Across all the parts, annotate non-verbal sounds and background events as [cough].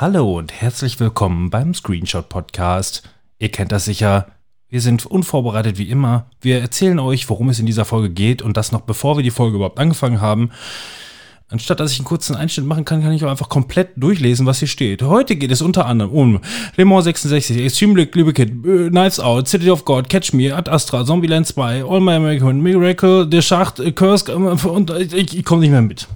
Hallo und herzlich willkommen beim Screenshot Podcast. Ihr kennt das sicher. Wir sind unvorbereitet wie immer. Wir erzählen euch, worum es in dieser Folge geht und das noch bevor wir die Folge überhaupt angefangen haben. Anstatt dass ich einen kurzen Einschnitt machen kann, kann ich auch einfach komplett durchlesen, was hier steht. Heute geht es unter anderem um Le Mans 66, Extreme Kid, äh, Knives Out, City of God, Catch Me, Ad Astra, Zombieland 2, All My American, Miracle, Der Schacht, äh, Curse äh, und ich, ich, ich komme nicht mehr mit.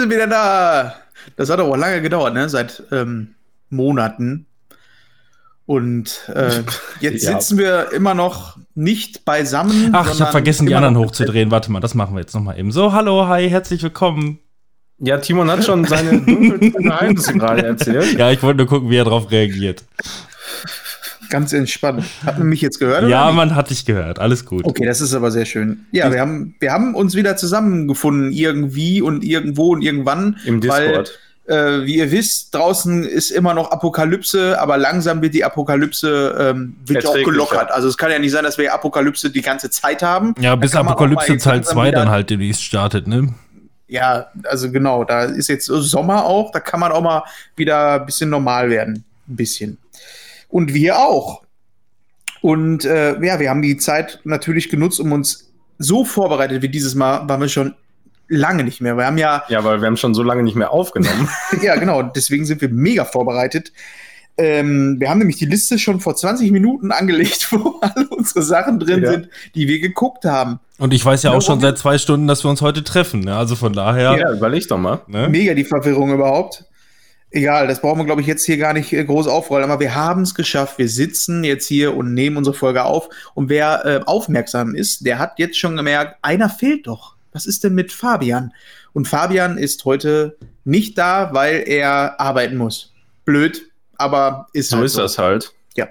Sind wieder da. Das hat aber auch lange gedauert, ne? Seit ähm, Monaten. Und äh, [laughs] jetzt Ja. sitzen wir immer noch nicht beisammen. Ach, ich habe vergessen, die anderen noch- hochzudrehen. Warte mal, das machen wir jetzt nochmal eben. So, hallo, hi, herzlich willkommen. Ja, Timon hat schon seine [laughs] Geheimnisse gerade erzählt. Ja, ich wollte nur gucken, wie er darauf reagiert. Ganz entspannt. Hat man mich jetzt gehört? oder Ja, nicht? man hat dich gehört. Alles gut. Okay, das ist aber sehr schön. Ja, wir haben, wir haben uns wieder zusammengefunden, irgendwie und irgendwo und irgendwann. Im Discord. Weil, äh, wie ihr wisst, draußen ist immer noch Apokalypse, aber langsam wird die Apokalypse ähm, wird auch gelockert. Also es kann ja nicht sein, dass wir Apokalypse die ganze Zeit haben. Ja, bis Apokalypse Teil langsam 2 wieder- dann halt demnächst startet, ne? Ja, also genau, da ist jetzt Sommer auch, da kann man auch mal wieder ein bisschen normal werden. Ein bisschen. Und wir auch. Und äh, ja, wir haben die Zeit natürlich genutzt, um uns so vorbereitet wie dieses Mal, waren wir schon lange nicht mehr. Wir haben ja, Ja, weil wir haben schon so lange nicht mehr aufgenommen. [laughs] ja genau, deswegen sind wir mega vorbereitet. Ähm, wir haben nämlich die Liste schon vor 20 Minuten angelegt, [laughs] wo alle unsere Sachen drin Ja. sind, die wir geguckt haben. Und ich weiß ja Ja, auch schon seit zwei Stunden, dass wir uns heute treffen. Ne? Also von daher. ja, überleg doch mal. Ne? Mega die Verwirrung überhaupt. Egal, das brauchen wir, glaube ich, jetzt hier gar nicht äh, groß aufrollen, aber wir haben es geschafft. Wir sitzen jetzt hier und nehmen unsere Folge auf. Und wer äh, aufmerksam ist, der hat jetzt schon gemerkt, einer fehlt doch. Was ist denn mit Fabian? Und Fabian ist heute nicht da, weil er arbeiten muss. Blöd, aber ist So halt ist das halt. Ja.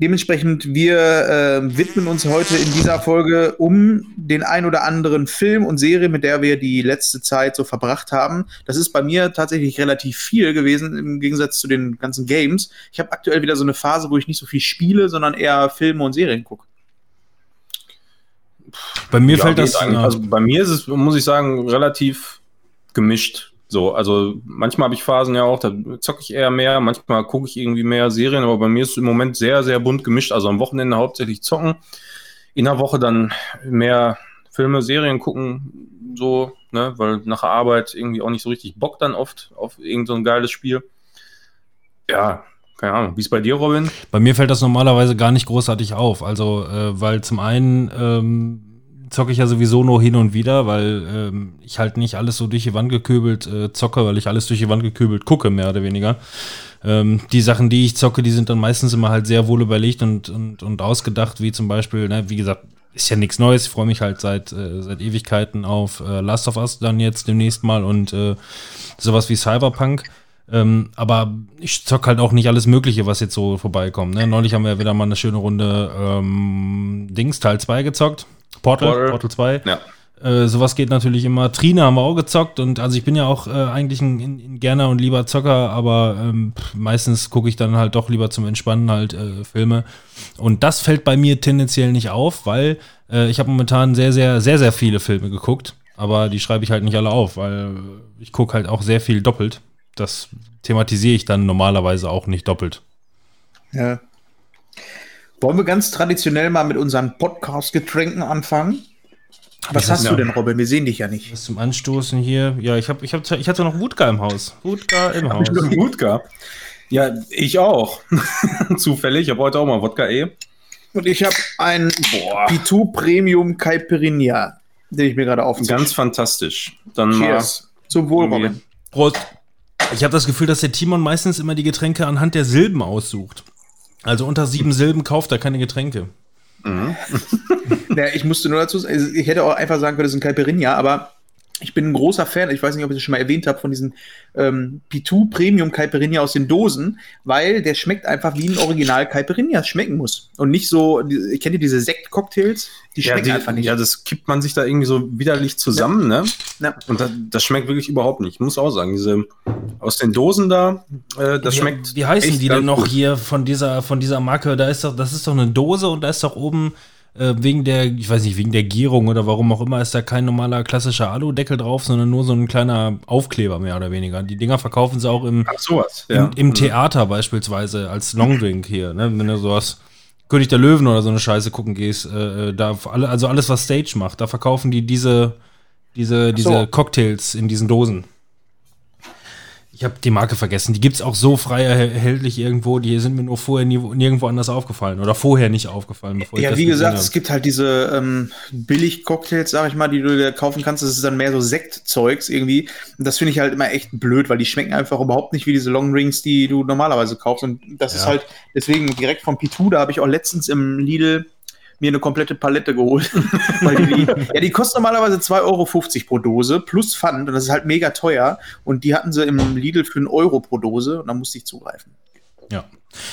Dementsprechend, wir äh, widmen uns heute in dieser Folge um den ein oder anderen Film und Serie, mit der wir die letzte Zeit so verbracht haben. Das ist bei mir tatsächlich relativ viel gewesen im Gegensatz zu den ganzen Games. Ich habe aktuell wieder so eine Phase, wo ich nicht so viel spiele, sondern eher Filme und Serien gucke. Bei mir ja, fällt das. äh, Also bei mir ist es, muss ich sagen, relativ gemischt. So, also manchmal habe ich Phasen ja auch, da zocke ich eher mehr, manchmal gucke ich irgendwie mehr Serien, aber bei mir ist es im Moment sehr, sehr bunt gemischt. Also am Wochenende hauptsächlich zocken, in der Woche dann mehr Filme, Serien gucken, so, ne, weil nach der Arbeit irgendwie auch nicht so richtig Bock dann oft auf irgend so ein geiles Spiel. Ja, keine Ahnung. Wie ist bei dir, Robin? Bei mir fällt das normalerweise gar nicht großartig auf. Also, äh, weil zum einen ähm, zocke ich ja sowieso nur hin und wieder, weil ähm, ich halt nicht alles so durch die Wand geköbelt äh, zocke, weil ich alles durch die Wand geköbelt gucke, mehr oder weniger. Ähm, die Sachen, die ich zocke, die sind dann meistens immer halt sehr wohl überlegt und, und, und ausgedacht, wie zum Beispiel, ne, wie gesagt, ist ja nichts Neues. Ich freue mich halt seit, äh, seit Ewigkeiten auf äh, Last of Us dann jetzt demnächst mal und äh, sowas wie Cyberpunk. Ähm, aber ich zock halt auch nicht alles Mögliche, was jetzt so vorbeikommt. Ne? Neulich haben wir ja wieder mal eine schöne Runde ähm, Dings Teil 2 gezockt. Portal, Portal. Portal 2. Ja. Äh, sowas geht natürlich immer. Trina haben wir auch gezockt und also ich bin ja auch äh, eigentlich ein, ein, ein gerner und lieber Zocker, aber ähm, pff, meistens gucke ich dann halt doch lieber zum Entspannen halt äh, Filme. Und das fällt bei mir tendenziell nicht auf, weil äh, ich habe momentan sehr, sehr, sehr, sehr viele Filme geguckt, aber die schreibe ich halt nicht alle auf, weil ich gucke halt auch sehr viel doppelt. Das thematisiere ich dann normalerweise auch nicht doppelt. Ja. Wollen wir ganz traditionell mal mit unseren Podcast-Getränken anfangen? Was Ich hast du denn, Robin? Wir sehen dich ja nicht. Was zum Anstoßen hier? Ja, ich, hab, ich, hab, ich hatte noch Wutka im Haus. Wutka im Haus. Wodka. Ja, ich auch. [laughs] Zufällig. Ich habe heute auch mal Wodka eh. Und ich habe ein Pitou Premium Caipirinha, den ich mir gerade aufziehe. Ganz fantastisch. Dann Cheers. Zum Wohl. Robin. Prost. Ich habe das Gefühl, dass der Timon meistens immer die Getränke anhand der Silben aussucht. Also unter sieben Silben kauft er keine Getränke. [laughs] Naja, ich musste nur dazu sagen, ich hätte auch einfach sagen können, das ist ein Caipirinha, aber ich bin ein großer Fan, ich weiß nicht, ob ich das schon mal erwähnt habe, von diesen ähm, Pitou Premium Caipirinha aus den Dosen, weil der schmeckt einfach wie ein Original Caipirinha schmecken muss. Und nicht so, kennt ihr diese Sekt-Cocktails? Die Ja, schmecken die, einfach nicht. ja, das kippt man sich da irgendwie so widerlich zusammen, ne? Ja. Und das, das schmeckt wirklich überhaupt nicht. Ich muss auch sagen, diese aus den Dosen da, äh, das wie, schmeckt. Wie heißen echt die denn noch gut. hier von dieser, von dieser Marke? Da ist doch, das ist doch eine Dose und da ist doch oben äh, wegen der, ich weiß nicht, wegen der Gierung oder warum auch immer, ist da kein normaler klassischer Aludeckel drauf, sondern nur so ein kleiner Aufkleber mehr oder weniger. Die Dinger verkaufen sie auch im, sowas. Ja. im, im Theater beispielsweise als Longdrink hier, ne? Wenn du sowas König der Löwen oder so eine Scheiße gucken gehst, äh, äh, da alle, also alles, was Stage macht, da verkaufen die diese, diese, diese so. Cocktails in diesen Dosen. Ich habe die Marke vergessen. Die gibt's auch so frei erhält- erhältlich irgendwo. Die sind mir nur vorher nie, nirgendwo anders aufgefallen oder vorher nicht aufgefallen. Bevor ich Ja, wie gesagt, es gibt halt diese ähm, Billig-Cocktails, sag ich mal, die du dir kaufen kannst. Das ist dann mehr so Sektzeugs irgendwie. Und das finde ich halt immer echt blöd, weil die schmecken einfach überhaupt nicht wie diese Long Rings, die du normalerweise kaufst. Und das ist Ja. halt deswegen direkt vom Pitou, da habe ich auch letztens im Lidl mir eine komplette Palette geholt. [laughs] Weil die, die, ja, die kosten normalerweise 2,50 Euro pro Dose plus Pfand und das ist halt mega teuer. Und die hatten sie im Lidl für einen Euro pro Dose und da musste ich zugreifen. ja.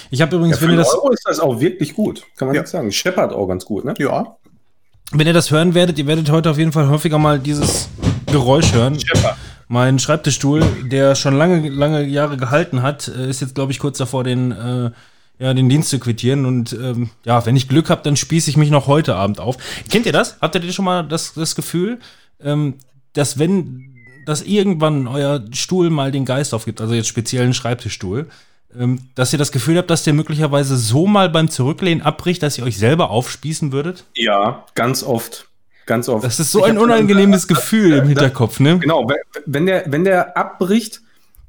Ich habe Ja, übrigens, für wenn ihr einen das, Euro ist das auch wirklich gut. Kann man Ja. nicht sagen. Scheppert auch ganz gut, ne? Ja. wenn ihr das hören werdet, ihr werdet heute auf jeden Fall häufiger mal dieses Geräusch hören. Scheppert. Mein Schreibtischstuhl, der schon lange, lange Jahre gehalten hat, äh, ist jetzt, glaube ich, kurz davor, den, äh, ja, den Dienst zu quittieren. Und ähm, ja, wenn ich Glück habe, dann spieße ich mich noch heute Abend auf. Kennt ihr das? Habt ihr schon mal das, das Gefühl, ähm, dass wenn, dass irgendwann euer Stuhl mal den Geist aufgibt, also jetzt speziell einen Schreibtischstuhl, ähm, dass ihr das Gefühl habt, dass der möglicherweise so mal beim Zurücklehnen abbricht, dass ihr euch selber aufspießen würdet? Ja, ganz oft. Ganz oft. Das ist so Ich ein unangenehmes [laughs] Gefühl im Hinterkopf, ne? Genau, wenn der, wenn der abbricht,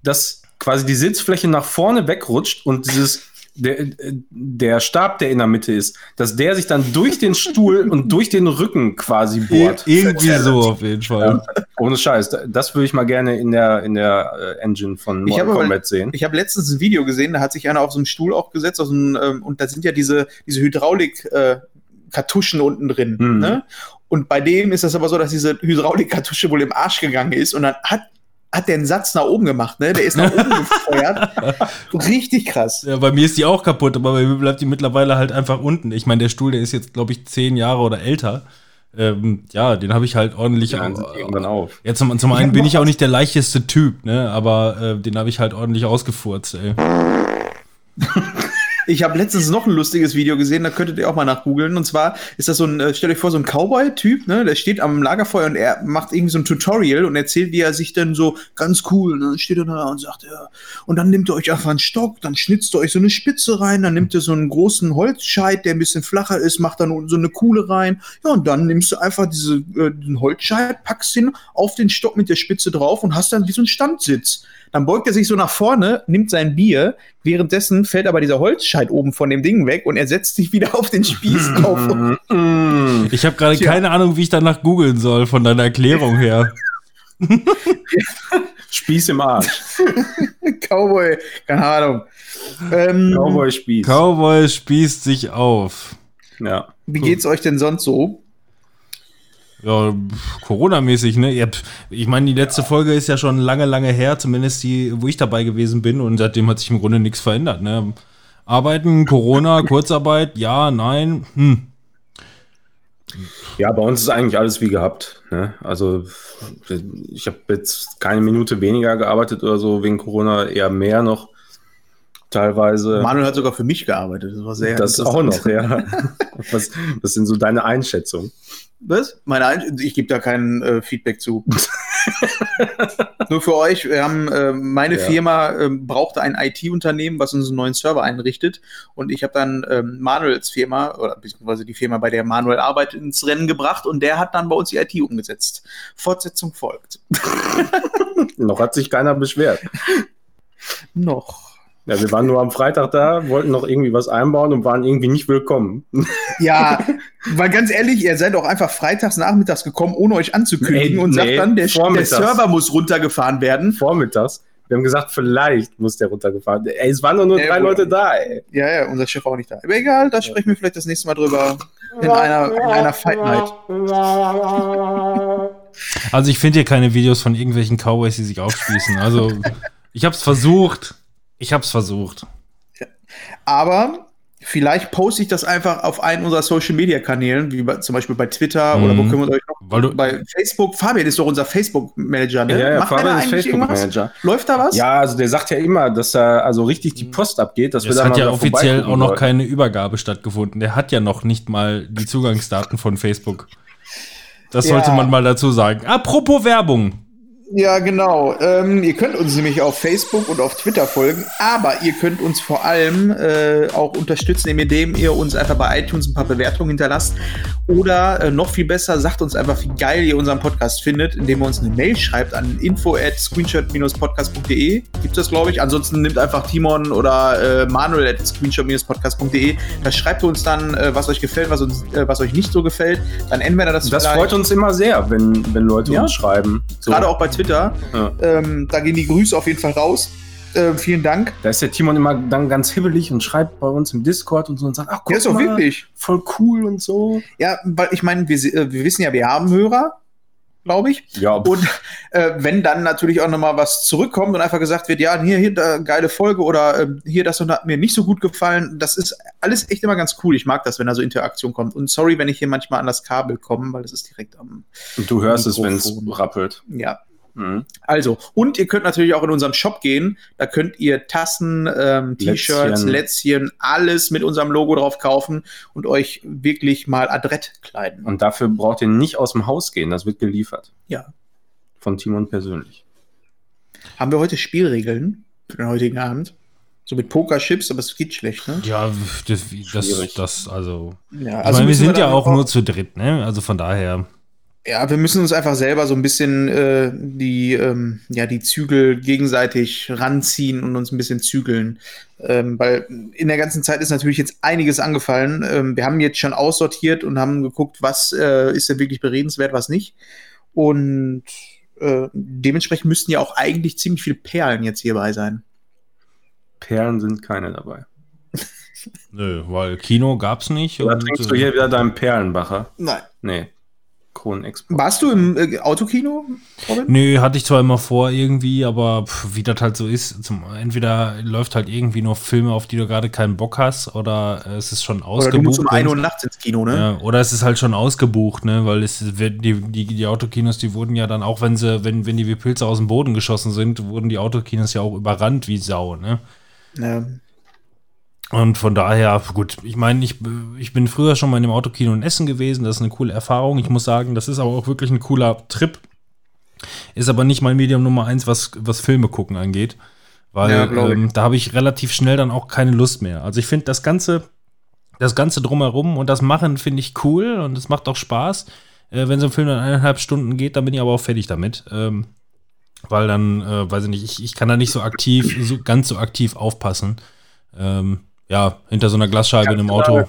dass quasi die Sitzfläche nach vorne wegrutscht und dieses der, der Stab, der in der Mitte ist, dass der sich dann durch den Stuhl und durch den Rücken quasi bohrt. Irgendwie so auf jeden Fall. Ja, ohne Scheiß. Das würde ich mal gerne in der, in der äh, Engine von Mortal habe aber- Kombat sehen. Ich habe letztens ein Video gesehen, da hat sich einer auf so einen Stuhl auch gesetzt aus einem, ähm, und da sind ja diese, diese Hydraulik-Kartuschen unten drin. Mhm. Ne? Und bei dem ist das aber so, dass diese Hydraulik-Kartusche wohl im Arsch gegangen ist und dann hat, hat der einen Satz nach oben gemacht. Ne? Der ist nach oben [laughs] gefeuert. Richtig krass. Ja, bei mir ist die auch kaputt, aber bei mir bleibt die mittlerweile halt einfach unten. Ich meine, der Stuhl, der ist jetzt, glaube ich, zehn Jahre oder älter. Ähm, ja, den habe ich halt ordentlich. Ja, irgendwann auf. ja, zum, zum einen bin ich auch nicht der leichteste Typ, ne? Aber äh, den habe ich halt ordentlich ausgefurzt, ey. [laughs] Ich habe letztens noch ein lustiges Video gesehen, da könntet ihr auch mal nachgoogeln. Und zwar ist das so ein, äh, stellt euch vor, so ein Cowboy-Typ, ne? Der steht am Lagerfeuer und er macht irgendwie so ein Tutorial und erzählt, wie er sich dann so ganz cool, ne? Steht er da und sagt, ja. Und dann nimmt ihr euch einfach einen Stock, dann schnitzt ihr euch so eine Spitze rein, dann nimmt ihr so einen großen Holzscheit, der ein bisschen flacher ist, macht dann unten so eine Kuhle rein. Ja, und dann nimmst du einfach diese, äh, den Holzscheit, packst ihn auf den Stock mit der Spitze drauf und hast dann wie so einen Standsitz. Dann beugt er sich so nach vorne, nimmt sein Bier, währenddessen fällt aber dieser Holzscheit oben von dem Ding weg und er setzt sich wieder auf den Spieß. [laughs] Mm. Ich habe gerade keine Ahnung, wie ich danach googeln soll, von deiner Erklärung her. [laughs] Spieß im Arsch. [laughs] Cowboy, keine Ahnung. Ähm, Cowboy Spieß. Cowboy spießt sich auf. ja. wie geht's euch denn sonst so? Ja, Corona-mäßig, ne? Ich meine, die letzte Folge ist ja schon lange, lange her, zumindest die, wo ich dabei gewesen bin und seitdem hat sich im Grunde nichts verändert, ne? Arbeiten, Corona, [laughs] Kurzarbeit, ja, nein, hm. Ja, bei uns ist eigentlich alles wie gehabt. Ne? Also ich habe jetzt keine Minute weniger gearbeitet oder so wegen Corona, eher mehr noch teilweise. Manuel hat sogar für mich gearbeitet. Das war sehr das auch noch, ja. [laughs] was, was sind so deine Einschätzungen? Was? Meine Ein ich gebe da kein äh, Feedback zu. [laughs] Nur für euch, wir haben, äh, meine Ja. Firma ähm, brauchte ein IT-Unternehmen, was uns einen neuen Server einrichtet. Und ich habe dann ähm, Manuels Firma, oder beziehungsweise die Firma, bei der Manuel arbeitet, ins Rennen gebracht und der hat dann bei uns die IT umgesetzt. Fortsetzung folgt. [laughs] Noch hat sich keiner beschwert. Noch. Ja, wir waren nur am Freitag da, wollten noch irgendwie was einbauen und waren irgendwie nicht willkommen. Ja, weil ganz ehrlich, ihr seid auch einfach freitags nachmittags gekommen, ohne euch anzukündigen Nee, und sagt nee, dann, der, der. Server muss runtergefahren werden. Vormittags Wir haben gesagt, vielleicht muss der runtergefahren. Ey, es waren doch nur Ja, drei gut. Leute da, ey. Ja, ja, unser Chef auch nicht da. Aber egal, da sprechen wir vielleicht das nächste Mal drüber in einer, in einer Fight Night. Also ich finde hier keine Videos von irgendwelchen Cowboys, die sich aufspießen. Also ich habe es versucht. Ich habe es versucht. Aber vielleicht poste ich das einfach auf einen unserer Social Media Kanälen, wie bei, zum Beispiel bei Twitter Mhm. oder wo können wir euch noch? Weil du, Bei Facebook. Fabian ist doch unser Facebook-Manager, ne? Ja, ja, Macht der Fabian ist irgendwas? Facebook-Manager. Läuft da was? Ja, also der sagt ja immer, dass da also richtig die Post abgeht, dass wir es da hat ja offiziell auch noch keine Übergabe stattgefunden. Der hat ja noch nicht mal die Zugangsdaten von Facebook. Das Ja. sollte man mal dazu sagen. Apropos Werbung. Ja, genau. Ähm, ihr könnt uns nämlich auf Facebook und auf Twitter folgen, aber ihr könnt uns vor allem äh, auch unterstützen, indem ihr uns einfach bei iTunes ein paar Bewertungen hinterlasst. Oder äh, noch viel besser, sagt uns einfach, wie geil ihr unseren Podcast findet, indem ihr uns eine Mail schreibt an info at screenshot-podcast.de. Gibt es, glaube ich. Ansonsten nimmt einfach Timon oder äh, Manuel at screenshot-podcast.de. Da schreibt ihr uns dann, äh, was euch gefällt, was, uns, äh, was euch nicht so gefällt. Dann entweder das Das vielleicht- freut uns immer sehr, wenn, wenn Leute Ja. uns schreiben. So. gerade auch bei Twitter. Ja. Ähm, da gehen die Grüße auf jeden Fall raus. Ähm, vielen Dank. Da ist der Timon immer dann ganz hibbelig und schreibt bei uns im Discord und so und sagt, ach guck Ja, ist mal, wirklich. voll cool und so. Ja, weil ich meine, wir, äh, wir wissen ja, wir haben Hörer, glaube ich. Ja, Und äh, wenn dann natürlich auch nochmal was zurückkommt und einfach gesagt wird, ja, hier, hier, da, geile Folge oder äh, hier, das und hat mir nicht so gut gefallen, das ist alles echt immer ganz cool. Ich mag das, wenn da so Interaktion kommt. Und sorry, wenn ich hier manchmal an das Kabel komme, weil das ist direkt am, und du hörst es, wenn es Mikrofon. rappelt. ja. Mhm. Also, und ihr könnt natürlich auch in unserem Shop gehen. Da könnt ihr Tassen, ähm, T-Shirts, Lätzchen. Lätzchen, alles mit unserem Logo drauf kaufen und euch wirklich mal adrett kleiden. Und dafür braucht ihr nicht aus dem Haus gehen, das wird geliefert. Ja. Von Timon persönlich. Haben wir heute Spielregeln für den heutigen Abend? So mit Pokerchips, aber es geht schlecht, ne? Ja, das, das, das also. Ja, Ich meine, wir sind ja auch nur zu dritt, ne? Also von daher. Ja, wir müssen uns einfach selber so ein bisschen äh, die, ähm, ja, die Zügel gegenseitig ranziehen und uns ein bisschen zügeln. Ähm, weil in der ganzen Zeit ist natürlich jetzt einiges angefallen. Ähm, wir haben jetzt schon aussortiert und haben geguckt, was äh, ist denn wirklich beredenswert, was nicht. Und äh, dementsprechend müssten ja auch eigentlich ziemlich viele Perlen jetzt hierbei sein. Perlen sind keine dabei. [laughs] Nö, weil Kino gab's nicht. Oder und, trinkst du äh, hier wieder deinen Perlenbacher? Nein. Nee. Kronenexport. Warst du im äh, Autokino, Robin? Nö, hatte ich zwar immer vor irgendwie, aber pff, wie das halt so ist, zum, entweder läuft halt irgendwie nur Filme, auf die du gerade keinen Bock hast, oder äh, es ist schon Oder ausgebucht. du musst um 1 wenn's- Uhr nachts ins Kino, ne? Ja, oder es ist halt schon ausgebucht, ne, weil es wird, die, die, die Autokinos, die wurden ja dann auch, wenn sie, wenn, wenn die wie Pilze aus dem Boden geschossen sind, wurden die Autokinos ja auch überrannt wie Sau, ne? Ja. Und von daher, gut, ich meine, ich, ich bin früher schon mal in dem Autokino in Essen gewesen, das ist eine coole Erfahrung. Ich muss sagen, das ist aber auch wirklich ein cooler Trip. Ist aber nicht mein Medium Nummer eins, was, was Filme gucken angeht. Weil Ja, ähm, da habe ich relativ schnell dann auch keine Lust mehr. Also ich finde das Ganze, das Ganze drumherum und das Machen finde ich cool und es macht auch Spaß. Äh, wenn so ein Film dann eineinhalb Stunden geht, dann bin ich aber auch fertig damit. Ähm, weil dann, äh, weiß ich nicht, ich, ich kann da nicht so aktiv, so, ganz so aktiv aufpassen. Ähm, ja, hinter so einer Glasscheibe in einem du Auto. da-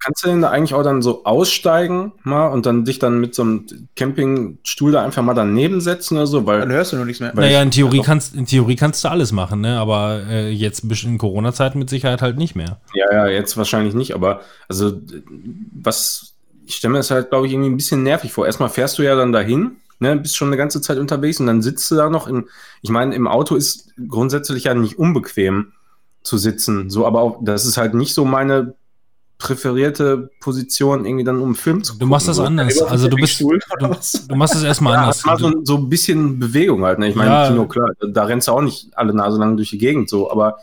Kannst du denn da eigentlich auch dann so aussteigen mal und dann dich dann mit so einem Campingstuhl da einfach mal daneben setzen oder so? Dann Weil hörst du nur nichts mehr. Naja, in Theorie, ja, kannst, in Theorie kannst du alles machen, ne? Aber äh, jetzt in Corona-Zeiten mit Sicherheit halt nicht mehr. Ja, ja, jetzt wahrscheinlich nicht, aber also was, ich stelle mir das halt, glaube ich, irgendwie ein bisschen nervig vor. Erstmal fährst du ja dann dahin, ne, bist schon eine ganze Zeit unterwegs und dann sitzt du da noch im, ich meine, im Auto ist grundsätzlich ja nicht unbequem zu sitzen, so, aber auch, das ist halt nicht so meine präferierte Position, irgendwie dann um Film zu Du machst das so. anders. Also du bist, du, du machst es erstmal Ja, anders. mal so, so ein bisschen Bewegung halt. Ne? Ich meine, Ja. Kino, klar, da, da rennst du auch nicht alle Nase lang durch die Gegend so, aber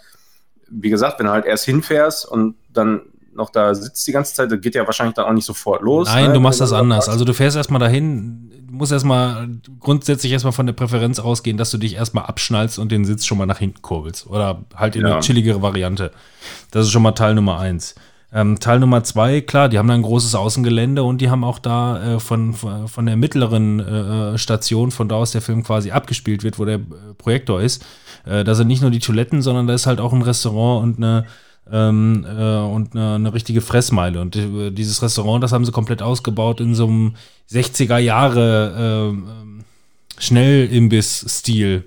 wie gesagt, wenn du halt erst hinfährst und dann noch da sitzt die ganze Zeit, das geht ja wahrscheinlich dann auch nicht sofort los. Nein, ne? du machst das anders. Also du fährst erstmal dahin, du musst erstmal grundsätzlich erstmal von der Präferenz ausgehen, dass du dich erstmal abschnallst und den Sitz schon mal nach hinten kurbelst. Oder halt in Ja. eine chilligere Variante. Das ist schon mal Teil Nummer eins. Ähm, Teil Nummer zwei, klar, die haben da ein großes Außengelände und die haben auch da äh, von, von der mittleren äh, Station, von da aus der Film quasi abgespielt wird, wo der äh, Projektor ist. Äh, da sind nicht nur die Toiletten, sondern da ist halt auch ein Restaurant und eine ähm, äh, und eine, eine richtige Fressmeile. Und äh, dieses Restaurant, das haben sie komplett ausgebaut in so einem 60er Jahre ähm, Schnellimbiss-Stil.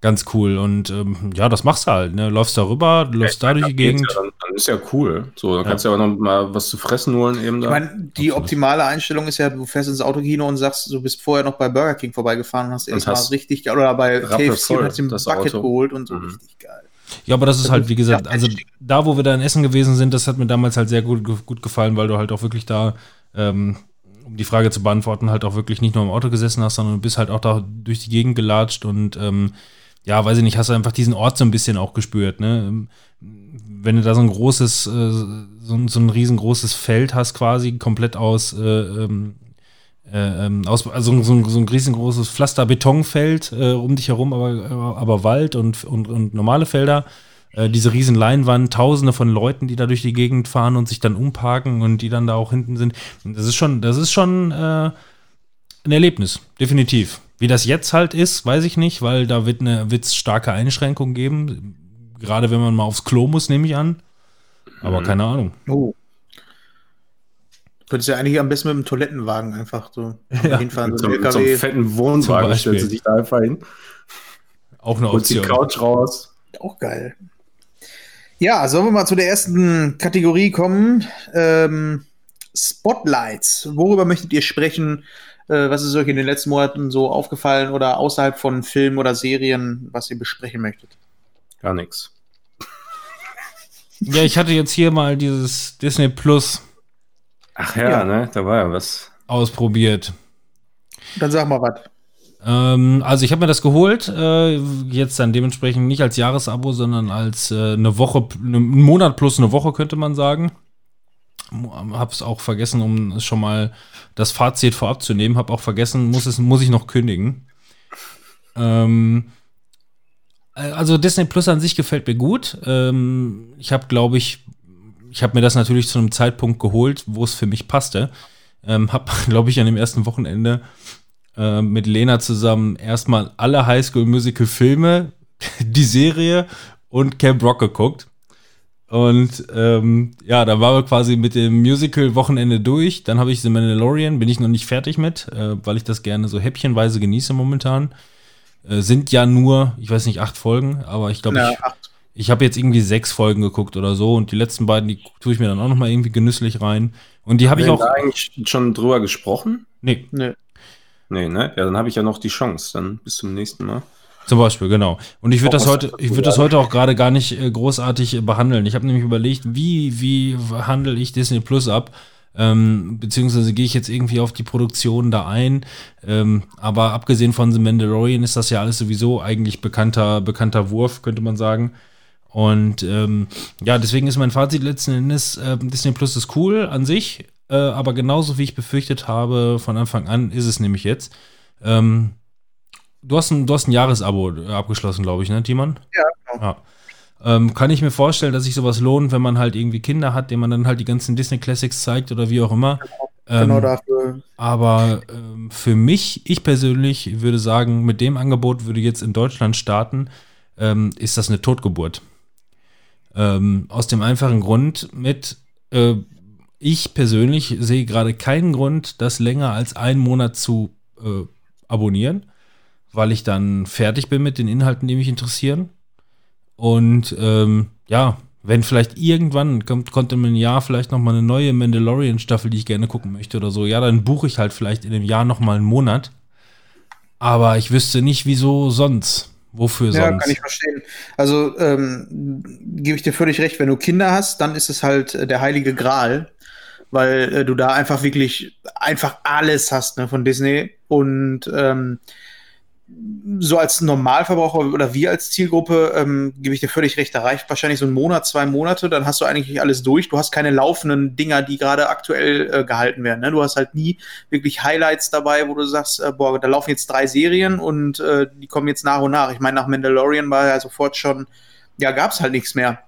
ganz cool. Und ähm, ja, das machst du halt. Ne? Läufst da rüber, läufst da durch die Gegend. Ja, dann, dann ist ja cool. So, dann kannst du ja auch noch mal was zu fressen holen eben Ich da. meine, die Absolut. optimale Einstellung ist ja, du fährst ins Autokino und sagst, du bist vorher noch bei Burger King vorbeigefahren und hast erstmal richtig geil, oder bei KFC und hast den das Bucket Auto. geholt und so Mhm. richtig geil. Ja, aber das ist halt, wie gesagt, also da, wo wir da in Essen gewesen sind, das hat mir damals halt sehr gut, gut gefallen, weil du halt auch wirklich da, ähm, um die Frage zu beantworten, halt auch wirklich nicht nur im Auto gesessen hast, sondern du bist halt auch da durch die Gegend gelatscht und ähm, ja, weiß ich nicht, hast du einfach diesen Ort so ein bisschen auch gespürt, ne? Ähm, Wenn du da so ein großes, äh, so, ein- so ein riesengroßes Feld hast, quasi komplett aus, äh, ähm, äh, ähm, aus also so ein, so ein riesengroßes Pflaster-Betonfeld äh, um dich herum, aber, aber Wald und, und, und normale Felder. Äh, diese riesen Leinwand, tausende von Leuten, die da durch die Gegend fahren und sich dann umparken und die dann da auch hinten sind. Das ist schon, das ist schon äh, ein Erlebnis, definitiv. Wie das jetzt halt ist, weiß ich nicht, weil da wird eine wird's starke Einschränkungen geben. Gerade wenn man mal aufs Klo muss, nehme ich an. Aber Mhm. keine Ahnung. Oh. Könntest ja eigentlich am besten mit dem Toilettenwagen einfach so [laughs] Ja, hinfahren. Mit So so, so einem LKW. fetten Zum Wohnwagen Beispiel. stellst du dich da einfach hin, Auch eine holst die Option. Couch raus. Auch geil. Ja, sollen wir mal zu der ersten Kategorie kommen? Ähm, Spotlights. Worüber möchtet ihr sprechen? Äh, was ist euch in den letzten Monaten so aufgefallen oder außerhalb von Filmen oder Serien, was ihr besprechen möchtet? Gar nichts. Ja, ich hatte jetzt hier mal dieses Disney Plus Ach ja, Ja. ne? Da war ja was. ausprobiert. Dann sag mal was. Ähm, also ich habe mir das geholt, äh, jetzt dann dementsprechend nicht als Jahresabo, sondern als äh, eine Woche, einen Monat plus eine Woche könnte man sagen. Hab's auch vergessen, um schon mal das Fazit vorab zu nehmen. Hab auch vergessen, muss es muss ich noch kündigen. Ähm, äh, also Disney Plus an sich gefällt mir gut. Ähm, ich habe, glaube ich, ich habe mir das natürlich zu einem Zeitpunkt geholt, wo es für mich passte. Ähm, hab, [laughs] glaube ich, an dem ersten Wochenende äh, mit Lena zusammen erstmal alle Highschool Musical Filme, [laughs] die Serie und Camp Rock geguckt. Und ähm, ja, da waren wir quasi mit dem Musical-Wochenende durch. Dann habe ich The Mandalorian, bin ich noch nicht fertig mit, äh, weil ich das gerne so häppchenweise genieße momentan. Äh, sind ja nur, ich weiß nicht, acht Folgen, aber ich glaube, ich, ach, ich habe jetzt irgendwie sechs Folgen geguckt oder so und die letzten beiden, die tue ich mir dann auch noch mal irgendwie genüsslich rein. Und die habe ich Haben wir auch. da eigentlich schon drüber gesprochen? Nee, nö. Nee, ne? Ja, dann habe ich ja noch die Chance. Dann bis zum nächsten Mal. Zum Beispiel, genau. Und ich würde Auch das heute, ich würde das heute auch gerade gar nicht äh, großartig äh, behandeln. Ich habe nämlich überlegt, wie, wie handle ich Disney Plus ab? Ähm, beziehungsweise gehe ich jetzt irgendwie auf die Produktion da ein. Ähm, aber abgesehen von The Mandalorian ist das ja alles sowieso eigentlich bekannter, bekannter Wurf, könnte man sagen. Und ähm, ja, deswegen ist mein Fazit letzten Endes, äh, Disney Plus ist cool an sich, äh, aber genauso wie ich befürchtet habe von Anfang an, ist es nämlich jetzt. Ähm, du, hast ein, du hast ein Jahresabo äh, abgeschlossen, glaube ich, ne, Timon? Ja, genau. Ja. Ähm, kann ich mir vorstellen, dass sich sowas lohnt, wenn man halt irgendwie Kinder hat, denen man dann halt die ganzen Disney Classics zeigt oder wie auch immer. Genau Ähm, dafür. aber ähm, für mich, ich persönlich würde sagen, mit dem Angebot würde jetzt in Deutschland starten, ähm, ist das eine Totgeburt. Ähm, aus dem einfachen Grund mit, äh, ich persönlich sehe gerade keinen Grund, das länger als einen Monat zu äh, abonnieren, weil ich dann fertig bin mit den Inhalten, die mich interessieren. Und ähm, ja, wenn vielleicht irgendwann kommt, kommt in einem Jahr vielleicht noch mal eine neue Mandalorian-Staffel, die ich gerne gucken möchte oder so, ja, dann buche ich halt vielleicht in dem Jahr noch mal einen Monat. Aber ich wüsste nicht, wieso sonst. Wofür Ja, sonst? kann ich verstehen. Also ähm, gebe ich dir völlig recht, wenn du Kinder hast, dann ist es halt äh, der heilige Gral, weil äh, du da einfach wirklich einfach alles hast ne, von Disney und ähm, so als Normalverbraucher oder wir als Zielgruppe ähm, gebe ich dir völlig recht, da reicht wahrscheinlich so ein Monat, zwei Monate, dann hast du eigentlich alles durch. Du hast keine laufenden Dinger, die gerade aktuell äh, gehalten werden. Ne? Du hast halt nie wirklich Highlights dabei, wo du sagst, äh, boah, da laufen jetzt drei Serien und äh, die kommen jetzt nach und nach. Ich meine, nach Mandalorian war ja sofort schon, ja, gab es halt nichts mehr.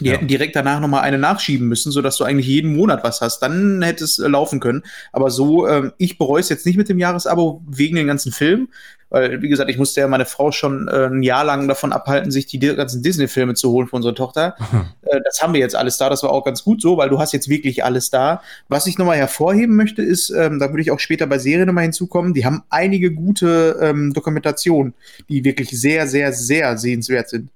Die Ja. hätten direkt danach nochmal eine nachschieben müssen, sodass du eigentlich jeden Monat was hast. Dann hätte es äh, laufen können. Aber so, ähm, ich bereue es jetzt nicht mit dem Jahresabo wegen den ganzen Filmen, Weil, wie gesagt, ich musste ja meine Frau schon äh, ein Jahr lang davon abhalten, sich die ganzen Disney-Filme zu holen für unsere Tochter. äh, das haben wir jetzt alles da. Das war auch ganz gut so, weil du hast jetzt wirklich alles da. Was ich nochmal hervorheben möchte, ist, ähm, da würde ich auch später bei Serien nochmal hinzukommen, die haben einige gute ähm, Dokumentationen, die wirklich sehr, sehr, sehr sehenswert sind.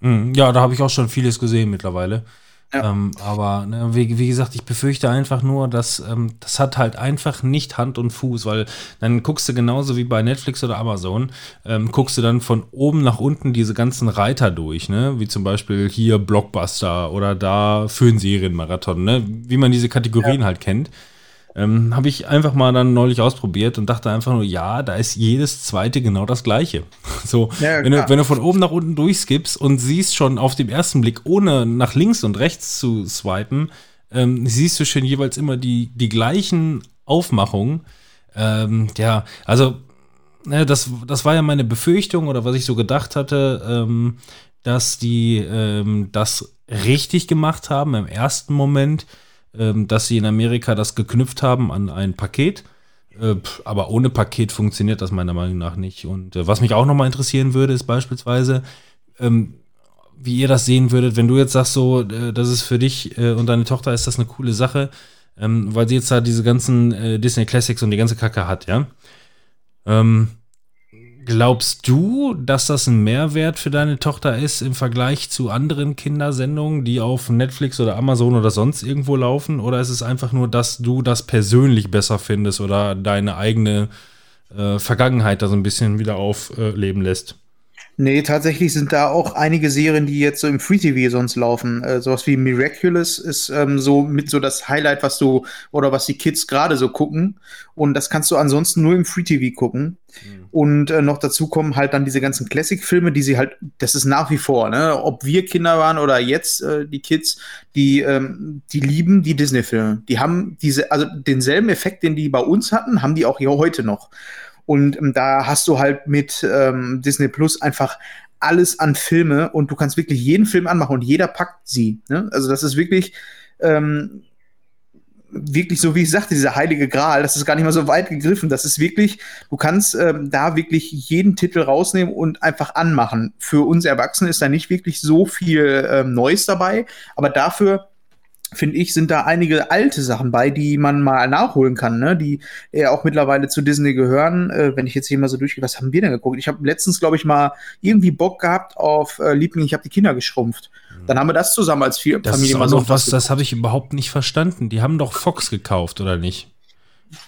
Hm, Ja, da habe ich auch schon vieles gesehen mittlerweile. Ja. Ähm, aber ne, wie, wie gesagt, ich befürchte einfach nur, dass ähm, das hat halt einfach nicht Hand und Fuß, weil dann guckst du genauso wie bei Netflix oder Amazon, ähm, guckst du dann von oben nach unten diese ganzen Reiter durch, ne? Wie zum Beispiel hier Blockbuster oder da für einen Serienmarathon, ne? Wie man diese Kategorien halt kennt. Ähm, habe ich einfach mal dann neulich ausprobiert und dachte einfach nur, ja, da ist jedes zweite genau das gleiche. [laughs] So, Ja, wenn, du, wenn du von oben nach unten durchskippst und siehst schon auf dem ersten Blick, ohne nach links und rechts zu swipen, ähm, siehst du schon jeweils immer die, die gleichen Aufmachungen. Ähm, ja, also, ne, das, das war ja meine Befürchtung oder was ich so gedacht hatte, ähm, dass die ähm, das richtig gemacht haben im ersten Moment, dass sie in Amerika das geknüpft haben an ein Paket. Äh, aber ohne Paket funktioniert das meiner Meinung nach nicht. Und äh, was mich auch nochmal interessieren würde, ist beispielsweise, ähm, wie ihr das sehen würdet, wenn du jetzt sagst, so, äh, das ist für dich und deine Tochter ist das eine coole Sache, ähm, weil sie jetzt da diese ganzen Disney Classics und die ganze Kacke hat, ja. Ähm, glaubst du, dass das ein Mehrwert für deine Tochter ist im Vergleich zu anderen Kindersendungen, die auf Netflix oder Amazon oder sonst irgendwo laufen? Oder ist es einfach nur, dass du das persönlich besser findest oder deine eigene äh, Vergangenheit da so ein bisschen wieder aufleben lässt? Nee, tatsächlich sind da auch einige Serien, die jetzt so im Free TV sonst laufen. Äh, sowas wie Miraculous ist ähm, so mit so das Highlight, was du oder was die Kids gerade so gucken. Und das kannst du ansonsten nur im Free TV gucken. Und äh, noch dazu kommen halt dann diese ganzen Classic-Filme, die sie halt, das ist nach wie vor, ne, ob wir Kinder waren oder jetzt äh, die Kids, die, ähm, die lieben die Disney-Filme. Die haben diese, also denselben Effekt, den die bei uns hatten, haben die auch hier heute noch. Und ähm, da hast du halt mit ähm, Disney Plus einfach alles an Filme und du kannst wirklich jeden Film anmachen und jeder packt sie. Ne? Also das ist wirklich, ähm, wirklich so, wie ich sagte, dieser heilige Gral, das ist gar nicht mal so weit gegriffen. Das ist wirklich, du kannst ähm, da wirklich jeden Titel rausnehmen und einfach anmachen. Für uns Erwachsene ist da nicht wirklich so viel ähm, Neues dabei, aber dafür finde ich, sind da einige alte Sachen bei, die man mal nachholen kann, ne? die ja auch mittlerweile zu Disney gehören. Äh, wenn ich jetzt hier mal so durchgehe, was haben wir denn geguckt? Ich habe letztens, glaube ich, mal irgendwie Bock gehabt auf äh, Liebling, ich habe die Kinder geschrumpft. Dann haben wir das zusammen als vier Das Familie ist mal so noch was, das habe ich überhaupt nicht verstanden. Die haben doch Fox gekauft, oder nicht?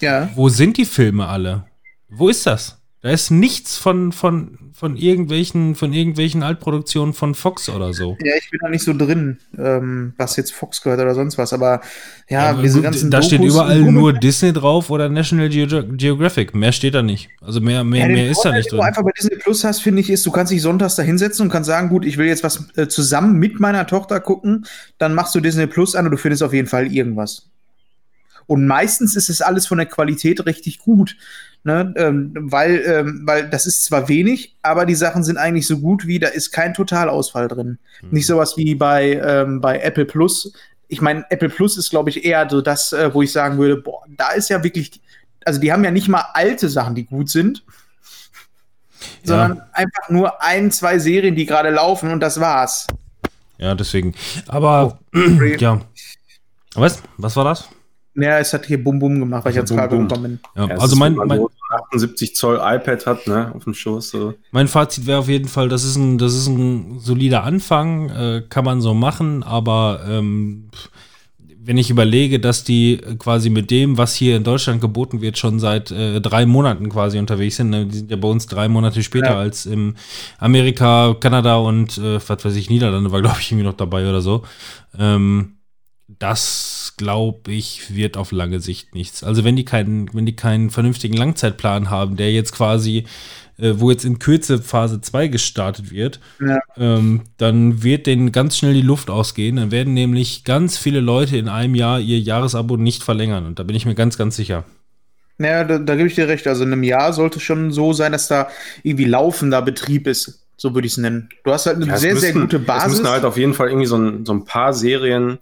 Ja. Wo sind die Filme alle? Wo ist das? Da ist nichts von, von, von, irgendwelchen, von irgendwelchen Altproduktionen von Fox oder so. Ja, ich bin da nicht so drin, ähm, was jetzt Fox gehört oder sonst was, aber ja, diese gut, ganzen da steht Dokus überall und- nur Disney drauf oder National Geo Geographic. Mehr steht da nicht. Also mehr, mehr, Ja, mehr ist da Vorteil, nicht den du drin. einfach bei Disney Plus hast, finde ich, ist, du kannst dich sonntags da hinsetzen und kannst sagen, gut, ich will jetzt was äh, zusammen mit meiner Tochter gucken, dann machst du Disney Plus an und du findest auf jeden Fall irgendwas. Und meistens ist es alles von der Qualität richtig gut. Ne? Ähm, weil, ähm, weil das ist zwar wenig, aber die Sachen sind eigentlich so gut wie, da ist kein Totalausfall drin. Nicht sowas wie bei, ähm, bei Apple Plus. Ich meine, Apple Plus ist, glaube ich, eher so das, äh, wo ich sagen würde, boah, da ist ja wirklich, also die haben ja nicht mal alte Sachen, die gut sind, sondern einfach nur ein, zwei Serien, die gerade laufen und das war's. Ja, deswegen. Aber, sorry. [clears throat] ja. Was? Was war das? Ja, es hat hier Bum Bum gemacht, weil ich jetzt gerade gekommen bin. Ja, also ist, mein, mein, so ein 78 Zoll iPad hat, ne, auf dem Schoß. So. Mein Fazit wäre auf jeden Fall, das ist ein, das ist ein solider Anfang, äh, kann man so machen, aber ähm, wenn ich überlege, dass die äh, quasi mit dem, was hier in Deutschland geboten wird, schon seit äh, drei Monaten quasi unterwegs sind, ne? die sind ja bei uns drei Monate später Ja. als im Amerika, Kanada und äh, was weiß ich, Niederlande war, glaube ich, irgendwie noch dabei oder so. Ähm, das glaube ich wird auf lange Sicht nichts. Also wenn die keinen, wenn die keinen vernünftigen Langzeitplan haben, der jetzt quasi, äh, wo jetzt in Kürze Phase 2 gestartet wird, Ja. ähm, dann wird denen ganz schnell die Luft ausgehen. Dann werden nämlich ganz viele Leute in einem Jahr ihr Jahresabo nicht verlängern. Und da bin ich mir ganz, ganz sicher. Ja, da, da gebe ich dir recht. Also in einem Jahr sollte es schon so sein, dass da irgendwie laufender Betrieb ist. So würde ich es nennen. Du hast halt eine Ja, es sehr, sehr müssten- gute Es Basis. müssen halt auf jeden Fall irgendwie so ein, so ein paar Serien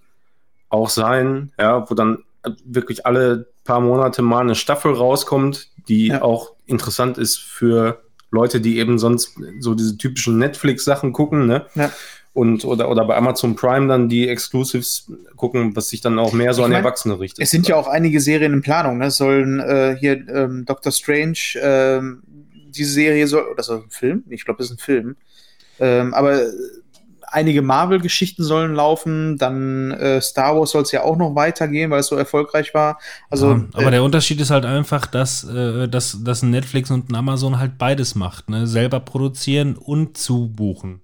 auch sein, ja, wo dann wirklich alle paar Monate mal eine Staffel rauskommt, die Ja. auch interessant ist für Leute, die eben sonst so diese typischen Netflix-Sachen gucken, ne? Ja. Und oder, oder bei Amazon Prime dann die Exclusives gucken, was sich dann auch mehr so Ich an mein, Erwachsene richtet. Es sind ja auch einige Serien in Planung. Ne? Es sollen äh, hier ähm, Doctor Strange, ähm, diese Serie soll, oder ist das ein Film? Ich glaube, das ist ein Film. Ähm, aber einige Marvel-Geschichten sollen laufen. Dann äh, Star Wars soll es ja auch noch weitergehen, weil es so erfolgreich war. Also, ja, aber äh, der Unterschied ist halt einfach, dass, äh, dass, dass ein Netflix und ein Amazon halt beides macht, ne? Selber produzieren und zubuchen.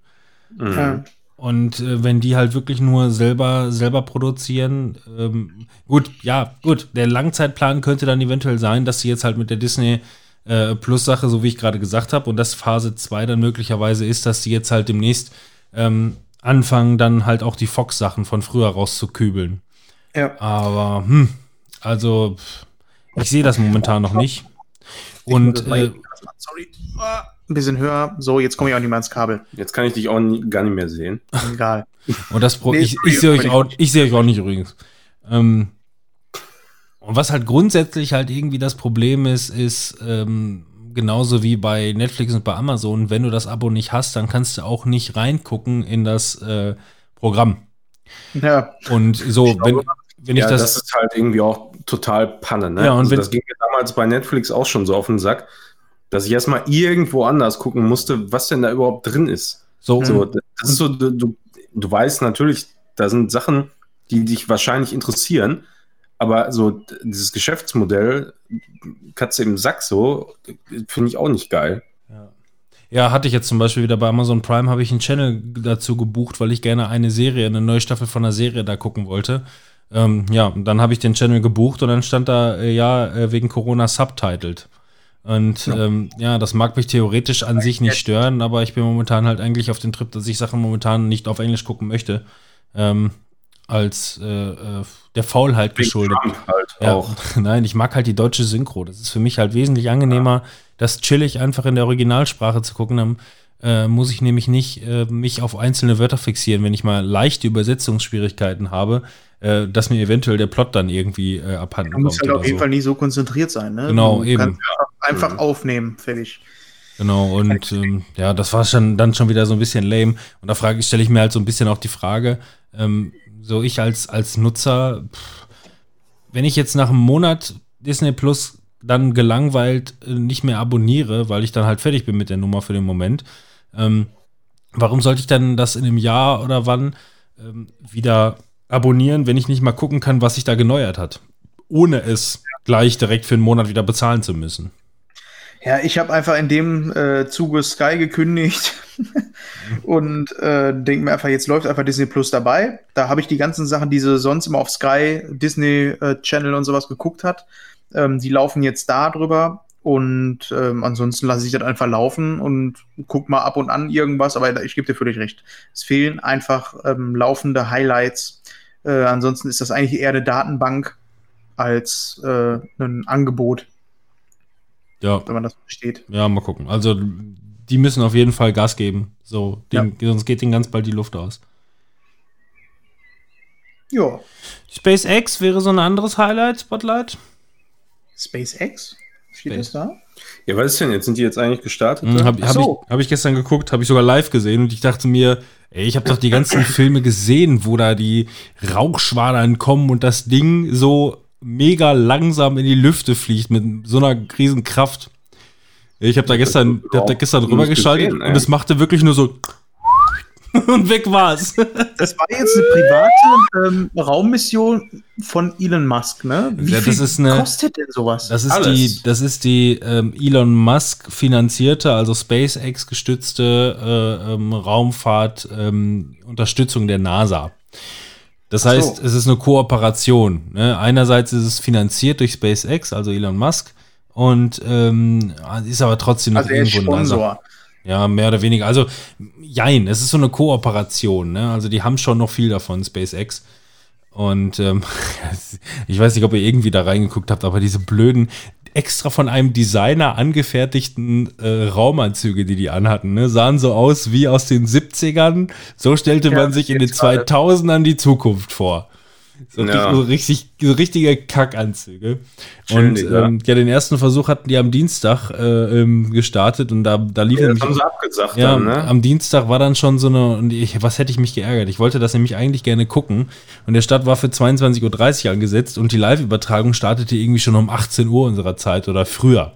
Mhm. äh, Und äh, wenn die halt wirklich nur selber, selber produzieren, ähm, gut, ja, gut, der Langzeitplan könnte dann eventuell sein, dass sie jetzt halt mit der Disney äh, Plus-Sache, so wie ich gerade gesagt habe, und das Phase 2 dann möglicherweise ist, dass sie jetzt halt demnächst ähm, anfangen, dann halt auch die Fox-Sachen von früher rauszukübeln. ja. Aber, hm, also, ich sehe das momentan noch nicht. Und äh, Sorry. Ein bisschen höher. So, jetzt komme ich auch nicht mehr ans Kabel. Jetzt kann ich dich auch nie, gar nicht mehr sehen. Egal. Und das Pro Nee, ich, ich sehe euch aber auch, ich sehe euch auch nicht übrigens. Ähm, und was halt grundsätzlich halt irgendwie das Problem ist, ist ähm, genauso wie bei Netflix und bei Amazon, wenn du das Abo nicht hast, dann kannst du auch nicht reingucken in das äh, Programm. Ja, Und so, wenn, wenn ich ja, das, das, ist halt irgendwie auch total Panne, ne? Ja, und also wenn- das ging mir damals bei Netflix auch schon so auf den Sack, dass ich erstmal irgendwo anders gucken musste, was denn da überhaupt drin ist. so, So, das ist so, du, du, du weißt natürlich, da sind Sachen, die dich wahrscheinlich interessieren, aber so dieses Geschäftsmodell, Katze im Sack so, finde ich auch nicht geil. Ja, hatte ich jetzt zum Beispiel wieder bei Amazon Prime, habe ich einen Channel dazu gebucht, weil ich gerne eine Serie, eine neue Staffel von einer Serie da gucken wollte. Ähm, ja, und dann habe ich den Channel gebucht und dann stand da, äh, ja, äh, wegen Corona subtitled. Und ja. Ähm, ja, das mag mich theoretisch an sich nicht stören, aber ich bin momentan halt eigentlich auf dem Trip, dass ich Sachen momentan nicht auf Englisch gucken möchte. Ähm, als äh, äh, der Faulheit geschuldet. Halt Ja, auch. [laughs] nein, ich mag halt die deutsche Synchro. Das ist für mich halt wesentlich angenehmer, das chillig einfach in der Originalsprache zu gucken. Dann äh, muss ich nämlich nicht äh, mich auf einzelne Wörter fixieren, wenn ich mal leichte Übersetzungsschwierigkeiten habe, äh, dass mir eventuell der Plot dann irgendwie äh, abhanden man muss kommt. halt auf jeden so. Fall nie so konzentriert sein. Ne? Genau, du eben. kannst einfach, einfach Mhm. aufnehmen, fertig. Genau, und ähm, ja, das war schon dann schon wieder so ein bisschen lame. Und da frage stelle ich mir halt so ein bisschen auch die Frage, ähm, so ich als, als Nutzer, pff, wenn ich jetzt nach einem Monat Disney Plus dann gelangweilt äh, nicht mehr abonniere, weil ich dann halt fertig bin mit der Nummer für den Moment, ähm, warum sollte ich dann das in einem Jahr oder wann ähm, wieder abonnieren, wenn ich nicht mal gucken kann, was sich da geneuert hat? Ohne es gleich direkt für einen Monat wieder bezahlen zu müssen. Ja, ich habe einfach in dem äh, Zuge Sky gekündigt [laughs] und äh, denke mir einfach, jetzt läuft einfach Disney Plus dabei. Da habe ich die ganzen Sachen, die sie sonst immer auf Sky, Disney äh, Channel und sowas geguckt hat, ähm, die laufen jetzt da drüber. Und ähm, ansonsten lasse ich das einfach laufen und guck mal ab und an irgendwas, aber ich gebe dir völlig recht. Es fehlen einfach ähm, laufende Highlights. Äh, ansonsten ist das eigentlich eher eine Datenbank als äh, ein Angebot, Ja, wenn man das versteht. Ja, mal gucken. Also, die müssen auf jeden Fall Gas geben. So, den, sonst geht denen ganz bald die Luft aus. Ja. SpaceX wäre so ein anderes Highlight, Spotlight. SpaceX? Steht Space. das da? Ja, was ist denn jetzt? Sind die jetzt eigentlich gestartet? Mhm, Habe hab so. ich, hab ich gestern geguckt, habe ich sogar live gesehen und ich dachte mir, ey, ich habe doch die ganzen [clears throat] Filme gesehen, wo da die Rauchschwadern kommen und das Ding so mega langsam in die Lüfte fliegt mit so einer riesen Kraft. Ich habe da gestern, ich hab da gestern Nicht rübergeschaltet gesehen, und es machte wirklich nur so [laughs] und weg war's. Das war jetzt eine private ähm, Raummission von Elon Musk, ne? Wie Ja, das viel ist eine- kostet denn sowas? Das ist Alles. die, das ist die ähm, Elon Musk finanzierte, also SpaceX gestützte äh, ähm, Raumfahrt ähm, Unterstützung der NASA. Das so. heißt, es ist eine Kooperation. Ne? Einerseits ist es finanziert durch SpaceX, also Elon Musk, und ähm, ist aber trotzdem noch also irgendwo. Sponsor. Ja, mehr oder weniger. Also, jein, es ist so eine Kooperation, ne? Also, die haben schon noch viel davon, SpaceX. Und ähm, [laughs] ich weiß nicht, ob ihr irgendwie da reingeguckt habt, aber diese blöden, extra von einem Designer angefertigten äh, Raumanzüge, die die anhatten, ne, sahen so aus wie aus den 70ern. So stellte Ja, man sich in den jetzt gerade. 2000ern die Zukunft vor. So, Ja. richtig, so, richtig, so richtige Kackanzüge. Schön, und ja. ähm, ja, den ersten Versuch hatten die am Dienstag äh, ähm, gestartet und da, da lief Ja, nämlich haben sie abgesagt Ja, dann, ne? am Dienstag war dann schon so eine, und ich, was hätte ich mich geärgert? Ich wollte das nämlich eigentlich gerne gucken. Und der Start war für 22.30 Uhr angesetzt und die Live-Übertragung startete irgendwie schon um 18 Uhr unserer Zeit oder früher.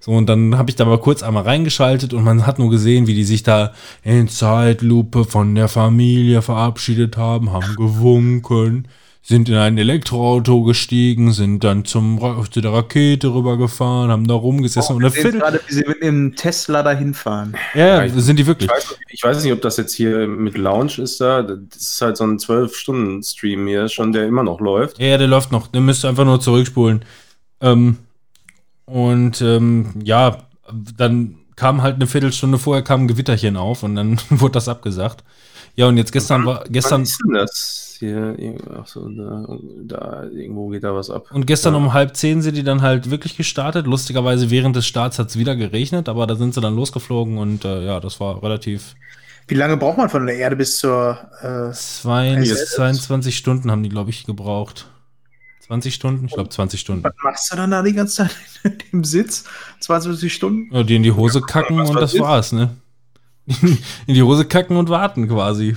So, und dann habe ich da mal kurz einmal reingeschaltet und man hat nur gesehen, wie die sich da in Zeitlupe von der Familie verabschiedet haben, haben gewunken, sind in ein Elektroauto gestiegen, sind dann zum, Ra- zu der Rakete rübergefahren, haben da rumgesessen und Wir eine sehen Viertel, gerade, wie sie mit dem Tesla dahin fahren. ja, ja, sind die wirklich. Ich weiß, ich weiß nicht, ob das jetzt hier mit Lounge ist da. Das ist halt so ein 12-Stunden-Stream hier schon, der immer noch läuft. Ja, ja, der läuft noch. Der müsste einfach nur zurückspulen. Ähm, und ähm, ja, dann kam halt eine Viertelstunde vorher kam ein Gewitterchen auf und dann [laughs] wurde das abgesagt. Ja, und jetzt gestern war gestern ist denn das hier? Ach so, da, da irgendwo geht da was ab. und gestern Ja. um halb zehn sind die dann halt wirklich gestartet. Lustigerweise während des Starts hat es wieder geregnet, aber da sind sie dann losgeflogen und äh, ja, das war relativ Wie lange braucht man von der Erde bis zur. Äh, zwei, ISS? 22 Stunden haben die, glaube ich, gebraucht. 20 Stunden? Ich glaube 20 Stunden. was machst du dann da die ganze Zeit [laughs] im Sitz? 22 Stunden? Ja, die in die Hose kacken was und was das war's, ne? In die Hose kacken und warten quasi.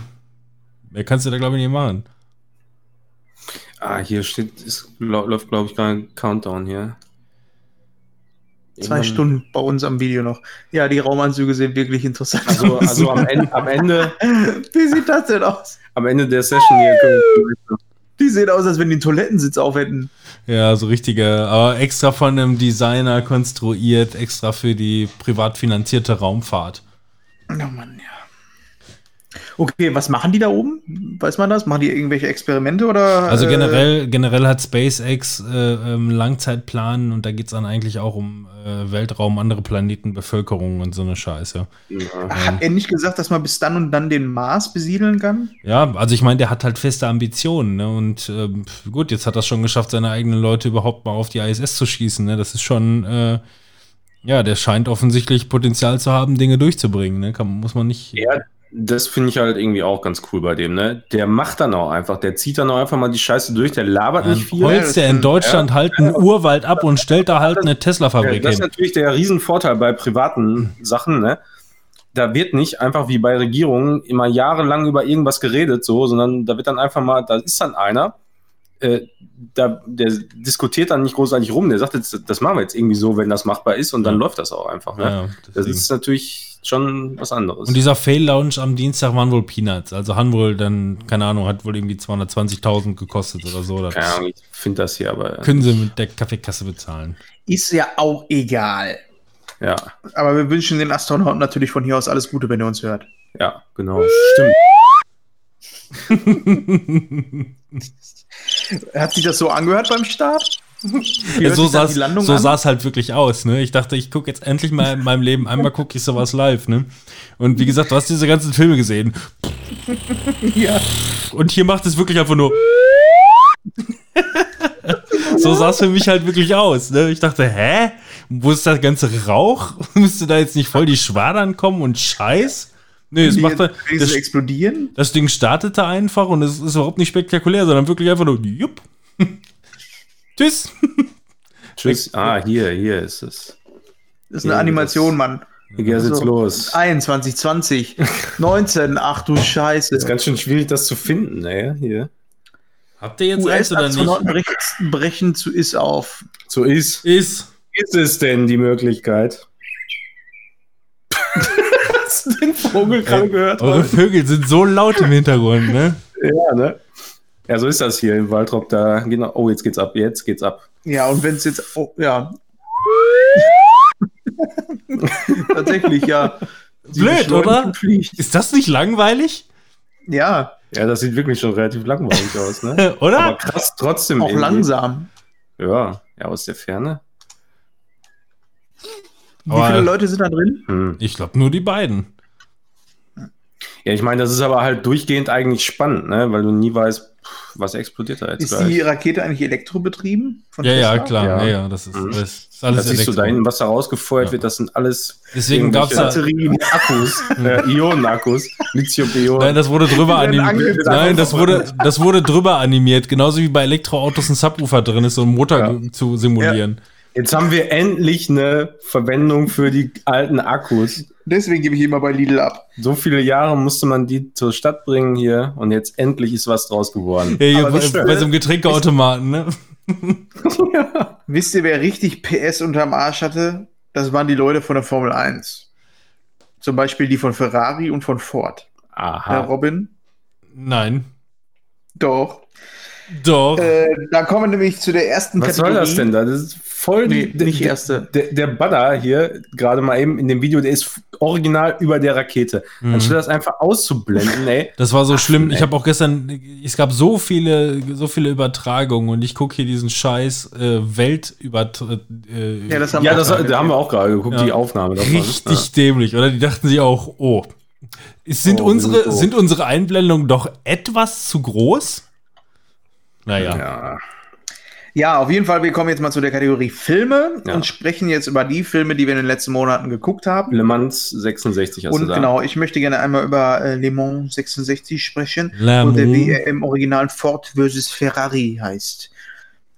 Mehr kannst du da, glaube ich, nicht machen. Ah, hier steht, es läuft, glaube ich, gerade ein Countdown hier. Zwei Irgendwann- Stunden bei uns am Video noch. Ja, die Raumanzüge sehen wirklich interessant Also, aus. also am, Ende, am, Ende, [laughs] Wie sieht das denn aus? am Ende der Session hier können Die sehen aus, als wenn die einen Toilettensitz auf hätten. Ja, so richtige, aber extra von einem Designer konstruiert, extra für die privat finanzierte Raumfahrt. Oh Mann, ja. Okay, was machen die da oben? Weiß man das? Machen die irgendwelche Experimente oder? Also äh, generell, generell hat SpaceX äh, ähm, Langzeitplan und da geht's dann eigentlich auch um äh, Weltraum, andere Planeten, Bevölkerung und so eine Scheiße. ja. Hat er nicht gesagt, dass man bis dann und dann den Mars besiedeln kann? Ja, also ich meine, der hat halt feste Ambitionen, ne? Und ähm, gut, jetzt hat er schon geschafft, seine eigenen Leute überhaupt mal auf die ISS zu schießen, ne? Das ist schon, äh, ja, der scheint offensichtlich Potenzial zu haben, Dinge durchzubringen, ne? Kann, muss man nicht. Ja, das finde ich halt irgendwie auch ganz cool bei dem, ne? Der macht dann auch einfach, der zieht dann auch einfach mal die Scheiße durch, der labert Dann nicht viel. holzt er in Deutschland halt einen Urwald ab und stellt da halt eine Ja, Tesla-Fabrik das ist hin. natürlich der Riesenvorteil bei privaten Sachen, ne? Da wird nicht einfach wie bei Regierungen immer jahrelang über irgendwas geredet, so, sondern da wird dann einfach mal, da ist dann einer, äh, da, der diskutiert dann nicht großartig rum, der sagt jetzt, das machen wir jetzt irgendwie so, wenn das machbar ist, und dann Ja. läuft das auch einfach. Ne? Ja, das ist natürlich schon was anderes. Und dieser Fail-Lounge am Dienstag waren wohl Peanuts. Also haben wohl dann, keine Ahnung, hat wohl irgendwie 220.000 gekostet oder so. Das Keine Ahnung, ich finde das hier aber. können sie mit der Kaffeekasse bezahlen. Ist ja auch egal. Ja, Aber wir wünschen den Astronauten natürlich von hier aus alles Gute, wenn er uns hört. ja, genau. Stimmt. [laughs] Hat sich das so angehört beim Start? Ja, so sah so sah's halt wirklich aus, ne? Ich dachte, ich gucke jetzt endlich mal in meinem Leben einmal gucke ich sowas live, ne? Und wie gesagt, du hast diese ganzen Filme gesehen. [laughs] Ja. Und hier macht es wirklich einfach nur. [laughs] so sah es für mich halt wirklich aus, ne? Ich dachte, hä? Wo ist der ganze Rauch? [laughs] Müsste da jetzt nicht voll die Schwadern kommen und Scheiß? Nee, es macht jetzt wenigstens das, explodieren? das Ding startete einfach und es ist überhaupt nicht spektakulär, sondern wirklich einfach nur, jupp. [laughs] Tschüss. Tschüss. Ah, hier, hier ist es. Das ist eine Animation, Mann. Hier geht's jetzt los. 21, 20, 19, ach du Scheiße. Ist ganz schön schwierig, das zu finden, ey, hier. Habt ihr jetzt eins oder nicht? brechen, brechen zu IS auf. So ist. Ist. Ist es denn die Möglichkeit? [laughs] Den Vogel gerade gehört? Eure Vögel sind so laut im Hintergrund, ne? Ja, ne? Ja, so ist das hier im Waldrop. Da genau. Oh, jetzt geht's ab. Jetzt geht's ab. Ja, und wenn es jetzt, oh, ja. [laughs] Tatsächlich, ja. Sie Blöd, oder? Fliegt. Ist das nicht langweilig? Ja, Ja, das sieht wirklich schon relativ langweilig aus, ne? [laughs] Aber Oder? krass, trotzdem. auch irgendwie. langsam. Ja, ja, aus der Ferne. Wie Aber- viele Leute sind da drin? Hm. Ich glaube nur die beiden. Ja, ich meine, das ist aber halt durchgehend eigentlich spannend, ne? Weil du nie weißt, was explodiert da jetzt Ist die Rakete eigentlich elektrobetrieben? von Ja, ja, Tesla? klar. Ja, Ja. ja, das ist, Mhm. das ist Da alles siehst du da hinten, was da rausgefeuert Ja. wird, das sind alles Deswegen gab's da, Batterien, Akkus, [laughs] äh, Ionen-Akkus, Lithium-Ionen. Nein, das wurde drüber animiert. Nein, das wurde, das wurde drüber animiert. Genauso wie bei Elektroautos ein Subwoofer drin ist, so einen Motor Ja. zu simulieren. Jetzt haben wir endlich eine Verwendung für die alten Akkus. Deswegen gebe ich immer bei Lidl ab. So viele Jahre musste man die zur Stadt bringen hier und jetzt endlich ist was draus geworden. Ja, hier Aber bei, bei so einem Getränkeautomaten, ne? [laughs] Wisst ihr, wer richtig PS unterm Arsch hatte? Das waren die Leute von der Formel 1. Zum Beispiel die von Ferrari und von Ford. Herr Aha. Robin? Nein. Doch. Doch. Äh, da kommen wir nämlich zu der ersten Was soll das denn da? Das ist voll Nee, die, nicht der- erste. Der, der Banner hier, gerade mal eben in dem Video, der ist original über der Rakete. Mhm. Anstatt das einfach auszublenden, ey. [laughs] Das war so schlimm. Ich ey. habe auch gestern, es gab so viele, so viele Übertragungen und ich gucke hier diesen Scheiß äh, Weltüber. Äh, Ja, das haben Ja, wir das, da haben wir auch gerade geguckt, Ja. die Aufnahme davon. richtig dämlich, oder? Die dachten sich auch, oh, sind Oh, unsere, sind unsere Einblendungen doch etwas zu groß? Naja. Ja. Ja, auf jeden Fall, wir kommen jetzt mal zu der Kategorie Filme Ja. und sprechen jetzt über die Filme, die wir in den letzten Monaten geguckt haben. Le Mans 66 hast du Und da. genau, ich möchte gerne einmal über äh, Le Mans 66 sprechen, Le und der wie er im Original Ford vs. Ferrari heißt.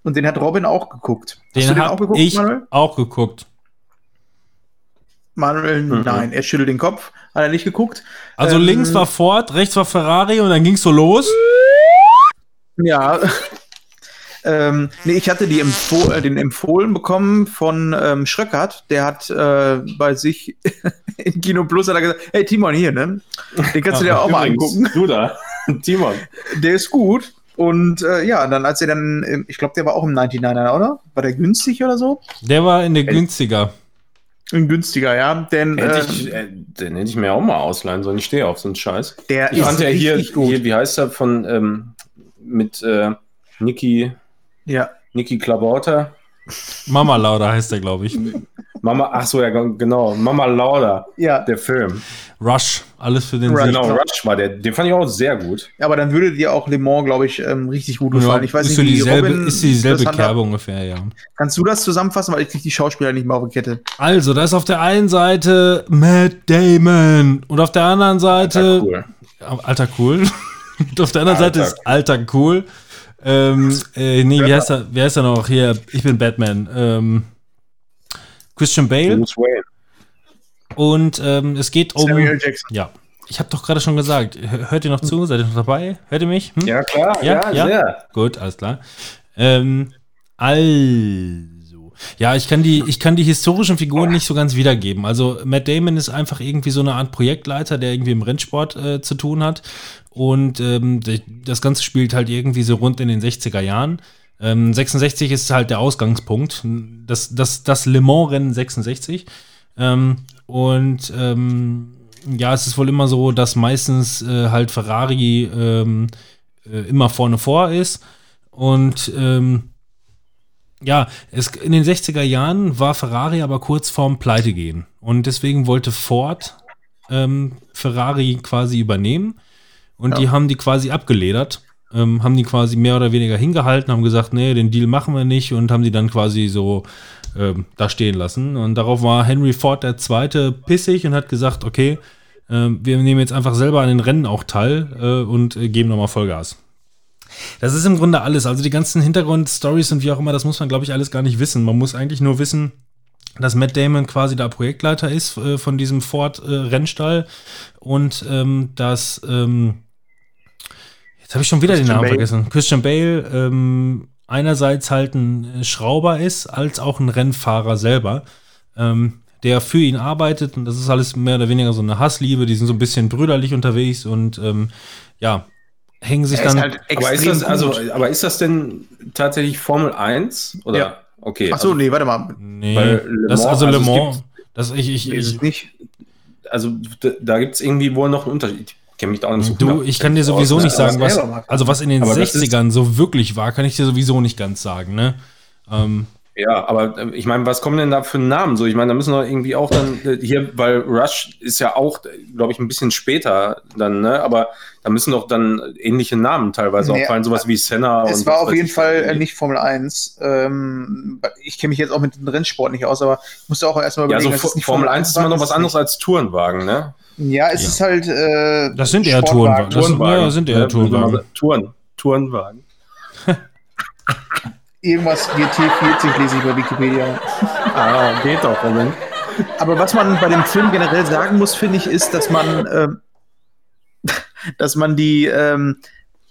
Und den hat Robin auch geguckt. Den Hast du den habe auch geguckt, ich Manuel? auch geguckt. Manuel, Mhm. nein, er schüttelt den Kopf, hat er nicht geguckt. Also Ähm, links war Ford, rechts war Ferrari und dann ging's so los. Ja. [laughs] ähm, nee, ich hatte die empfoh äh, den empfohlen bekommen von ähm, Schröckert. Der hat äh, bei sich [laughs] in Kino Plus hat er gesagt, hey Timon hier, ne? Den kannst du dir auch mal angucken. Du da, [laughs] Timon. Der ist gut. Und äh, ja, dann als er dann, ähm, ich glaube, der war auch im 99er, oder? War der günstig oder so? Der war in der günstiger. Ein günstiger, ja. Denn Hätte äh, ich, äh, den hätte ich mir auch mal ausleihen sollen. Ich stehe auf so einen Scheiß. der Ich fand ja hier, richtig gut. hier, wie heißt er, von ähm, mit äh, Niki, Ja. Niki Klabauter. Mama Lauda heißt der, glaube ich. Mama, ach so, ja, genau, Mama Lauda, Ja, der Film. Rush, alles für den Rush. Genau. Rush war der, den fand ich auch sehr gut. aber dann würde dir auch Le Mans, glaube ich, ähm, richtig gut Ja, gefallen. ich weiß ist nicht, wie dieselbe, Robin ist dieselbe. Kerbe ungefähr, ja. Kannst du das zusammenfassen, weil ich krieg die Schauspieler nicht mehr auf die Kette. Also, da ist auf der einen Seite Matt Damon und auf der anderen Seite. cool. Alter cool. Und [laughs] auf der anderen Alter Seite ist Alter cool. Ähm, äh, nee, wie heißt er, wer ist er noch? Hier, ich bin Batman. Ähm, Christian Bale. Und ähm, es geht um. Samuel Jackson. Ja. Ich habe doch gerade schon gesagt. Hör- Hört ihr noch zu? Seid ihr noch dabei? Hört ihr mich? Hm? Ja, klar, Ja, ja, ja. sehr. Gut, alles klar. Ähm, also. Ja, ich kann die, ich kann die historischen Figuren nicht so ganz wiedergeben. Also Matt Damon ist einfach irgendwie so eine Art Projektleiter, der irgendwie im Rennsport äh, zu tun hat. Und ähm, das Ganze spielt halt irgendwie so rund in den 60er Jahren. Ähm, 66 ist halt der Ausgangspunkt. Das, das, das Le Mans-Rennen 66. Ähm, und ähm, ja, es ist wohl immer so, dass meistens äh, halt Ferrari ähm, äh, immer vorne vor ist. Und ähm, ja, es, in den 60er Jahren war Ferrari aber kurz vorm Pleite gehen. Und deswegen wollte Ford ähm, Ferrari quasi übernehmen. Und Ja. die haben die quasi abgeledert. Ähm, haben die quasi mehr oder weniger hingehalten, haben gesagt, nee, den Deal machen wir nicht und haben die dann quasi so ähm, da stehen lassen. Und darauf war Henry Ford der Zweite pissig und hat gesagt, okay, ähm, wir nehmen jetzt einfach selber an den Rennen auch teil äh, und äh, geben nochmal Vollgas. Das ist im Grunde alles. Also die ganzen Hintergrundstories und wie auch immer, das muss man, glaube ich, alles gar nicht wissen. Man muss eigentlich nur wissen, dass Matt Damon quasi da Projektleiter ist äh, von diesem Ford-Rennstall und ähm, dass ähm, jetzt habe ich schon wieder den Christian Namen Bale. vergessen. Christian Bale ähm, einerseits halt ein Schrauber ist, als auch ein Rennfahrer selber. Ähm, der für ihn arbeitet und das ist alles mehr oder weniger so eine Hassliebe, die sind so ein bisschen brüderlich unterwegs und ähm, ja, hängen sich ist dann. halt Aber ist, das, also, aber ist das denn tatsächlich Formel 1? Oder? Ja. Okay. Ach so, also, nee, warte mal. Nee, Weil Le das Mans- also Le also es Mans. Das ich, ich, ist ich, nicht. also da gibt es irgendwie wohl noch einen Unterschied. Ich kenne mich da auch nicht so du, ich kann dir sowieso aus, nicht aber sagen, was, also was in den Aber das ist- 60ern so wirklich war, kann ich dir sowieso nicht ganz sagen, ne? Ähm, Ja, aber äh, ich meine, was kommen denn da für Namen? So, ich meine, da müssen wir irgendwie auch dann äh, hier, weil Rush ist ja auch, glaube ich, ein bisschen später dann, ne? Aber da müssen doch dann ähnliche Namen teilweise Nee, auch fallen, sowas wie Senna Es und war auf jeden. Fall äh, nicht Formel 1. Ähm, ich kenne mich jetzt auch mit dem Rennsport nicht aus, aber ich musste auch erstmal Ja, so überlegen, das Fo- Formel 1 ist immer noch was anderes als Tourenwagen, ne? Ja, es Ja. ist halt. Äh, Das sind eher. Tourenwagen. Das sind- ja, sind eher ne? Tourenwagen. Touren, Tourenwagen. [laughs] Irgendwas GT40 lese ich bei Wikipedia. Ah, geht doch, Robin. Aber was man bei dem Film generell sagen muss, finde ich, ist, dass man, ähm, [laughs] dass man die ähm,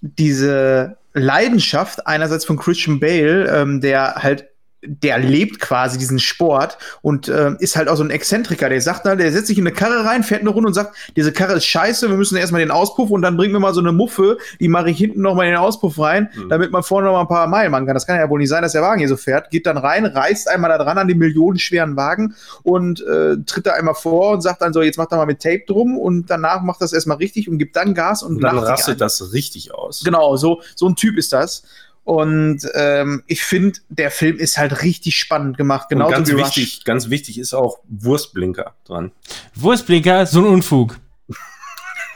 diese Leidenschaft einerseits von Christian Bale, ähm, der halt der lebt quasi diesen Sport und ähm, ist halt auch so ein Exzentriker. Der sagt dann, der setzt sich in eine Karre rein, fährt eine Runde und sagt, diese Karre ist scheiße, wir müssen erstmal den Auspuff und dann bringen wir mal so eine Muffe, die mache ich hinten noch mal in den Auspuff rein, Mhm. damit man vorne noch mal ein paar Meilen machen kann. Das kann ja wohl nicht sein, dass der Wagen hier so fährt. Geht dann rein, reißt einmal da dran an den millionenschweren Wagen und äh, tritt da einmal vor und sagt dann so, jetzt macht er mal mit Tape drum und danach macht das erstmal richtig und gibt dann Gas und, Und dann rastet das richtig aus. Genau, so, so ein Typ ist das. Und ähm, ich finde, der Film ist halt richtig spannend gemacht. Und Genauso ganz wichtig, ganz wichtig ist auch Wurstblinker dran. Wurstblinker, so ein Unfug.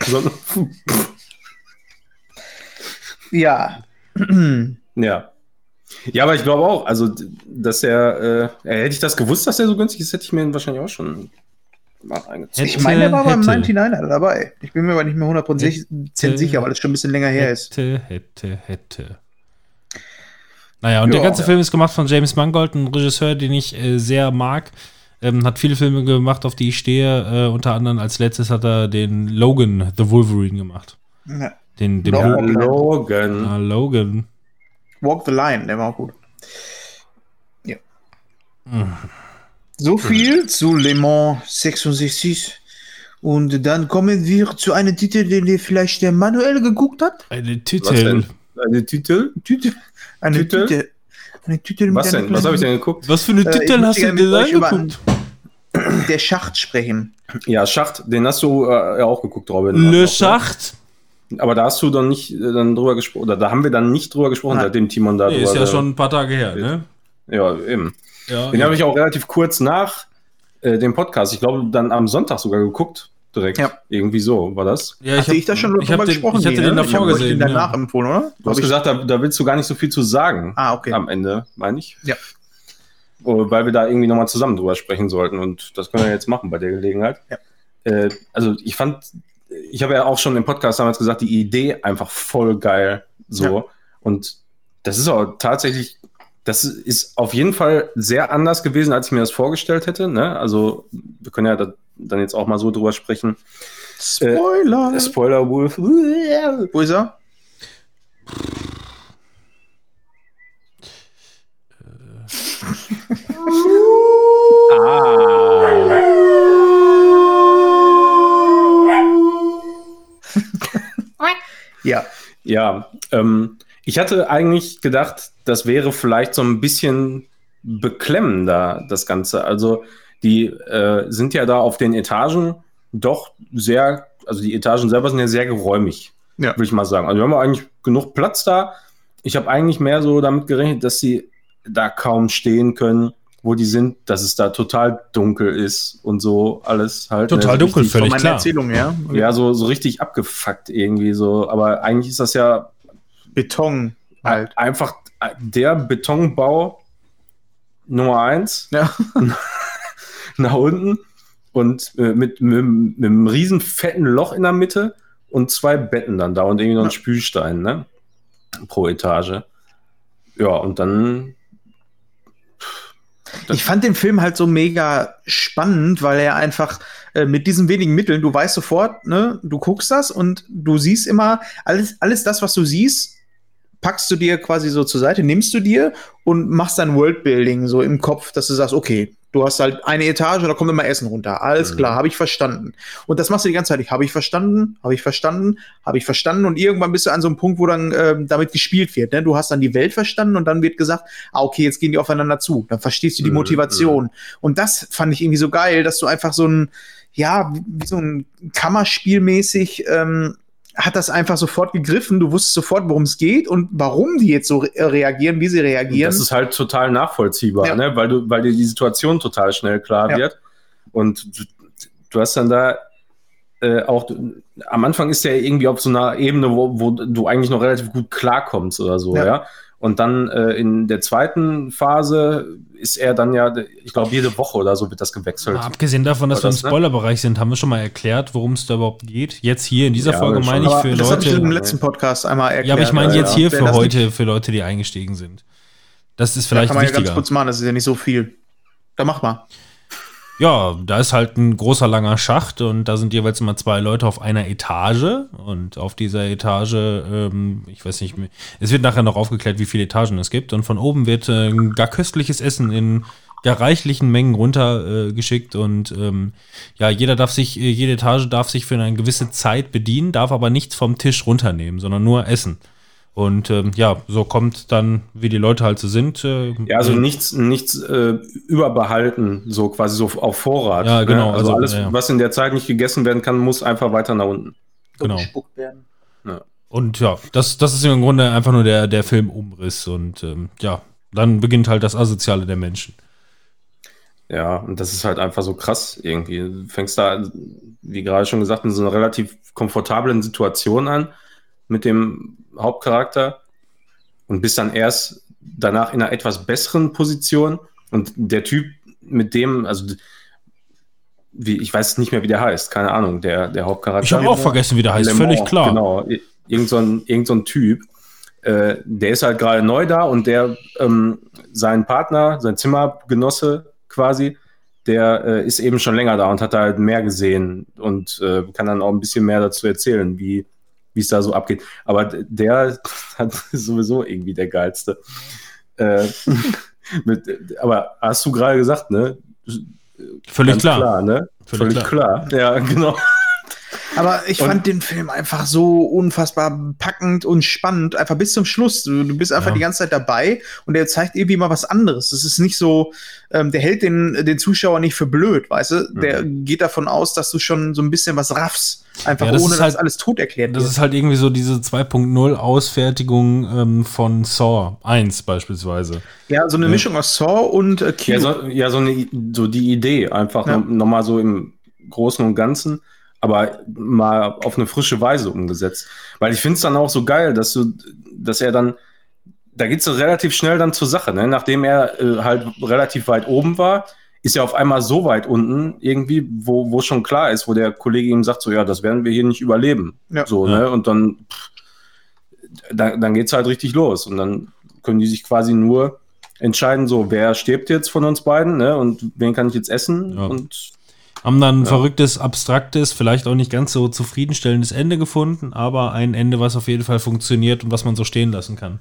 So, Rush. Ja. ja. Ja, aber ich glaube auch, also, dass er, äh, hätte ich das gewusst, dass er so günstig ist, hätte ich mir ihn wahrscheinlich auch schon mal eingezogen. Ich meine, der war beim Hätte. 99er dabei. Ich bin mir aber nicht mehr 100% Hätte. sicher, weil das schon ein bisschen länger her ist. Hätte, hätte, hätte. Naja, und der Ja. ganze Film ist gemacht von James Mangold, ein Regisseur, den ich äh, sehr mag. Ähm, hat viele Filme gemacht, auf die ich stehe. Äh, unter anderem als letztes hat er den Logan, The Wolverine gemacht. Ja. Den, den Ja. Logan. Ah, Logan. Walk the Line, der war auch gut. Ja. Mhm. So viel zu Le Mans 66. Und dann kommen wir zu einem Titel, den der vielleicht der Manuel geguckt hat. Eine Was Titel. Denn? Eine Titel? Tüte. Eine Titel? Tüte. Eine Tüte mit Was denn? Was habe ich denn geguckt? Was für eine Äh, Titel möchte hast du dir mit da angeguckt? Der Schacht sprechen. Ja, Schacht, den hast du äh, ja auch geguckt, Robin. Le ne? Schacht? Aber da hast du dann nicht äh, dann drüber gesprochen, oder da haben wir dann nicht drüber gesprochen, Nein. seitdem Timon da Nee, drüber ist ja schon ein paar Tage her, ne? Ja, eben. Ja, Den habe ich auch relativ kurz nach äh, dem Podcast, ich glaube, dann am Sonntag sogar geguckt. Direkt. Ja. Irgendwie so war das. ja, ich Hatte hab, ich da schon ich drüber den, gesprochen? Ich hatte den ne? davor gesehen. Den danach ja. empfohlen, oder? Du hast ich- gesagt, da, da willst du gar nicht so viel zu sagen. Ah, okay. Am Ende, meine ich. Ja. Oh, Weil wir da irgendwie nochmal zusammen drüber sprechen sollten. Und das können wir jetzt machen bei der Gelegenheit. Ja. Äh, also ich fand, ich habe ja auch schon im Podcast damals gesagt, die Idee einfach voll geil. So. Ja. Und das ist auch tatsächlich, das ist auf jeden Fall sehr anders gewesen, als ich mir das vorgestellt hätte. Ne? Also wir können ja da, dann jetzt auch mal so drüber sprechen. Spoiler. Spoiler Wolf. Wo ist er? Ja. Ja, ähm, ich hatte eigentlich gedacht, das wäre vielleicht so ein bisschen beklemmender, das Ganze. Also, die äh, sind ja da auf den Etagen doch sehr, also die Etagen selber sind ja sehr geräumig, Ja. würde ich mal sagen. Also, wir haben eigentlich genug Platz da. Ich habe eigentlich mehr so damit gerechnet, dass sie da kaum stehen können, wo die sind, dass es da total dunkel ist und so alles halt. Total so dunkel, richtig- völlig Meine klar. Erzählung, ja. Ja, so, so richtig abgefuckt irgendwie so. Aber eigentlich ist das ja Beton halt. einfach der Betonbau Nummer eins Ja. [laughs] nach unten und äh, mit, mit, mit einem riesen fetten Loch in der Mitte und zwei Betten dann da und irgendwie noch ein Ja. Spülstein, ne? Pro Etage. Ja, und dann. Das- Ich fand den Film halt so mega spannend, weil er einfach äh, mit diesen wenigen Mitteln, du weißt sofort, ne, du guckst das und du siehst immer, alles, alles das, was du siehst, packst du dir quasi so zur Seite, nimmst du dir und machst dann Worldbuilding so im Kopf, dass du sagst, okay, du hast halt eine Etage, da kommt immer Essen runter. Alles Mhm. klar, habe ich verstanden. Und das machst du die ganze Zeit. Habe ich verstanden, habe ich verstanden, habe ich verstanden. Und irgendwann bist du an so einem Punkt, wo dann ähm, damit gespielt wird. Ne? Du hast dann die Welt verstanden und dann wird gesagt, ah, okay, jetzt gehen die aufeinander zu. Dann verstehst du die Mhm, Motivation. Und das fand ich irgendwie so geil, dass du einfach so ein, ja, wie so ein Kammerspielmäßig ähm, hat das einfach sofort gegriffen. Du wusstest sofort, worum es geht und warum die jetzt so re reagieren, wie sie reagieren. Das ist halt total nachvollziehbar, Ja. ne? weil, du, weil dir die Situation total schnell klar Ja. wird. Und du, du hast dann da äh, auch, am Anfang ist der irgendwie auf so einer Ebene, wo, wo du eigentlich noch relativ gut klarkommst oder so, Ja. ja. Und dann äh, in der zweiten Phase ist er dann ja, ich glaube, jede Woche oder so wird das gewechselt. Mal abgesehen davon, dass War wir im das, ne? Spoilerbereich sind, haben wir schon mal erklärt, worum es da überhaupt geht. Jetzt hier in dieser Ja, Folge meine ich für das habe ich im Leute. letzten Podcast einmal erklärt. Ja, aber ich meine jetzt hier für das heute, für Leute, die eingestiegen sind. Das ist da vielleicht kann man ja ganz wichtiger. kurz machen, das ist ja nicht so viel. Da mach mal. Ja, da ist halt ein großer langer Schacht und da sind jeweils immer zwei Leute auf einer Etage und auf dieser Etage, ähm, ich weiß nicht, mehr- es wird nachher noch aufgeklärt, wie viele Etagen es gibt und von oben wird äh, gar köstliches Essen in gar reichlichen Mengen runtergeschickt äh, und ähm, ja, jeder darf sich, jede Etage darf sich für eine gewisse Zeit bedienen, darf aber nichts vom Tisch runternehmen, sondern nur essen. Und ähm, ja, so kommt dann, wie die Leute halt so sind. Äh, Ja, also nichts, nichts äh, überbehalten, so quasi so auf Vorrat. Ja, genau, Ne? Also, also, alles, ja. was in der Zeit nicht gegessen werden kann, muss einfach weiter nach unten. genau. Gespuckt werden. Und ja, das, das ist im Grunde einfach nur der, der Filmumriss. Und ähm, ja, dann beginnt halt das Asoziale der Menschen. Ja, und das ist halt einfach so krass irgendwie. Du fängst da, wie gerade schon gesagt, in so einer relativ komfortablen Situation an mit dem Hauptcharakter und bist dann erst danach in einer etwas besseren Position. Und der Typ, mit dem, also wie, ich weiß nicht mehr, wie der heißt, keine Ahnung, der, der Hauptcharakter. Ich habe auch vergessen, wie der heißt, Le völlig klar. Genau, irgend so ein, irgend so ein Typ. Äh, der ist halt gerade neu da und der, ähm, sein Partner, sein Zimmergenosse quasi, der äh, ist eben schon länger da und hat da halt mehr gesehen und äh, kann dann auch ein bisschen mehr dazu erzählen, wie wie es da so abgeht. Aber der [laughs] hat sowieso irgendwie der geilste. Äh, [laughs] mit, aber hast du gerade gesagt, ne? Völlig Ganz klar. ne? Völlig Völlig, klar. Ja, [laughs] genau. Aber ich Und- fand den Film einfach so unfassbar packend und spannend, einfach bis zum Schluss. Du, du bist einfach Ja. die ganze Zeit dabei und der zeigt irgendwie mal was anderes. Es ist nicht so, ähm, der hält den, den Zuschauer nicht für blöd, weißt du? Der geht davon aus, dass du schon so ein bisschen was raffst. Einfach Ja, das ohne, ist dass halt- alles tot erklärt Das wird. ist halt irgendwie so diese 2.0 Ausfertigung ähm, von Saw 1 beispielsweise. Ja, so eine Mischung aus Saw und äh, Ja, Kino. so, ja, so, eine, so die Idee, einfach Ja. noch, noch mal so im Großen und Ganzen, aber mal auf eine frische Weise umgesetzt. Weil ich finde es dann auch so geil, dass du, dass er dann, da geht es so relativ schnell dann zur Sache, ne? Nachdem er äh, halt relativ weit oben war, ist er auf einmal so weit unten, irgendwie, wo, wo schon klar ist, wo der Kollege ihm sagt, so ja, das werden wir hier nicht überleben. Ja. So, Ja. ne? Und dann, pff, da, dann geht's halt richtig los. Und dann können die sich quasi nur entscheiden, so, wer stirbt jetzt von uns beiden, ne? Und wen kann ich jetzt essen? Ja. Und Haben dann ein verrücktes, abstraktes, vielleicht auch nicht ganz so zufriedenstellendes Ende gefunden, aber ein Ende, was auf jeden Fall funktioniert und was man so stehen lassen kann.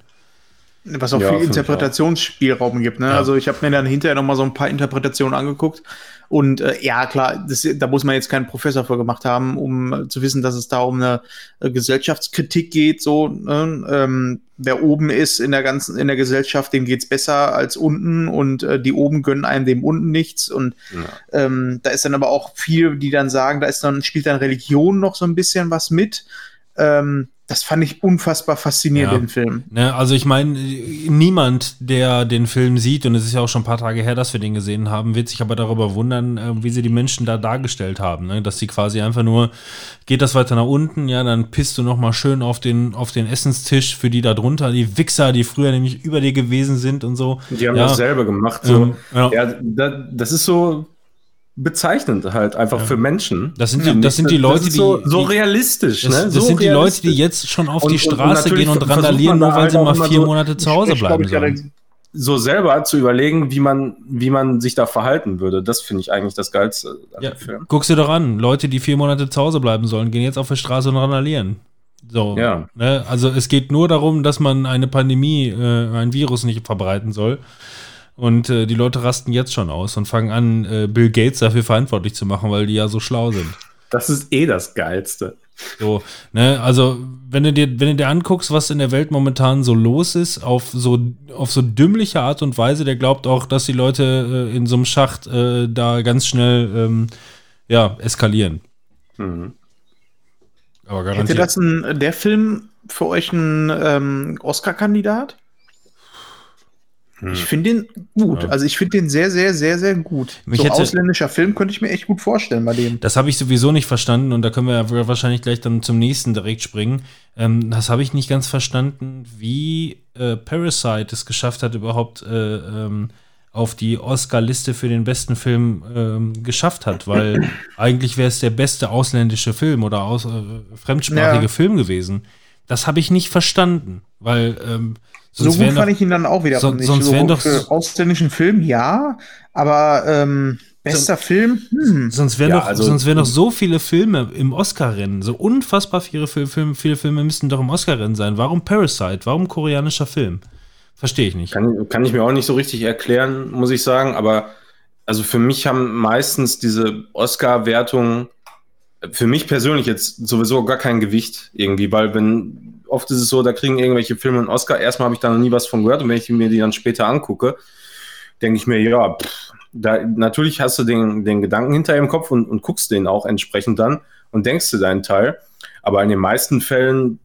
Was auch Ja, viel Interpretationsspielraum gibt. Ne? Ja. Also ich habe mir dann hinterher noch mal so ein paar Interpretationen angeguckt. Und äh, ja, klar, das, da muss man jetzt keinen Professor für gemacht haben, um äh, zu wissen, dass es da um eine äh, Gesellschaftskritik geht. So, ne? ähm, wer oben ist in der ganzen in der Gesellschaft, dem geht's besser als unten und äh, die oben gönnen einem dem unten nichts. Und ja. ähm, da ist dann aber auch viel, die dann sagen, da ist dann spielt dann Religion noch so ein bisschen was mit. Ähm, das fand ich unfassbar faszinierend, Ja. den Film. Ne, also ich meine, niemand, der den Film sieht, und es ist ja auch schon ein paar Tage her, dass wir den gesehen haben, wird sich aber darüber wundern, äh, wie sie die Menschen da dargestellt haben. Ne? Dass sie quasi einfach nur, geht das weiter nach unten, ja, dann pisst du noch mal schön auf den, auf den Essenstisch für die da drunter, die Wichser, die früher nämlich über dir gewesen sind und so. die haben ja, dasselbe gemacht. So. Ähm, ja. ja, da, das ist so bezeichnend halt einfach für Menschen. Das sind die- Ja, das sind die Leute, so, die- so die- realistisch. Das, ne? das so sind die Leute, die jetzt schon auf Und- die und- und Straße natürlich gehen und randalieren, da nur weil halt sie auch mal vier so- Monate zu Hause Ich bleiben ich sollen. so selber zu überlegen, wie man, wie man sich da verhalten würde. Das finde ich eigentlich das Geilste an Ja, dem Film. guck's dir doch an. Leute, die vier Monate zu Hause bleiben sollen, gehen jetzt auf die Straße und randalieren. So. Ja. Ne? Also es geht nur darum, dass man eine Pandemie, äh, ein Virus nicht verbreiten soll. Und äh, die Leute rasten jetzt schon aus und fangen an, äh, Bill Gates dafür verantwortlich zu machen, weil die ja so schlau sind. Das ist eh das Geilste. So, ne, also wenn du dir, wenn du dir anguckst, was in der Welt momentan so los ist, auf so, auf so dümmliche Art und Weise, der glaubt auch, dass die Leute äh, in so einem Schacht äh, da ganz schnell ähm, ja, eskalieren. Mhm. Aber Hätte garantiert. das ein, der Film für euch ein ähm, Oscar-Kandidat? Ich finde den gut. Hm. Ja. Also ich finde den sehr, sehr, sehr, sehr gut. Mich so hätte- ausländischer Film könnte ich mir echt gut vorstellen bei dem. Das habe ich sowieso nicht verstanden und da können wir ja wahrscheinlich gleich dann zum nächsten direkt springen. Ähm, das habe ich nicht ganz verstanden, wie äh, Parasite es geschafft hat, überhaupt äh, ähm, auf die Oscar-Liste für den besten Film ähm, geschafft hat, weil [clears throat] eigentlich wäre es der beste ausländische Film oder aus, äh, fremdsprachige Ja. Film gewesen. Das habe ich nicht verstanden, weil ähm, So sonst gut wären fand doch- ich ihn dann auch wieder son- nicht. sonst so wären doch- für ausländischen Film ja, aber ähm, bester Film, hm. Sonst wären Ja, doch, also- sonst wären doch so viele Filme im Oscar-Rennen, so unfassbar viele, Fil- Film, viele Filme müssten doch im Oscar-Rennen sein. Warum Parasite? Warum koreanischer Film? Verstehe ich nicht. Kann, kann ich mir auch nicht so richtig erklären, muss ich sagen. Aber also für mich haben meistens diese Oscar-Wertungen für mich persönlich jetzt sowieso gar kein Gewicht irgendwie, weil wenn oft ist es so, da kriegen irgendwelche Filme einen Oscar. Erstmal habe ich da noch nie was von gehört und wenn ich mir die dann später angucke, denke ich mir, ja, pff, da, natürlich hast du den, den Gedanken hinter im Kopf und, und guckst den auch entsprechend dann und denkst du deinen Teil. Aber in den meisten Fällen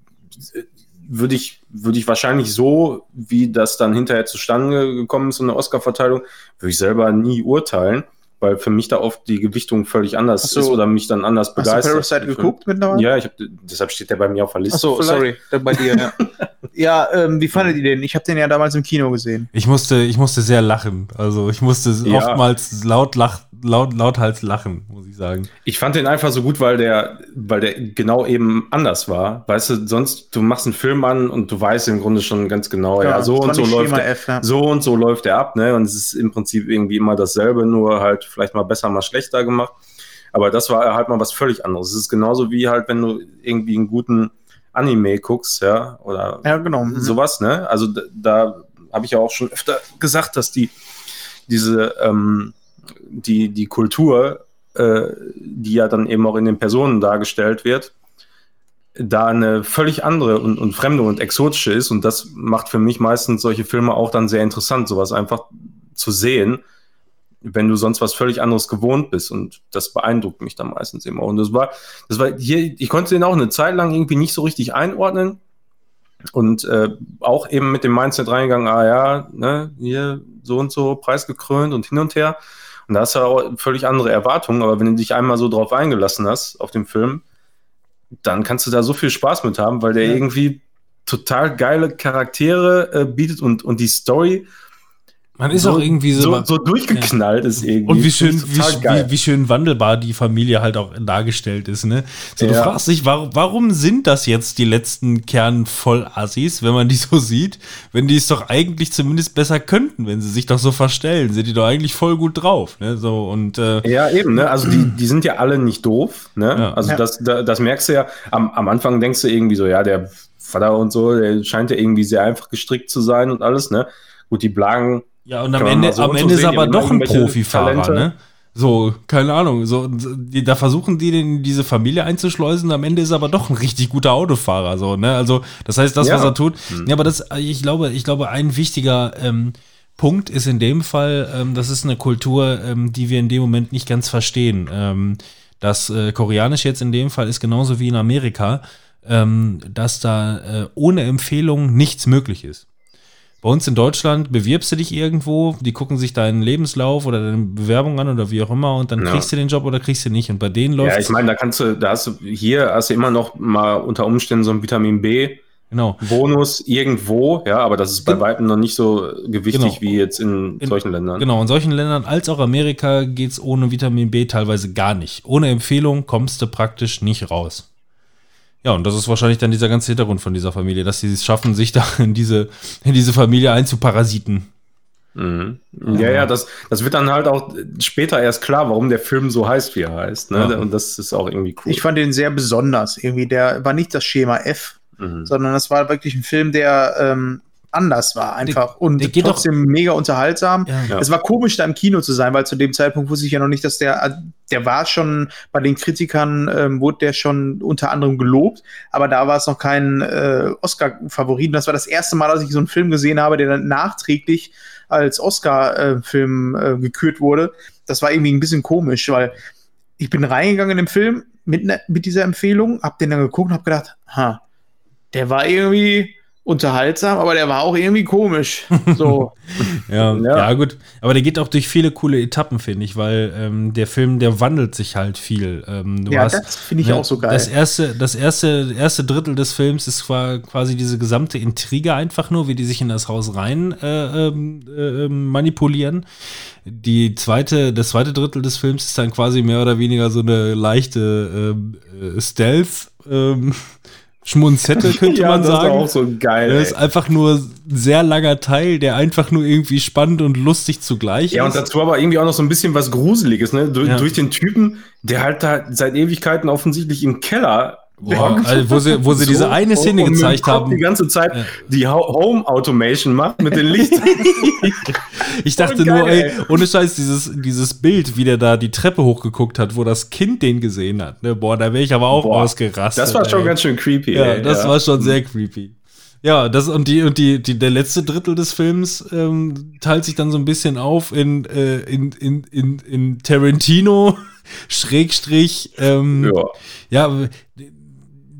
äh, würde ich, würde ich wahrscheinlich so, wie das dann hinterher zustande gekommen ist, so eine Oscar-Verteilung, würde ich selber nie urteilen, weil für mich da oft die Gewichtung völlig anders Ach so. ist oder mich dann anders Hast du begeistert. Parasite geguckt mittlerweile? Ja, ich hab, deshalb steht der bei mir auf der Liste. Achso, vielleicht. sorry, da bei dir, ja. [laughs] ja, ähm, wie fandet ihr den? Ich habe den ja damals im Kino gesehen. Ich musste, ich musste sehr lachen. Also ich musste Ja. oftmals laut, lach, laut, lauthals lachen, muss ich sagen. Ich fand den einfach so gut, weil der, weil der genau eben anders war. Weißt du, sonst, du machst einen Film an und du weißt im Grunde schon ganz genau, ja, so das war und so läuft der, F, ja. so und so läuft der ab, ne? Und es ist im Prinzip irgendwie immer dasselbe, nur halt vielleicht mal besser, mal schlechter gemacht. Aber das war halt mal was völlig anderes. Es ist genauso wie halt, wenn du irgendwie einen guten Anime guckst, ja, oder Ja, genau. Mhm. sowas, ne? Also da, da habe ich ja auch schon öfter gesagt, dass die diese ähm, die die Kultur, äh, die ja dann eben auch in den Personen dargestellt wird, da eine völlig andere und, und fremde und exotische ist. Und das macht für mich meistens solche Filme auch dann sehr interessant, sowas einfach zu sehen, wenn du sonst was völlig anderes gewohnt bist. Und das beeindruckt mich dann meistens immer. Und das war das war hier ich konnte den auch eine Zeit lang irgendwie nicht so richtig einordnen. Und äh, auch eben mit dem Mindset reingegangen, ah ja, ne, hier so und so preisgekrönt und hin und her. Und da hast du auch völlig andere Erwartungen, aber wenn du dich einmal so drauf eingelassen hast auf den Film, dann kannst du da so viel Spaß mit haben, weil der Ja. irgendwie total geile Charaktere äh, bietet und, und die Story Man ist auch irgendwie so. so, so durchgeknallt ist irgendwie. und wie schön, wie, wie, wie schön wandelbar die Familie halt auch dargestellt ist, ne? So, du Ja. fragst dich, warum, warum sind das jetzt die letzten Kernvollassis, wenn man die so sieht? Wenn die es doch eigentlich zumindest besser könnten, wenn sie sich doch so verstellen, sind die doch eigentlich voll gut drauf, ne? So, und, äh, Ja, eben, ne? Also die, die sind ja alle nicht doof, ne? Ja. Also Ja. das, da, das merkst du ja, am, am Anfang denkst du irgendwie so, ja, der Vater und so, der scheint ja irgendwie sehr einfach gestrickt zu sein und alles, ne? Gut, die Blagen, Ja, und am Ende, so am und so Ende ist aber doch ein Profifahrer, Talente. ne? So, keine Ahnung. So, die, da versuchen die den in diese Familie einzuschleusen, am Ende ist er aber doch ein richtig guter Autofahrer. So, ne? Also, das heißt, das, Ja. was er tut. Ja, aber das, ich glaube, ich glaube, ein wichtiger ähm, Punkt ist in dem Fall, ähm, das ist eine Kultur, ähm, die wir in dem Moment nicht ganz verstehen. Ähm, das äh, Koreanisch jetzt in dem Fall ist genauso wie in Amerika, ähm, dass da äh, ohne Empfehlung nichts möglich ist. Bei uns in Deutschland bewirbst du dich irgendwo, die gucken sich deinen Lebenslauf oder deine Bewerbung an oder wie auch immer und dann Ja. kriegst du den Job oder kriegst du nicht. Und bei denen läuft ja, ich meine, da kannst du, da hast du, hier hast du immer noch mal unter Umständen so ein Vitamin B genau. Bonus irgendwo, ja, aber das ist bei weitem noch nicht so gewichtig Genau. wie jetzt in, In- solchen Ländern. Genau, in solchen Ländern als auch Amerika geht's ohne Vitamin B teilweise gar nicht. Ohne Empfehlung kommst du praktisch nicht raus. Ja, und das ist wahrscheinlich dann dieser ganze Hintergrund von dieser Familie, dass sie es schaffen, sich da in diese, in diese Familie einzuparasiten. Mhm. Ja, ja, das, das wird dann halt auch später erst klar, warum der Film so heißt, wie er heißt. Ne? Ja. Und das ist auch irgendwie cool. Ich fand den sehr besonders. Irgendwie, der war nicht das Schema F, Mhm. sondern das war wirklich ein Film, der ähm, anders war einfach und der geht trotzdem mega unterhaltsam. Ja. Ja. Es war komisch, da im Kino zu sein, weil zu dem Zeitpunkt wusste ich ja noch nicht, dass der, der war schon bei den Kritikern, ähm, wurde der schon unter anderem gelobt, aber da war es noch kein äh, Oscar-Favorit. Und Das war das erste Mal, dass ich so einen Film gesehen habe, der dann nachträglich als Oscar-Film äh, gekürt wurde. Das war irgendwie ein bisschen komisch, weil ich bin reingegangen in den Film, mit, ne, mit dieser Empfehlung, hab den dann geguckt und hab gedacht, ha, der war irgendwie unterhaltsam, aber der war auch irgendwie komisch. So. [laughs] Ja, Ja. ja. gut. Aber der geht auch durch viele coole Etappen, finde ich, weil ähm, der Film, der wandelt sich halt viel. Ähm, ja, hast, das finde ich ne, auch so geil. Das erste, das erste, erste Drittel des Films ist qua- quasi diese gesamte Intrige einfach nur, wie die sich in das Haus rein äh, ähm, äh, ähm, manipulieren. Die zweite, das zweite Drittel des Films ist dann quasi mehr oder weniger so eine leichte ähm, äh, Stealth. Ähm, Schmunzette, [laughs] könnte man das sagen. ist auch so geil. Das ist ey. einfach nur ein sehr langer Teil, der einfach nur irgendwie spannend und lustig zugleich Ja, und ist. dazu aber irgendwie auch noch so ein bisschen was Gruseliges, ne? Du, Ja. Durch den Typen, der halt da seit Ewigkeiten offensichtlich im Keller Boah, also wo sie, wo sie diese eine Szene und gezeigt haben. Die ganze Zeit Ja. die Ho- Home Automation macht mit den Lichtern. [laughs] Ich dachte Voll nur, geil, ey, ohne Scheiß, dieses, dieses Bild, wie der da die Treppe hochgeguckt hat, wo das Kind den gesehen hat. Ne? Boah, da wäre ich aber auch Boah, ausgerastet. das war schon ey. ganz schön creepy. Ja, ey, das ja. war schon sehr creepy. Ja, das und die und die, die der letzte Drittel des Films ähm, teilt sich dann so ein bisschen auf in äh, in, in, in, in Tarantino [laughs] Schrägstrich ähm, Ja. ja,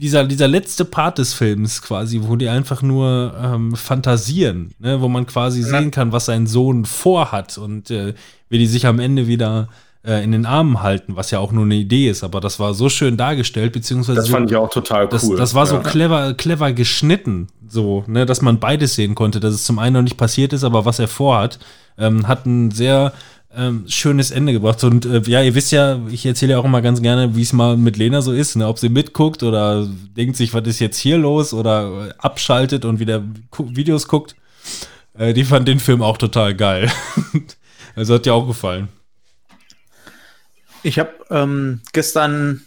dieser, dieser letzte Part des Films quasi, wo die einfach nur ähm, fantasieren, ne? wo man quasi sehen kann, was sein Sohn vorhat und äh, wie die sich am Ende wieder äh, in den Armen halten, was ja auch nur eine Idee ist, aber das war so schön dargestellt, beziehungsweise Das so, fand ich auch total das, cool. das war so ja. clever, clever geschnitten, so, ne, dass man beides sehen konnte, dass es zum einen noch nicht passiert ist, aber was er vorhat, ähm, hat ein sehr ähm, schönes Ende gebracht. Und äh, ja, ihr wisst ja, ich erzähle ja auch immer ganz gerne, wie es mal mit Lena so ist, ne? ob sie mitguckt oder denkt sich, was ist jetzt hier los oder äh, abschaltet und wieder gu Videos guckt. Äh, die fand den Film auch total geil. [laughs] also hat dir auch gefallen. Ich habe ähm, gestern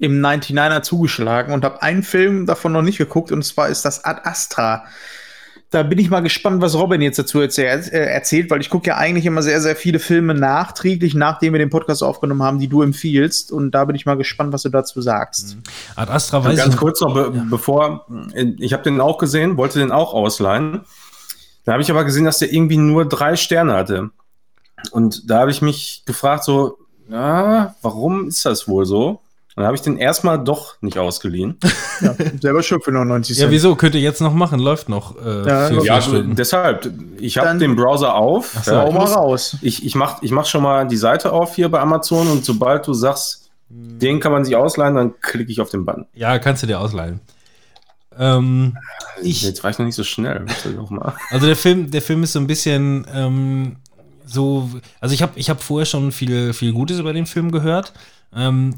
im 99er zugeschlagen und habe einen Film davon noch nicht geguckt und zwar ist das Ad Astra. Da bin ich mal gespannt, was Robin jetzt dazu erzählt, äh, erzählt weil ich gucke ja eigentlich immer sehr, sehr viele Filme nachträglich, nachdem wir den Podcast aufgenommen haben, die du empfiehlst. Und da bin ich mal gespannt, was du dazu sagst. Ad Astra weiß Ganz ich kurz noch, be bevor, ich habe den auch gesehen, wollte den auch ausleihen. Da habe ich aber gesehen, dass der irgendwie nur drei Sterne hatte. Und da habe ich mich gefragt, so, ja, warum ist das wohl so? Dann habe ich den erstmal doch nicht ausgeliehen. [laughs] Ja, selber schuld für 99 Ja, wieso? Könnt ihr jetzt noch machen? Läuft noch äh, Ja, vier, vier Ja, Stunden. deshalb, ich habe den Browser auf. Ach so. Ja, ich mal raus. Ich, ich mach, ich mach schon mal die Seite auf hier bei Amazon und sobald du sagst, den kann man sich ausleihen, dann klicke ich auf den Button. Ja, kannst du dir ausleihen. Ähm, ich, Jetzt war ich noch nicht so schnell. Bitte noch mal. [laughs] Also der Film, der Film ist so ein bisschen ähm, so, also ich habe ich hab vorher schon viel, viel Gutes über den Film gehört. Ähm,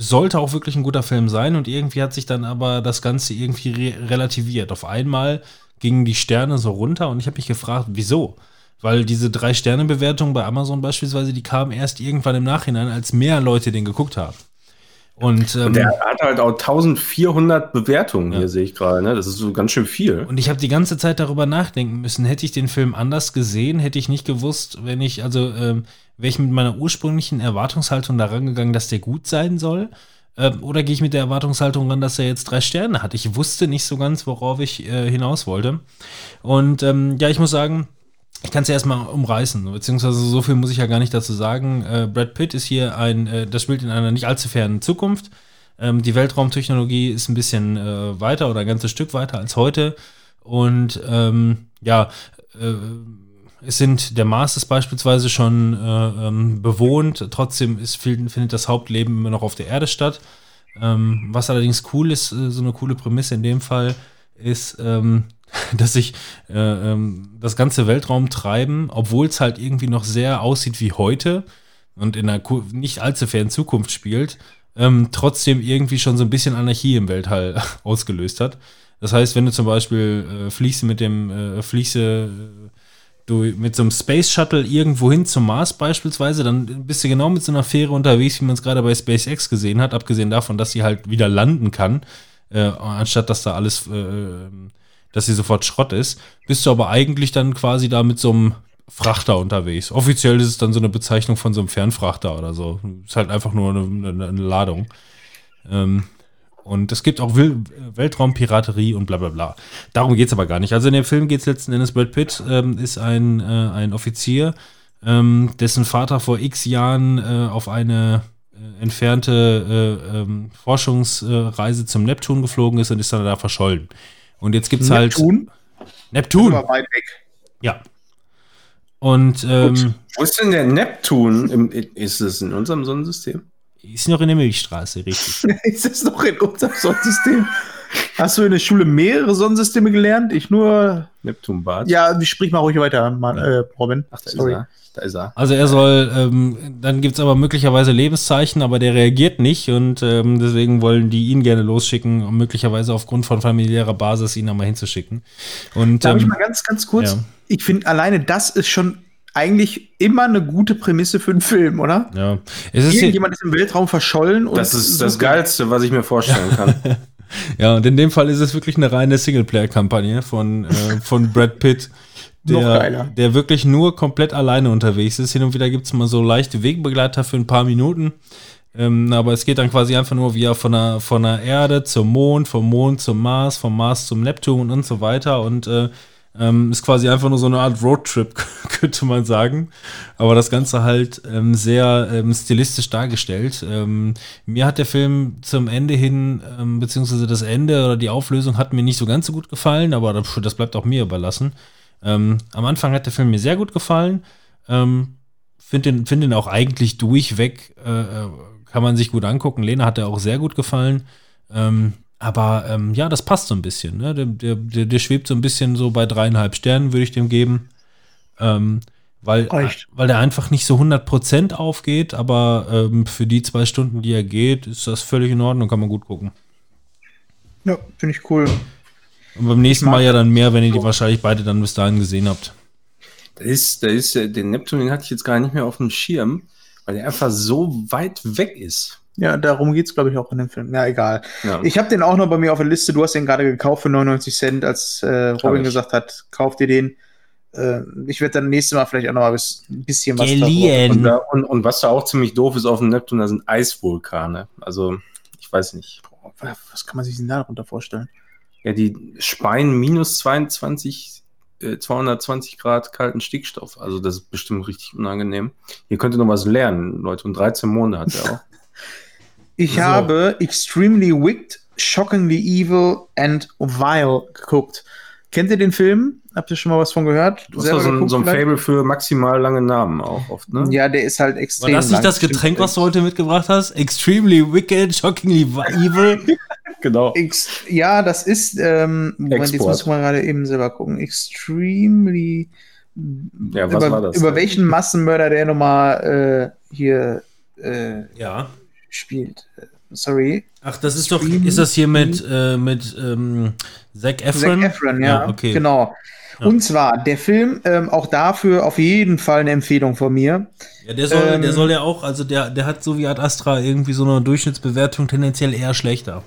sollte auch wirklich ein guter Film sein und irgendwie hat sich dann aber das Ganze irgendwie re relativiert. Auf einmal gingen die Sterne so runter und ich habe mich gefragt, wieso? Weil diese drei Sterne Bewertung bei Amazon beispielsweise, die kamen erst irgendwann im Nachhinein, als mehr Leute den geguckt haben. Und, ähm, Und der hat halt auch 1400 Bewertungen Ja. hier, sehe ich gerade. Ne? Das ist so ganz schön viel. Und ich habe die ganze Zeit darüber nachdenken müssen. Hätte ich den Film anders gesehen, hätte ich nicht gewusst, wenn ich, also, ähm, wäre ich mit meiner ursprünglichen Erwartungshaltung da rangegangen, dass der gut sein soll? Ähm, oder gehe ich mit der Erwartungshaltung ran, dass er jetzt drei Sterne hat? Ich wusste nicht so ganz, worauf ich äh, hinaus wollte. Und ähm, ja, ich muss sagen, ich kann es ja erstmal umreißen, beziehungsweise so viel muss ich ja gar nicht dazu sagen. Äh, Brad Pitt ist hier ein, äh, das spielt in einer nicht allzu fernen Zukunft. Ähm, die Weltraumtechnologie ist ein bisschen äh, weiter oder ein ganzes Stück weiter als heute. Und ähm, ja, äh, es sind, der Mars ist beispielsweise schon äh, ähm, bewohnt, trotzdem ist, findet das Hauptleben immer noch auf der Erde statt. Ähm, was allerdings cool ist, äh, so eine coole Prämisse in dem Fall, ist, ähm, [laughs] dass sich äh, ähm, das ganze Weltraum treiben, obwohl es halt irgendwie noch sehr aussieht wie heute und in einer nicht allzu fernen Zukunft spielt, ähm, trotzdem irgendwie schon so ein bisschen Anarchie im Weltall [laughs] ausgelöst hat. Das heißt, wenn du zum Beispiel äh, fliegst mit dem, äh, fliegst äh, du mit so einem Space Shuttle irgendwo hin zum Mars beispielsweise, dann bist du genau mit so einer Fähre unterwegs, wie man es gerade bei SpaceX gesehen hat, abgesehen davon, dass sie halt wieder landen kann, äh, anstatt dass da alles, äh, dass sie sofort Schrott ist, bist du aber eigentlich dann quasi da mit so einem Frachter unterwegs. Offiziell ist es dann so eine Bezeichnung von so einem Fernfrachter oder so. Ist halt einfach nur eine, eine, eine Ladung. Ähm, und es gibt auch Weltraumpiraterie und bla bla bla. Darum geht es aber gar nicht. Also in dem Film geht es letzten Endes, Brad Pitt ähm, ist ein, äh, ein Offizier, ähm, dessen Vater vor x Jahren äh, auf eine äh, entfernte äh, ähm, Forschungsreise zum Neptun geflogen ist und ist dann da verschollen. Und jetzt gibt's halt Neptun? Neptun. Weit weg. Ja. Und ähm, Wo ist denn der Neptun? Im, ist es in unserem Sonnensystem? ist noch in der Milchstraße, richtig. [laughs] ist das noch in unserem Sonnensystem? Hast du in der Schule mehrere Sonnensysteme gelernt? Ich nur. Neptunbad? Ja, sprich mal ruhig weiter, Mann, äh, Robin. Ach, da Sorry. ist er. Da ist er. Also er soll, ähm, dann gibt's aber möglicherweise Lebenszeichen, aber der reagiert nicht und ähm, deswegen wollen die ihn gerne losschicken, um möglicherweise aufgrund von familiärer Basis ihn einmal hinzuschicken. Und Darf ich ähm, mal ganz, ganz kurz? ja. Ich finde, alleine das ist schon eigentlich immer eine gute Prämisse für einen Film, oder? ja, es ist hier, Irgendjemand ist im Weltraum verschollen und Das ist das Geilste, was ich mir vorstellen kann. [laughs] ja und in dem Fall ist es wirklich eine reine Singleplayer-Kampagne von äh, von Brad Pitt. [laughs] Der, der wirklich nur komplett alleine unterwegs ist. Hin und wieder gibt's mal so leichte Wegbegleiter für ein paar Minuten. Ähm, aber es geht dann quasi einfach nur, wie er von der, von der Erde zum Mond, vom Mond zum Mars, vom Mars zum Neptun und so weiter. Und äh, ähm, ist quasi einfach nur so eine Art Roadtrip, [laughs] könnte man sagen. Aber das Ganze halt ähm, sehr ähm, stilistisch dargestellt. Ähm, mir hat der Film zum Ende hin, ähm, beziehungsweise das Ende oder die Auflösung hat mir nicht so ganz so gut gefallen, aber das, bleibt auch mir überlassen. Ähm, am Anfang hat der Film mir sehr gut gefallen. Finde den, find den auch eigentlich durchweg, äh, äh, kann man sich gut angucken. Lena hat er auch sehr gut gefallen. Aber ähm, ja, das passt so ein bisschen. Ne? Der, der, der, schwebt so ein bisschen so bei dreieinhalb Sternen, würde ich dem geben. Ähm, weil, Reicht. weil der einfach nicht so 100% aufgeht, aber ähm, für die zwei Stunden, die er geht, ist das völlig in Ordnung, kann man gut gucken. Ja, finde ich cool. Und beim nächsten Mal ja dann mehr, wenn ihr die wahrscheinlich beide dann bis dahin gesehen habt. Da ist, da ist, äh, den Neptun, den hatte ich jetzt gar nicht mehr auf dem Schirm, weil der einfach so weit weg ist. Ja, darum geht's, glaube ich, auch in dem Film. Ja, egal. Ja. Ich habe den auch noch bei mir auf der Liste. Du hast den gerade gekauft für 99 Cent, als äh, Robin gesagt hat, kauf dir den. Äh, ich werde dann nächstes Mal vielleicht auch noch mal bis- ein bisschen was Geliehen. und, da, und, und was da auch ziemlich doof ist auf dem Neptun, da sind Eisvulkane. Also, ich weiß nicht. Boah, Was kann man sich denn darunter vorstellen? Ja, die speien minus 22, äh, 220 Grad kalten Stickstoff. Also, das ist bestimmt richtig unangenehm. Ihr könnt noch was lernen, Leute. Und 13 Monate hat er auch. Ich So. habe Extremely Wicked, Shockingly Evil and Vile geguckt. Kennt ihr den Film? Habt ihr schon mal was von gehört? Du hast Selber ja so so ein vielleicht? Fable für maximal lange Namen auch oft, ne? Ja, der ist halt War extrem. das nicht lang. das Getränk, was du heute mitgebracht hast? Extremely wicked, shockingly evil. [laughs] Genau. Ex ja, das ist. Ähm, Moment, jetzt muss ich mal gerade eben selber gucken. Extremely. Ja, was über, war das Über welchen Massenmörder der nochmal äh, hier äh, Ja. Spielt. Äh, Sorry. Ach, das ist doch, ist das hier mit, äh, mit ähm, Zac Efron? Zac Efron, ja. okay. Genau. Ja. Und zwar, der Film, ähm, auch dafür auf jeden Fall eine Empfehlung von mir. Ja, der soll, Ähm, der soll ja auch, also der, der hat so wie Ad Astra irgendwie so eine Durchschnittsbewertung tendenziell eher schlechter.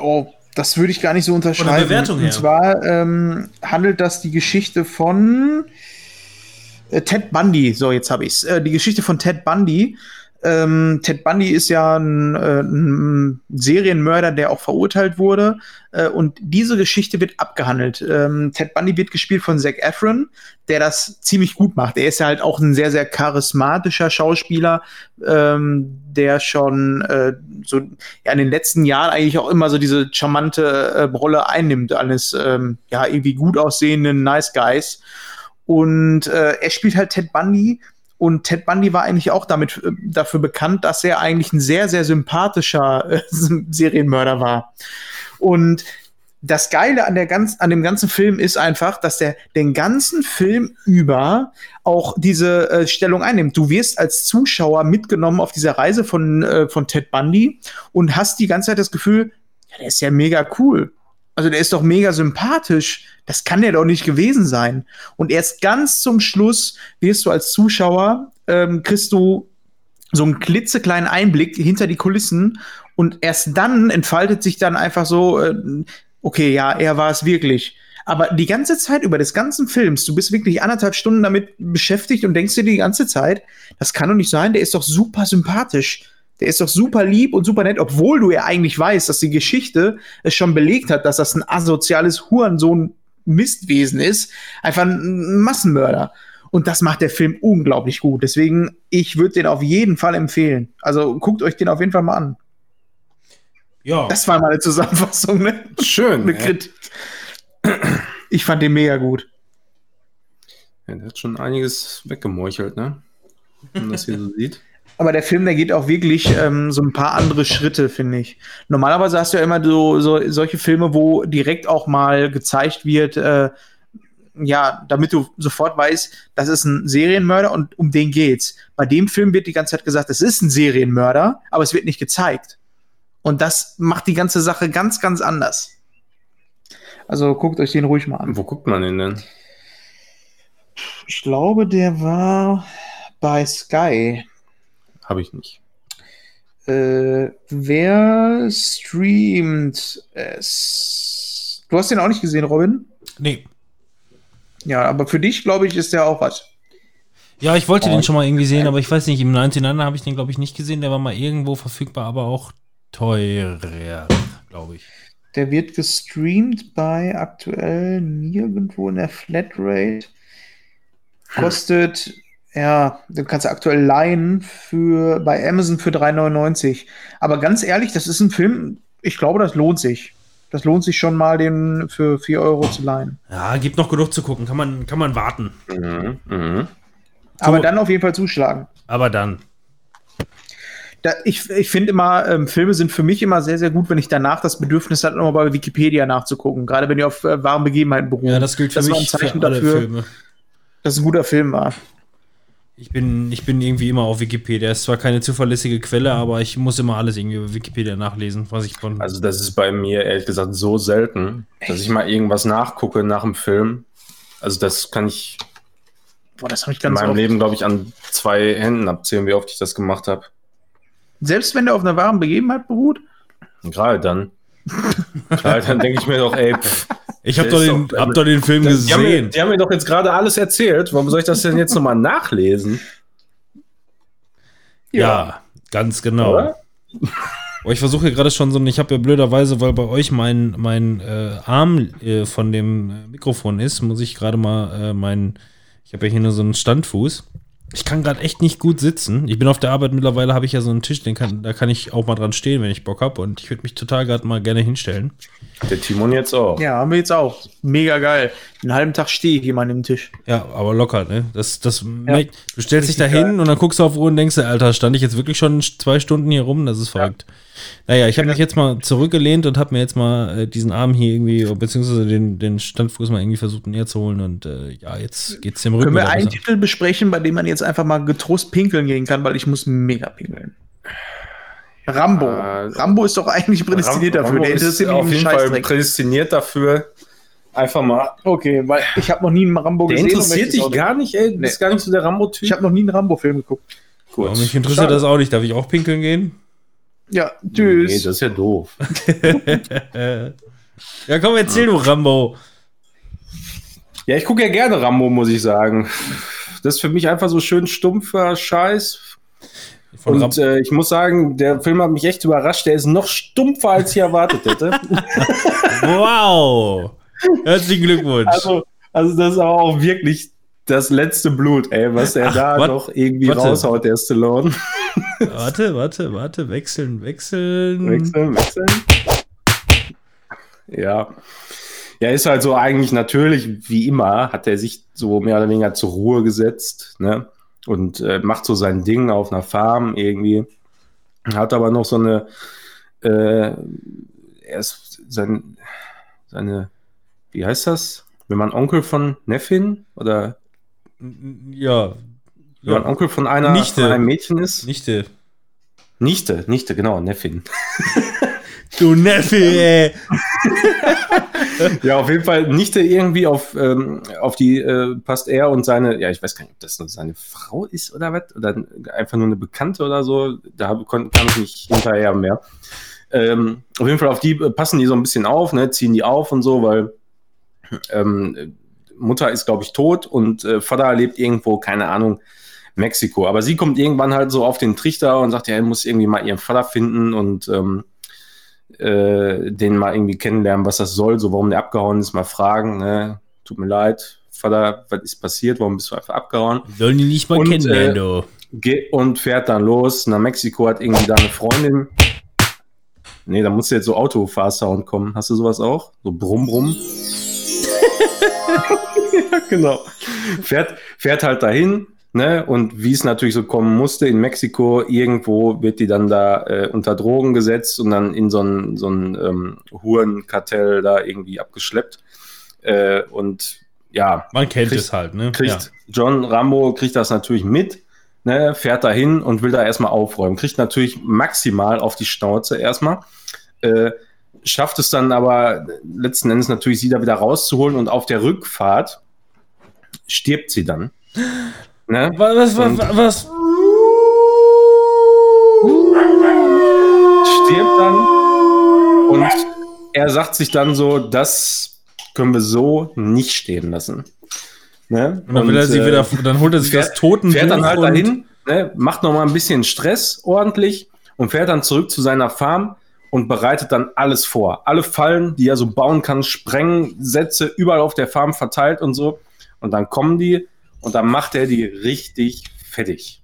Oh, das würde ich gar nicht so unterschreiben. Von der Bewertung her. Und zwar ähm, handelt das die Geschichte von äh, Ted Bundy. So, jetzt habe ich's. Äh, die Geschichte von Ted Bundy. Ähm, Ted Bundy ist ja ein, äh, ein Serienmörder, der auch verurteilt wurde. Äh, und diese Geschichte wird abgehandelt. Ähm, Ted Bundy wird gespielt von Zac Efron, der das ziemlich gut macht. Er ist ja halt auch ein sehr, sehr charismatischer Schauspieler, ähm, der schon äh, so ja, in den letzten Jahren eigentlich auch immer so diese charmante äh, Rolle einnimmt eines ähm, ja irgendwie gut aussehenden Nice Guys. Und äh, er spielt halt Ted Bundy. Und Ted Bundy war eigentlich auch damit äh, dafür bekannt, dass er eigentlich ein sehr, sehr sympathischer äh, [laughs] Serienmörder war. Und das Geile an, der ganz, an dem ganzen Film ist einfach, dass der den ganzen Film über auch diese äh, Stellung einnimmt. Du wirst als Zuschauer mitgenommen auf dieser Reise von, äh, von Ted Bundy und hast die ganze Zeit das Gefühl, ja, der ist ja mega cool. Also der ist doch mega sympathisch. Das kann der doch nicht gewesen sein. Und erst ganz zum Schluss wirst du als Zuschauer, ähm, kriegst du so einen klitzekleinen Einblick hinter die Kulissen und erst dann entfaltet sich dann einfach so, äh, okay, ja, er war es wirklich. Aber die ganze Zeit über des ganzen Films, du bist wirklich anderthalb Stunden damit beschäftigt und denkst dir die ganze Zeit, das kann doch nicht sein, der ist doch super sympathisch. Der ist doch super lieb und super nett, obwohl du ja eigentlich weißt, dass die Geschichte es schon belegt hat, dass das ein asoziales Hurensohn Mistwesen ist. Einfach ein Massenmörder. Und das macht der Film unglaublich gut. Deswegen, ich würde den auf jeden Fall empfehlen. Also guckt euch den auf jeden Fall mal an. Ja. Das war meine Zusammenfassung, ne? Schön. Eine. Kritik. Ich fand den mega gut. Ja, der hat schon einiges weggemeuchelt, ne? Wenn man das hier so sieht. Aber der Film, der geht auch wirklich ähm, so ein paar andere Schritte, finde ich. Normalerweise hast du ja immer so, so solche Filme, wo direkt auch mal gezeigt wird, äh, ja, damit du sofort weißt, das ist ein Serienmörder und um den geht's. Bei dem Film wird die ganze Zeit gesagt, es ist ein Serienmörder, aber es wird nicht gezeigt. Und das macht die ganze Sache ganz, ganz anders. Also guckt euch den ruhig mal an. Wo guckt man den denn? Ich glaube, der war bei Sky. Habe ich nicht. Äh, wer streamt es? Du hast den auch nicht gesehen, Robin? Nee. Ja, aber für dich, glaube ich, ist der auch was. Ja, ich wollte den schon mal irgendwie sehen, aber ich weiß nicht, im 99 habe ich den, glaube ich, nicht gesehen. Der war mal irgendwo verfügbar, aber auch teurer, glaube ich. Der wird gestreamt bei aktuell nirgendwo in der Flatrate. Kostet, ja, du kannst aktuell leihen für, bei Amazon für 3,99. Aber ganz ehrlich, das ist ein Film, ich glaube, das lohnt sich. Das lohnt sich schon mal, den für 4 Euro zu leihen. Ja, gibt noch genug zu gucken. Kann man, kann man warten. Mhm. Mhm. Aber dann auf jeden Fall zuschlagen. Aber dann. Da, ich ich finde immer, ähm, Filme sind für mich immer sehr, sehr gut, wenn ich danach das Bedürfnis habe, nochmal bei Wikipedia nachzugucken. Gerade wenn die auf äh, wahren Begebenheiten beruhen. Ja, das gilt für war ein mich Zeichen für alle dafür, Filme. dass es ein guter Film war. Ich bin, ich bin irgendwie immer auf Wikipedia. Ist zwar keine zuverlässige Quelle, aber ich muss immer alles irgendwie über Wikipedia nachlesen, was ich von. Also das ist bei mir ehrlich gesagt so selten, dass ich mal irgendwas nachgucke nach dem Film. Also das kann ich Boah, das habe ich in ganz meinem oft. Leben, glaube ich, an zwei Händen abzählen, wie oft ich das gemacht habe. Selbst wenn der auf einer wahren Begebenheit beruht. Gerade dann. [laughs] Gerade dann denke ich mir doch, ey, pff, ich habe doch, ist den- doch- hab doch den Film die haben, mir, gesehen. die haben mir doch jetzt gerade alles erzählt. Warum soll ich das denn jetzt nochmal nachlesen? Ja, ganz genau. Oh, ich versuche gerade schon so, ein- ich habe ja blöderweise, weil bei euch mein, mein äh, Arm äh, von dem äh, Mikrofon ist, muss ich gerade mal äh, meinen, ich habe ja hier nur so einen Standfuß. Ich kann gerade echt nicht gut sitzen. Ich bin auf der Arbeit mittlerweile, habe ich ja so einen Tisch, den kann, da kann ich auch mal dran stehen, wenn ich Bock habe. Und ich würde mich total gerade mal gerne hinstellen. Der Timon jetzt auch. Ja, haben wir jetzt auch. Mega geil. Den halben Tag stehe ich hier an dem Tisch. Ja, aber locker, ne? Das, das merkt, du stellst dich da hin und dann guckst du auf Uhr und denkst, dir, Alter, stand ich jetzt wirklich schon zwei Stunden hier rum? Das ist verrückt. Naja, ich habe mich jetzt mal zurückgelehnt und habe mir jetzt mal äh, diesen Arm hier irgendwie, beziehungsweise den, den Standfuß mal irgendwie versucht näher zu holen und äh, ja, jetzt geht's dem Rücken. Können wir einen besser. Titel besprechen, bei dem man jetzt einfach mal getrost pinkeln gehen kann, weil ich muss mega pinkeln. Rambo. Äh, Rambo ist doch eigentlich prädestiniert Ram- dafür. Rambo Der ist auf jeden Fall prädestiniert dafür. Einfach mal. Okay, weil ich habe noch nie einen Rambo Der gesehen. und interessiert es dich gar nicht, ey. Du Nee. bist gar nicht so der Rambo-Typ. Ich habe noch nie einen Rambo-Film geguckt. Gut. Aber mich interessiert Schade. das auch nicht. Darf ich auch pinkeln gehen? Ja, Nee, tschüss. das ist ja doof. [laughs] Ja, komm, erzähl du, Rambo. Ja, ich gucke ja gerne Rambo, muss ich sagen. Das ist für mich einfach so schön stumpfer Scheiß. Von Und äh, ich muss sagen, der Film hat mich echt überrascht. Der ist noch stumpfer, als ich erwartet hätte. [laughs] Wow! Herzlichen Glückwunsch. also, also das ist auch wirklich das letzte Blut, ey, was er Ach, da wat- noch irgendwie warte. raushaut, der Stallone. warte, warte, warte. Wechseln, wechseln. Wechseln, wechseln. Ja. Ja, ist halt so eigentlich natürlich, wie immer, hat er sich so mehr oder weniger zur Ruhe gesetzt, ne? Und äh, macht so sein Ding auf einer Farm irgendwie. Hat aber noch so eine, äh, er ist sein, seine, wie heißt das? Wenn man Onkel von Neffin oder Ja. ja. Onkel von einer Nichte. von einem Mädchen ist? Nichte. Nichte, Nichte, genau, Neffin. Du Neffe. [laughs] Ja, auf jeden Fall nicht irgendwie auf, ähm, auf die äh, passt er und seine, ja, ich weiß gar nicht, ob das nur seine Frau ist oder was, oder einfach nur eine Bekannte oder so, da kam ich nicht hinterher mehr. Ähm, auf jeden Fall auf die passen die so ein bisschen auf, ne, ziehen die auf und so, weil ähm, Mutter ist, glaube ich, tot und äh, Vater lebt irgendwo, keine Ahnung, Mexiko. Aber sie kommt irgendwann halt so auf den Trichter und sagt, ja, er muss irgendwie mal ihren Vater finden und ähm, äh, den mal irgendwie kennenlernen, was das soll, so warum der abgehauen ist, mal fragen, ne? tut mir leid, Vater, was ist passiert, warum bist du einfach abgehauen? Sollen die nicht mal Und, kennenlernen, äh, du. Und fährt dann los nach Mexiko, hat irgendwie da eine Freundin. Nee, da muss jetzt so Autofahrsound kommen. Hast du sowas auch? So Brumm, Brumm. [laughs] ja, genau. Fährt, fährt halt dahin, ne? Und wie es natürlich so kommen musste, in Mexiko, irgendwo wird die dann da äh, unter Drogen gesetzt und dann in so ein, so ein ähm, Hurenkartell da irgendwie abgeschleppt. Äh, und ja, Man kennt kriegt- es halt, ne? kriegt John Rambo kriegt das natürlich mit, ne, fährt dahin und will da erstmal aufräumen. Kriegt natürlich maximal auf die Schnauze erstmal. Äh, schafft es dann aber letzten Endes natürlich, sie da wieder rauszuholen und auf der Rückfahrt stirbt sie dann. Ne? Was, was, was, Und- was? Stirbt dann und er sagt sich dann so, das können wir so nicht stehen lassen. Ne? Und dann er sie äh, wieder, dann holt er sich fährt- das Toten fährt dann halt dahin, ne, macht noch mal ein bisschen Stress ordentlich und fährt dann zurück zu seiner Farm und bereitet dann alles vor. Alle Fallen, die er so bauen kann, Sprengsätze überall auf der Farm verteilt und so. Und dann kommen die und dann macht er die richtig fertig.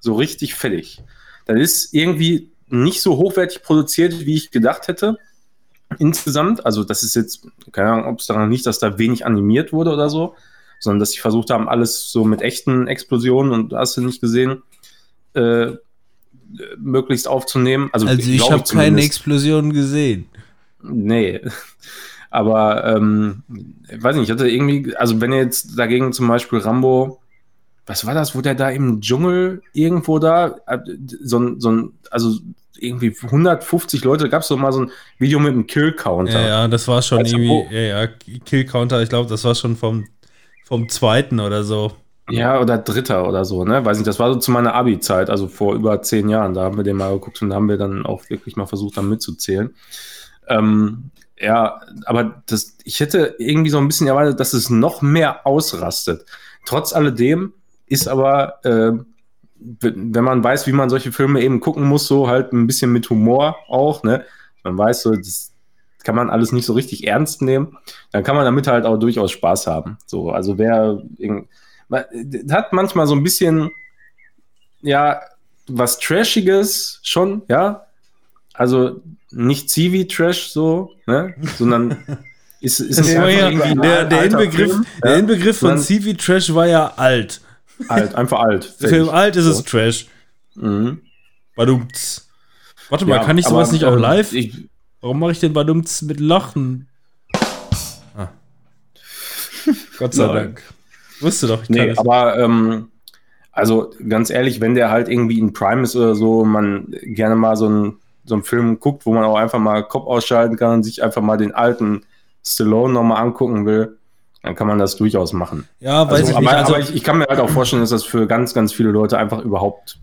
So richtig fertig. Das ist irgendwie nicht so hochwertig produziert, wie ich gedacht hätte. Insgesamt, also das ist jetzt, keine Ahnung, ob es daran liegt, dass da wenig animiert wurde oder so, sondern dass sie versucht haben, alles so mit echten Explosionen und hast du nicht gesehen, äh, möglichst aufzunehmen. Also, Also ich habe keine. Explosion gesehen. Nee. [laughs] Aber ähm, ich weiß nicht, ich hatte irgendwie, also wenn jetzt dagegen zum Beispiel Rambo, was war das, wo der da im Dschungel irgendwo da, äh, so ein, so ein also irgendwie 150 Leute, gab es doch mal so ein Video mit einem Kill-Counter. Ja, ja, das war schon du, irgendwie, wo- ja, ja, Kill Counter, ich glaube, das war schon vom, vom zweiten oder so. Ja, oder Dritter oder so, ne? Weiß nicht, das war so zu meiner Abi-Zeit, also vor über zehn Jahren. Da haben wir den mal geguckt und da haben wir dann auch wirklich mal versucht, da mitzuzählen. Ähm, ja, aber das, ich hätte irgendwie so ein bisschen erwartet, dass es noch mehr ausrastet. Trotz alledem ist aber, äh, wenn man weiß, wie man solche Filme eben gucken muss, so halt ein bisschen mit Humor auch, ne? Man weiß so, das kann man alles nicht so richtig ernst nehmen, dann kann man damit halt auch durchaus Spaß haben. So, also wer irgend- man- das hat manchmal so ein bisschen, ja, was Trashiges schon, ja. Also nicht Zivi-Trash so, ne? sondern [laughs] ist, ist mir war einfach ja, irgendwie ein der, der, Inbegriff, Film, der ja? Inbegriff von Sondern CV Trash war ja alt. alt, einfach alt. [laughs] Film alt ist So. es Trash. Mhm. Badumts. Warte mal, Ja, kann ich sowas aber, nicht auch ähm, live? Ich, Warum mache ich den Badumts mit Lachen? Ah. [laughs] Gott sei. Dank. Wusste doch, nee, aber ähm, also ganz ehrlich, wenn der halt irgendwie in Prime ist oder so, man gerne mal so einen so einen Film guckt, wo man auch einfach mal Kopf ausschalten kann und sich einfach mal den alten Stallone nochmal angucken will, dann kann man das durchaus machen. Ja, weiß Also, ich aber, nicht. Also, aber ich, ich kann mir halt auch vorstellen, dass das für ganz, ganz viele Leute einfach überhaupt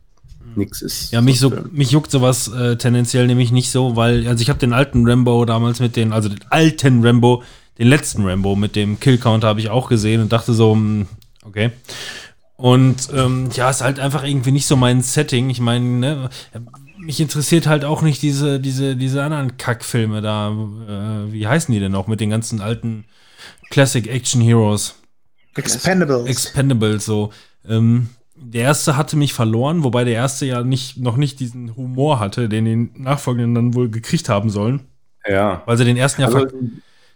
nichts ist. ja, mich, so, mich juckt sowas äh, tendenziell nämlich nicht so, weil, also ich habe den alten Rambo damals mit den, also den alten Rambo, den letzten Rambo mit dem Kill-Counter habe ich auch gesehen und dachte so, hm, okay. Und ähm, ja, ist halt einfach irgendwie nicht so mein Setting. Ich meine, ne, mich interessiert halt auch nicht diese, diese, diese anderen Kackfilme da. Äh, wie heißen die denn noch mit den ganzen alten Classic Action Heroes? Expendables. Expendables so. Ähm, der erste hatte mich verloren, wobei der erste ja nicht, noch nicht diesen Humor hatte, den die Nachfolgenden dann wohl gekriegt haben sollen. Ja. Weil sie den ersten ja Also,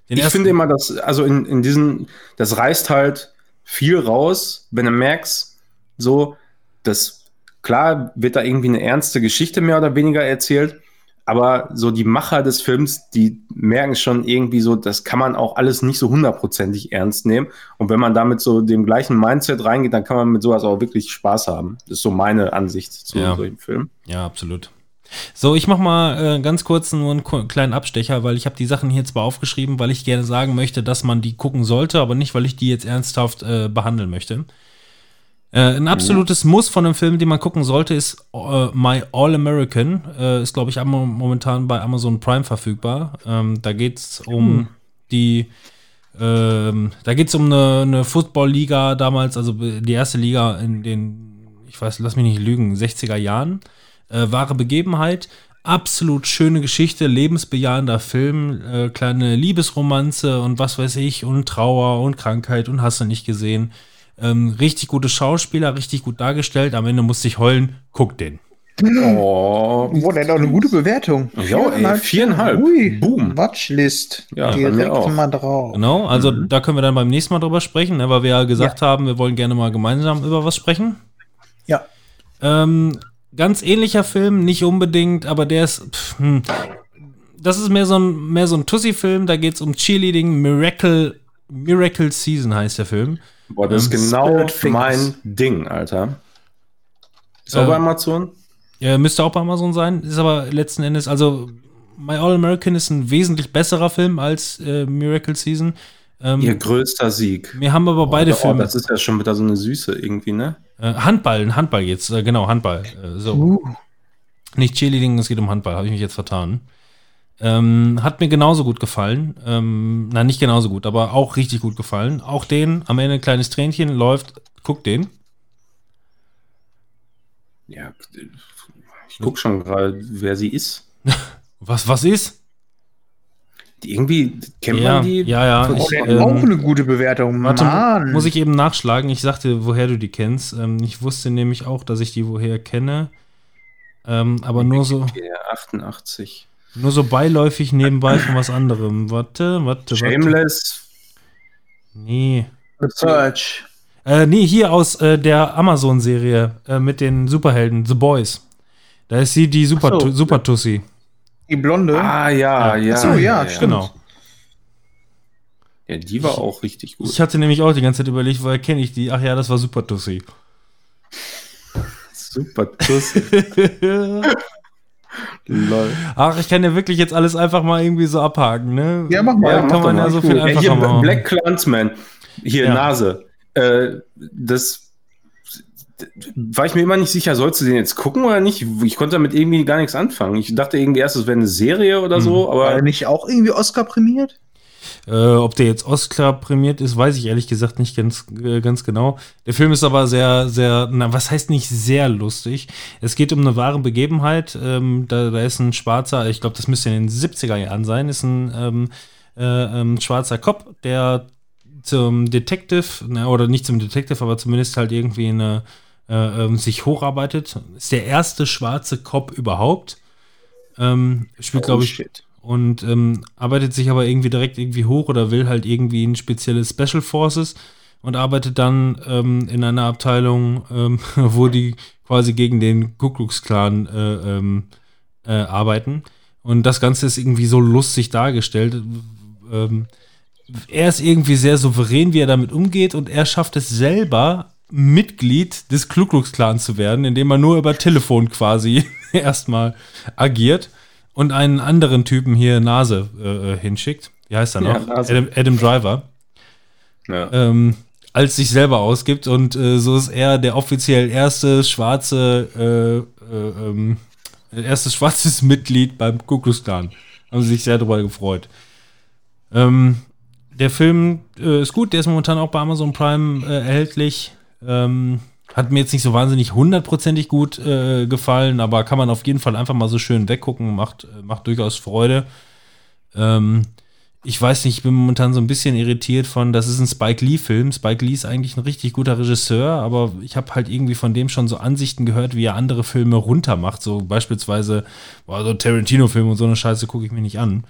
den ich ersten, finde immer, dass, also in, in diesen, das reißt halt viel raus, wenn du merkst, so, dass klar wird da irgendwie eine ernste Geschichte mehr oder weniger erzählt, aber so die Macher des Films, die merken schon irgendwie so, das kann man auch alles nicht so hundertprozentig ernst nehmen. Und wenn man damit so dem gleichen Mindset reingeht, dann kann man mit sowas auch wirklich Spaß haben. Das ist so meine Ansicht zu Ja. solchen Filmen. Ja, absolut. So, ich mach mal äh, ganz kurz nur einen kleinen Abstecher, weil ich habe die Sachen hier zwar aufgeschrieben, weil ich gerne sagen möchte, dass man die gucken sollte, aber nicht, weil ich die jetzt ernsthaft äh, behandeln möchte. Äh, ein absolutes Muss von einem Film, den man gucken sollte, ist äh, My All American. Äh, ist, glaube ich, momentan bei Amazon Prime verfügbar. Ähm, da geht es um die ähm, da geht es um eine, eine Football-Liga damals, also die erste Liga in den, ich weiß, lass mich nicht lügen, 60er Jahren. Äh, wahre Begebenheit. absolut schöne Geschichte, lebensbejahender Film, äh, kleine Liebesromanze und was weiß ich und Trauer und Krankheit und hast du nicht gesehen. Ähm, richtig gute Schauspieler, richtig gut dargestellt. Am Ende musste ich heulen. Guck den. Oh, Boah, der hat auch eine gute Bewertung. Ja, ey, viereinhalb. Ui, Boom. Watchlist. Ja, Direkt auch. mal drauf. Genau, also da können wir dann beim nächsten Mal drüber sprechen, ne, weil wir ja gesagt haben, wir wollen gerne mal gemeinsam über was sprechen. Ja. Ähm, ganz ähnlicher Film, nicht unbedingt, aber der ist. Pff, hm. Das ist mehr so ein, mehr so ein Tussi-Film, da geht es um Cheerleading Miracle, Miracle Season heißt der Film. Boah, das ist Ähm, genau Spirit Fingers. mein Ding, Alter. Ist auch Ähm, bei Amazon? Ja, müsste auch bei Amazon sein, ist aber letzten Endes, also My All American ist ein wesentlich besserer Film als äh, Miracle Season. Ähm, Ihr größter Sieg. mir haben aber beide oh, Filme. Das ist ja schon wieder so eine Süße irgendwie, ne? Äh, Handball, Handball jetzt, äh, genau, Handball. Äh, so. Uh, Nicht Cheerleading, es geht um Handball, habe ich mich jetzt vertan. Ähm, hat mir genauso gut gefallen. Ähm, nein, nicht genauso gut, aber auch richtig gut gefallen. Auch den, am Ende ein kleines Tränchen läuft, guck den. Ja, ich guck schon gerade, wer sie ist. [laughs] Was, was ist? Irgendwie kennt ja, man die? ja, ja. oh, Ich, ähm, auch eine gute Bewertung. warte, Mann. muss ich eben nachschlagen. Ich sagte, woher du die kennst. Ähm, ich wusste nämlich auch, dass ich die woher kenne. Ähm, aber nur so, Ja, 88. nur so beiläufig nebenbei von was anderem. Warte, warte, warte. Shameless. Nee. The Search. Äh, nee, hier aus äh, der Amazon-Serie äh, mit den Superhelden, The Boys. Da ist sie die Super, so. Super Tussi. Die Blonde. Ah, ja, ja. Ach so, ja, stimmt. Genau. Ja, die war auch richtig gut. Ich hatte nämlich auch die ganze Zeit überlegt, woher kenne ich die? Ach ja, das war Super Tussi. [laughs] Super Tuss. [laughs] Lol. Ach, ich kann ja wirklich jetzt alles einfach mal irgendwie so abhaken, ne? Ja, mach mal. Ja, kann man ja so Cool. viel Ja, Ja, einfacher hier machen. Black Clansman. Hier, Ja. Nase. Äh, das war ich mir immer nicht sicher, sollst du den jetzt gucken oder nicht? Ich konnte damit irgendwie gar nichts anfangen. Ich dachte irgendwie erst, es wäre eine Serie oder so, War er aber nicht auch irgendwie Oscar prämiert? Äh, ob der jetzt Oscar prämiert ist, weiß ich ehrlich gesagt nicht ganz, äh, ganz genau. Der Film ist aber sehr, sehr, na, was heißt nicht sehr lustig? Es geht um eine wahre Begebenheit. Ähm, da, da ist ein schwarzer, ich glaube, das müsste in den 70er Jahren sein, ist ein ähm, äh, ähm, schwarzer Cop, der zum Detective, na, oder nicht zum Detective, aber zumindest halt irgendwie eine, äh, ähm, sich hocharbeitet. Ist der erste schwarze Cop überhaupt. Ähm, spielt, glaube ich, shit. und ähm, arbeitet sich aber irgendwie direkt irgendwie hoch oder will halt irgendwie in spezielle Special Forces und arbeitet dann ähm, in einer Abteilung, ähm, [laughs] wo die quasi gegen den Ku Klux Klan äh, ähm, äh, arbeiten. Und das Ganze ist irgendwie so lustig dargestellt. Ähm, er ist irgendwie sehr souverän, wie er damit umgeht, und er schafft es selber, Mitglied des Ku Klux zu werden, indem er nur über Telefon quasi [laughs] erstmal agiert und einen anderen Typen hier Nase äh, äh, hinschickt. Wie heißt er Ja, noch? Nase. Adam, Adam Driver. Ja. Ähm, als sich selber ausgibt und äh, so ist er der offiziell erste schwarze, äh, äh, ähm, erstes schwarzes [laughs] Mitglied beim Ku Klux Klan. Haben sie sich sehr darüber gefreut. Ähm, der Film äh, ist gut, der ist momentan auch bei Amazon Prime äh, erhältlich. Ähm, hat mir jetzt nicht so wahnsinnig hundertprozentig gut äh, gefallen, aber kann man auf jeden Fall einfach mal so schön weggucken, macht, äh, macht durchaus Freude. Ähm, ich weiß nicht, ich bin momentan so ein bisschen irritiert von, das ist ein Spike Lee-Film. Spike Lee ist eigentlich ein richtig guter Regisseur, aber ich habe halt irgendwie von dem schon so Ansichten gehört, wie er andere Filme runtermacht. So beispielsweise, boah, so Tarantino-Film und so eine Scheiße gucke ich mir nicht an.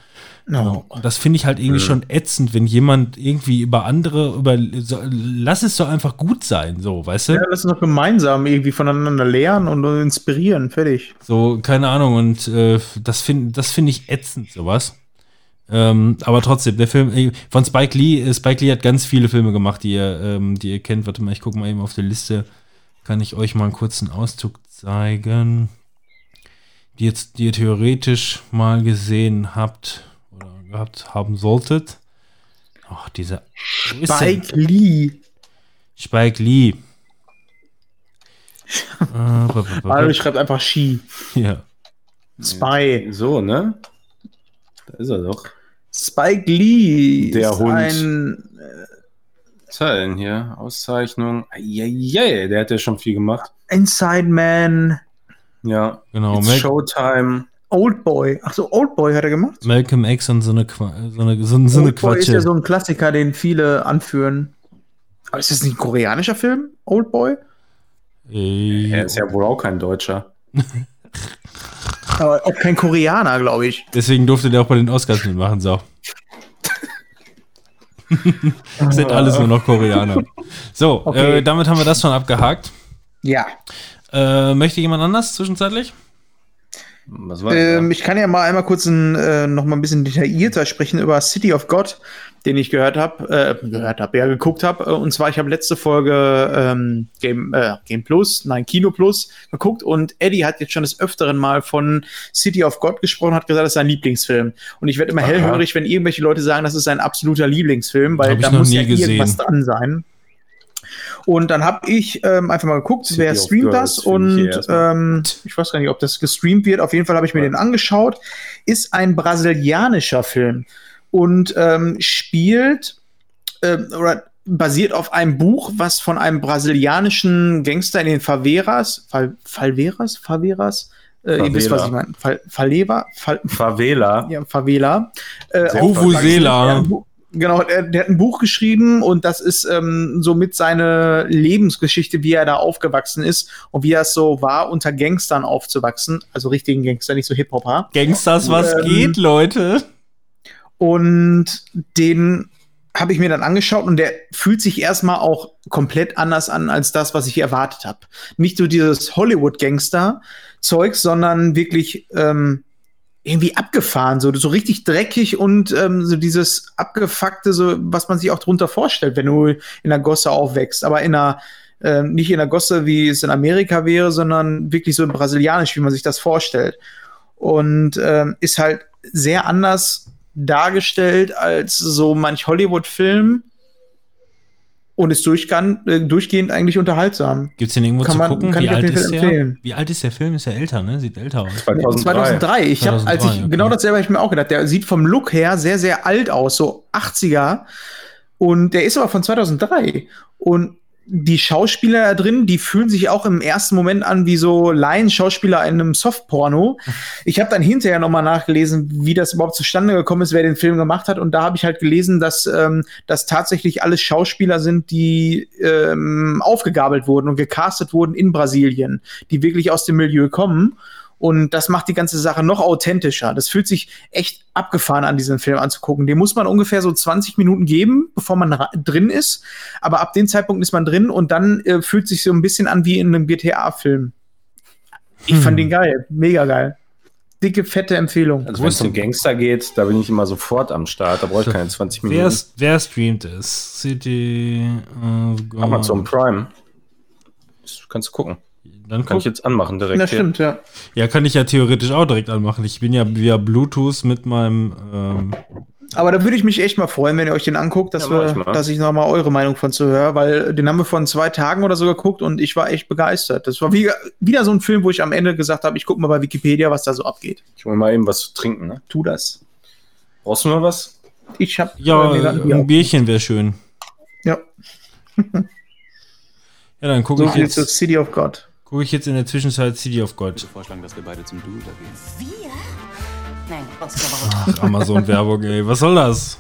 No. Und das finde ich halt irgendwie schon ätzend, wenn jemand irgendwie über andere, über, so, lass es doch einfach gut sein, so, weißt du? Ja, lass uns doch gemeinsam irgendwie voneinander lernen und uns inspirieren. Fertig. So, keine Ahnung, und äh, das finde das find ich ätzend, sowas. Ähm, aber trotzdem, der Film äh, von Spike Lee, äh, Spike Lee hat ganz viele Filme gemacht, die ihr, ähm, die ihr kennt. Warte mal, ich gucke mal eben auf der Liste. Kann ich euch mal einen kurzen Auszug zeigen, die, jetzt, die ihr theoretisch mal gesehen habt oder gehabt haben solltet. Ach, dieser? Spike Lee. Spike Lee. [laughs] äh, Also schreibt einfach Ski. ja. Spy. So, ne? Da ist er doch. Spike Lee Der ist Hund. ein er denn hier? Auszeichnung. Yeah, der hat ja schon viel gemacht. Inside Man Ja. Genau, It's Mal- Showtime. Oldboy. Ach so, Oldboy hat er gemacht? Malcolm X und so eine, Qua- so eine, so, so eine Oldboy ist ja so ein Klassiker, den viele anführen. Aber ist das nicht ein koreanischer Film? Oldboy? Äh, Er ist ja wohl auch kein Deutscher. [laughs] Aber auch kein Koreaner, glaube ich. Deswegen durfte der auch bei den Oscars mitmachen, so. [laughs] das sind alles nur noch Koreaner. So, Okay. äh, damit haben wir das schon abgehakt. Ja. Äh, möchte jemand anders zwischenzeitlich? Was war Ähm, ich kann ja mal einmal kurz ein, äh, noch mal ein bisschen detaillierter sprechen über City of God, den ich gehört habe, äh, gehört habe, ja, geguckt habe. Und zwar, ich habe letzte Folge ähm, Game, äh, Game Plus, nein, Kino Plus geguckt und Eddie hat jetzt schon des Öfteren mal von City of God gesprochen, hat gesagt, das ist sein Lieblingsfilm. Und ich werde immer Aha. hellhörig, wenn irgendwelche Leute sagen, das ist sein absoluter Lieblingsfilm, weil ich da muss ja gesehen. irgendwas dran sein. Und dann habe ich ähm, einfach mal geguckt, City wer streamt Girls das ich und erstmal. ähm, ich weiß gar nicht, ob das gestreamt wird. Auf jeden Fall habe ich mir den angeschaut. Ist ein brasilianischer Film und ähm, spielt ähm, oder basiert auf einem Buch, was von einem brasilianischen Gangster in den Favelas, Fal Falveras, Faveras, äh, ihr wisst, was Favela. ich meine, Fal Faleva, Fal Favela. ja, Favela. Äh, Bu- Genau, der, der hat ein Buch geschrieben und das ist ähm, somit seine Lebensgeschichte, wie er da aufgewachsen ist und wie er es so war, unter Gangstern aufzuwachsen. Also richtigen Gangster, nicht so Hip-Hopper. Gangsters, was Ähm, geht, Leute? Und den habe ich mir dann angeschaut und der fühlt sich erstmal auch komplett anders an als das, was ich erwartet habe. Nicht so dieses Hollywood-Gangster-Zeug, sondern wirklich ähm, irgendwie abgefahren, so, so richtig dreckig und ähm, so dieses abgefuckte, so was man sich auch drunter vorstellt, wenn du in der Gosse aufwächst, aber in einer ähm, nicht in der Gosse, wie es in Amerika wäre, sondern wirklich so brasilianisch, wie man sich das vorstellt. Und ähm, ist halt sehr anders dargestellt als so manch Hollywood-Film und ist durchgehend, äh, durchgehend eigentlich unterhaltsam. Gibt's den irgendwo kann zu man- gucken? kann Wie ich alt ist der? empfehlen. Wie alt ist der Film? Ist ja älter, ne? Sieht älter aus. 2003. 2003. Ich habe, als 2003, ich okay. genau dasselbe habe ich mir auch gedacht. Der sieht vom Look her sehr, sehr alt aus, so 80er. Und der ist aber von 2003. Und die Schauspieler da drin, die fühlen sich auch im ersten Moment an wie so Laien-Schauspieler in einem Softporno. [laughs] Ich habe dann hinterher nochmal nachgelesen, wie das überhaupt zustande gekommen ist, wer den Film gemacht hat. Und da habe ich halt gelesen, dass ähm, das tatsächlich alles Schauspieler sind, die ähm, aufgegabelt wurden und gecastet wurden in Brasilien, die wirklich aus dem Milieu kommen. Und das macht die ganze Sache noch authentischer. Das fühlt sich echt abgefahren an, diesen Film anzugucken. Den muss man ungefähr so 20 Minuten geben, bevor man drin ist. Aber ab dem Zeitpunkt ist man drin und dann äh, fühlt sich so ein bisschen an wie in einem GTA-Film. Ich fand den geil. Mega geil. Dicke, fette Empfehlung. Also wenn es um Gangster geht, da bin ich immer sofort am Start. Da brauche ich keine 20 Wer, Minuten. wer streamt es? City of God. Amazon Prime. Das kannst du gucken. Dann Kann guck, ich jetzt anmachen direkt. Das stimmt, ja. ja, kann ich ja theoretisch auch direkt anmachen. Ich bin ja via Bluetooth mit meinem. Ähm, Aber da würde ich mich echt mal freuen, wenn ihr euch den anguckt, dass, Ja, wir, mal. dass ich noch mal eure Meinung von zu höre, weil den haben wir von zwei Tagen oder so geguckt und ich war echt begeistert. Das war wie, wieder so ein Film, wo ich am Ende gesagt habe, ich gucke mal bei Wikipedia, was da so abgeht. Ich hol mal eben was zu trinken. Ne? Tu das. Brauchst du noch was? Ich habe ja, ein Bierchen wäre schön. Ja, [laughs] Ja, dann gucke so ich, viel zu jetzt, City of God. Guck ich jetzt in der Zwischenzeit City of God. vorschlagen, dass wir beide zum Du übergehen. Wir? Nein, gut. Ach, Amazon-Werbung, ey. Was soll das?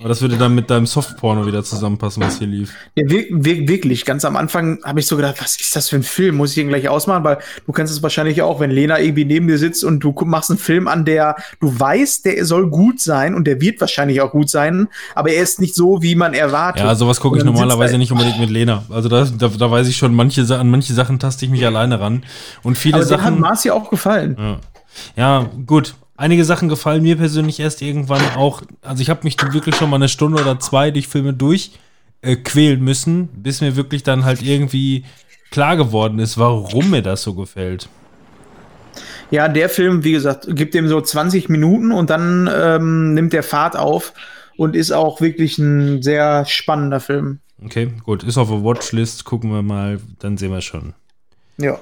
Aber das würde dann mit deinem Softporno wieder zusammenpassen, was hier lief. Ja, wir, wir, wirklich, ganz am Anfang habe ich so gedacht, was ist das für ein Film? Muss ich ihn gleich ausmachen? Weil du kennst es wahrscheinlich auch, wenn Lena irgendwie neben dir sitzt und du machst einen Film an, der du weißt, der soll gut sein und der wird wahrscheinlich auch gut sein, aber er ist nicht so, wie man erwartet. Ja, sowas gucke ich normalerweise er- nicht unbedingt mit Lena. Also da, da, da weiß ich schon, manche, an manche Sachen taste ich mich alleine ran. Und viele Aber dem hat Sachen. Marci auch gefallen. Ja. ja, gut. Einige Sachen gefallen mir persönlich erst irgendwann auch. Also ich habe mich wirklich schon mal eine Stunde oder zwei durch Filme durch äh, quälen müssen, bis mir wirklich dann halt irgendwie klar geworden ist, warum mir das so gefällt. Ja, der Film, wie gesagt, gibt dem so 20 Minuten und dann ähm, nimmt der Fahrt auf und ist auch wirklich ein sehr spannender Film. Okay, gut, ist auf der Watchlist, gucken wir mal, dann sehen wir schon. Ja.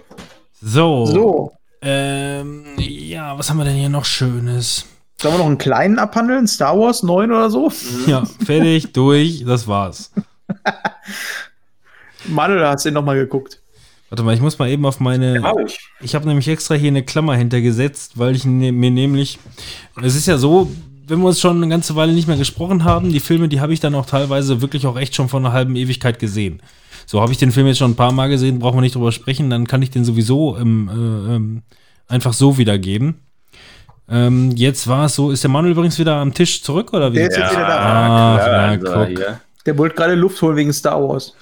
So. So. Ähm, ja, was haben wir denn hier noch Schönes? Sollen wir noch einen kleinen abhandeln? Star Wars 9 oder so? [laughs] Ja, fertig, durch, das war's. [laughs] Manuel, hast du den noch mal geguckt? Warte mal, ich muss mal eben auf meine. Hab ich. Ich habe nämlich extra hier eine Klammer hintergesetzt, weil ich ne, mir nämlich. Es ist ja so, wenn wir uns schon eine ganze Weile nicht mehr gesprochen haben, die Filme, die habe ich dann auch teilweise wirklich auch echt schon vor einer halben Ewigkeit gesehen. So habe ich den Film jetzt schon ein paar Mal gesehen, brauchen wir nicht drüber sprechen, dann kann ich den sowieso ähm, äh, ähm, einfach so wiedergeben. Ähm, jetzt war es so, ist der Manuel übrigens wieder am Tisch zurück oder wie? Der ist jetzt wieder da. Ah, klar, na, also guck. hier. Der wollte gerade Luft holen wegen Star Wars.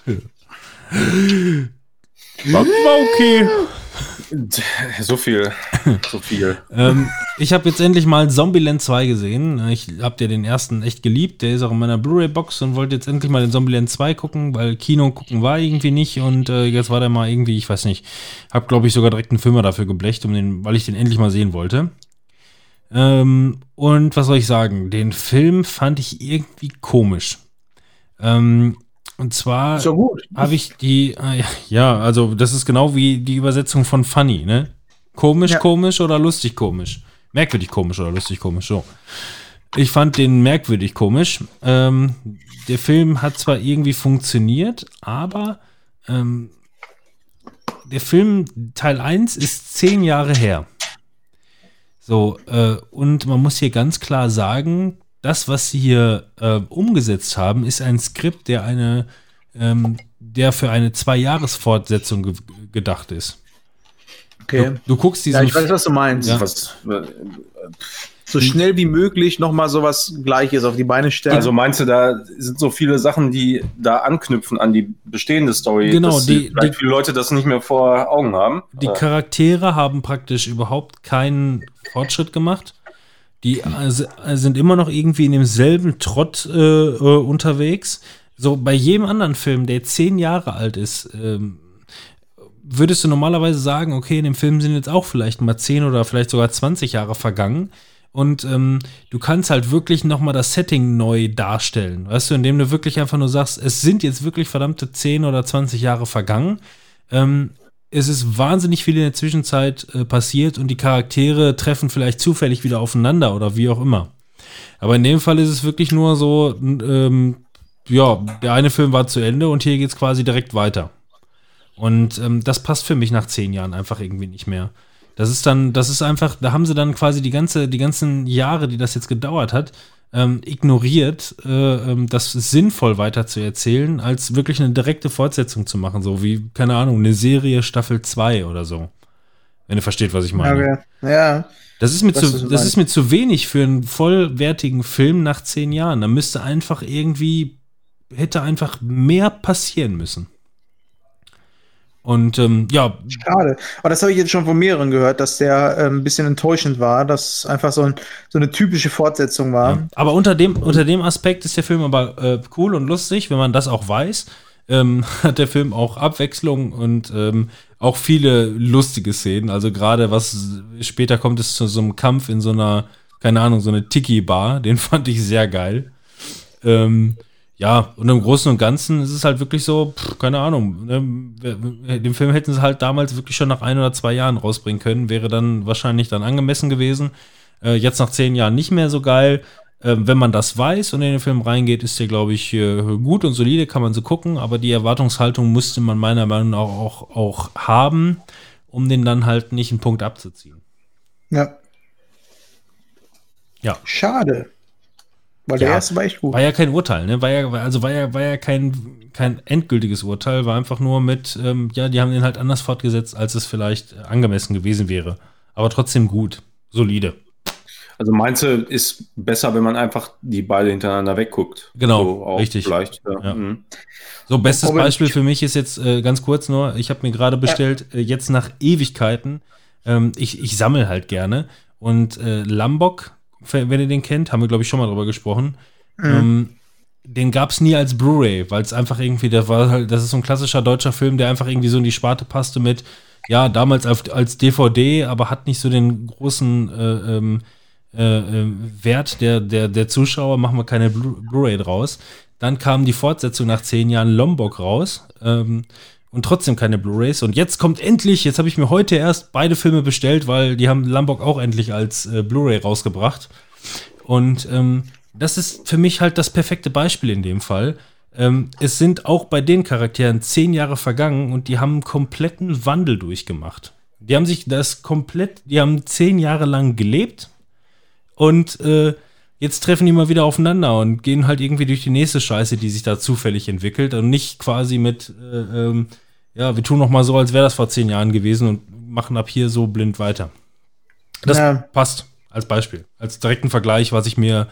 War, war okay. [laughs] So viel. So viel. [laughs] ähm, ich habe jetzt endlich mal Zombieland 2 gesehen. Ich habe ja den ersten echt geliebt. Der ist auch in meiner Blu-ray-Box und wollte jetzt endlich mal den Zombieland 2 gucken, weil Kino gucken war irgendwie nicht und äh, jetzt war der mal irgendwie, ich weiß nicht, habe glaube ich sogar direkt einen Filmer dafür geblecht, um den, weil ich den endlich mal sehen wollte. Ähm, und was soll ich sagen? Den Film fand ich irgendwie komisch. Ähm, und zwar So habe ich die, äh, ja, also das ist genau wie die Übersetzung von funny, ne? Komisch, Ja. komisch oder lustig, komisch. Merkwürdig komisch oder lustig, komisch, so. Ich fand den merkwürdig komisch. Ähm, der Film hat zwar irgendwie funktioniert, aber ähm, der Film Teil 1 ist zehn Jahre her. So, äh, und man muss hier ganz klar sagen, das, was sie hier äh, umgesetzt haben, ist ein Skript, der eine, ähm, der für eine Zwei-Jahres-Fortsetzung ge gedacht ist. Okay. Du, du guckst Ja, diesen ich weiß, was du meinst. Ja. Was, So schnell wie möglich nochmal sowas Gleiches auf die Beine stellen. also meinst du, da sind so viele Sachen, die da anknüpfen an die bestehende Story, Genau, dass die- vielleicht die- viele Leute das nicht mehr vor Augen haben? Die Charaktere haben praktisch überhaupt keinen Fortschritt gemacht. Die äh, äh, sind immer noch irgendwie in demselben Trott äh, äh, unterwegs. So bei jedem anderen Film, der zehn Jahre alt ist, ähm, würdest du normalerweise sagen, okay, in dem Film sind jetzt auch vielleicht mal zehn oder vielleicht sogar 20 Jahre vergangen. Und ähm, du kannst halt wirklich nochmal das Setting neu darstellen. Weißt du, indem du wirklich einfach nur sagst, es sind jetzt wirklich verdammte 10 oder 20 Jahre vergangen. Ähm, es ist wahnsinnig viel in der Zwischenzeit äh, passiert und die Charaktere treffen vielleicht zufällig wieder aufeinander oder wie auch immer. Aber in dem Fall ist es wirklich nur so, ähm, ja, der eine Film war zu Ende und hier geht es quasi direkt weiter. Und ähm, das passt für mich nach zehn Jahren einfach irgendwie nicht mehr. Das ist dann, das ist einfach, da haben sie dann quasi die ganze, die ganzen Jahre, die das jetzt gedauert hat, ähm, ignoriert, äh, ähm, das sinnvoll weiter zu erzählen, als wirklich eine direkte Fortsetzung zu machen, so wie, keine Ahnung, eine Serie Staffel 2 oder so. Wenn ihr versteht, was ich meine. Okay. Ja. Das ist, mir zu, das ist mir zu wenig für einen vollwertigen Film nach zehn Jahren. Da müsste einfach irgendwie, hätte einfach mehr passieren müssen. Und ähm, ja, Schade. Aber das habe ich jetzt schon von mehreren gehört, dass der ähm, ein bisschen enttäuschend war, dass einfach so, ein, so eine typische Fortsetzung war. Ja. Aber unter dem, unter dem Aspekt ist der Film aber äh, cool und lustig, wenn man das auch weiß. Ähm, [laughs] hat der Film auch Abwechslung und ähm, auch viele lustige Szenen. Also gerade was später kommt es zu so einem Kampf in so einer, keine Ahnung, so eine Tiki-Bar. Den [laughs] fand ich sehr geil. Ähm, ja, und im Großen und Ganzen ist es halt wirklich so, pff, keine Ahnung. Ne, den Film hätten sie halt damals wirklich schon nach ein oder zwei Jahren rausbringen können. Wäre dann wahrscheinlich dann angemessen gewesen. Äh, jetzt nach zehn Jahren nicht mehr so geil. Ähm, wenn man das weiß und in den Film reingeht, ist der, glaube ich, äh, gut und solide, kann man so gucken, aber die Erwartungshaltung müsste man meiner Meinung nach auch, auch, auch haben, um den dann halt nicht einen Punkt abzuziehen. Ja. Ja. Schade. Weil der Ja. erste war echt gut. War ja kein Urteil, ne? War ja, also war ja, war ja kein, kein endgültiges Urteil, war einfach nur mit, ähm, ja, die haben den halt anders fortgesetzt, als es vielleicht angemessen gewesen wäre. Aber trotzdem gut, solide. Also meinst du, ist besser, wenn man einfach die beide hintereinander wegguckt? Genau, so auch richtig. Vielleicht, ja. Ja. Mhm. So, bestes Robin, Beispiel für mich ist jetzt äh, ganz kurz nur, ich habe mir gerade bestellt, äh, jetzt nach Ewigkeiten, ähm, ich, ich sammle halt gerne und äh, Lambok, wenn ihr den kennt, haben wir glaube ich schon mal drüber gesprochen, ähm, den gab es nie als Blu-ray, weil es einfach irgendwie, der war halt, das ist so ein klassischer deutscher Film, der einfach irgendwie so in die Sparte passte mit, ja, damals auf, als DVD, aber hat nicht so den großen äh, ähm, äh, äh, Wert der, der, der Zuschauer, machen wir keine Blu- Blu-ray draus. Dann kam die Fortsetzung nach zehn Jahren Lombok raus ähm, und trotzdem keine Blu-rays. Und jetzt kommt endlich, jetzt habe ich mir heute erst beide Filme bestellt, weil die haben Lombok auch endlich als äh, Blu-ray rausgebracht. Und ähm, das ist für mich halt das perfekte Beispiel in dem Fall. Ähm, es sind auch bei den Charakteren zehn Jahre vergangen und die haben einen kompletten Wandel durchgemacht. Die haben sich das komplett, die haben zehn Jahre lang gelebt und äh, jetzt treffen die mal wieder aufeinander und gehen halt irgendwie durch die nächste Scheiße, die sich da zufällig entwickelt und nicht quasi mit, äh, ähm, ja, wir tun noch mal so, als wäre das vor zehn Jahren gewesen und machen ab hier so blind weiter. Das Ja. passt als Beispiel, als direkten Vergleich, was ich mir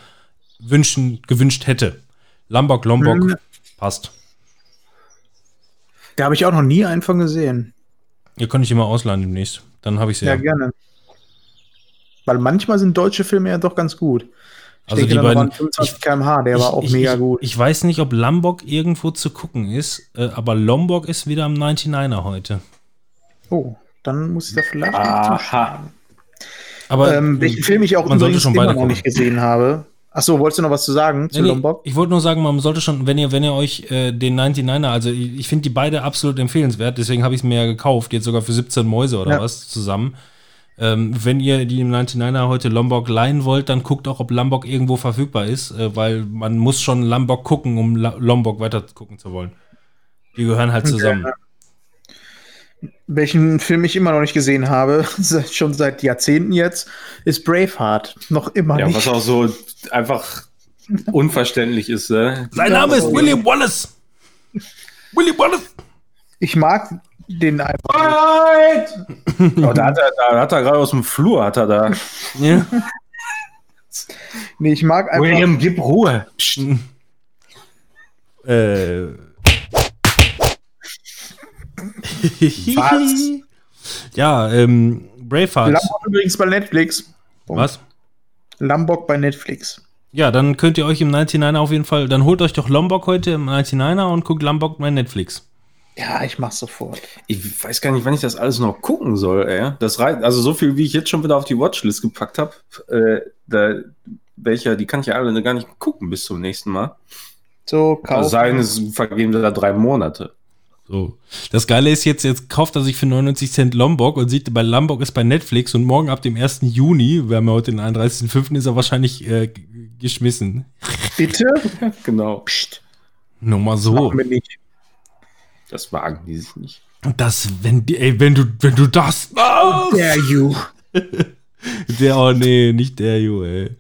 wünschen, gewünscht hätte. Lombok, Lombok, Mhm. passt. Da habe ich auch noch nie einen von gesehen. Ihr könnt ich immer ausleihen demnächst. Dann habe ich sie Ja, ja. gerne. Weil manchmal sind deutsche Filme ja doch ganz gut. Ich Also die beiden- waren 25 km/h, der war auch ich, mega ich, gut. Ich weiß nicht, ob Lombok irgendwo zu gucken ist, äh, aber Lombok ist wieder am 99er heute. oh, dann muss ich da vielleicht zuschauen. Aber Ähm, welchen Film ich auch man sollte übrigens schon immer beide noch nicht gesehen habe. Achso, wolltest du noch was zu sagen zu nee, Lombok? ich wollte nur sagen, man sollte schon, wenn ihr, wenn ihr euch äh, den 99er, also ich, ich finde die beide absolut empfehlenswert, deswegen habe ich es mir ja gekauft, jetzt sogar für 17 Mäuse oder Ja. was zusammen. Ähm, wenn ihr die im 99er heute Lombok leihen wollt, dann guckt auch, ob Lombok irgendwo verfügbar ist, äh, weil man muss schon Lombok gucken, um La Lombok weiter gucken zu wollen. Die gehören halt zusammen. Welchen Film ich immer noch nicht gesehen habe, [laughs] schon seit Jahrzehnten jetzt, ist Braveheart. Noch immer Ja, nicht. was auch so einfach unverständlich ist, ne? Sein Name ist William Wallace. William Wallace. Ich mag den einfach. [laughs] Oh, da hat er, da hat er gerade aus dem Flur, hat er da. [laughs] Ja. Nee, ich mag einfach. William, gib Ruhe. Äh. [laughs] Was? Ja, ähm, Braveheart. Lambok übrigens bei Netflix. Was? Lambok bei Netflix. Ja, dann könnt ihr euch im 99er auf jeden Fall, dann holt euch doch Lombok heute im 99er und guckt Lombok bei Netflix. Ja, ich mach's sofort. Ich weiß gar nicht, wann ich das alles noch gucken soll, ey. Das reicht, also so viel, wie ich jetzt schon wieder auf die Watchlist gepackt habe, äh, da, welcher, die kann ich ja alle gar nicht gucken bis zum nächsten Mal. So, kauf. Also sein, es vergeben da drei Monate. So. Das Geile ist jetzt, jetzt kauft er sich für 99 Cent Lombok und sieht, bei Lombok ist bei Netflix und morgen ab dem 1. Juni, wir haben ja heute den 31.05., ist er wahrscheinlich äh, geschmissen. Bitte? [laughs] Genau. Psst. Nur mal so. Machen wir nicht. Das wagen die sich nicht. Das, wenn, die- ey, wenn du, wenn du das machst. Dare you. [laughs] Der, oh nee, nicht der, Ju, ey.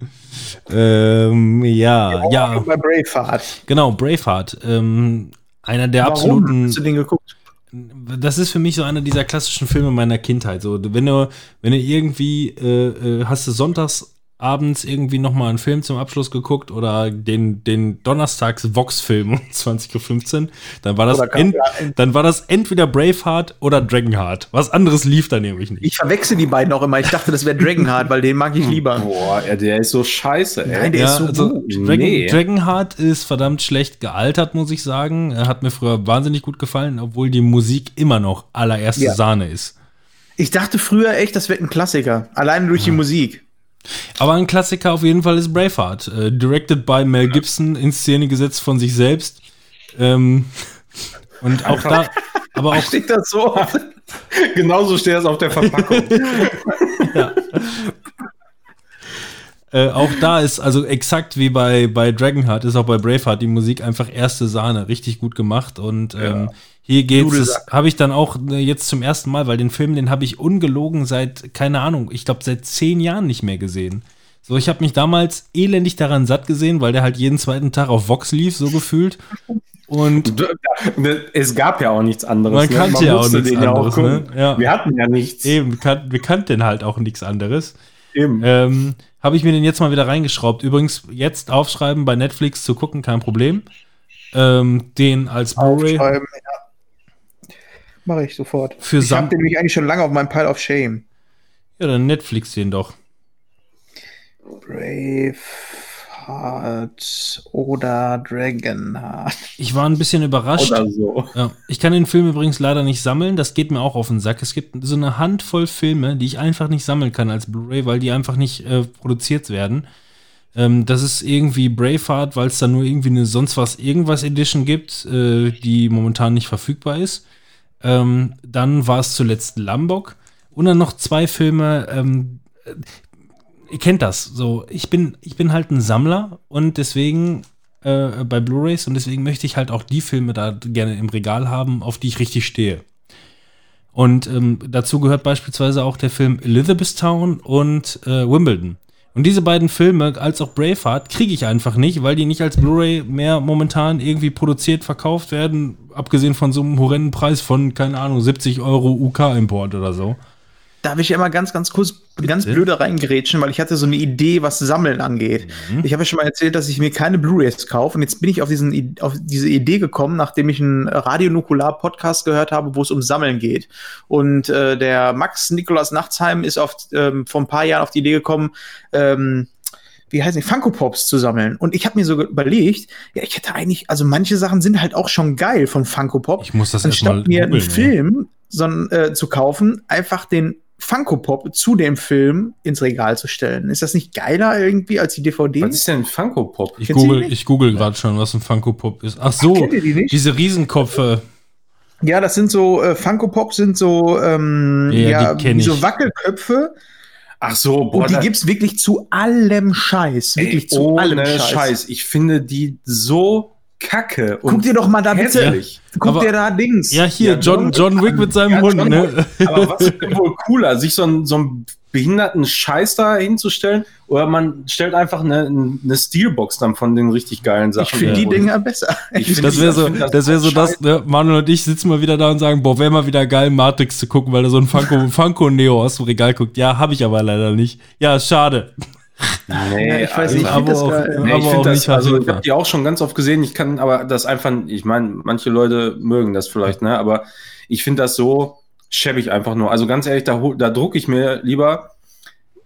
Ähm, ja, ja, Bei Braveheart. genau, Braveheart. Ähm, einer der Warum absoluten. hast du den geguckt? das ist für mich so einer dieser klassischen Filme meiner Kindheit. So, wenn du, wenn du irgendwie, äh, äh, hast du sonntags abends irgendwie noch mal einen Film zum Abschluss geguckt oder den, den Donnerstags Vox-Film um [laughs] 20.15 Uhr, dann war das, ent, ja, dann war das entweder Braveheart oder Dragonheart. Was anderes lief da nämlich nicht. Ich verwechsel die beiden auch immer. Ich dachte, das wäre Dragonheart, weil den mag ich lieber. Boah, der ist so scheiße, ey. Nein, der ist so gut. Dragon, Nee. Dragonheart ist verdammt schlecht gealtert, muss ich sagen. Er hat mir früher wahnsinnig gut gefallen, obwohl die Musik immer noch allererste Ja. Sahne ist. Ich dachte früher echt, das wird ein Klassiker. Alleine durch die Musik. Aber ein Klassiker auf jeden Fall ist Braveheart. Äh, directed by Mel Gibson, in Szene gesetzt von sich selbst. Ähm, [laughs] und auch da, [laughs] aber auch, Steht das so? [laughs] Genauso steht das auf der Verpackung. äh, auch da ist, also exakt wie bei, bei Dragonheart, ist auch bei Braveheart die Musik einfach erste Sahne, richtig gut gemacht. Und ähm, hier geht's, habe ich dann auch äh, jetzt zum ersten Mal, weil den Film, den habe ich ungelogen seit, keine Ahnung, ich glaube seit zehn Jahren nicht mehr gesehen. So, ich habe mich damals elendig daran satt gesehen, weil der halt jeden zweiten Tag auf Vox lief, so gefühlt. Und es gab ja auch nichts anderes. Man kannte ja auch nichts den anderes, gucken. ne? Ja. Wir hatten ja nichts. Eben, kan wir kannten halt auch nichts anderes. Eben. Ähm, Habe ich mir den jetzt mal wieder reingeschraubt. Übrigens, jetzt aufschreiben, bei Netflix zu gucken, kein Problem. Ähm, den als Blu-ray Aufschreiben, ja. Mache ich sofort. Für ich habe den nämlich eigentlich schon lange auf meinem Pile of Shame. Ja, dann Netflix den doch. Braveheart oder Dragonheart. Ich war ein bisschen überrascht. Oder so. Ja, ich kann den Film übrigens leider nicht sammeln. Das geht mir auch auf den Sack. Es gibt so eine Handvoll Filme, die ich einfach nicht sammeln kann als Blu-ray, weil die einfach nicht äh, produziert werden. Ähm, das ist irgendwie Braveheart, weil es da nur irgendwie eine sonst was irgendwas Edition gibt, äh, die momentan nicht verfügbar ist. Ähm, dann war es zuletzt Lombok und dann noch zwei Filme. Ähm, äh, ihr kennt das. So, ich bin, ich bin halt ein Sammler und deswegen äh, bei Blu-rays und deswegen möchte ich halt auch die Filme da gerne im Regal haben, auf die ich richtig stehe. Und ähm, dazu gehört beispielsweise auch der Film Elizabethtown und äh, Wimbledon. Und diese beiden Filme, als auch Braveheart, kriege ich einfach nicht, weil die nicht als Blu-ray mehr momentan irgendwie produziert, verkauft werden, abgesehen von so einem horrenden Preis von, keine Ahnung, 70 Euro UK-Import oder so. Darf ich immer ganz, ganz kurz, ganz blöde reingerätschen, weil ich hatte so eine Idee, was Sammeln angeht. Ich habe ja schon mal erzählt, dass ich mir keine Blu-rays kaufe und jetzt bin ich auf, diesen, auf diese Idee gekommen, nachdem ich einen Radionukular-Podcast gehört habe, wo es um Sammeln geht. Und äh, der Max Nikolaus Nachtsheim ist auf, ähm, vor ein paar Jahren auf die Idee gekommen, ähm, wie heißt die, Funko Pops zu sammeln. Und ich habe mir so überlegt, ja, ich hätte eigentlich, also manche Sachen sind halt auch schon geil von Funko Pop. Ich muss das Anstatt mir einen ja. Film son, äh, zu kaufen, einfach den Funko Pop zu dem Film ins Regal zu stellen. Ist das nicht geiler irgendwie als die DVD? Was ist denn Funko Pop? Ich die google, ich google gerade schon, was ein Funko Pop ist. Ach so, Kennt ihr die diese Riesenkopfe. Ja, das sind so, äh, Funko Pop sind so, ähm, Ja, ja, so. Wackelköpfe. Ach so, und die gibt's wirklich zu allem Scheiß. Wirklich Ey, zu allem Scheiß. Scheiß. Ich finde die so kacke. Guck dir doch mal da bitte, guck Aber- dir da Dings. Ja, hier, Ja, John, John Wick mit seinem Ja, Hund, John ne? Aber was ist denn wohl cooler, sich so einen, so einen behinderten Scheiß da hinzustellen? Oder man stellt einfach eine, eine Steelbox dann von den richtig geilen Sachen. ich finde die Dinger besser. Das wäre so, das wäre so das, ne? Manuel und ich sitzen mal wieder da und sagen, boah, wäre mal wieder geil, Matrix zu gucken, weil er so ein Funko, [laughs] Funko Neo aus dem Regal guckt. Ja, habe ich aber leider nicht. Ja, schade. Nee, Ja, ich weiß nicht, ich aber find das. Nee, ich finde das, nicht also ich habe die auch schon ganz oft gesehen. Ich kann aber das einfach, ich meine, manche Leute mögen das vielleicht, ne? Aber ich finde das so schäbig einfach nur. Also ganz ehrlich, da, da drucke ich mir lieber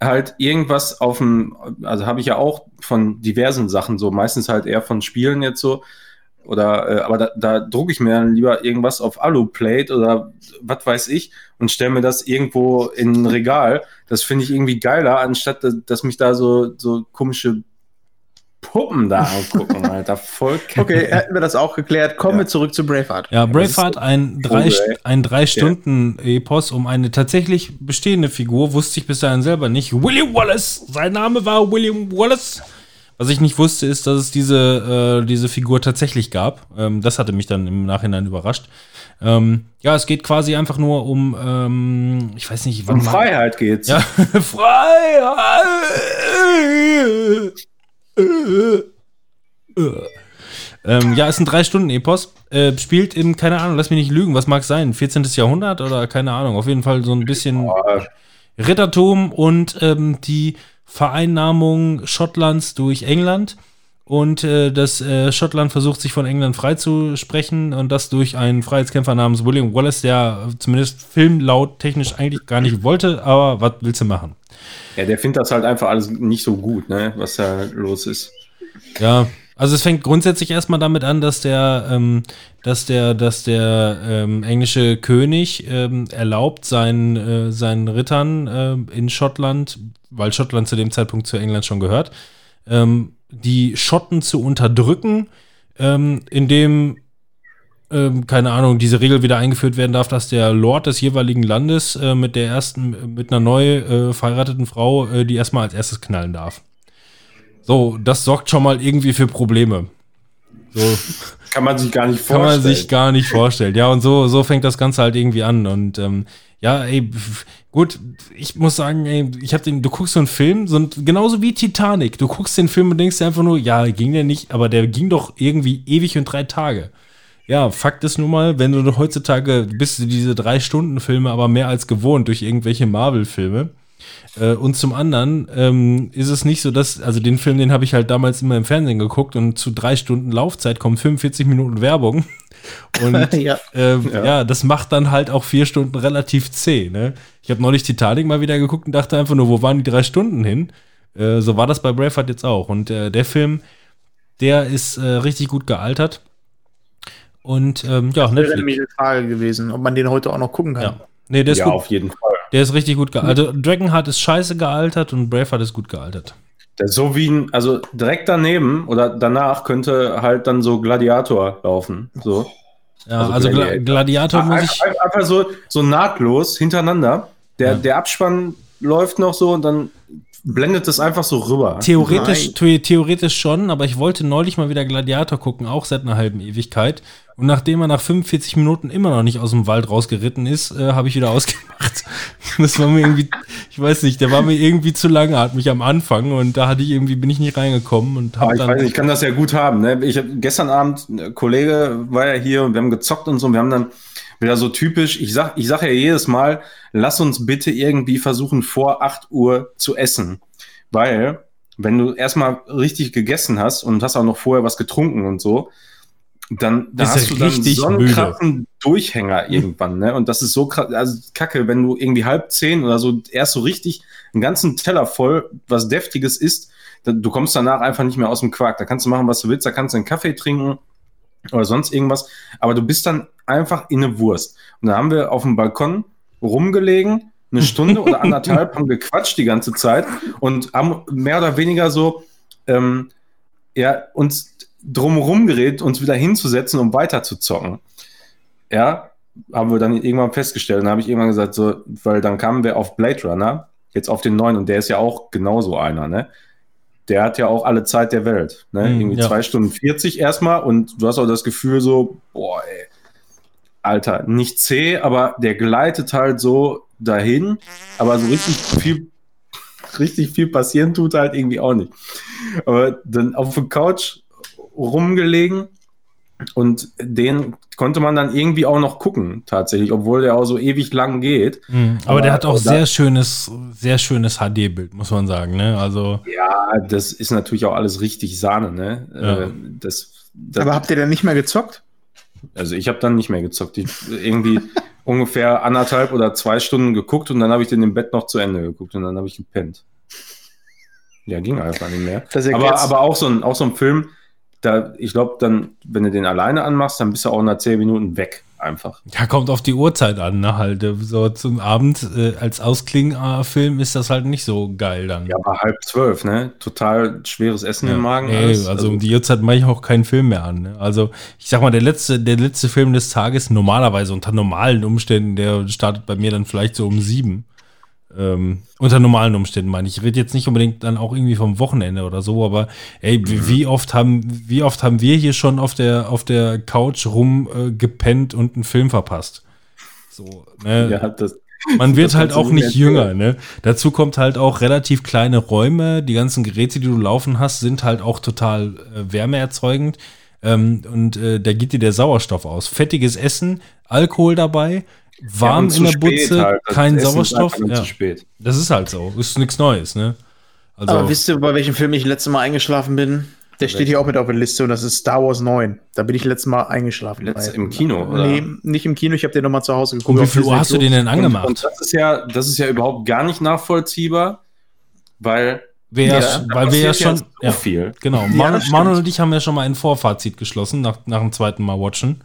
halt irgendwas auf dem, also habe ich ja auch von diversen Sachen so, meistens halt eher von Spielen jetzt so. Oder, äh, aber da, da drucke ich mir dann lieber irgendwas auf Aluplate oder was weiß ich und stelle mir das irgendwo in ein Regal. Das finde ich irgendwie geiler, anstatt dass, dass mich da so, so komische Puppen da [laughs] angucken, Alter. Voll. Okay, hätten wir das auch geklärt. Kommen Ja. wir zurück zu Braveheart. Ja, Braveheart, ein drei, ey. ein drei Stunden Epos um eine tatsächlich bestehende Figur, wusste ich bis dahin selber nicht. William Wallace, sein Name war William Wallace. Was ich nicht wusste, ist, dass es diese, äh, diese Figur tatsächlich gab. Ähm, das hatte mich dann im Nachhinein überrascht. Ähm, ja, es geht quasi einfach nur um, ähm, ich weiß nicht, Um war- Freiheit geht's. Ja, [laughs] Freiheit. ähm, ja, ist ein Drei-Stunden-Epos. Äh, spielt im, keine Ahnung, lass mich nicht lügen, was mag sein? 14. Jahrhundert oder keine Ahnung. Auf jeden Fall so ein bisschen Rittertum und ähm, die Vereinnahmung Schottlands durch England. Und äh, das äh, Schottland versucht sich von England freizusprechen und das durch einen Freiheitskämpfer namens William Wallace, der zumindest filmlaut technisch eigentlich gar nicht wollte, aber was willst du machen? Ja, der findet das halt einfach alles nicht so gut, ne, was da los ist. Ja, also es fängt grundsätzlich erstmal damit an, dass der, ähm, dass der, dass der ähm, englische König ähm, erlaubt seinen, äh, seinen Rittern ähm, in Schottland, weil Schottland zu dem Zeitpunkt zu England schon gehört, ähm, die Schotten zu unterdrücken, ähm, indem ähm, keine Ahnung, diese Regel wieder eingeführt werden darf, dass der Lord des jeweiligen Landes äh, mit der ersten, mit einer neu äh, verheirateten Frau, äh, die erstmal als erstes knallen darf. So, das sorgt schon mal irgendwie für Probleme. So Kann man sich gar nicht kann vorstellen. man sich gar nicht vorstellen. Ja, und so, so fängt das Ganze halt irgendwie an. Und ähm, ja, ey, gut, ich muss sagen, ey, ich hab den, du guckst so einen Film, so ein, genauso wie Titanic. Du guckst den Film und denkst dir einfach nur, ja, ging der nicht, aber der ging doch irgendwie ewig und drei Tage. Ja, Fakt ist nun mal, wenn du heutzutage bist du diese drei Stunden Filme aber mehr als gewohnt durch irgendwelche Marvel-Filme. Äh, und zum anderen ähm, ist es nicht so, dass, also den Film, den habe ich halt damals immer im Fernsehen geguckt und zu drei Stunden Laufzeit kommen 45 Minuten Werbung. [laughs] Und Ja. ähm, Ja. ja. das macht dann halt auch vier Stunden relativ zäh. Ne? Ich habe neulich Titanic mal wieder geguckt und dachte einfach nur, wo waren die drei Stunden hin? Äh, so war das bei Braveheart jetzt auch. Und äh, der Film, der ist äh, richtig gut gealtert. Und ähm, ja, Das wäre nämlich eine Frage gewesen, ob man den heute auch noch gucken kann. Ja. Nee, der ist, ja, gut, auf jeden Fall. Der ist richtig gut gealtert. Also Dragonheart ist scheiße gealtert und Braveheart ist gut gealtert. Ist so wie ein, also direkt daneben oder danach könnte halt dann so Gladiator laufen. So. Ja, Also also, Gla Gladiator. Gladiator muss ich. einfach- einfach so, so nahtlos hintereinander. Der, Ja. der Abspann läuft noch so und dann blendet es einfach so rüber. Theoretisch, the theoretisch schon, aber ich wollte neulich mal wieder Gladiator gucken, auch seit einer halben Ewigkeit. Und nachdem er nach 45 Minuten immer noch nicht aus dem Wald rausgeritten ist, äh, habe ich wieder [laughs] ausgemacht. Das war mir irgendwie, ich weiß nicht, der war mir irgendwie zu langatmig am Anfang und da hatte ich irgendwie, bin ich nicht reingekommen und habe ich, dann. weiß, ich kann das ja gut haben. Ne? Ich hab, gestern Abend, ein Kollege war ja hier und wir haben gezockt und so. Und wir haben dann wieder so typisch, ich sag, ich sag ja jedes Mal, lass uns bitte irgendwie versuchen, vor 8 Uhr zu essen. Weil, wenn du erstmal richtig gegessen hast und hast auch noch vorher was getrunken und so, dann, Bist hast du dann richtig so einen krassen Durchhänger irgendwann, ne? Und das ist so krass, also kacke, wenn du irgendwie halb zehn oder so erst so richtig einen ganzen Teller voll was Deftiges isst, dann, du kommst danach einfach nicht mehr aus dem Quark. Da kannst du machen, was du willst, da kannst du einen Kaffee trinken oder sonst irgendwas, aber du bist dann einfach in eine Wurst. Und da haben wir auf dem Balkon rumgelegen, eine Stunde oder anderthalb, [laughs] haben gequatscht die ganze Zeit und haben mehr oder weniger so, ähm, ja, uns drumherum geredet, uns wieder hinzusetzen, um weiter zu zocken. Ja, haben wir dann irgendwann festgestellt. Dann habe ich irgendwann gesagt, so, weil dann kamen wir auf Blade Runner, jetzt auf den neuen, und der ist ja auch genauso einer, ne? Der hat ja auch alle Zeit der Welt. Ne? Mhm, Irgendwie ja. zwei Stunden 40 erstmal und du hast auch das Gefühl so, boah, ey, Alter, nicht zäh, aber der gleitet halt so dahin, aber so richtig viel, richtig viel passieren tut halt irgendwie auch nicht. Aber dann auf der Couch rumgelegen und den konnte man dann irgendwie auch noch gucken, tatsächlich, obwohl der auch so ewig lang geht. Mhm. Aber der Aber hat auch sehr schönes, sehr schönes HD-Bild, muss man sagen, ne? Also. Ja, das ist natürlich auch alles richtig Sahne, ne? Ja. Äh, Das, das, Aber habt ihr denn nicht mehr gezockt? also ich habe dann nicht mehr gezockt. Ich irgendwie [laughs] ungefähr anderthalb oder zwei Stunden geguckt und dann habe ich den im Bett noch zu Ende geguckt und dann habe ich gepennt. Ja, ging einfach nicht mehr. Das Aber, aber auch, so ein, auch so ein Film, da, ich glaube, dann, wenn du den alleine anmachst, dann bist du auch nach zehn Minuten weg. Einfach. Ja, kommt auf die Uhrzeit an, ne? Halt, äh, so zum Abend äh, als Ausklingen-Film ist das halt nicht so geil dann. Ja, aber halb zwölf, ne? Total schweres Essen im Magen. Nee, alles. also um die Uhrzeit mache ich auch keinen Film mehr an. Ne? Also ich sag mal, der letzte, der letzte Film des Tages, normalerweise unter normalen Umständen, der startet bei mir dann vielleicht so um sieben. Ähm, unter normalen Umständen meine ich. Ich rede jetzt nicht unbedingt dann auch irgendwie vom Wochenende oder so, aber ey, wie, wie oft haben, wie oft haben wir hier schon auf der, auf der Couch rumgepennt äh, gepennt und einen Film verpasst? So, ne? [laughs] ja, das, Man wird Das halt auch nicht jünger, ne? Dazu kommt halt auch relativ kleine Räume. Die ganzen Geräte, die du laufen hast, sind halt auch total äh, wärmeerzeugend. Ähm, und äh, da geht dir der Sauerstoff aus. Fettiges Essen, Alkohol dabei, warm und in der Butze, halt. Das kein Essen ist Sauerstoff. Ja, zu spät. das ist halt so. Ist nichts Neues, ne? Also, Aber wisst ihr, bei welchem Film ich letztes Mal eingeschlafen bin? Der steht hier auch mit auf der Liste und das ist Star Wars 9. Da bin ich letztes Mal eingeschlafen. Letzt- im Kino, oder? Nee, nicht im Kino. Ich habe den nochmal zu Hause geguckt. und wie viel Uhr hast du den denn Und, angemacht? und das ist ja, das ist ja überhaupt gar nicht nachvollziehbar, weil Wir ja, weil wir ja schon. so Ja, viel. genau. Ja, Manu, und ich haben ja schon mal ein Vorfazit geschlossen, nach, nach dem zweiten Mal watchen.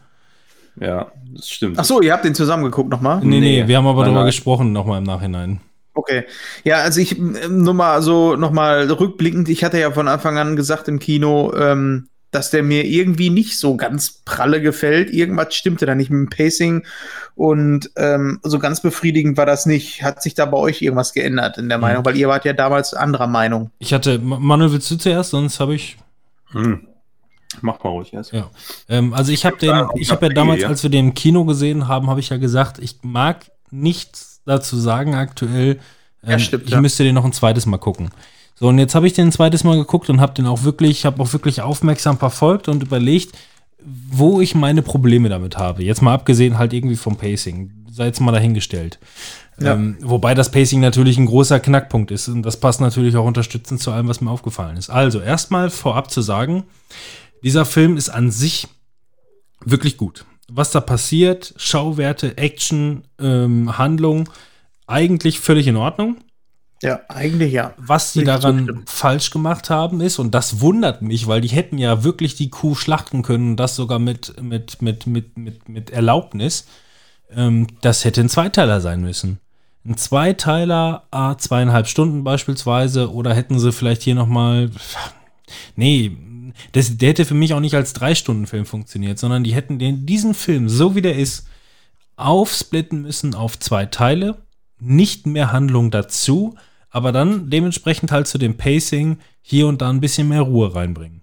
Ja, das stimmt. Ach so, ihr habt den zusammen geguckt nochmal? Nee, nee, Nee. wir haben aber darüber gesprochen, nochmal im Nachhinein. Okay. Ja, also ich ähm, nur mal so nochmal rückblickend, ich hatte ja von Anfang an gesagt im Kino, ähm, dass der mir irgendwie nicht so ganz pralle gefällt. Irgendwas stimmte da nicht mit dem Pacing und ähm, so ganz befriedigend war das nicht. Hat sich da bei euch irgendwas geändert in der Mhm. Meinung? Weil ihr wart ja damals anderer Meinung. Ich hatte, Ma- Manuel, willst du zuerst? Sonst habe ich. Hm. Mach mal ruhig erst. Ja. Ähm, also ich habe den, ich habe ja damals, als wir den im Kino gesehen haben, habe ich ja gesagt, ich mag nichts dazu sagen aktuell. Ähm, Ja, stimmt, ich ja. müsste den noch ein zweites Mal gucken. So, und jetzt habe ich den ein zweites Mal geguckt und habe den auch wirklich, habe auch wirklich aufmerksam verfolgt und überlegt, wo ich meine Probleme damit habe. Jetzt mal abgesehen halt irgendwie vom Pacing. Sei jetzt mal dahingestellt. Ja. Ähm, wobei das Pacing natürlich ein großer Knackpunkt ist und das passt natürlich auch unterstützend zu allem, was mir aufgefallen ist. Also erstmal vorab zu sagen, dieser Film ist an sich wirklich gut. Was da passiert, Schauwerte, Action, ähm, Handlung, eigentlich völlig in Ordnung. Ja, eigentlich ja. Was die daran falsch gemacht haben ist, und das wundert mich, weil die hätten ja wirklich die Kuh schlachten können, und das sogar mit, mit, mit, mit, mit, mit Erlaubnis, ähm, das hätte ein Zweiteiler sein müssen. Ein Zweiteiler, a zweieinhalb Stunden beispielsweise, oder hätten sie vielleicht hier nochmal, nee, das, der hätte für mich auch nicht als Drei-Stunden-Film funktioniert, sondern die hätten den, diesen Film, so wie der ist, aufsplitten müssen auf zwei Teile, nicht mehr Handlung dazu, aber dann dementsprechend halt zu dem Pacing hier und da ein bisschen mehr Ruhe reinbringen.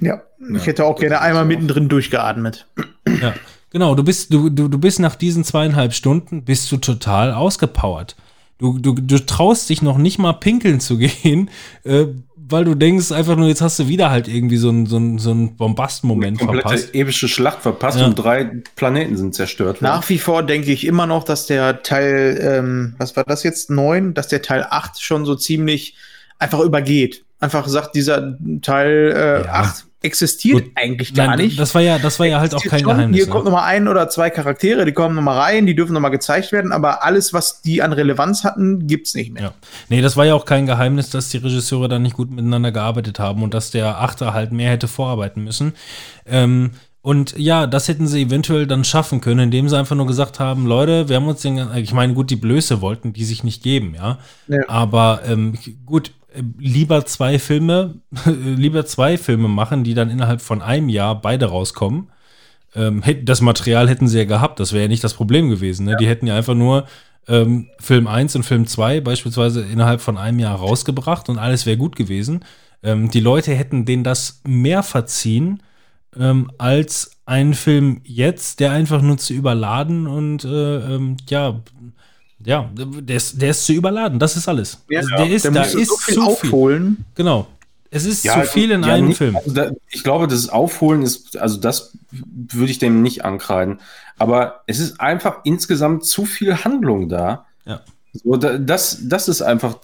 Ja, ich hätte auch gerne einmal mittendrin durchgeatmet. Ja, genau. Du bist, du, du, du bist nach diesen zweieinhalb Stunden bist du total ausgepowert. Du, du, du traust dich noch nicht mal pinkeln zu gehen, äh, weil du denkst einfach nur, jetzt hast du wieder halt irgendwie so einen so einen, so einen Bombast-Moment Komplette verpasst. epische Schlacht verpasst Ja. und drei Planeten sind zerstört worden. Nach wie vor denke ich immer noch, dass der Teil, ähm, was war das jetzt, 9, dass der Teil 8 schon so ziemlich einfach übergeht. Einfach sagt, dieser Teil äh, Ja. 8 existiert Gut. eigentlich gar Nein, nicht. das war ja, das war ja halt auch kein schon. Geheimnis. Hier ne? kommt noch mal ein oder zwei Charaktere, die kommen noch mal rein, die dürfen noch mal gezeigt werden, aber alles, was die an Relevanz hatten, gibt's nicht mehr. Ja. Nee, das war ja auch kein Geheimnis, dass die Regisseure da nicht gut miteinander gearbeitet haben und dass der Achter halt mehr hätte vorarbeiten müssen. Ähm, und ja, das hätten sie eventuell dann schaffen können, indem sie einfach nur gesagt haben, Leute, wir haben uns den, ich meine, gut, die Blöße wollten die sich nicht geben, ja. Ja. Aber ähm, gut, lieber zwei Filme, [laughs] lieber zwei Filme machen, die dann innerhalb von einem Jahr beide rauskommen. Ähm, das Material hätten sie ja gehabt, das wäre ja nicht das Problem gewesen. Ne? Die hätten ja einfach nur ähm, Film 1 und Film 2 beispielsweise innerhalb von einem Jahr rausgebracht und alles wäre gut gewesen. Ähm, die Leute hätten denen das mehr verziehen ähm, als ein Film jetzt, der einfach nur zu überladen und äh, ähm, ja, ja, der ist, der ist zu überladen, das ist alles. also der ist, Da da ist so viel zu viel. aufholen. Genau. Es ist zu viel in ja, einem nicht- Film. Also da, ich glaube, das Aufholen ist, also das würde ich dem nicht ankreiden. Aber es ist einfach insgesamt zu viel Handlung da. Ja. So, da, das, das ist einfach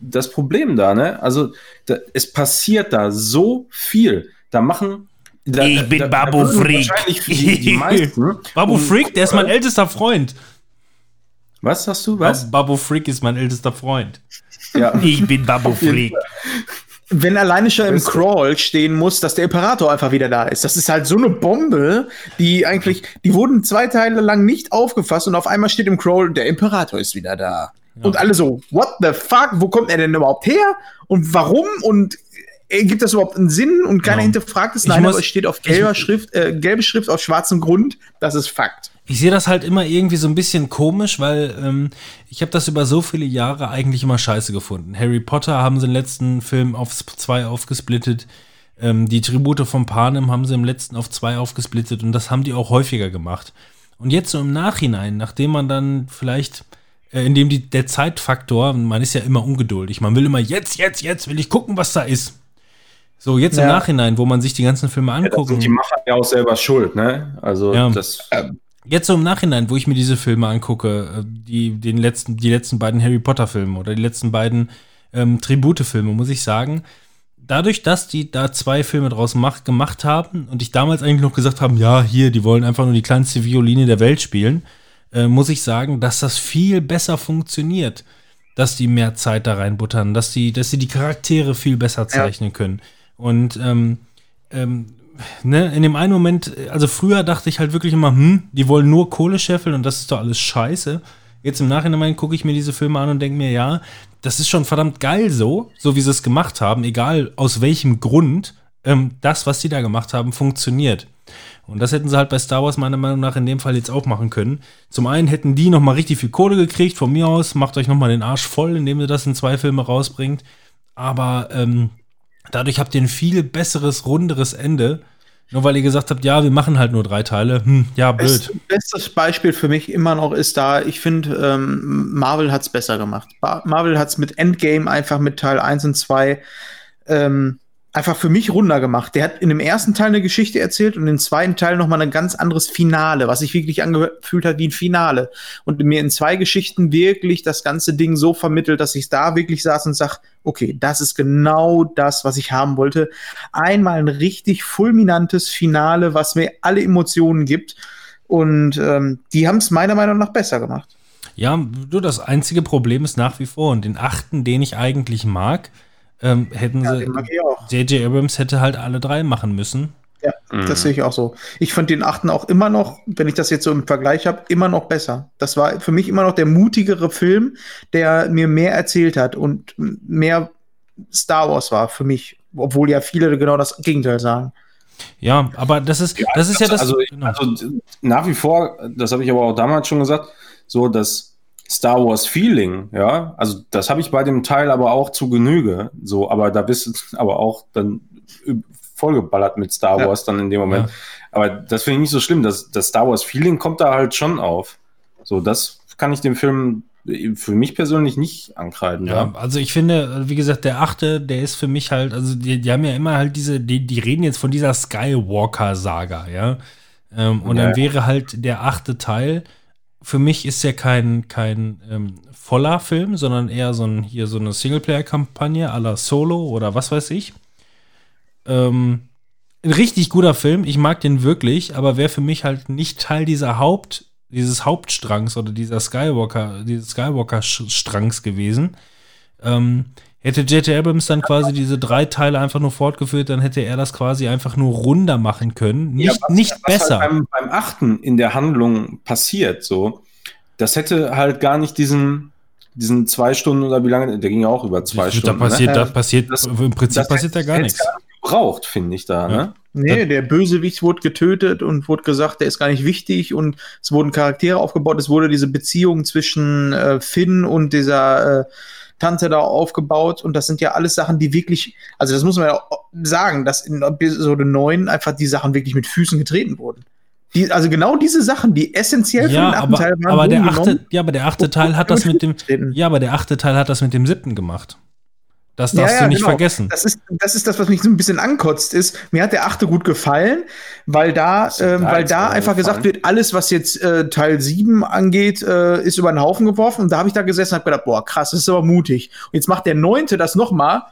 das Problem da, ne? Also da, es passiert da so viel. Da machen. Da, Ich bin da, Babu Freak. Wahrscheinlich die, die [laughs] meisten. Babu Freak, der ist mein ältester Freund. Was hast du? Was? Babu Freak ist mein ältester Freund. Ja. [laughs] Ich bin Babu Freak. Wenn alleine schon im? Crawl stehen muss, dass der Imperator einfach wieder da ist. Das ist halt so eine Bombe, die eigentlich, die wurden zwei Teile lang nicht aufgefasst und auf einmal steht im Crawl, der Imperator ist wieder da. Und alle so, what the fuck, wo kommt er denn überhaupt her? Und warum? Und äh, gibt das überhaupt einen Sinn? Und keiner Genau. hinterfragt es. Nein, muss- aber es steht auf gelber Schrift, äh, gelbe Schrift auf schwarzem Grund. Das ist Fakt. Ich sehe das halt immer irgendwie so ein bisschen komisch, weil ähm, ich habe das über so viele Jahre eigentlich immer scheiße gefunden. Harry Potter haben sie im letzten Film auf zwei aufgesplittet. Ähm, die Tribute von Panem haben sie im letzten auf zwei aufgesplittet und das haben die auch häufiger gemacht. Und jetzt so im Nachhinein, nachdem man dann vielleicht, äh, indem die, der Zeitfaktor, man ist ja immer ungeduldig, man will immer jetzt, jetzt, jetzt will ich gucken, was da ist. So, jetzt im Ja. Nachhinein, wo man sich die ganzen Filme Ja, da angucken. sind die Macher ja auch selber schuld, ne? Also Ja. das. Jetzt so im Nachhinein, wo ich mir diese Filme angucke, äh, die, den letzten, die letzten beiden Harry Potter-Filme oder die letzten beiden ähm, Tribute-Filme, muss ich sagen, dadurch, dass die da zwei Filme draus mach, gemacht haben und ich damals eigentlich noch gesagt haben, ja, hier, die wollen einfach nur die kleinste Violine der Welt spielen, äh, muss ich sagen, dass das viel besser funktioniert, dass die mehr Zeit da reinbuttern, dass die, dass sie die Charaktere viel besser zeichnen können. Und ähm, ähm, ne, in dem einen Moment, also früher dachte ich halt wirklich immer, hm, die wollen nur Kohle scheffeln und das ist doch alles scheiße. Jetzt im Nachhinein gucke ich mir diese Filme an und denke mir, ja, das ist schon verdammt geil so, so wie sie es gemacht haben, egal aus welchem Grund, ähm, das, was sie da gemacht haben, funktioniert. Und das hätten sie halt bei Star Wars meiner Meinung nach in dem Fall jetzt auch machen können. Zum einen hätten die noch mal richtig viel Kohle gekriegt, von mir aus, macht euch noch mal den Arsch voll, indem ihr das in zwei Filme rausbringt. Aber ähm, dadurch habt ihr ein viel besseres, runderes Ende. Nur weil ihr gesagt habt, ja, wir machen halt nur drei Teile. Hm, ja, blöd. Best, bestes Beispiel für mich immer noch ist da, ich finde, ähm, Marvel hat's besser gemacht. Marvel hat's mit Endgame einfach mit Teil 1 und 2 ähm, einfach für mich runder gemacht. Der hat in dem ersten Teil eine Geschichte erzählt und im zweiten Teil nochmal ein ganz anderes Finale, was sich wirklich angefühlt hat wie ein Finale. Und mir in zwei Geschichten wirklich das ganze Ding so vermittelt, dass ich da wirklich saß und sag, okay, das ist genau das, was ich haben wollte. Einmal ein richtig fulminantes Finale, was mir alle Emotionen gibt. Und ähm, die haben es meiner Meinung nach besser gemacht. Ja, du, das einzige Problem ist nach wie vor, und den achten, den ich eigentlich mag, ähm, hätten Ja, sie. J.J. Abrams hätte halt alle drei machen müssen. Ja, das sehe ich auch so. Ich fand den achten auch immer noch, wenn ich das jetzt so im Vergleich habe, immer noch besser. Das war für mich immer noch der mutigere Film, der mir mehr erzählt hat und mehr Star Wars war für mich, obwohl ja viele genau das Gegenteil sagen. Ja, aber das ist, das ist ja das. also, genau. also nach wie vor, das habe ich aber auch damals schon gesagt, so dass Star Wars Feeling, ja, also das habe ich bei dem Teil aber auch zu Genüge, so, aber da bist du aber auch dann vollgeballert mit Star Ja. Wars dann in dem Moment. Ja. Aber das finde ich nicht so schlimm, das, das Star Wars Feeling kommt da halt schon auf. So, das kann ich dem Film für mich persönlich nicht ankreiden. Ja, also ich finde, wie gesagt, der achte, der ist für mich halt, also die, die haben ja immer halt diese, die, die reden jetzt von dieser Skywalker-Saga, ja. Ähm, und Ja. dann wäre halt der achte Teil, für mich ist ja kein, kein ähm, voller Film, sondern eher so ein, hier so eine Singleplayer-Kampagne à la Solo oder was weiß ich. Ähm, ein richtig guter Film, ich mag den wirklich, aber wäre für mich halt nicht Teil dieser Haupt, dieses Hauptstrangs oder dieser Skywalker, dieses Skywalker-Strangs gewesen. Ähm, hätte J.J. Abrams dann quasi diese drei Teile einfach nur fortgeführt, dann hätte er das quasi einfach nur runder machen können. Nicht, Ja, was- nicht was besser. Halt beim, beim Achten in der Handlung passiert, so, das hätte halt gar nicht diesen, diesen zwei Stunden oder wie lange, der ging ja auch über zwei da Stunden. passiert, ne? da passiert, Das- im Prinzip das passiert da gar nichts. gebraucht, finde ich da, Ja. ne? Nee, der Bösewicht wurde getötet und wurde gesagt, der ist gar nicht wichtig und es wurden Charaktere aufgebaut. Es wurde diese Beziehung zwischen äh, Finn und dieser äh, Tante da aufgebaut und das sind ja alles Sachen, die wirklich, also das muss man ja sagen, dass in Episode 9 einfach die Sachen wirklich mit Füßen getreten wurden. Die, also genau diese Sachen, die essentiell für Ja, den achten aber, Teil waren, aber der achte, ja, aber der achte Teil hat das mit dem, ja, aber der achte Teil hat das mit dem siebten gemacht. Das Ja, darfst ja, du nicht genau. vergessen. Das ist, das ist das, was mich so ein bisschen ankotzt, ist, mir hat der achte gut gefallen, weil da, ähm, da weil da einfach gesagt wird, alles, was jetzt äh, Teil 7 angeht, äh, ist über den Haufen geworfen. Und da habe ich da gesessen und habe gedacht, boah, krass, das ist aber mutig. Und jetzt macht der neunte das nochmal.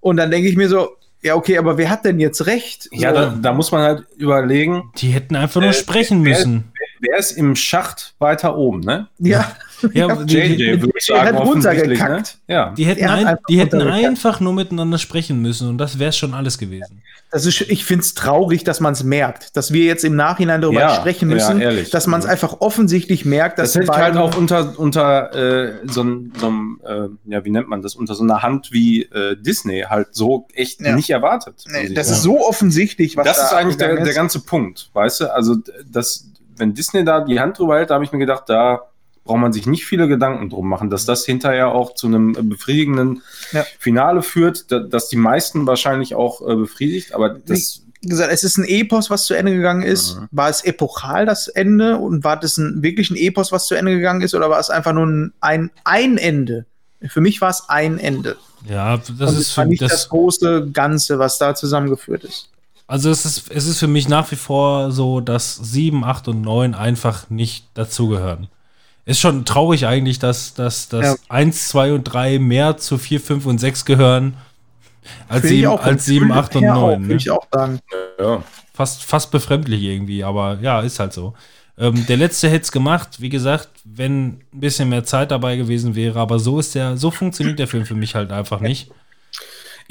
Und dann denke ich mir so, ja, okay, aber wer hat denn jetzt recht? Ja, so, da, da muss man halt überlegen, Die hätten einfach nur Äh, sprechen müssen. Wer ist im Schacht weiter oben, ne? ja. Ja, [laughs] die, JJ die, würde ich sagen, ne? runtergekackt. Ja. die hätten, ein, einfach die hätten einfach nur miteinander sprechen müssen und das wäre schon alles gewesen. Das ist, ich finde es traurig, dass man es merkt, dass wir jetzt im Nachhinein darüber Ja, sprechen ja, müssen, ehrlich. dass man es einfach offensichtlich merkt, dass Das hätte halt auch unter, unter äh, so einem, so einem äh, ja, wie nennt man das, unter so einer Hand wie äh, Disney halt so echt Ja. nicht erwartet. Nee, das ist so offensichtlich, was das da ist eigentlich der, der ganze Punkt, weißt du? Also, d- das, wenn Disney da die Hand drüber hält, da habe ich mir gedacht, da braucht man sich nicht viele Gedanken drum machen, dass das hinterher auch zu einem äh, befriedigenden Ja. Finale führt, da, dass die meisten wahrscheinlich auch äh, befriedigt, aber das, Wie gesagt, es ist ein Epos, was zu Ende gegangen ist. Mhm. War es epochal, das Ende? Und war das ein, wirklich ein Epos, was zu Ende gegangen ist? Oder war es einfach nur ein, ein, Ende? Für mich war es ein Ende. Ja, das Und ist es war für nicht das, das, große Ganze, was da zusammengeführt ist. Also es ist, es ist für mich nach wie vor so, dass 7, 8 und 9 einfach nicht dazugehören. Ist schon traurig eigentlich, dass, dass, dass Ja. 1, 2 und 3 mehr zu 4, 5 und 6 gehören als Finde ich 7, auch, als vom 7 Gefühl 8 und her auch, 9. Würde Ne? ich auch sagen. ja. Fast, fast befremdlich irgendwie, aber ja, ist halt so. Ähm, der letzte hätte es gemacht, wie gesagt, wenn ein bisschen mehr Zeit dabei gewesen wäre, aber so ist der, so funktioniert der Film für mich halt einfach nicht.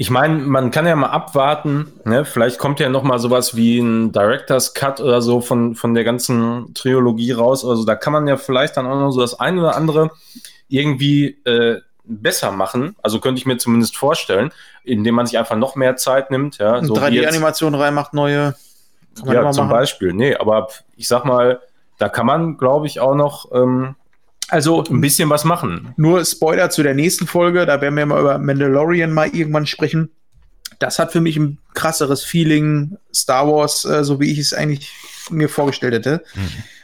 Ich meine, man kann ja mal abwarten, ne? vielleicht kommt ja noch mal sowas wie ein Director's Cut oder so von, von der ganzen Trilogie raus. Also da kann man ja vielleicht dann auch noch so das eine oder andere irgendwie äh, besser machen. Also könnte ich mir zumindest vorstellen, indem man sich einfach noch mehr Zeit nimmt. Ja, so wie jetzt- 3D-Animation reinmacht, neue. Ja, zum machen. Beispiel. Nee, aber ich sag mal, da kann man, glaube ich, auch noch ähm, Also ein bisschen was machen. Nur Spoiler zu der nächsten Folge, da werden wir mal über Mandalorian mal irgendwann sprechen. Das hat für mich ein krasseres Feeling, Star Wars, äh, so wie ich es eigentlich mir vorgestellt hätte.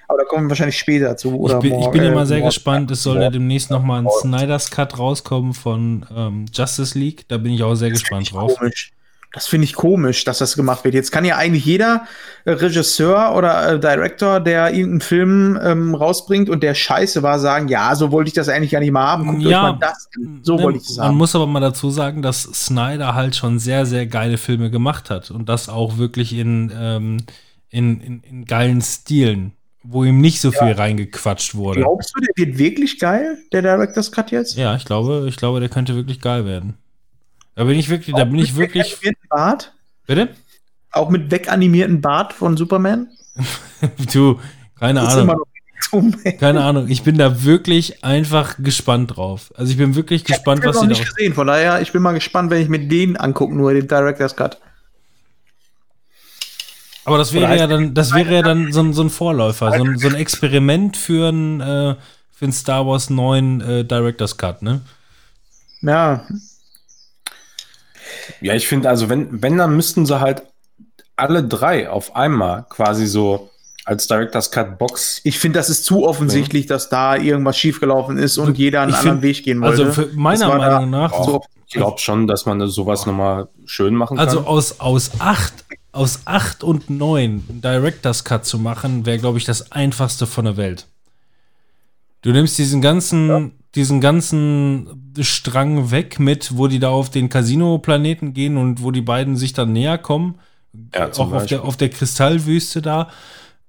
Aber da kommen wir wahrscheinlich später zu. Oder ich bin, ich bin äh, immer sehr morgen. gespannt. Es soll ja demnächst noch mal ein Snyder's Cut rauskommen von ähm, Justice League. Da bin ich auch sehr gespannt Finde ich drauf. Komisch. Das finde ich komisch, dass das gemacht wird. Jetzt kann ja eigentlich jeder äh, Regisseur oder äh, Director, der irgendeinen Film ähm, rausbringt und der scheiße war, sagen, ja, so wollte ich das eigentlich gar nicht mal haben. Guckt Ja, euch mal das an. So Ne, wollte ich das Man haben. muss aber mal dazu sagen, dass Snyder halt schon sehr, sehr geile Filme gemacht hat und das auch wirklich in, ähm, in, in, in geilen Stilen, wo ihm nicht so viel reingequatscht wurde. Glaubst du, der wird wirklich geil, der Director's Cut jetzt? Ja, ich glaube, ich glaube, der könnte wirklich geil werden. Da bin ich wirklich, da bin ich wirklich. Bart? Bitte? Auch mit weganimierten Bart von Superman? [laughs] Du, keine Ahnung. Keine Ahnung. Ich bin da wirklich einfach gespannt drauf. Also ich bin wirklich gespannt, Ich habe was noch sie da. nicht gesehen, von daher, ich bin mal gespannt, wenn ich mir den angucke, nur den Director's Cut. Aber das wäre ja dann, das wäre ja dann so ein, so ein Vorläufer, so ein, so ein [laughs] Experiment für ein, äh, für Star Wars 9 äh, Director's Cut, ne? Ja, Ja, ich finde, also wenn, wenn, dann müssten sie halt alle drei auf einmal quasi so als Director's Cut Box. ich finde, das ist zu offensichtlich, dass da irgendwas schiefgelaufen ist und jeder einen Ich anderen find- Weg gehen wollte. Also für meiner Meinung nach, so Ich glaube schon, dass man sowas nochmal schön machen kann. also aus, aus acht, aus acht und neun einen Director's Cut zu machen, wäre, glaube ich, das einfachste von der Welt. Du nimmst diesen ganzen, diesen ganzen Strang weg mit, wo die da auf den Casino-Planeten gehen und wo die beiden sich dann näher kommen. Ja, auch auf der, auf der Kristallwüste da.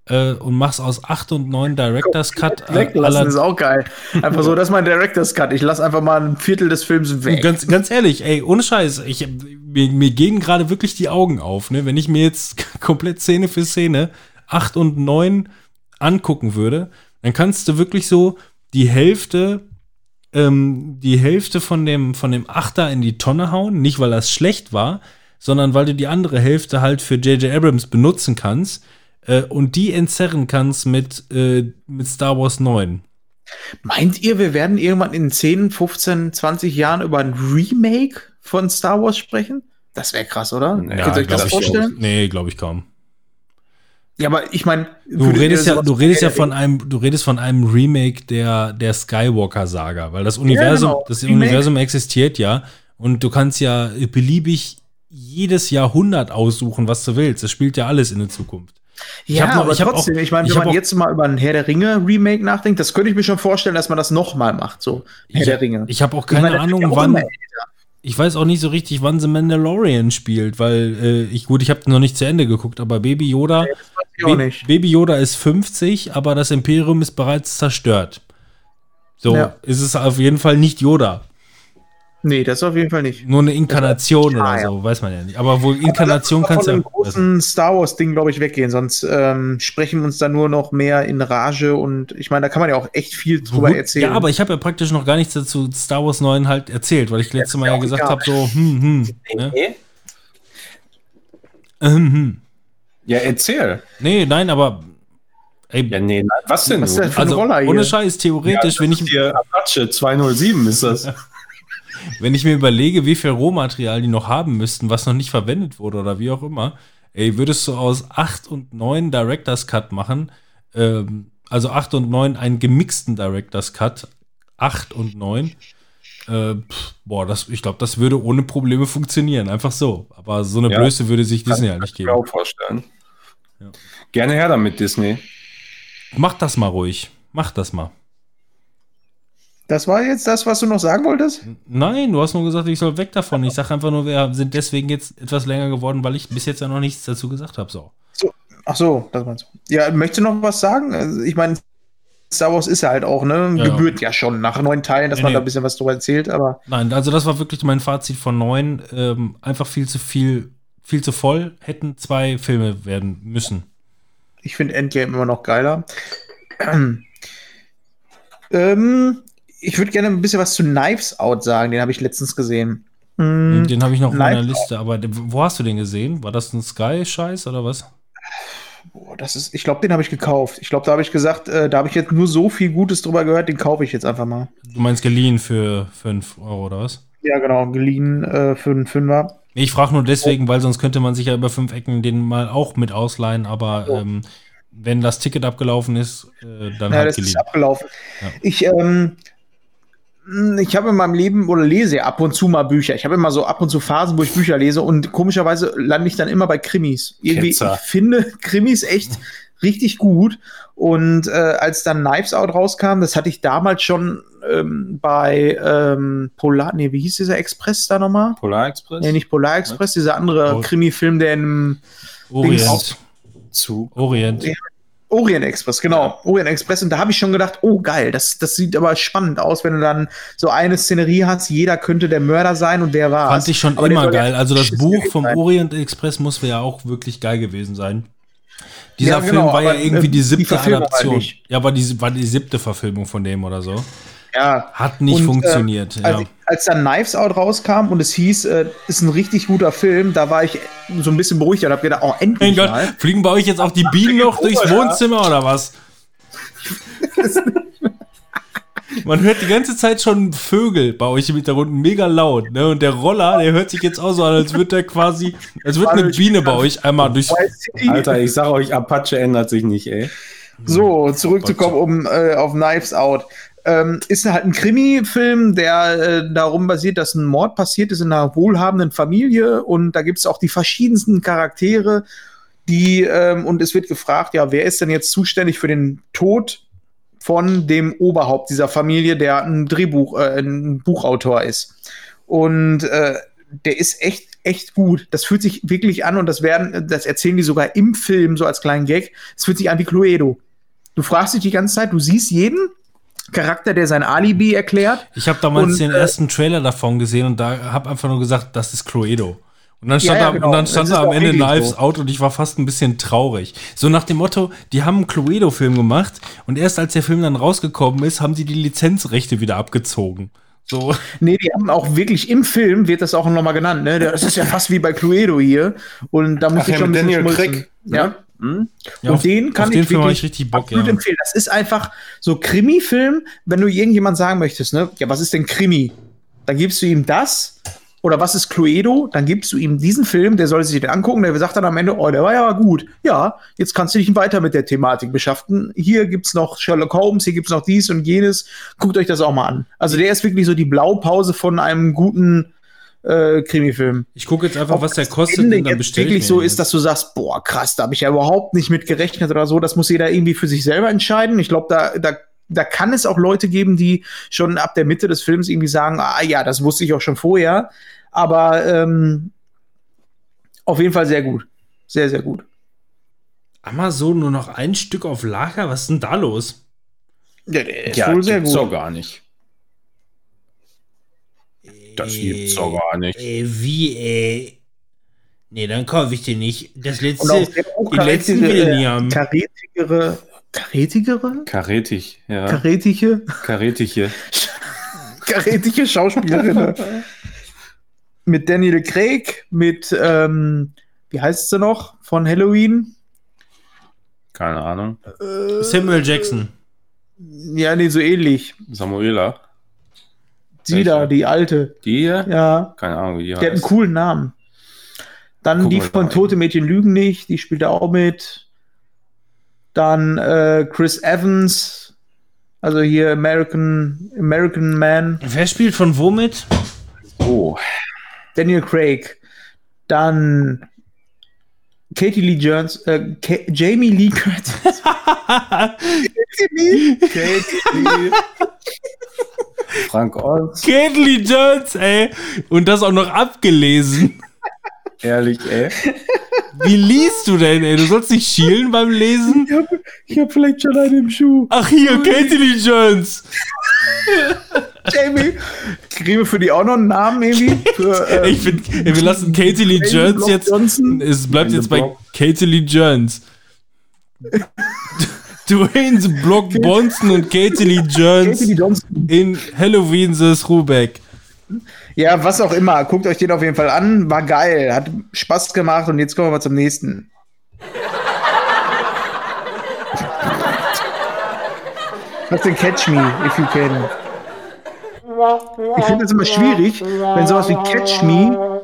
Äh, und machst aus 8 und 9 Director's Cut. äh, Weglassen aller- ist auch geil. Einfach so, das ist mein Director's Cut. Ich lasse einfach mal ein Viertel des Films weg. Ganz, ganz ehrlich, ey, ohne Scheiß, ich, mir, mir gehen gerade wirklich die Augen auf, ne? Wenn ich mir jetzt [laughs] komplett Szene für Szene 8 und 9 angucken würde, dann kannst du wirklich so die Hälfte, ähm, die Hälfte von dem, von dem Achter in die Tonne hauen, nicht weil das schlecht war, sondern weil du die andere Hälfte halt für J.J. Abrams benutzen kannst äh, und die entzerren kannst mit, äh, mit Star Wars 9. Meint ihr, wir werden irgendwann in 10, 15, 20 Jahren über ein Remake von Star Wars sprechen? Das wäre krass, oder? Ja, Könnt ihr euch das vorstellen? auch. Nee, glaube ich kaum. Ja, aber ich meine, Du redest ja, du redest ja von einem, du redest von einem Remake der, der Skywalker-Saga, weil das Universum, genau. das Remake. Universum existiert ja und du kannst ja beliebig jedes Jahrhundert aussuchen, was du willst. Das spielt ja alles in der Zukunft. Ich Ja, noch- aber ich trotzdem, auch- ich meine, ich wenn man auch- jetzt mal über ein Herr der Ringe Remake nachdenkt, das könnte ich mir schon vorstellen, dass man das nochmal macht, so Herr Ich, der Ringe. ich habe auch Ich keine meine, das Ahnung, ja wann. Ich weiß auch nicht so richtig, wann The Mandalorian spielt, weil äh, ich gut, ich habe noch nicht zu Ende geguckt, aber Baby Yoda, Ich auch nicht. Baby Yoda ist 50, aber das Imperium ist bereits zerstört. So Ja. ist es auf jeden Fall nicht Yoda. Nee, das auf jeden Fall nicht. Nur eine Inkarnation Ja, oder ja. so, weiß man ja nicht. Aber wohl Inkarnation uns kannst du von ja. dem großen Star Wars Ding, glaube ich, weggehen, sonst ähm, sprechen wir uns da nur noch mehr in Rage und ich meine, da kann man ja auch echt viel drüber Gut, erzählen. Ja, aber ich habe ja praktisch noch gar nichts dazu Star Wars 9 halt erzählt, weil ich letztes Mal ja gesagt habe, so, hm, hm. Ne? Ähm, hm. Ja, erzähl. Nee, nein, aber. Ey, Ja, nee, nein, was denn? Was denn also Roller hier? ohne Scheiß, theoretisch, wenn, ich, Hier Apache 207 ist das. [laughs] wenn ich mir überlege, wie viel Rohmaterial die noch haben müssten, was noch nicht verwendet wurde oder wie auch immer, ey, würdest du aus 8 und 9 Director's Cut machen, ähm, also 8 und 9 einen gemixten Director's Cut, 8 und 9, äh, pff, boah, das, ich glaube, das würde ohne Probleme funktionieren, einfach so. Aber so eine Ja. Blöße würde sich Disney halt nicht Kann ich mir geben. auch vorstellen. Ja. Gerne her damit, Disney. Mach das mal ruhig. Mach das mal. das war jetzt das, was du noch sagen wolltest? Nein, du hast nur gesagt, ich soll weg davon. Ich sage einfach nur, wir sind deswegen jetzt etwas länger geworden, weil ich bis jetzt ja noch nichts dazu gesagt habe. So. Ach so, das meinst du. Ja, möchtest du noch was sagen? Also, ich meine, Star Wars ist ja halt auch, ne? Ja, ja. Gebührt ja schon nach neun Teilen, dass Nee, man da ein bisschen was drüber erzählt, aber Nein, also das war wirklich mein Fazit von neun. Ähm, einfach viel zu viel, viel zu voll. Hätten zwei Filme werden müssen. ich finde Endgame immer noch geiler. [clears throat] ähm, ich würde gerne ein bisschen was zu Knives Out sagen, den habe ich letztens gesehen. Hm, Den habe ich noch auf meiner Liste. Aber wo hast du den gesehen? War das ein Sky-Scheiß oder was? boah, das ist, ich glaube, den habe ich gekauft. Ich glaube, da habe ich gesagt, äh, da habe ich jetzt nur so viel Gutes drüber gehört, den kaufe ich jetzt einfach mal. Du meinst geliehen für 5 Euro oder was? Ja, genau, geliehen äh, für einen Fünfer. Nee, Ich frage nur deswegen, weil sonst könnte man sich ja über fünf Ecken den mal auch mit ausleihen, aber ähm, wenn das Ticket abgelaufen ist, äh, dann Ja, halt das geliehen. ist abgelaufen. Ja. Ich, ähm, mh, ich habe in meinem Leben oder lese ja ab und zu mal Bücher. Ich habe immer so ab und zu Phasen, wo ich Bücher lese und komischerweise lande ich dann immer bei Krimis. Irgendwie, Ketzer. ich finde Krimis echt [laughs] richtig gut. Und äh, als dann Knives Out rauskam, das hatte ich damals schon ähm, bei ähm, Polar, nee, wie hieß dieser Express da nochmal? Polar Express? Nee, nicht Polar Express, dieser andere Oh. Krimi-Film, der im Orient. Zu. Orient. Ja. Orient Express, genau. Orient Express. Und da habe ich schon gedacht, oh geil, das, das sieht aber spannend aus, wenn du dann so eine Szenerie hast, jeder könnte der Mörder sein und wer war Fand ich schon Aber immer ja geil. Also das schiss Buch vom sein. Orient Express muss ja auch wirklich geil gewesen sein. Dieser Ja, Film genau, war ja irgendwie äh, die die siebte halt Adaption. nicht. ja, war die, war die siebte Verfilmung von dem oder so. Ja. Hat nicht Und, äh, funktioniert. Als, ja. als dann Knives Out rauskam und es hieß, äh, ist ein richtig guter Film, da war ich so ein bisschen beruhigt und habe gedacht, oh, Mein endlich Gott, mal. fliegen bei euch jetzt auch die Bienen noch durchs Wohnzimmer oder was? Man hört die ganze Zeit schon Vögel bei euch im Hintergrund mega laut. Ne? Und der Roller, der hört sich jetzt auch so an, als würde der quasi, als würde eine Biene bei euch einmal durch. Alter, ich sag euch, Apache ändert sich nicht, ey. So, zurückzukommen um, äh, auf Knives Out. Ähm, ist halt ein Krimi-Film, der äh, darum basiert, dass ein Mord passiert ist in einer wohlhabenden Familie und da gibt es auch die verschiedensten Charaktere, die ähm, und es wird gefragt, ja, wer ist denn jetzt zuständig für den Tod von dem Oberhaupt dieser Familie, der ein Drehbuch, äh, ein Buchautor ist. Und äh, der ist echt, echt gut. Das fühlt sich wirklich an und das werden, das erzählen die sogar im Film so als kleinen Gag. Es fühlt sich an wie Cluedo. Du fragst dich die ganze Zeit, du siehst jeden Charakter, der sein Alibi erklärt. Ich habe damals Und, den äh, ersten Trailer davon gesehen und da habe einfach nur gesagt, das ist Cluedo. Und dann stand, Ja, ja, da, genau. und dann Das stand da am Ende Knives so. Out und ich war fast ein bisschen traurig. So nach dem Motto, die haben einen Cluedo-Film gemacht und erst als der Film dann rausgekommen ist, haben sie die Lizenzrechte wieder abgezogen. So. Nee, die haben auch wirklich im Film, wird das auch nochmal genannt, ne? Das ist ja fast wie bei Cluedo hier. Und da muss Ach ich ja, schon ein mit bisschen Daniel. Craig, Ja. Hm? Ja, und den kann auf den ich Film hab wirklich ich richtig Bock, absolut ja. empfehlen. Das ist einfach so Krimi-Film, wenn du irgendjemand sagen möchtest, ne? Ja, was ist denn Krimi? Dann gibst du ihm das. Oder was ist Cluedo? Dann gibst du ihm diesen Film, der soll sich den angucken, der sagt dann am Ende, oh, der war ja gut. Ja, jetzt kannst du dich weiter mit der Thematik beschäftigen. Hier gibt's noch Sherlock Holmes, hier gibt's noch dies und jenes. Guckt euch das auch mal an. Also der ist wirklich so die Blaupause von einem guten äh, Krimi-Film. Ich gucke jetzt einfach, was der kostet Ende und dann jetzt bestelle ich wirklich so ist, dass du sagst, boah, krass, da habe ich ja überhaupt nicht mit gerechnet oder so. Das muss jeder irgendwie für sich selber entscheiden. Ich glaube, da, da, da kann es auch Leute geben, die schon ab der Mitte des Films irgendwie sagen, ah ja, das wusste ich auch schon vorher. Aber ähm, auf jeden Fall sehr gut. Sehr, sehr gut. Amazon nur noch ein Stück auf Lager? Was ist denn da los? Ja, der ist Ja, wohl sehr gut. doch gar nicht. Das gibt's doch gar nicht. Äh, wie, ey? Nee, dann kaufe ich den nicht. Das letzte, die letzten will ich nie karätige, haben. karätigere, karätigere? Karetig, ja. Karätige? Karetige. [laughs] karätige Schauspielerin. mit Daniel Craig, mit, ähm, wie heißt sie noch, von Halloween? Keine Ahnung. Samuel Jackson. Ja, nee, so ähnlich. Samuela. Sie Welche? da, die alte. Die hier? Ja, Keine Ahnung, wie die die hat einen heißt. coolen Namen. Dann Gucken die von. Tote Mädchen lügen nicht, die spielt da auch mit. Dann äh, Chris Evans, also hier American, American Man. Wer spielt von womit? Oh, Daniel Craig, dann Katie Lee Jones, äh, Jamie Lee Curtis. [laughs] Katie Lee. Katie Lee. Frank Oz. Caitlyn Jones, ey. Und das auch noch abgelesen. Ehrlich, ey. Wie liest du denn, ey? Du sollst nicht schielen beim Lesen? Ich habe ich hab vielleicht schon einen im Schuh. Ach hier, Caitlyn Jones. Jamie. Kriegen wir für die auch noch einen Namen irgendwie? Für, [laughs] äh, Ich finde, wir lassen Caitlyn Dwayne Jones jetzt. Johnson. Es bleibt jetzt bei Block. Caitlyn Jones. Dwayne The Block [laughs] Bonson und Katie Jones Lee Johnson. in Halloween the Rubeck. Ja, was auch immer. Guckt euch den auf jeden Fall an. War geil. Hat Spaß gemacht. Und jetzt kommen wir mal zum nächsten. Was denn Catch Me, if you can? Ich finde das immer schwierig, wenn sowas wie Catch Me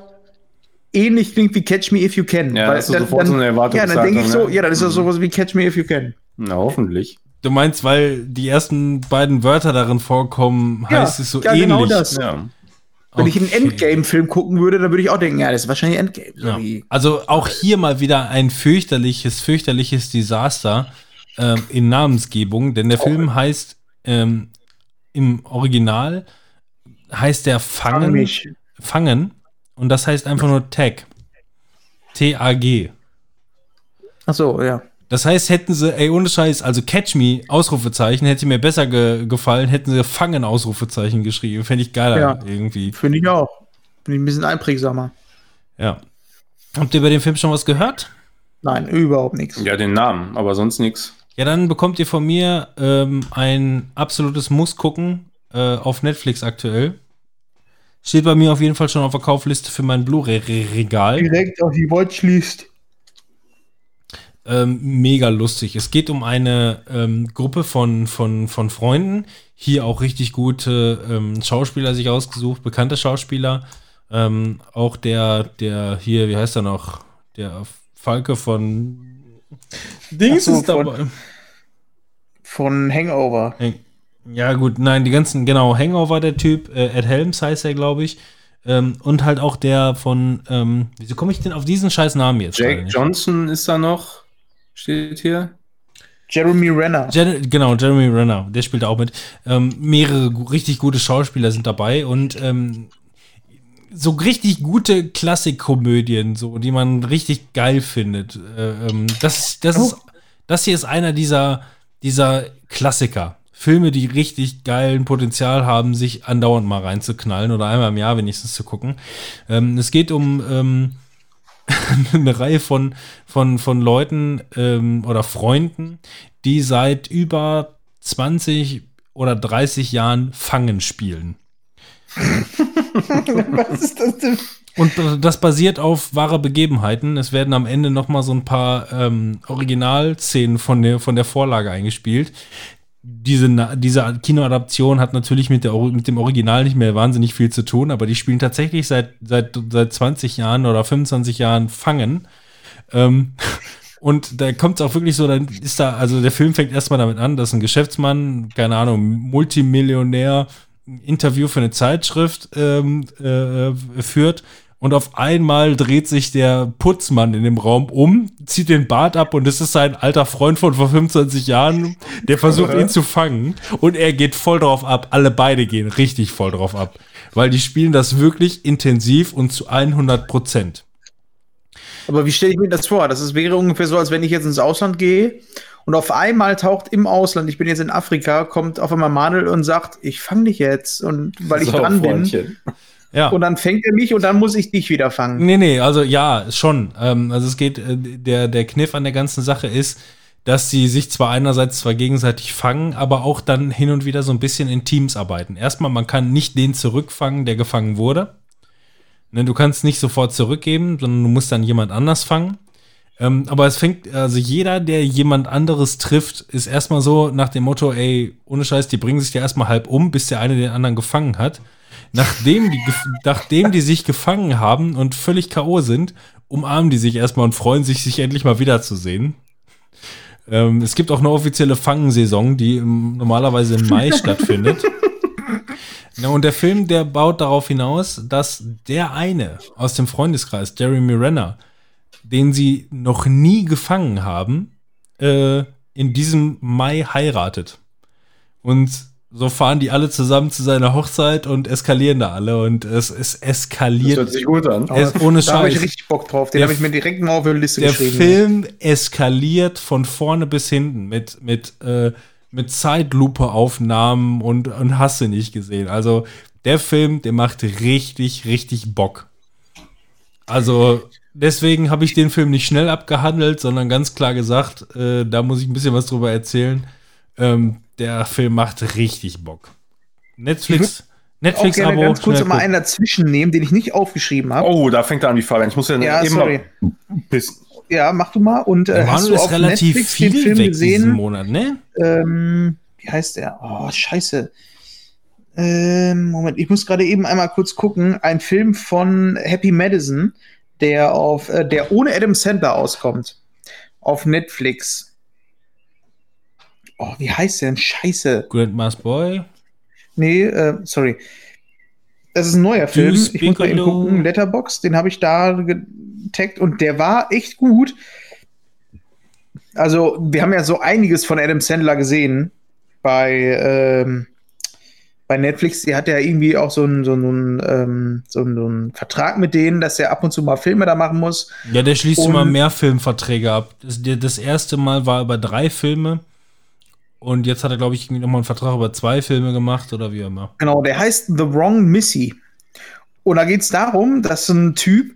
ähnlich klingt wie Catch Me if you can. Ja, hast du sofort so Ja, dann denke ich so, ne? ja, dann ist das sowas wie Catch Me if you can. Na, hoffentlich. Du meinst, weil die ersten beiden Wörter darin vorkommen, Ja, heißt es so ja, ähnlich. genau das. Ja. Wenn ich einen Okay. Endgame-Film gucken würde, dann würde ich auch denken, ja, das ist wahrscheinlich Endgame. So Ja. Also auch hier mal wieder ein fürchterliches, fürchterliches Desaster ähm, in Namensgebung, denn der Film heißt ähm, im Original heißt der Fang Fangen, mich. Fangen und das heißt einfach nur Tag. T-A-G. Ach so, ja. Das heißt, hätten sie, ey, ohne Scheiß, also Catch Me, Ausrufezeichen, hätte mir besser ge gefallen, hätten sie Fangen, Ausrufezeichen geschrieben. Fände ich geiler Ja. irgendwie. Finde ich auch. Finde ich ein bisschen einprägsamer. Ja. Habt ihr über den Film schon was gehört? Nein, überhaupt nichts. ja, den Namen, aber sonst nichts. Ja, dann bekommt ihr von mir ähm, ein absolutes Muss-Gucken äh, auf Netflix aktuell. Steht bei mir auf jeden Fall schon auf der Kaufliste für mein Blu-ray-Regal. Direkt auf die Watchlist. Ähm, mega lustig. Es geht um eine ähm, Gruppe von, von, von Freunden. Hier auch richtig gute ähm, Schauspieler sich ausgesucht, bekannte Schauspieler. Ähm, auch der, der hier, wie heißt er noch? Der Falke von Dings so, ist dabei. von- Von Hangover. Ja, gut, nein, die ganzen, genau, Hangover, der Typ, äh, Ed Helms heißt er, glaube ich. Ähm, und halt auch der von, ähm, wieso komme ich denn auf diesen scheiß Namen jetzt? Jake? Johnson ist da noch. Steht hier. Jeremy Renner. Jer genau, Jeremy Renner, der spielt auch mit. Ähm, mehrere richtig gute Schauspieler sind dabei und ähm, so richtig gute Klassikkomödien, so, die man richtig geil findet. Äh, ähm, das, das, ist, das hier ist einer dieser, dieser Klassiker. Filme, die richtig geilen Potenzial haben, sich andauernd mal reinzuknallen oder einmal im Jahr wenigstens zu gucken. Ähm, es geht um ähm, [laughs] eine Reihe von, von, von Leuten ähm, oder Freunden, die seit über 20 oder 30 Jahren Fangen spielen. [laughs] Was ist das denn? Und das basiert auf wahre Begebenheiten. Es werden am Ende noch mal so ein paar ähm, Originalszenen von der, von der Vorlage eingespielt. Diese, diese Kinoadaption hat natürlich mit, der, mit dem Original nicht mehr wahnsinnig viel zu tun, aber die spielen tatsächlich seit, seit, seit 20 Jahren oder 25 Jahren Fangen. Ähm, [laughs] und da kommt es auch wirklich so, dann ist da, also der Film fängt erstmal damit an, dass ein Geschäftsmann, keine Ahnung, Multimillionär, ein Interview für eine Zeitschrift ähm, äh, führt und auf einmal dreht sich der Putzmann in dem Raum um, zieht den Bart ab und es ist sein alter Freund von vor 25 Jahren, der versucht ihn zu fangen und er geht voll drauf ab. Alle beide gehen richtig voll drauf ab, weil die spielen das wirklich intensiv und zu 100 Prozent. Aber wie stelle ich mir das vor? Das ist, wäre ungefähr so, als wenn ich jetzt ins Ausland gehe und auf einmal taucht im Ausland, ich bin jetzt in Afrika, kommt auf einmal Manuel und sagt, ich fange dich jetzt und weil ich So, dran bin. Ja. Und dann fängt er mich und dann muss ich dich wieder fangen. Nee, nee, also ja, schon. Ähm, also es geht, äh, der, der Kniff an der ganzen Sache ist, dass sie sich zwar einerseits zwar gegenseitig fangen, aber auch dann hin und wieder so ein bisschen in Teams arbeiten. Erstmal, man kann nicht den zurückfangen, der gefangen wurde. Ne, du kannst nicht sofort zurückgeben, sondern du musst dann jemand anders fangen. Ähm, aber es fängt, also jeder, der jemand anderes trifft, ist erstmal so nach dem Motto, ey, ohne Scheiß, die bringen sich ja erstmal halb um, bis der eine den anderen gefangen hat. Nachdem die, nachdem die sich gefangen haben und völlig K.O. sind, umarmen die sich erstmal und freuen sich, sich endlich mal wiederzusehen. Ähm, es gibt auch eine offizielle Fangensaison, die im, normalerweise im Mai [laughs] stattfindet. Ja, und der Film, der baut darauf hinaus, dass der eine aus dem Freundeskreis, Jeremy Renner, den sie noch nie gefangen haben, äh, in diesem Mai heiratet. Und so fahren die alle zusammen zu seiner Hochzeit und eskalieren da alle. Und es, es Das eskaliert. hört sich gut an. Es, ohne da habe ich Scheiß. richtig Bock drauf. Den Der habe ich mir direkt mal auf die Liste Der geschrieben. Film eskaliert von vorne bis hinten mit, mit, äh, mit Zeitlupe-Aufnahmen und, und hast du nicht gesehen. Also der Film, der macht richtig, richtig Bock. Also deswegen habe ich den Film nicht schnell abgehandelt, sondern ganz klar gesagt, äh, da muss ich ein bisschen was drüber erzählen. Ähm, der Film macht richtig Bock. Netflix, auch Netflix-Abo. gerne ganz kurz mal einen dazwischen nehmen, den ich nicht aufgeschrieben habe. Oh, da fängt er an, die Fabian. Ich muss ja, ja, eben sorry. pissen. Ja, mach du mal. Und äh, hast du auf relativ Netflix den viel Film weg diesen gesehen? Monat, ne? Ähm, wie heißt der? Oh, scheiße. Ähm, Moment, ich muss gerade eben einmal kurz gucken. Ein Film von Happy Madison, der auf, äh, der ohne Adam Sandler auskommt. Auf Netflix. Oh, wie heißt der denn? Scheiße. Grandma's Boy. Nee, äh, sorry. Das ist ein neuer Film. Ich muss mal eben gucken. Letterbox, den habe ich da getaggt und der war echt gut. Also, wir haben ja so einiges von Adam Sandler gesehen bei, ähm, bei Netflix. Der hat ja irgendwie auch so einen, so, einen, ähm, so, einen, so einen Vertrag mit denen, dass er ab und zu mal Filme da machen muss. Ja, der schließt Und- immer mehr Filmverträge ab. Das, das erste Mal war über drei Filme. Und jetzt hat er, glaube ich, nochmal einen Vertrag über zwei Filme gemacht oder wie immer. Genau, der heißt The Wrong Missy. Und da geht es darum, dass ein Typ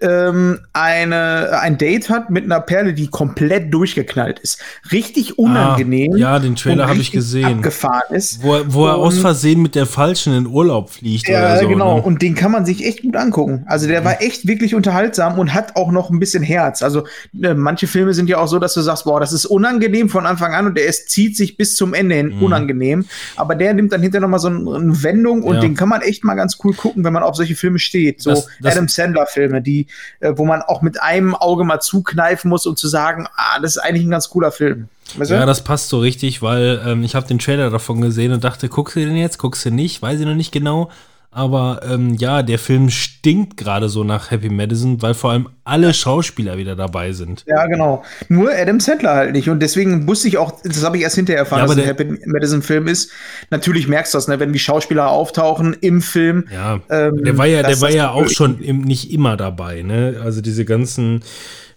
ähm, eine, ein Date hat mit einer Perle, die komplett durchgeknallt ist. Richtig unangenehm. Ah, ja, den Trailer habe ich gesehen. Abgefahren ist. Wo, er- wo er Und- aus Versehen mit der Falschen in Urlaub fliegt Ja, oder so. genau. Ne? Und den kann man sich echt gut angucken. Also der war echt wirklich unterhaltsam und hat auch noch ein bisschen Herz. Also äh, manche Filme sind ja auch so, dass du sagst, boah, das ist unangenehm von Anfang an und der ist, zieht sich bis zum Ende hin Mhm. unangenehm. Aber der nimmt dann hinterher noch mal so ein- eine Wendung und Ja. den kann man echt mal ganz cool gucken, wenn man auf solche Filme steht. So Das- das- Adam Sandler-Filme, die, äh, wo man auch mit einem Auge mal zukneifen muss, um zu sagen, ah, das ist eigentlich ein ganz cooler Film. Weißt du? Ja, das passt so richtig, weil ähm, ich habe den Trailer davon gesehen und dachte, guckst du den jetzt, guckst du nicht, weiß ich noch nicht genau. Aber ähm, ja, der Film stinkt gerade so nach Happy Madison, weil vor allem alle Schauspieler wieder dabei sind. Ja, genau. Nur Adam Sandler halt nicht. Und deswegen wusste ich auch, das habe ich erst hinterher erfahren, Ja, dass es ein Happy Madison-Film ist. Natürlich merkst du das, ne, wenn die Schauspieler auftauchen im Film. Ja, Ähm, der war ja, der war ja auch schon im, nicht immer dabei, ne? Also diese ganzen,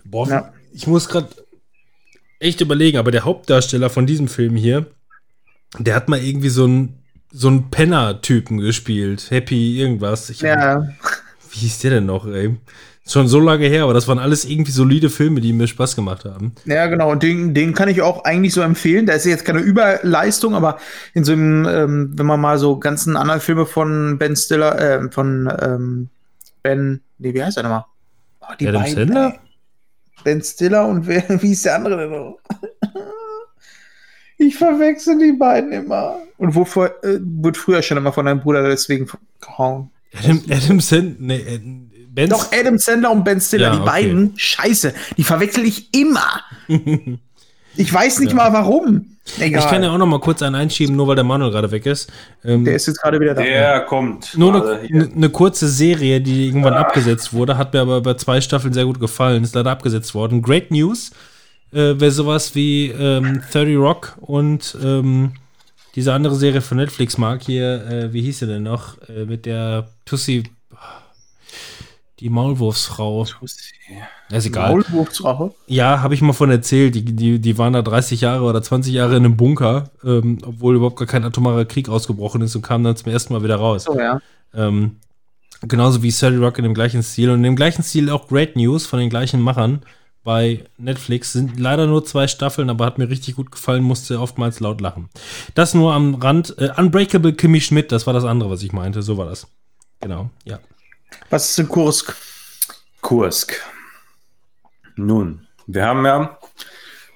boah, Ja. ich muss gerade echt überlegen, aber der Hauptdarsteller von diesem Film hier, der hat mal irgendwie so einen so einen Penner-Typen gespielt, Happy irgendwas. Ich, Ja, Wie hieß der denn noch, ey? Schon so lange her, aber das waren alles irgendwie solide Filme, die mir Spaß gemacht haben. ja, genau. Und den, den kann ich auch eigentlich so empfehlen. Da ist jetzt keine Überleistung, aber in so einem, ähm, wenn man mal so ganzen anderen Filme von Ben Stiller, äh, von ähm, Ben, nee, wie heißt er nochmal? Oh, die Adam beiden, Sandler? ey. Ben Stiller und wer, [laughs] wie ist der andere denn noch? Ich verwechsel die beiden immer. Und wovor, äh, wird früher schon immer von deinem Bruder deswegen gehauen. Adam, Adam Sand, nee, äh, Ben Doch, Adam Sandler und Ben Stiller, Ja, die okay. beiden, scheiße, die verwechsel ich immer. [laughs] ich weiß nicht mal warum. Egal. Ich kann ja auch noch mal kurz einen einschieben, nur weil der Manuel gerade weg ist. Ähm, der ist jetzt gerade wieder da. Der kommt. nur eine, hier. eine kurze Serie, die irgendwann abgesetzt wurde, hat mir aber bei zwei Staffeln sehr gut gefallen, ist leider abgesetzt worden. Great News äh, wäre sowas wie ähm, 30 Rock und ähm, diese andere Serie von Netflix mag hier, äh, wie hieß sie denn noch, äh, mit der Tussi, die Maulwurfsfrau. Ja, ist egal. Maulwurfsrache. Ja, habe ich mal von erzählt. Die, die, die waren da 30 Jahre oder 20 Jahre in einem Bunker, ähm, obwohl überhaupt gar kein atomarer Krieg ausgebrochen ist und kamen dann zum ersten Mal wieder raus. So, ja. Ähm, genauso wie Sally Rock in dem gleichen Stil und in dem gleichen Stil auch Great News von den gleichen Machern bei Netflix. Sind leider nur zwei Staffeln, aber hat mir richtig gut gefallen, musste oftmals laut lachen. Das nur am Rand. Äh, Unbreakable Kimmy Schmidt, das war das andere, was ich meinte. So war das. Genau, ja. Was ist in Kursk? Kursk. Nun, wir haben ja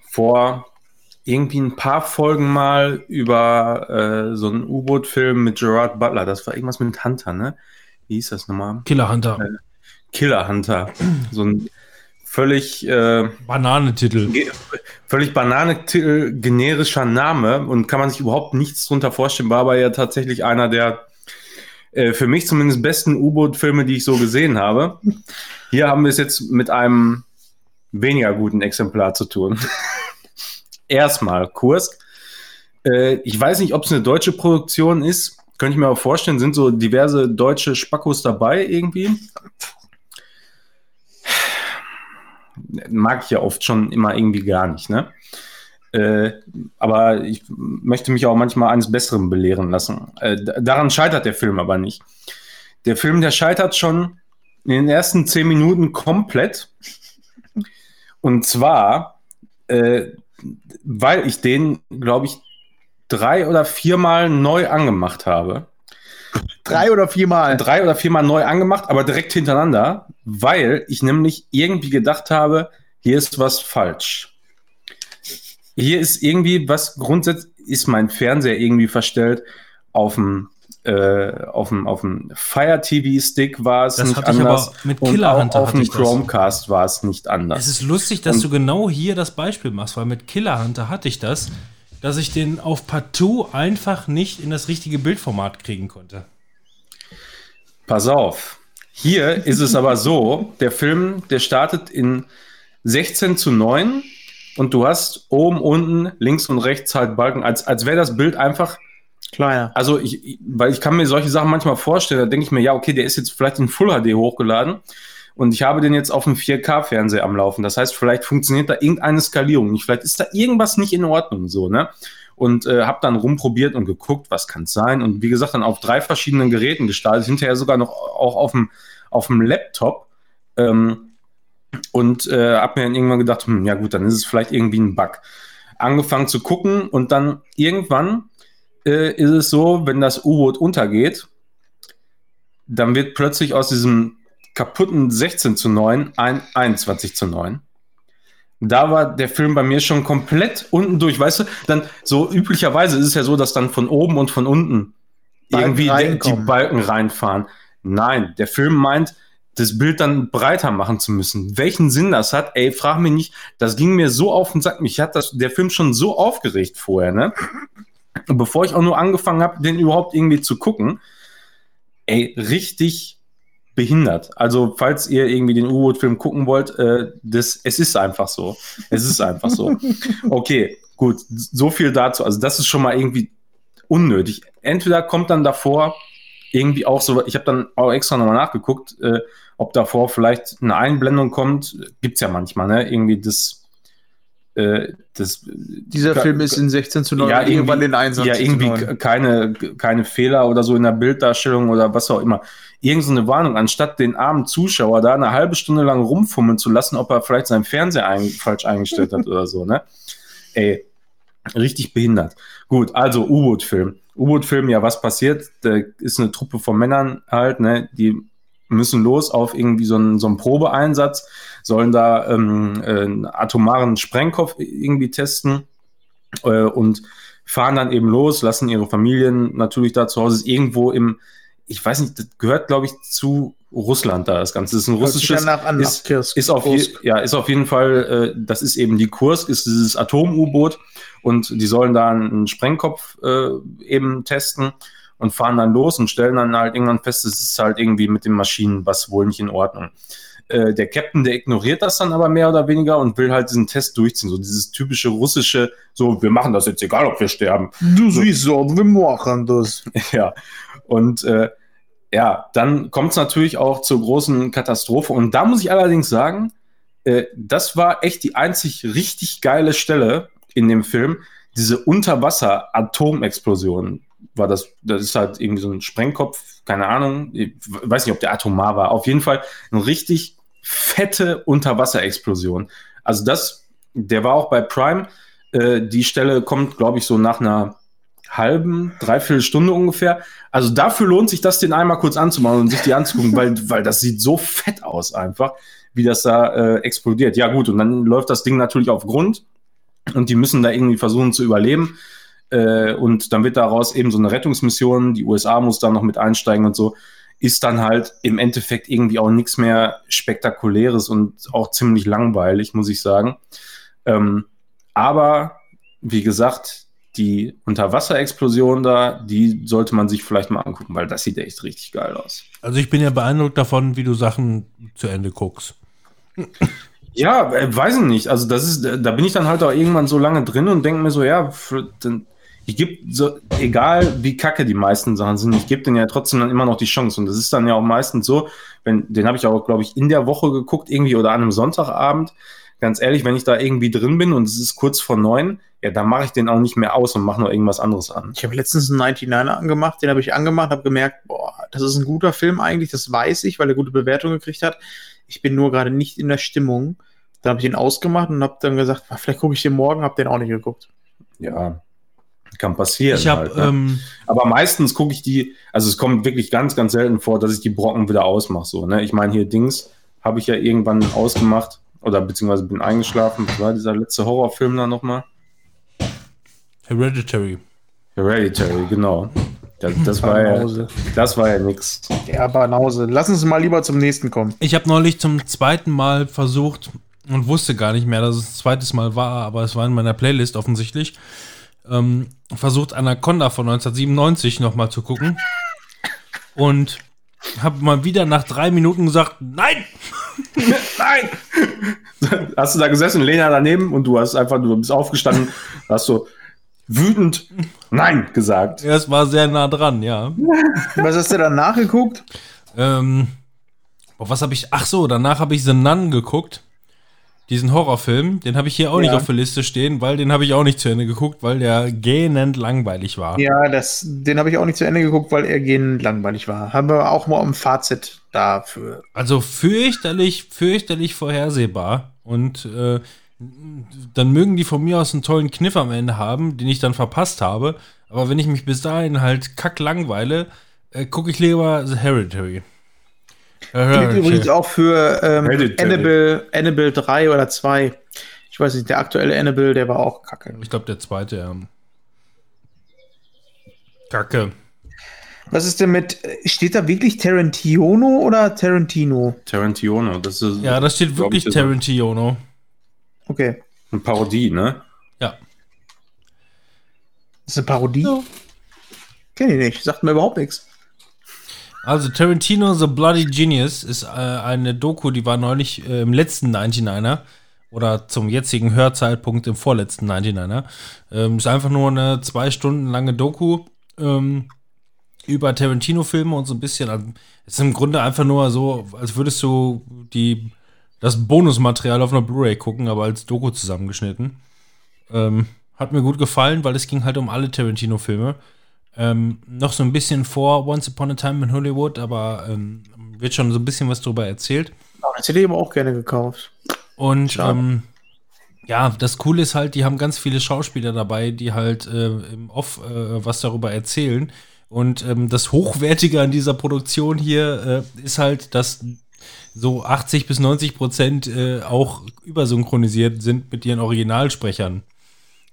vor irgendwie ein paar Folgen mal über äh, so einen U-Boot-Film mit Gerard Butler. Das war irgendwas mit Hunter, ne? Wie hieß das nochmal? Killer Hunter. Killer Hunter. So ein völlig, äh, Bananentitel. völlig bananetitel generischer Name und kann man sich überhaupt nichts drunter vorstellen, war aber ja tatsächlich einer der äh, für mich zumindest besten U-Boot-Filme, die ich so gesehen habe. Hier haben wir es jetzt mit einem weniger guten Exemplar zu tun. [laughs] Erstmal Kursk. Äh, ich weiß nicht, ob es eine deutsche Produktion ist. Könnte ich mir aber vorstellen, sind so diverse deutsche Spackos dabei irgendwie. Mag ich ja oft schon immer irgendwie gar nicht, ne? Äh, aber ich möchte mich auch manchmal eines Besseren belehren lassen. Äh, daran scheitert der Film aber nicht. Der Film, der scheitert schon in den ersten zehn Minuten komplett. Und zwar, äh, weil ich den, glaube ich, drei oder viermal neu angemacht habe. Drei oder viermal. Drei oder viermal neu angemacht, aber direkt hintereinander, weil ich nämlich irgendwie gedacht habe, hier ist was falsch. Hier ist irgendwie was grundsätzlich, ist mein Fernseher irgendwie verstellt auf dem äh, auf dem, auf dem Fire TV Stick war es Das nicht hatte ich anders aber mit und Killer auch Hunter auf dem. Chromecast war es nicht anders. Es ist lustig, dass Und- du genau hier das Beispiel machst, weil mit Killer Hunter hatte ich das, dass ich den auf Partout einfach nicht in das richtige Bildformat kriegen konnte. Pass auf. Hier ist es aber so, der Film, der startet in 16 zu 9 und du hast oben, unten, links und rechts halt Balken, als, als wäre das Bild einfach, Kleiner. also ich, ich- weil ich kann mir solche Sachen manchmal vorstellen, da denke ich mir, ja, okay, der ist jetzt vielleicht in Full HD hochgeladen und ich habe den jetzt auf dem 4K-Fernseher am Laufen. Das heißt, vielleicht funktioniert da irgendeine Skalierung nicht, vielleicht ist da irgendwas nicht in Ordnung so, ne? Und äh, habe dann rumprobiert und geguckt, was kann es sein. Und wie gesagt, dann auf drei verschiedenen Geräten gestartet, hinterher sogar noch auch auf dem, auf dem Laptop. Ähm, und äh, habe mir dann irgendwann gedacht, hm, ja gut, dann ist es vielleicht irgendwie ein Bug. Angefangen zu gucken und dann irgendwann äh, ist es so, wenn das U-Boot untergeht, dann wird plötzlich aus diesem kaputten 16 zu 9 ein 21 zu 9. Da war der Film bei mir schon komplett unten durch. Weißt du, dann so üblicherweise ist es ja so, dass dann von oben und von unten Balken irgendwie die. Balken reinfahren. Nein, der Film meint, das Bild dann breiter machen zu müssen. Welchen Sinn das hat, ey, frag mich nicht. Das ging mir so auf den Sack. Mich hat das, der Film schon so aufgeregt vorher, ne? Und bevor ich auch nur angefangen habe, den überhaupt irgendwie zu gucken, ey, richtig behindert. Also, falls ihr irgendwie den U-Boot-Film gucken wollt, äh, das, es ist einfach so. Es ist einfach so. [laughs] Okay, gut, so viel dazu. Also, das ist schon mal irgendwie unnötig. Entweder kommt dann davor irgendwie auch so, ich habe dann auch extra nochmal nachgeguckt, äh, ob davor vielleicht eine Einblendung kommt. Gibt's ja manchmal, ne? Irgendwie das. Äh, das Dieser Film ist in 16 zu 9 ja, irgendwann irgendwie, den Einsatz. ja, irgendwie keine, keine Fehler oder so in der Bilddarstellung oder was auch immer. Irgend so eine Warnung, anstatt den armen Zuschauer da eine halbe Stunde lang rumfummeln zu lassen, ob er vielleicht seinen Fernseher ein, falsch eingestellt hat oder so, ne? Ey, richtig behindert. Gut, also U-Boot-Film. U-Boot-Film, ja, was passiert? Da ist eine Truppe von Männern halt, ne? Die müssen los auf irgendwie so einen, so einen Probeeinsatz, sollen da ähm, äh, einen atomaren Sprengkopf irgendwie testen äh, und fahren dann eben los, lassen ihre Familien natürlich da zu Hause, ist irgendwo im, ich weiß nicht, das gehört, glaube ich, zu Russland da, das Ganze. Das ist ein russisches, an, ist, ist, auf je, ja, ist auf jeden Fall, äh, das ist eben die Kursk, ist dieses Atom-U-Boot und die sollen da einen Sprengkopf äh, eben testen und fahren dann los und stellen dann halt irgendwann fest, es ist halt irgendwie mit den Maschinen was wohl nicht in Ordnung. Äh, der Captain, der ignoriert das dann aber mehr oder weniger und will halt diesen Test durchziehen. So dieses typische russische, so, wir machen das jetzt egal, ob wir sterben. Du siehst so, wir machen das. [laughs] ja. Und äh, ja, dann kommt es natürlich auch zur großen Katastrophe. Und da muss ich allerdings sagen, äh, das war echt die einzig richtig geile Stelle in dem Film. Diese Unterwasser-Atomexplosion war das. Das ist halt irgendwie so ein Sprengkopf, keine Ahnung. Ich weiß nicht, ob der atomar war. Auf jeden Fall eine richtig fette Unterwasserexplosion. Also das, der war auch bei Prime. Äh, die Stelle kommt, glaube ich, so nach einer halben, dreiviertel Stunde ungefähr. Also dafür lohnt sich das, den einmal kurz anzumachen und sich die anzugucken, [laughs] weil, weil das sieht so fett aus einfach, wie das da äh, explodiert. Ja gut, und dann läuft das Ding natürlich auf Grund und die müssen da irgendwie versuchen zu überleben. Äh, und dann wird daraus eben so eine Rettungsmission, die USA muss da noch mit einsteigen und so, ist dann halt im Endeffekt irgendwie auch nichts mehr Spektakuläres und auch ziemlich langweilig, muss ich sagen. Ähm, aber wie gesagt, die Unterwasserexplosion da, die sollte man sich vielleicht mal angucken, weil das sieht echt richtig geil aus. Also ich bin ja beeindruckt davon, wie du Sachen zu Ende guckst. Ja, äh, weiß ich nicht. Also das ist, da bin ich dann halt auch irgendwann so lange drin und denke mir so, ja, dann, ich gebe so, egal wie kacke die meisten Sachen sind, ich gebe denen ja trotzdem dann immer noch die Chance. Und das ist dann ja auch meistens so, wenn, den habe ich auch, glaube ich, in der Woche geguckt, irgendwie oder an einem Sonntagabend. Ganz ehrlich, wenn ich da irgendwie drin bin und es ist kurz vor neun, ja, dann mache ich den auch nicht mehr aus und mache noch irgendwas anderes an. Ich habe letztens einen 99er angemacht, den habe ich angemacht, habe gemerkt, boah, das ist ein guter Film eigentlich, das weiß ich, weil er gute Bewertung gekriegt hat. Ich bin nur gerade nicht in der Stimmung. Dann habe ich ihn ausgemacht und habe dann gesagt, "Ah, vielleicht gucke ich den morgen, habe den auch nicht geguckt. Ja, kann passieren. Ich habe halt, ne? ähm, Aber meistens gucke ich die, also es kommt wirklich ganz, ganz selten vor, dass ich die Brocken wieder ausmache. So, ne? Ich meine, hier Dings habe ich ja irgendwann ausgemacht oder beziehungsweise bin eingeschlafen. Was war dieser letzte Horrorfilm da nochmal? Hereditary. Hereditary, genau. Das, das, war, ja, das war ja nix. Ja, Banause. Lass uns mal lieber zum nächsten kommen. Ich habe neulich zum zweiten Mal versucht und wusste gar nicht mehr, dass es ein zweites Mal war, aber es war in meiner Playlist offensichtlich. Ähm, versucht Anaconda von 1997 nochmal zu gucken. Und habe mal wieder nach drei Minuten gesagt, nein! [laughs] Nein! Hast du da gesessen, Lena daneben und du hast einfach, du bist aufgestanden, hast so wütend Nein gesagt. Ja, Es war sehr nah dran, ja. Was hast du dann nachgeguckt? Ähm, was habe ich? Ach so, danach habe ich The Nun geguckt. Diesen Horrorfilm, den habe ich hier auch nicht Ja. auf der Liste stehen, weil den habe ich auch nicht zu Ende geguckt, weil der gähnend langweilig war. Ja, das, den habe ich auch nicht zu Ende geguckt, weil er gehend langweilig war. Haben wir auch mal ein Fazit dafür. Also fürchterlich, fürchterlich vorhersehbar. Und äh, dann mögen die von mir aus einen tollen Kniff am Ende haben, den ich dann verpasst habe. Aber wenn ich mich bis dahin halt kack langweile, äh, gucke ich lieber The Hereditary. Gilt übrigens auch für ähm. Annabelle, Annabelle 3 oder 2. Ich weiß nicht, der aktuelle Annabelle, der war auch kacke. Ich glaube, der zweite, ja. Kacke. Was ist denn mit, steht da wirklich Tarantino oder Tarantino? Tarantino, das ist Ja, da steht wirklich ich, das Tarantino. Okay. eine Parodie, ne? Ja. Das ist eine Parodie? Kenn ich nicht, sagt mir überhaupt nichts. Also Tarantino The Bloody Genius ist äh, eine Doku, die war neulich äh, im letzten 99er oder zum jetzigen Hörzeitpunkt im vorletzten 99er. Ähm, ist einfach nur eine zwei Stunden lange Doku ähm, über Tarantino-Filme und so ein bisschen. Also, ist im Grunde einfach nur so, als würdest du die, das Bonusmaterial auf einer Blu-ray gucken, aber als Doku zusammengeschnitten. Ähm, hat mir gut gefallen, weil es ging halt um alle Tarantino-Filme. Ähm, noch so ein bisschen vor Once Upon a Time in Hollywood, aber ähm, wird schon so ein bisschen was drüber erzählt. Oh, das hätte ich aber auch gerne gekauft. Und ähm, ja, das Coole ist halt, die haben ganz viele Schauspieler dabei, die halt äh, im Off äh, was darüber erzählen. Und ähm, das Hochwertige an dieser Produktion hier äh, ist halt, dass so 80 bis 90 Prozent äh, auch übersynchronisiert sind mit ihren Originalsprechern.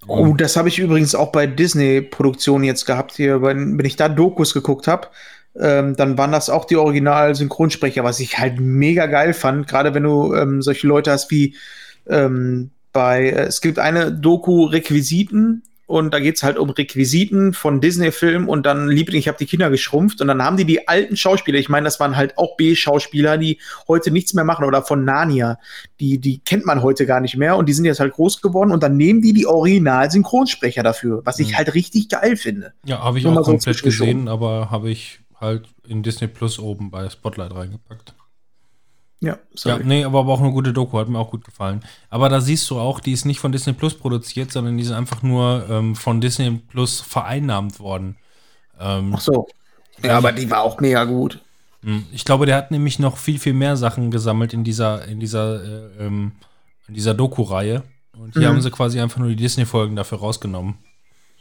Oh, das habe ich übrigens auch bei Disney-Produktionen jetzt gehabt hier, wenn, wenn ich da Dokus geguckt habe. Ähm, dann waren das auch die Original-Synchronsprecher, was ich halt mega geil fand. Gerade wenn du ähm, solche Leute hast wie ähm, bei, äh, es gibt eine Doku Requisiten und da geht's halt um Requisiten von Disney-Filmen und dann Liebling, ich habe die Kinder geschrumpft und dann haben die die alten Schauspieler, ich meine, das waren halt auch B-Schauspieler, die heute nichts mehr machen oder von Narnia, die, die kennt man heute gar nicht mehr und die sind jetzt halt groß geworden und dann nehmen die die Original-Synchronsprecher dafür, was ich Mhm. halt richtig geil finde. Ja, habe ich Nur auch so komplett zwischengeschoben. gesehen, aber habe ich halt in Disney Plus oben bei Spotlight reingepackt. Ja, Ja, sorry. nee, aber, aber auch eine gute Doku, hat mir auch gut gefallen. Aber da siehst du auch, die ist nicht von Disney Plus produziert, sondern die ist einfach nur ähm, von Disney Plus vereinnahmt worden. Ähm, Ach so. Ja, aber die war auch mega gut. mh, ich glaube, der hat nämlich noch viel, viel mehr Sachen gesammelt in dieser, in dieser, äh, ähm, in dieser Doku-Reihe. Und hier Mhm. haben sie quasi einfach nur die Disney-Folgen dafür rausgenommen.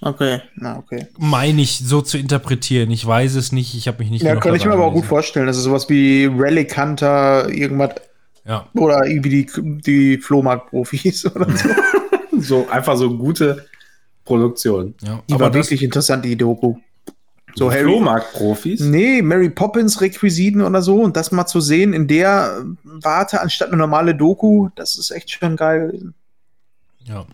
Okay, na okay. Meine ich so zu interpretieren. Ich weiß es nicht, ich habe mich nicht Ja, kann ich mir aber auch gut vorstellen. Das ist sowas wie Relic Hunter, irgendwas, Ja. oder irgendwie die, die Flohmarkt-Profis [laughs] oder so. [laughs] So einfach so gute Produktion. ja. Die aber war wirklich interessant, die Doku. So Harry. Flohmarkt-Profis. Nee, Mary Poppins Requisiten oder so und das mal zu sehen in der Warte anstatt eine normale Doku, das ist echt schon geil gewesen. Ja.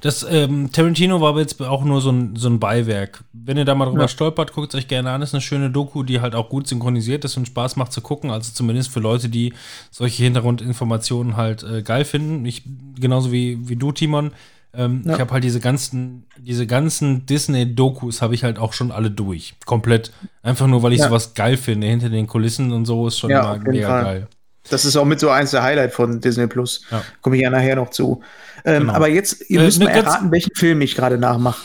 Das ähm, Tarantino war aber jetzt auch nur so ein, so ein Beiwerk. Wenn ihr da mal drüber Ja. stolpert, guckt es euch gerne an. Ist eine schöne Doku, die halt auch gut synchronisiert ist und Spaß macht zu gucken. Also zumindest für Leute, die solche Hintergrundinformationen halt äh, geil finden. Ich, genauso wie, wie du, Timon. Ähm, Ja. Ich habe halt diese ganzen, diese ganzen Disney-Dokus habe ich halt auch schon alle durch. Komplett. Einfach nur, weil ich Ja. sowas geil finde. Hinter den Kulissen und so ist schon Ja, mega geil. Das ist auch mit so eins der Highlight von Disney Plus. Ja. Komme ich ja nachher noch zu. Ähm, Genau. Aber jetzt, ihr Äh, müsst ne, mal erraten, welchen Film ich gerade nachmache.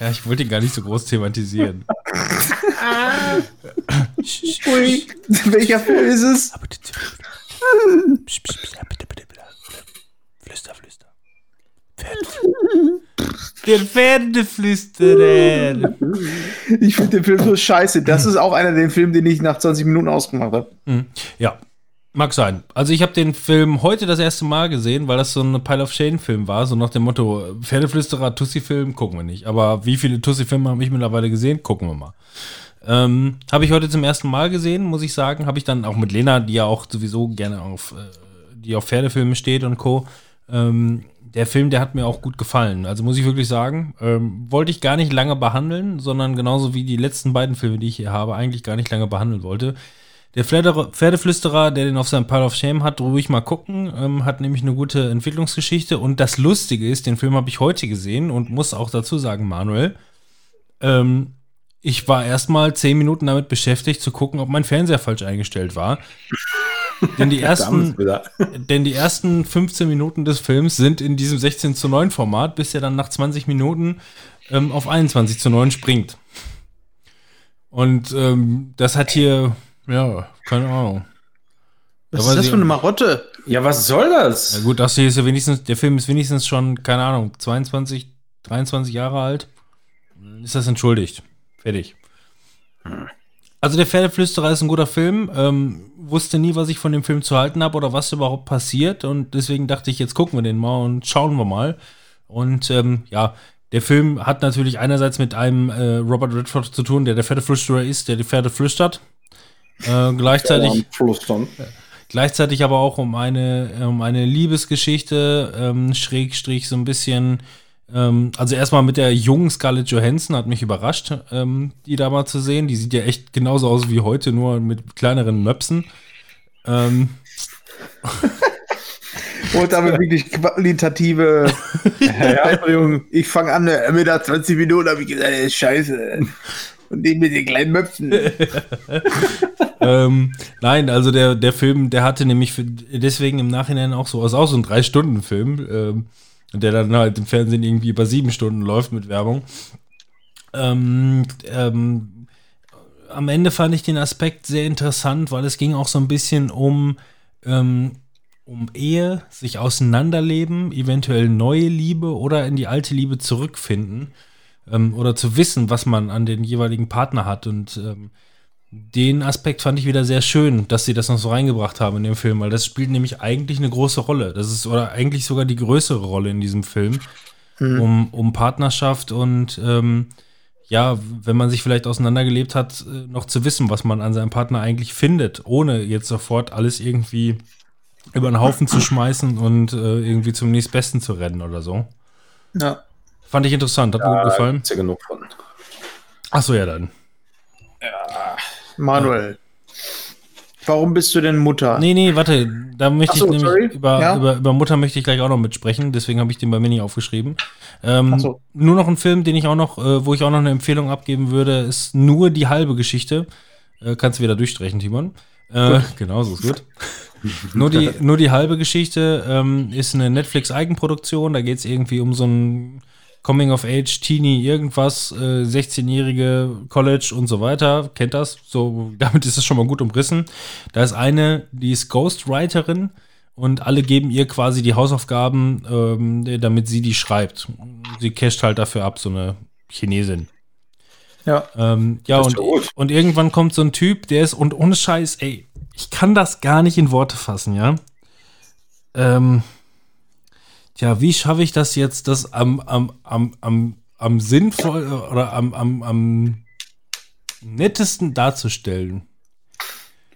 Ja, ich wollte ihn gar nicht so groß thematisieren. Welcher Film ist es? Aber bitte, Psst, psst, psst, bitte, bitte, bitte. Flüster, flüster. Der Pferdeflüsterer. Ich finde den Film so scheiße. Das ist auch einer der Filme, den ich nach 20 Minuten ausgemacht habe. Ja, mag sein. Also ich habe den Film heute das erste Mal gesehen, weil das so ein Pile of Shame-Film war. So nach dem Motto, Pferdeflüsterer, Tussi-Film, gucken wir nicht. Aber wie viele Tussi-Filme habe ich mittlerweile gesehen? Gucken wir mal. Ähm, habe ich heute zum ersten Mal gesehen, muss ich sagen. Habe ich dann auch mit Lena, die ja auch sowieso gerne auf, äh, die auf Pferdefilme steht und Co. Ähm, der Film, der hat mir auch gut gefallen. Also muss ich wirklich sagen, ähm, wollte ich gar nicht lange behandeln, sondern genauso wie die letzten beiden Filme, die ich hier habe, eigentlich gar nicht lange behandeln wollte. Der Pferde- Pferdeflüsterer, der den auf seinem Pile of Shame hat, ruhig mal gucken, ähm, hat nämlich eine gute Entwicklungsgeschichte. Und das Lustige ist, den Film habe ich heute gesehen und muss auch dazu sagen, Manuel, ähm, ich war erstmal zehn Minuten damit beschäftigt zu gucken, ob mein Fernseher falsch eingestellt war. [laughs] denn, die ersten, denn die ersten 15 Minuten des Films sind in diesem 16 zu 9 Format, bis er dann nach 20 Minuten ähm, auf 21 zu 9 springt. Und ähm, das hat hier, ja, keine Ahnung. Was Da ist das für eine Marotte? Ja, was soll das? Ja gut, das hier ist ja wenigstens, der Film ist wenigstens schon, keine Ahnung, 22, 23 Jahre alt. Ist das entschuldigt. Fertig. Also der Pferdeflüsterer ist ein guter Film. Ähm, wusste nie, was ich von dem Film zu halten habe oder was überhaupt passiert. Und deswegen dachte ich, jetzt gucken wir den mal und schauen wir mal. Und ähm, ja, der Film hat natürlich einerseits mit einem äh, Robert Redford zu tun, der der Pferdeflüsterer ist, der die Pferde flüstert. Äh, [laughs] gleichzeitig, gleichzeitig aber auch um eine, um eine Liebesgeschichte, ähm, Schrägstrich so ein bisschen, ähm, also erstmal mit der jungen Scarlett Johansson hat mich überrascht, ähm, die da mal zu sehen. Die sieht ja echt genauso aus wie heute, nur mit kleineren Möpsen. Ähm, [laughs] Und damit wirklich [laughs] qualitative [laughs] Einbringung. Ich fange an, äh, mit der 20 Minuten habe ich gesagt, ey, scheiße. Und den mit den kleinen Möpfen. ähm, nein, also der, der Film, der hatte nämlich für, deswegen im Nachhinein auch so, ist auch so ein Drei-Stunden-Film, ähm, der dann halt im Fernsehen irgendwie über sieben Stunden läuft mit Werbung. Ähm, ähm, am Ende fand ich den Aspekt sehr interessant, weil es ging auch so ein bisschen um, ähm, um Ehe, sich auseinanderleben, eventuell neue Liebe oder in die alte Liebe zurückfinden ähm, oder zu wissen, was man an den jeweiligen Partner hat. Und ähm, den Aspekt fand ich wieder sehr schön, dass sie das noch so reingebracht haben in dem Film, weil das spielt nämlich eigentlich eine große Rolle. Das ist oder eigentlich sogar die größere Rolle in diesem Film, um, um Partnerschaft und ähm, ja, wenn man sich vielleicht auseinandergelebt hat, äh, noch zu wissen, was man an seinem Partner eigentlich findet, ohne jetzt sofort alles irgendwie über den Haufen zu schmeißen und äh, irgendwie zum nächstbesten zu rennen oder so. Ja. Fand ich interessant, hat mir gut gefallen. Gibt's ja genug von. Achso, ja dann. Manuel. Warum bist du denn Mutter? Nee, nee, warte, da möchte so, ich nämlich sorry. über, Ja. über, über Mutter möchte ich gleich auch noch mitsprechen, deswegen habe ich den bei mir nicht aufgeschrieben. Ähm, so. Nur noch ein Film, den ich auch noch, äh, wo ich auch noch eine Empfehlung abgeben würde, ist nur die halbe Geschichte. Äh, kannst du wieder durchstreichen, Timon. Äh, genau, so ist gut. nur, die, [laughs] nur die halbe Geschichte ähm, ist eine Netflix-Eigenproduktion. Da geht es irgendwie um so ein Coming-of-Age, Teenie, irgendwas, äh, 16-jährige College und so weiter. Kennt das? So, [laughs] damit ist es schon mal gut umrissen. Da ist eine, die ist Ghostwriterin und alle geben ihr quasi die Hausaufgaben, ähm, damit sie die schreibt. Sie casht halt dafür ab, so eine Chinesin. Ja. Ähm, ja, und, und irgendwann kommt so ein Typ, der ist, und ohne Scheiß, ey, ich kann das gar nicht in Worte fassen, ja. Ähm, tja, wie schaffe ich das jetzt, das am, am, am, am, am sinnvoll oder am, am, am nettesten darzustellen?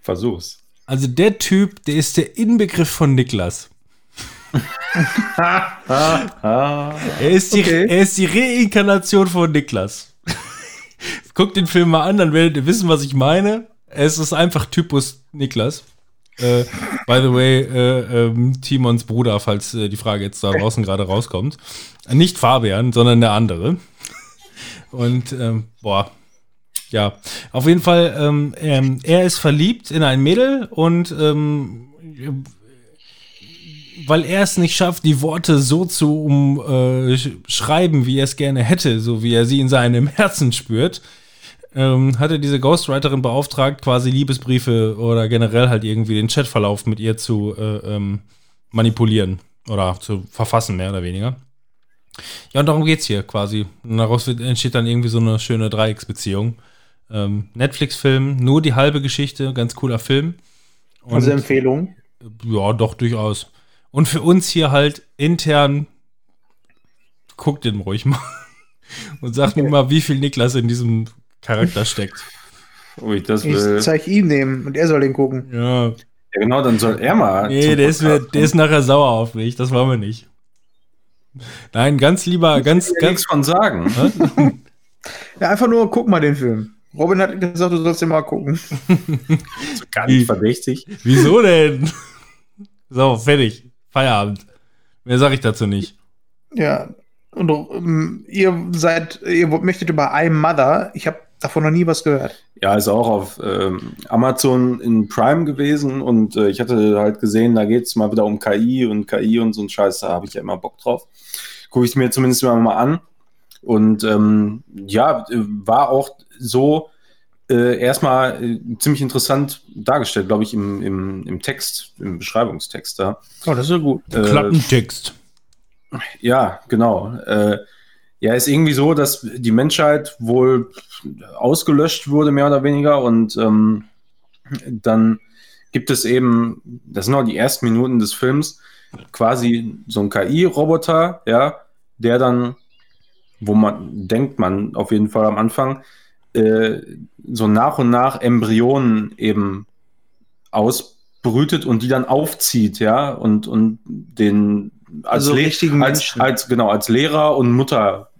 Versuch's. Also der Typ, der ist der Inbegriff von Niklas. [laughs] Er ist die, Okay. er ist die Reinkarnation von Niklas. Guckt den Film mal an, dann werdet ihr wissen, was ich meine. Es ist einfach Typus Niklas. Äh, by the way, äh, ähm, Timons Bruder, falls äh, die Frage jetzt da draußen gerade rauskommt. Nicht Fabian, sondern der andere. Und ähm, boah, ja, auf jeden Fall, ähm, ähm, er ist verliebt in ein Mädel und ähm, weil er es nicht schafft, die Worte so zu umschreiben, wie er es gerne hätte, so wie er sie in seinem Herzen spürt, ähm, hat er diese Ghostwriterin beauftragt, quasi Liebesbriefe oder generell halt irgendwie den Chatverlauf mit ihr zu äh, ähm, manipulieren oder zu verfassen, mehr oder weniger. Ja, und darum geht's hier quasi. Und daraus entsteht dann irgendwie so eine schöne Dreiecksbeziehung. Ähm, Netflix-Film, nur die halbe Geschichte, ganz cooler Film. Und, Also Empfehlung. ja, doch, durchaus. Und für uns hier halt intern, guckt den ruhig mal. [laughs] Und sagt mir mal, wie viel Niklas in diesem Charakter steckt. Ui, das Ich will. zeig ihm den und er soll den gucken. Ja. Ja, genau, dann soll er mal. Nee, der ist, mir, der ist nachher sauer auf mich. Das wollen wir nicht. Nein, ganz lieber, ganz, kommen. ganz. nichts von sagen. [laughs] Ja, einfach nur guck mal den Film. Robin hat gesagt, du sollst den mal gucken. [laughs] Gar nicht verdächtig. Wieso denn? So, fertig. Feierabend. Mehr sage ich dazu nicht. Ja. Und ähm, ihr seid, ihr möchtet über I Mother. Ich habe Davon noch nie was gehört. Ja, ist auch auf ähm, Amazon in Prime gewesen und äh, ich hatte halt gesehen, da geht es mal wieder um KI und KI und so ein Scheiß, da habe ich ja immer Bock drauf. Gucke ich mir zumindest immer mal an. Und ähm, ja, äh, war auch so äh, erstmal äh, ziemlich interessant dargestellt, glaube ich, im, im, im Text, im Beschreibungstext da. Oh, das ist ja gut. Äh, Klappentext. ja, genau. Ja, ist irgendwie so, dass die Menschheit wohl ausgelöscht wurde, mehr oder weniger. Und ähm, dann gibt es eben, das sind auch die ersten Minuten des Films, quasi so ein KI-Roboter, ja, der dann, wo man denkt man auf jeden Fall am Anfang, äh, so nach und nach Embryonen eben ausbrütet und die dann aufzieht, ja, und, und den als, Also richtigen als, als genau als Lehrer und Mutter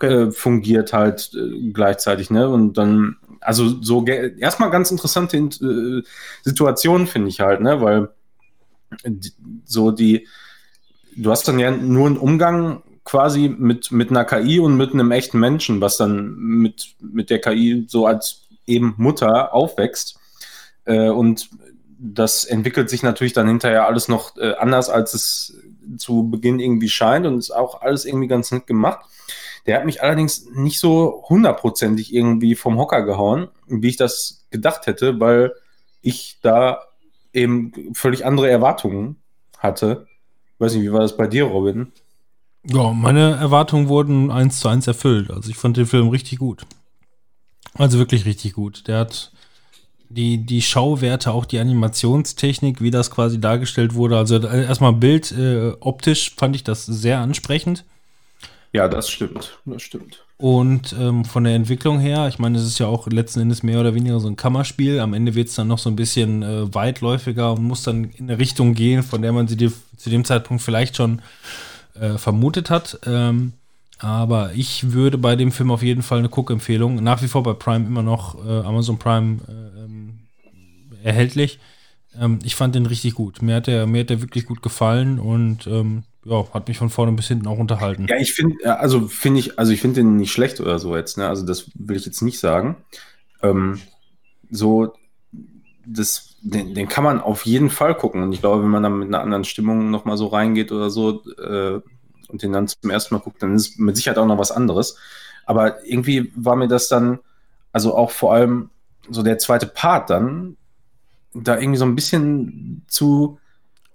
äh, fungiert halt äh, gleichzeitig, ne? Und dann, also so erstmal ganz interessante äh, Situation finde ich halt, ne? Weil so die, du hast dann ja nur einen Umgang quasi mit, mit einer KI und mit einem echten Menschen, was dann mit, mit der KI so als eben Mutter aufwächst. Äh, und das entwickelt sich natürlich dann hinterher alles noch äh, anders, als es zu Beginn irgendwie scheint und ist auch alles irgendwie ganz nett gemacht. Der hat mich allerdings nicht so hundertprozentig irgendwie vom Hocker gehauen, wie ich das gedacht hätte, weil ich da eben völlig andere Erwartungen hatte. Weiß nicht, wie war das bei dir, Robin? Ja, meine Erwartungen wurden eins zu eins erfüllt. Also ich fand den Film richtig gut. Also wirklich richtig gut. Der hat die, die Schauwerte, auch die Animationstechnik, wie das quasi dargestellt wurde. Also äh, erstmal Bild, äh, optisch fand ich das sehr ansprechend. Ja, das stimmt. Das stimmt. Und ähm, von der Entwicklung her, ich meine, es ist ja auch letzten Endes mehr oder weniger so ein Kammerspiel. Am Ende wird es dann noch so ein bisschen äh, weitläufiger und muss dann in eine Richtung gehen, von der man sie die, zu dem Zeitpunkt vielleicht schon äh, vermutet hat. Ähm, aber ich würde bei dem Film auf jeden Fall eine Guck-Empfehlung, nach wie vor bei Prime immer noch äh, Amazon Prime äh, erhältlich. Ähm, ich fand den richtig gut. Mir hat der, mir hat der wirklich gut gefallen und ähm, ja, hat mich von vorne bis hinten auch unterhalten. Ja, ich finde, äh, also finde ich, also ich finde den nicht schlecht oder so jetzt, ne? Also das will ich jetzt nicht sagen. Ähm, so, das, den, den kann man auf jeden Fall gucken. Und ich glaube, wenn man dann mit einer anderen Stimmung nochmal so reingeht oder so äh, und den dann zum ersten Mal guckt, dann ist es mit Sicherheit auch noch was anderes. Aber irgendwie war mir das dann, also auch vor allem so der zweite Part dann, da irgendwie so ein bisschen zu,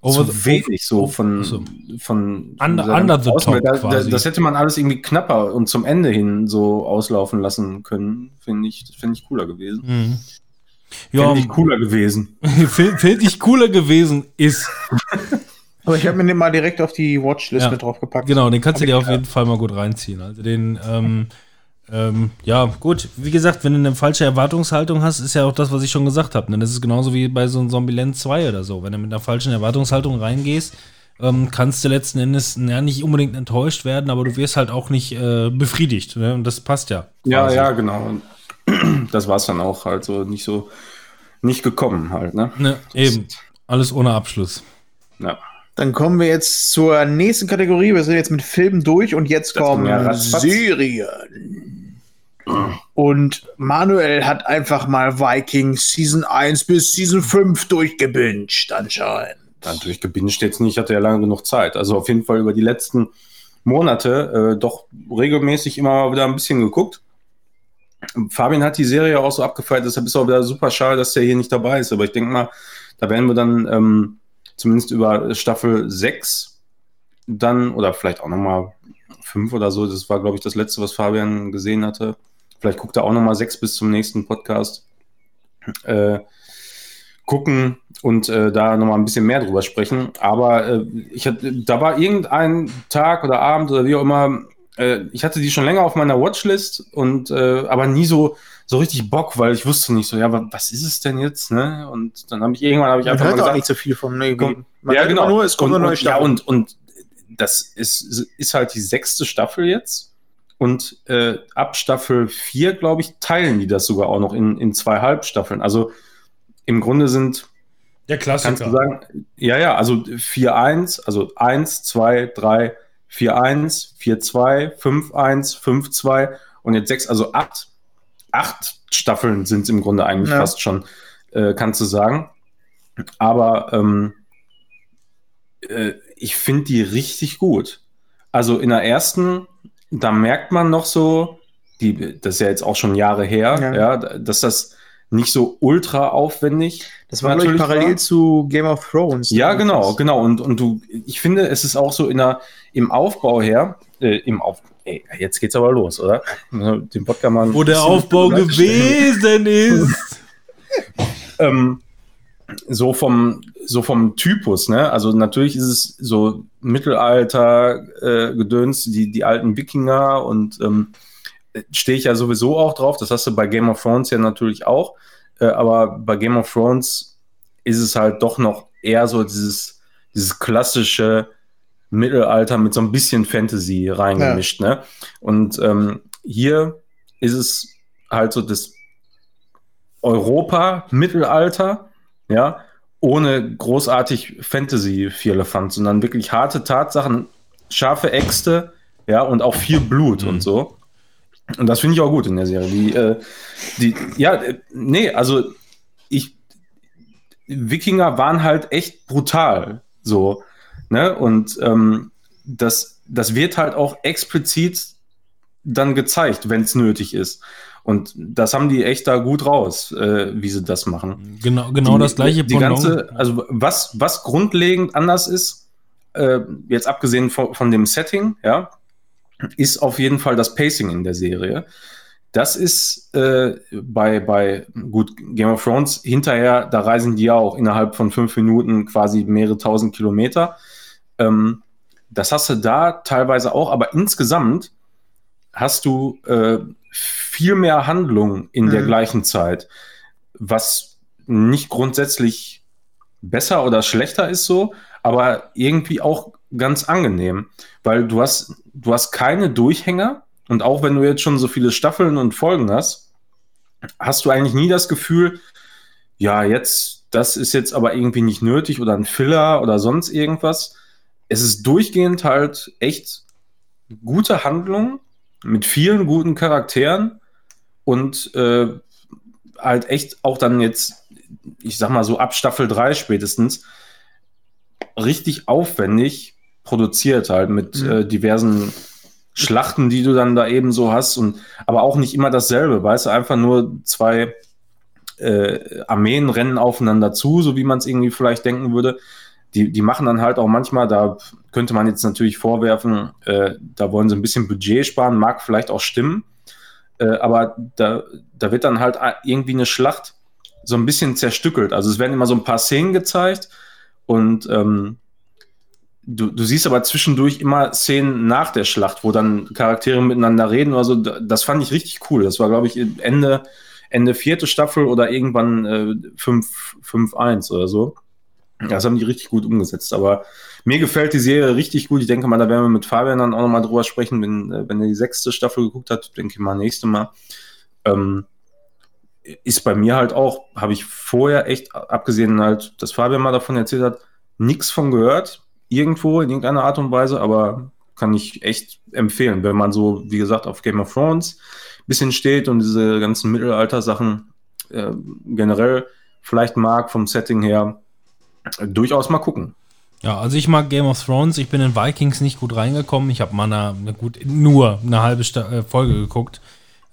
Over zu the- wenig so over- von, so. von, Under- von under the Auswahl. top da, da, quasi. Das hätte man alles irgendwie knapper und zum Ende hin so auslaufen lassen können, finde ich, finde ich cooler gewesen. Mhm. Ja, Finde ich cooler gewesen. [laughs] Finde ich cooler gewesen ist. [laughs] Aber ich habe mir den mal direkt auf die Watchlist Ja. mit draufgepackt. Genau, den kannst du dir auf jeden Fall mal gut reinziehen. Also den, ähm, ähm, ja, gut, wie gesagt, wenn du eine falsche Erwartungshaltung hast, ist ja auch das, was ich schon gesagt habe. Ne? Das ist genauso wie bei so einem Zombieland 2 oder so. Wenn du mit einer falschen Erwartungshaltung reingehst, ähm, kannst du letzten Endes ja, nicht unbedingt enttäuscht werden, aber du wirst halt auch nicht äh, befriedigt. Ne? Und das passt ja. Ja, quasi. ja, genau. Und [clears throat] Das war es dann auch halt so nicht so, nicht gekommen halt, ne? Ne, eben. Alles ohne Abschluss. Ja. Dann kommen wir jetzt zur nächsten Kategorie. Wir sind jetzt mit Filmen durch und jetzt Das kommen ja. Serien. Und Manuel hat einfach mal Vikings Season 1 bis Season 5 durchgebinged anscheinend. Natürlich gebinged jetzt nicht, ich hatte ja lange genug Zeit. Also auf jeden Fall über die letzten Monate äh, doch regelmäßig immer mal wieder ein bisschen geguckt. Fabian hat die Serie auch so abgefeiert, deshalb ist auch wieder super schade, dass der hier nicht dabei ist. Aber ich denke mal, da werden wir dann ähm, zumindest über Staffel 6 dann, oder vielleicht auch nochmal 5 oder so, das war, glaube ich, das letzte, was Fabian gesehen hatte. Vielleicht guckt er auch nochmal 6 bis zum nächsten Podcast. Äh, gucken und äh, da nochmal ein bisschen mehr drüber sprechen. Aber äh, ich hatte, da war irgendein Tag oder Abend oder wie auch immer, äh, ich hatte die schon länger auf meiner Watchlist und äh, aber nie so, so richtig Bock, weil ich wusste nicht so, ja, wa- was ist es denn jetzt? Ne? Und dann habe ich irgendwann habe ich Man einfach mal hört auch gesagt, nicht so viel vom nee, Komm. Man ja, genau. Nur, es kommt und, eine neue und, ja, Staffel. und, und das ist, ist halt die sechste Staffel jetzt. Und äh, ab Staffel 4, glaube ich, teilen die das sogar auch noch in, in zwei Halbstaffeln. Also im Grunde sind, Der kannst du sagen, ja, ja, also 4-1, also 1, 2, 3, 4-1, 4-2, 5-1, 5-2 und jetzt 6, also 8 acht Staffeln sind es im Grunde eigentlich Ja. fast schon, äh, kannst du sagen. Aber ähm, äh, ich finde die richtig gut. Also in der ersten, da merkt man noch so, die, das ist ja jetzt auch schon Jahre her, Ja. ja, dass das nicht so ultra aufwendig Das war, natürlich parallel war. zu Game of Thrones. Ja, genau, genau. Und, und du, ich finde, es ist auch so in der, im Aufbau her, äh, im Auf, ey, jetzt geht's aber los, oder? Den Podcast mal Wo der Aufbau gewesen ist. [laughs] ähm, so vom so vom Typus, ne? Also natürlich ist es so Mittelalter äh, Gedöns, die die alten Wikinger und ähm, stehe ich ja sowieso auch drauf. Das hast du bei Game of Thrones ja natürlich auch, äh, aber bei Game of Thrones ist es halt doch noch eher so dieses dieses klassische Mittelalter mit so ein bisschen Fantasy reingemischt, ne? Und ähm, hier ist es halt so das Europa, Mittelalter, ja, ohne großartig Fantasy-Vierlefanz, sondern wirklich harte Tatsachen, scharfe Äxte, ja, und auch viel Blut und so. Und das finde ich auch gut in der Serie. Die, äh, die, ja, äh, nee, also ich, Wikinger waren halt echt brutal, so, ne, und ähm, das, das wird halt auch explizit dann gezeigt, wenn es nötig ist. Und das haben die echt da gut raus, äh, wie sie das machen. Genau, genau Die- das gleiche Die Pendant. ganze, also was, was grundlegend anders ist, äh, jetzt abgesehen von, von dem Setting, ja, ist auf jeden Fall das Pacing in der Serie. Das ist äh, bei, bei, gut, Game of Thrones hinterher, da reisen die ja auch innerhalb von fünf Minuten quasi mehrere tausend Kilometer. Ähm, das hast du da teilweise auch, aber insgesamt hast du äh, viel mehr Handlung in der Mhm. gleichen Zeit, was nicht grundsätzlich besser oder schlechter ist so, aber irgendwie auch ganz angenehm, weil du hast, du hast keine Durchhänger und auch wenn du jetzt schon so viele Staffeln und Folgen hast, hast du eigentlich nie das Gefühl, ja, jetzt, das ist jetzt aber irgendwie nicht nötig oder ein Filler oder sonst irgendwas. Es ist durchgehend halt echt gute Handlung mit vielen guten Charakteren und äh, halt echt auch dann jetzt, ich sag mal so ab Staffel 3 spätestens, richtig aufwendig produziert halt mit Mhm. äh, diversen Schlachten, die du dann da eben so hast und aber auch nicht immer dasselbe, weißt du, einfach nur zwei äh, Armeen rennen aufeinander zu, so wie man es irgendwie vielleicht denken würde. Die, die machen dann halt auch manchmal, da könnte man jetzt natürlich vorwerfen, äh, da wollen sie ein bisschen Budget sparen, mag vielleicht auch stimmen, äh, aber da, da wird dann halt irgendwie eine Schlacht so ein bisschen zerstückelt. Also es werden immer so ein paar Szenen gezeigt und ähm, du, du siehst aber zwischendurch immer Szenen nach der Schlacht, wo dann Charaktere miteinander reden oder so. Da- Das fand ich richtig cool. Das war, glaube ich, Ende, Ende vierte Staffel oder irgendwann äh, 5 5-1 oder so. Das haben die richtig gut umgesetzt. Aber mir gefällt die Serie richtig gut. Ich denke mal, da werden wir mit Fabian dann auch nochmal drüber sprechen, wenn, äh, wenn er die sechste Staffel geguckt hat. Denke ich mal, nächste Mal. Ähm, ist bei mir halt auch, habe ich vorher echt, abgesehen halt, dass Fabian mal davon erzählt hat, nichts von gehört. Irgendwo in irgendeiner Art und Weise, aber kann ich echt empfehlen, wenn man so, wie gesagt, auf Game of Thrones ein bisschen steht und diese ganzen Mittelalter-Sachen äh, generell vielleicht mag vom Setting her, durchaus mal gucken. Ja, also ich mag Game of Thrones. Ich bin in Vikings nicht gut reingekommen. Ich habe mal eine, eine gut nur eine halbe äh, Folge geguckt.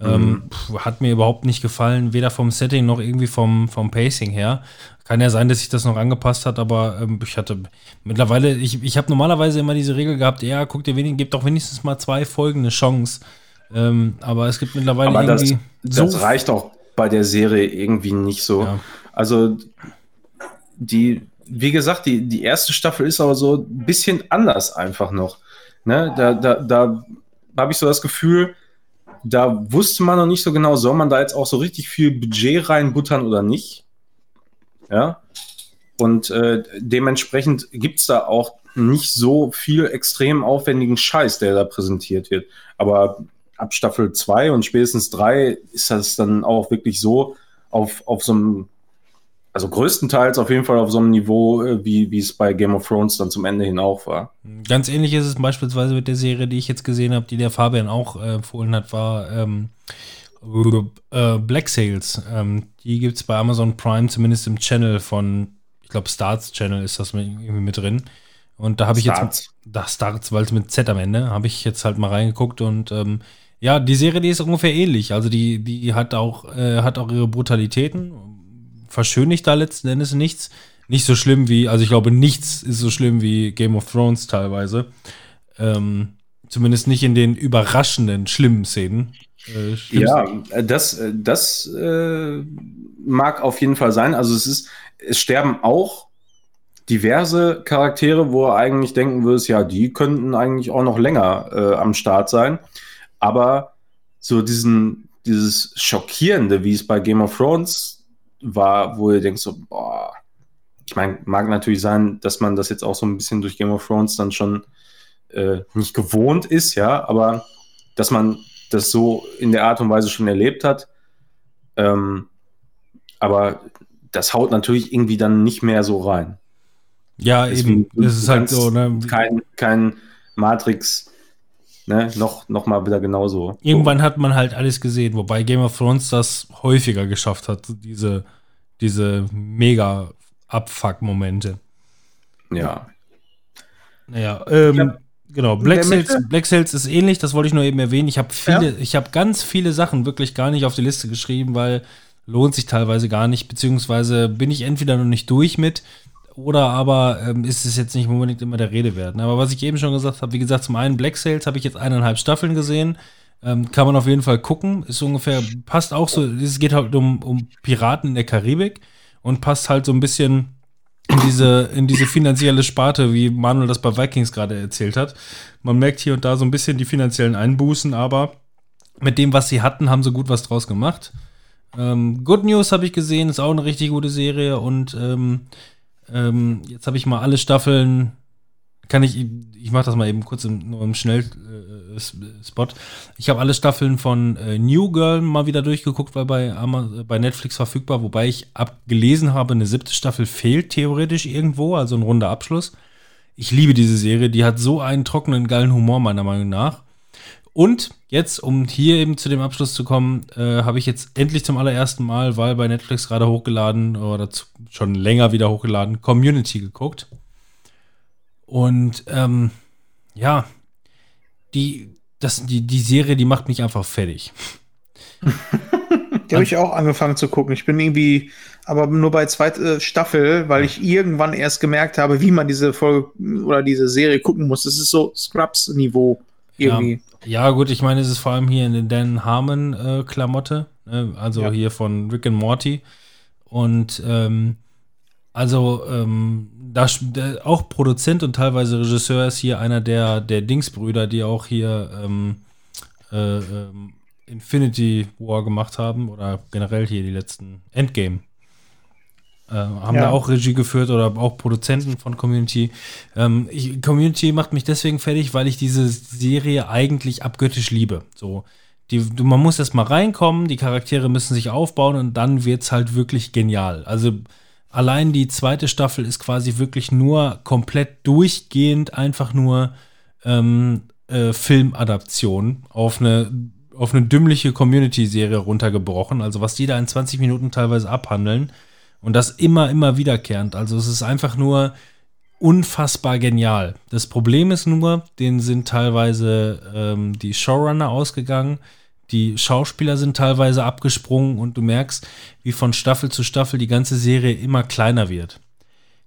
Ähm, pf, hat mir überhaupt nicht gefallen, weder vom Setting noch irgendwie vom, vom Pacing her. Kann ja sein, dass sich das noch angepasst hat, aber ähm, ich hatte mittlerweile, ich, ich habe normalerweise immer diese Regel gehabt, ja, guck dir wenig, gib doch wenigstens mal zwei Folgen eine Chance. Ähm, aber es gibt mittlerweile Aber das, irgendwie das reicht auch bei der Serie irgendwie nicht so. Ja. Also die, wie gesagt, die, die erste Staffel ist aber so ein bisschen anders einfach noch. Ne? Da, da, da habe ich so das Gefühl, da wusste man noch nicht so genau, soll man da jetzt auch so richtig viel Budget reinbuttern oder nicht. Ja. Und äh, dementsprechend gibt es da auch nicht so viel extrem aufwendigen Scheiß, der da präsentiert wird. Aber ab Staffel 2 und spätestens 3 ist das dann auch wirklich so auf, auf so einem, also größtenteils auf jeden Fall auf so einem Niveau, äh, wie, wie es bei Game of Thrones dann zum Ende hin auch war. Ganz ähnlich ist es beispielsweise mit der Serie, die ich jetzt gesehen habe, die der Fabian auch äh, empfohlen hat, war ähm, Äh, Black Sails, ähm, die gibt es bei Amazon Prime, zumindest im Channel von, ich glaube, Starts Channel ist das mit- irgendwie mit drin. Und da habe ich Starts. jetzt, da Starts, weil es mit Z am Ende, habe ich jetzt halt mal reingeguckt und ähm, ja, die Serie, die ist ungefähr ähnlich. Also die, die hat auch, äh, hat auch ihre Brutalitäten, verschönigt da letzten Endes nichts. Nicht so schlimm wie, also ich glaube, nichts ist so schlimm wie Game of Thrones teilweise. Ähm, zumindest nicht in den überraschenden, schlimmen Szenen. Äh, Ja, äh, das, äh, das äh, mag auf jeden Fall sein. Also es ist, es sterben auch diverse Charaktere, wo du eigentlich denken würdest, ja, die könnten eigentlich auch noch länger äh, am Start sein. Aber so diesen, dieses Schockierende, wie es bei Game of Thrones war, wo ihr denkt so, boah, ich meine, mag natürlich sein, dass man das jetzt auch so ein bisschen durch Game of Thrones dann schon äh, nicht gewohnt ist, ja, aber dass man das so in der Art und Weise schon erlebt hat. Ähm, aber das haut natürlich irgendwie dann nicht mehr so rein. Ja, Deswegen, eben. Das du ist halt so, ne? Kein, kein Matrix, ne, noch, noch mal wieder genauso. Irgendwann hat man halt alles gesehen, wobei Game of Thrones das häufiger geschafft hat, diese, diese mega Abfuck-Momente. Ja. Naja, ähm, genau. Black möchte? Black Sails ist ähnlich, das wollte ich nur eben erwähnen. Ich habe viele, ich habe ganz viele Sachen wirklich gar nicht auf die Liste geschrieben, weil lohnt sich teilweise gar nicht, beziehungsweise bin ich entweder noch nicht durch mit oder aber ähm, ist es jetzt nicht unbedingt immer der Rede wert. ne? Aber was ich eben schon gesagt habe, wie gesagt, zum einen Black Sails habe ich jetzt eineinhalb Staffeln gesehen. Ähm, kann man auf jeden Fall gucken. Ist ungefähr, passt auch so, es geht halt um, um Piraten in der Karibik und passt halt so ein bisschen in diese, in diese finanzielle Sparte, wie Manuel das bei Vikings gerade erzählt hat. Man merkt hier und da so ein bisschen die finanziellen Einbußen, aber mit dem, was sie hatten, haben sie gut was draus gemacht. Ähm, Good News habe ich gesehen, ist auch eine richtig gute Serie und ähm, ähm, jetzt habe ich mal alle Staffeln. Kann ich, ich mache das mal eben kurz im, nur im Schnellspot. Ich habe alle Staffeln von äh, New Girl mal wieder durchgeguckt, weil bei, Ama- bei Netflix verfügbar, wobei ich abgelesen habe, eine siebte Staffel fehlt theoretisch irgendwo, also ein runder Abschluss. Ich liebe diese Serie, die hat so einen trockenen, geilen Humor, meiner Meinung nach. Und jetzt, um hier eben zu dem Abschluss zu kommen, äh, habe ich jetzt endlich zum allerersten Mal, weil bei Netflix gerade hochgeladen oder zu, schon länger wieder hochgeladen, Community geguckt. Und ähm, ja, die, das, die, die Serie, die macht mich einfach fertig. Die habe ich auch angefangen zu gucken. Ich bin irgendwie, aber nur bei zweiter Staffel, weil ich irgendwann erst gemerkt habe, wie man diese Folge oder diese Serie gucken muss. Das ist so Scrubs-Niveau irgendwie. Ja, gut, ich meine, es ist vor allem hier eine Dan Harmon-Klamotte, ne? also Ja. hier von Rick and Morty. Und ähm, also ähm, da, sch- der, auch Produzent und teilweise Regisseur ist hier einer der, der Dingsbrüder, die auch hier ähm, äh, ähm, Infinity War gemacht haben oder generell hier die letzten Endgame. Äh, haben Ja. da auch Regie geführt oder auch Produzenten von Community. Ähm, ich, Community macht mich deswegen fertig, weil ich diese Serie eigentlich abgöttisch liebe. So, die, man muss erst mal reinkommen, die Charaktere müssen sich aufbauen und dann wird's halt wirklich genial. Also allein die zweite Staffel ist quasi wirklich nur komplett durchgehend einfach nur ähm, äh, Filmadaption auf eine auf eine dümmliche Community-Serie runtergebrochen. Also was die da in 20 Minuten teilweise abhandeln und das immer, immer wiederkehrend. Also es ist einfach nur unfassbar genial. Das Problem ist nur, denen sind teilweise ähm, die Showrunner ausgegangen, die Schauspieler sind teilweise abgesprungen und du merkst, wie von Staffel zu Staffel die ganze Serie immer kleiner wird.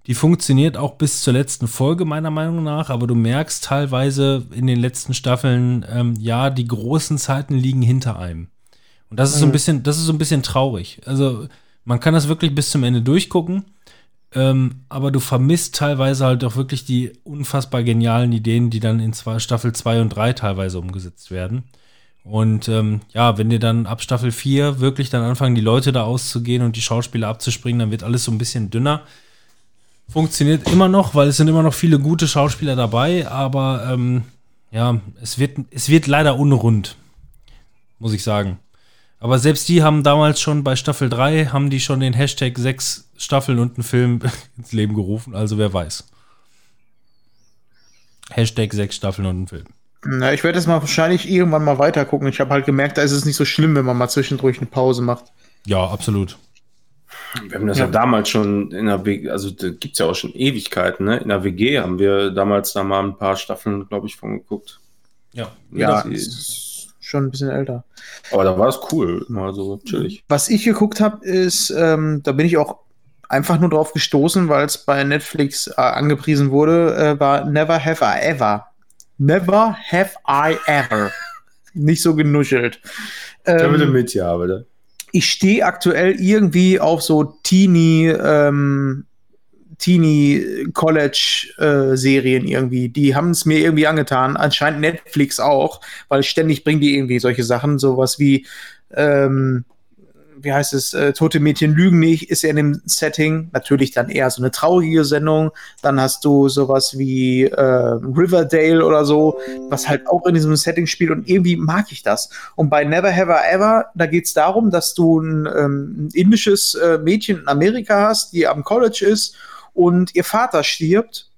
Die funktioniert auch bis zur letzten Folge meiner Meinung nach, aber du merkst teilweise in den letzten Staffeln, ähm, ja, die großen Zeiten liegen hinter einem. Und das ist so ein bisschen, das ist so ein bisschen traurig. Also man kann das wirklich bis zum Ende durchgucken, ähm, aber du vermisst teilweise halt auch wirklich die unfassbar genialen Ideen, die dann in zwei, Staffel 2 und 3 teilweise umgesetzt werden. Und ähm, ja, wenn dir dann ab Staffel 4 wirklich dann anfangen, die Leute da auszugehen und die Schauspieler abzuspringen, dann wird alles so ein bisschen dünner. Funktioniert immer noch, weil es sind immer noch viele gute Schauspieler dabei, aber ähm, ja, es wird, es wird leider unrund, muss ich sagen. Aber selbst die haben damals schon bei Staffel 3 haben die schon den Hashtag sechs Staffeln und einen Film [laughs] ins Leben gerufen, also wer weiß. Hashtag sechs Staffeln und ein Film. Na, ich werde das mal wahrscheinlich irgendwann mal weiter gucken. Ich habe halt gemerkt, da ist es nicht so schlimm, wenn man mal zwischendurch eine Pause macht. Ja, absolut. Wir haben das ja, Ja. damals schon in der WG, also da gibt es ja auch schon Ewigkeiten, ne? In der WG haben wir damals da mal ein paar Staffeln, glaube ich, von geguckt. Ja. Ja, das ist schon ein bisschen älter. Aber da war es cool, immer so chillig. Was ich geguckt habe, ist, ähm, da bin ich auch einfach nur drauf gestoßen, weil es bei Netflix äh, angepriesen wurde, äh, war Never Have I Ever. Never Have I Ever. [laughs] Nicht so genuschelt. Ja, bitte Ähm, mit, ja, bitte. ich stehe aktuell irgendwie auf so Teenie, ähm, Teenie College äh, Serien irgendwie. Die haben es mir irgendwie angetan. Anscheinend Netflix auch, weil ständig bringen die irgendwie solche Sachen, sowas wie ähm, wie heißt es, äh, Tote Mädchen lügen nicht, ist ja in dem Setting natürlich dann eher so eine traurige Sendung. Dann hast du sowas wie äh, Riverdale oder so, was halt auch in diesem Setting spielt und irgendwie mag ich das. Und bei Never Have I Ever, da geht es darum, dass du ein, ähm, ein indisches äh, Mädchen in Amerika hast, die am College ist und ihr Vater stirbt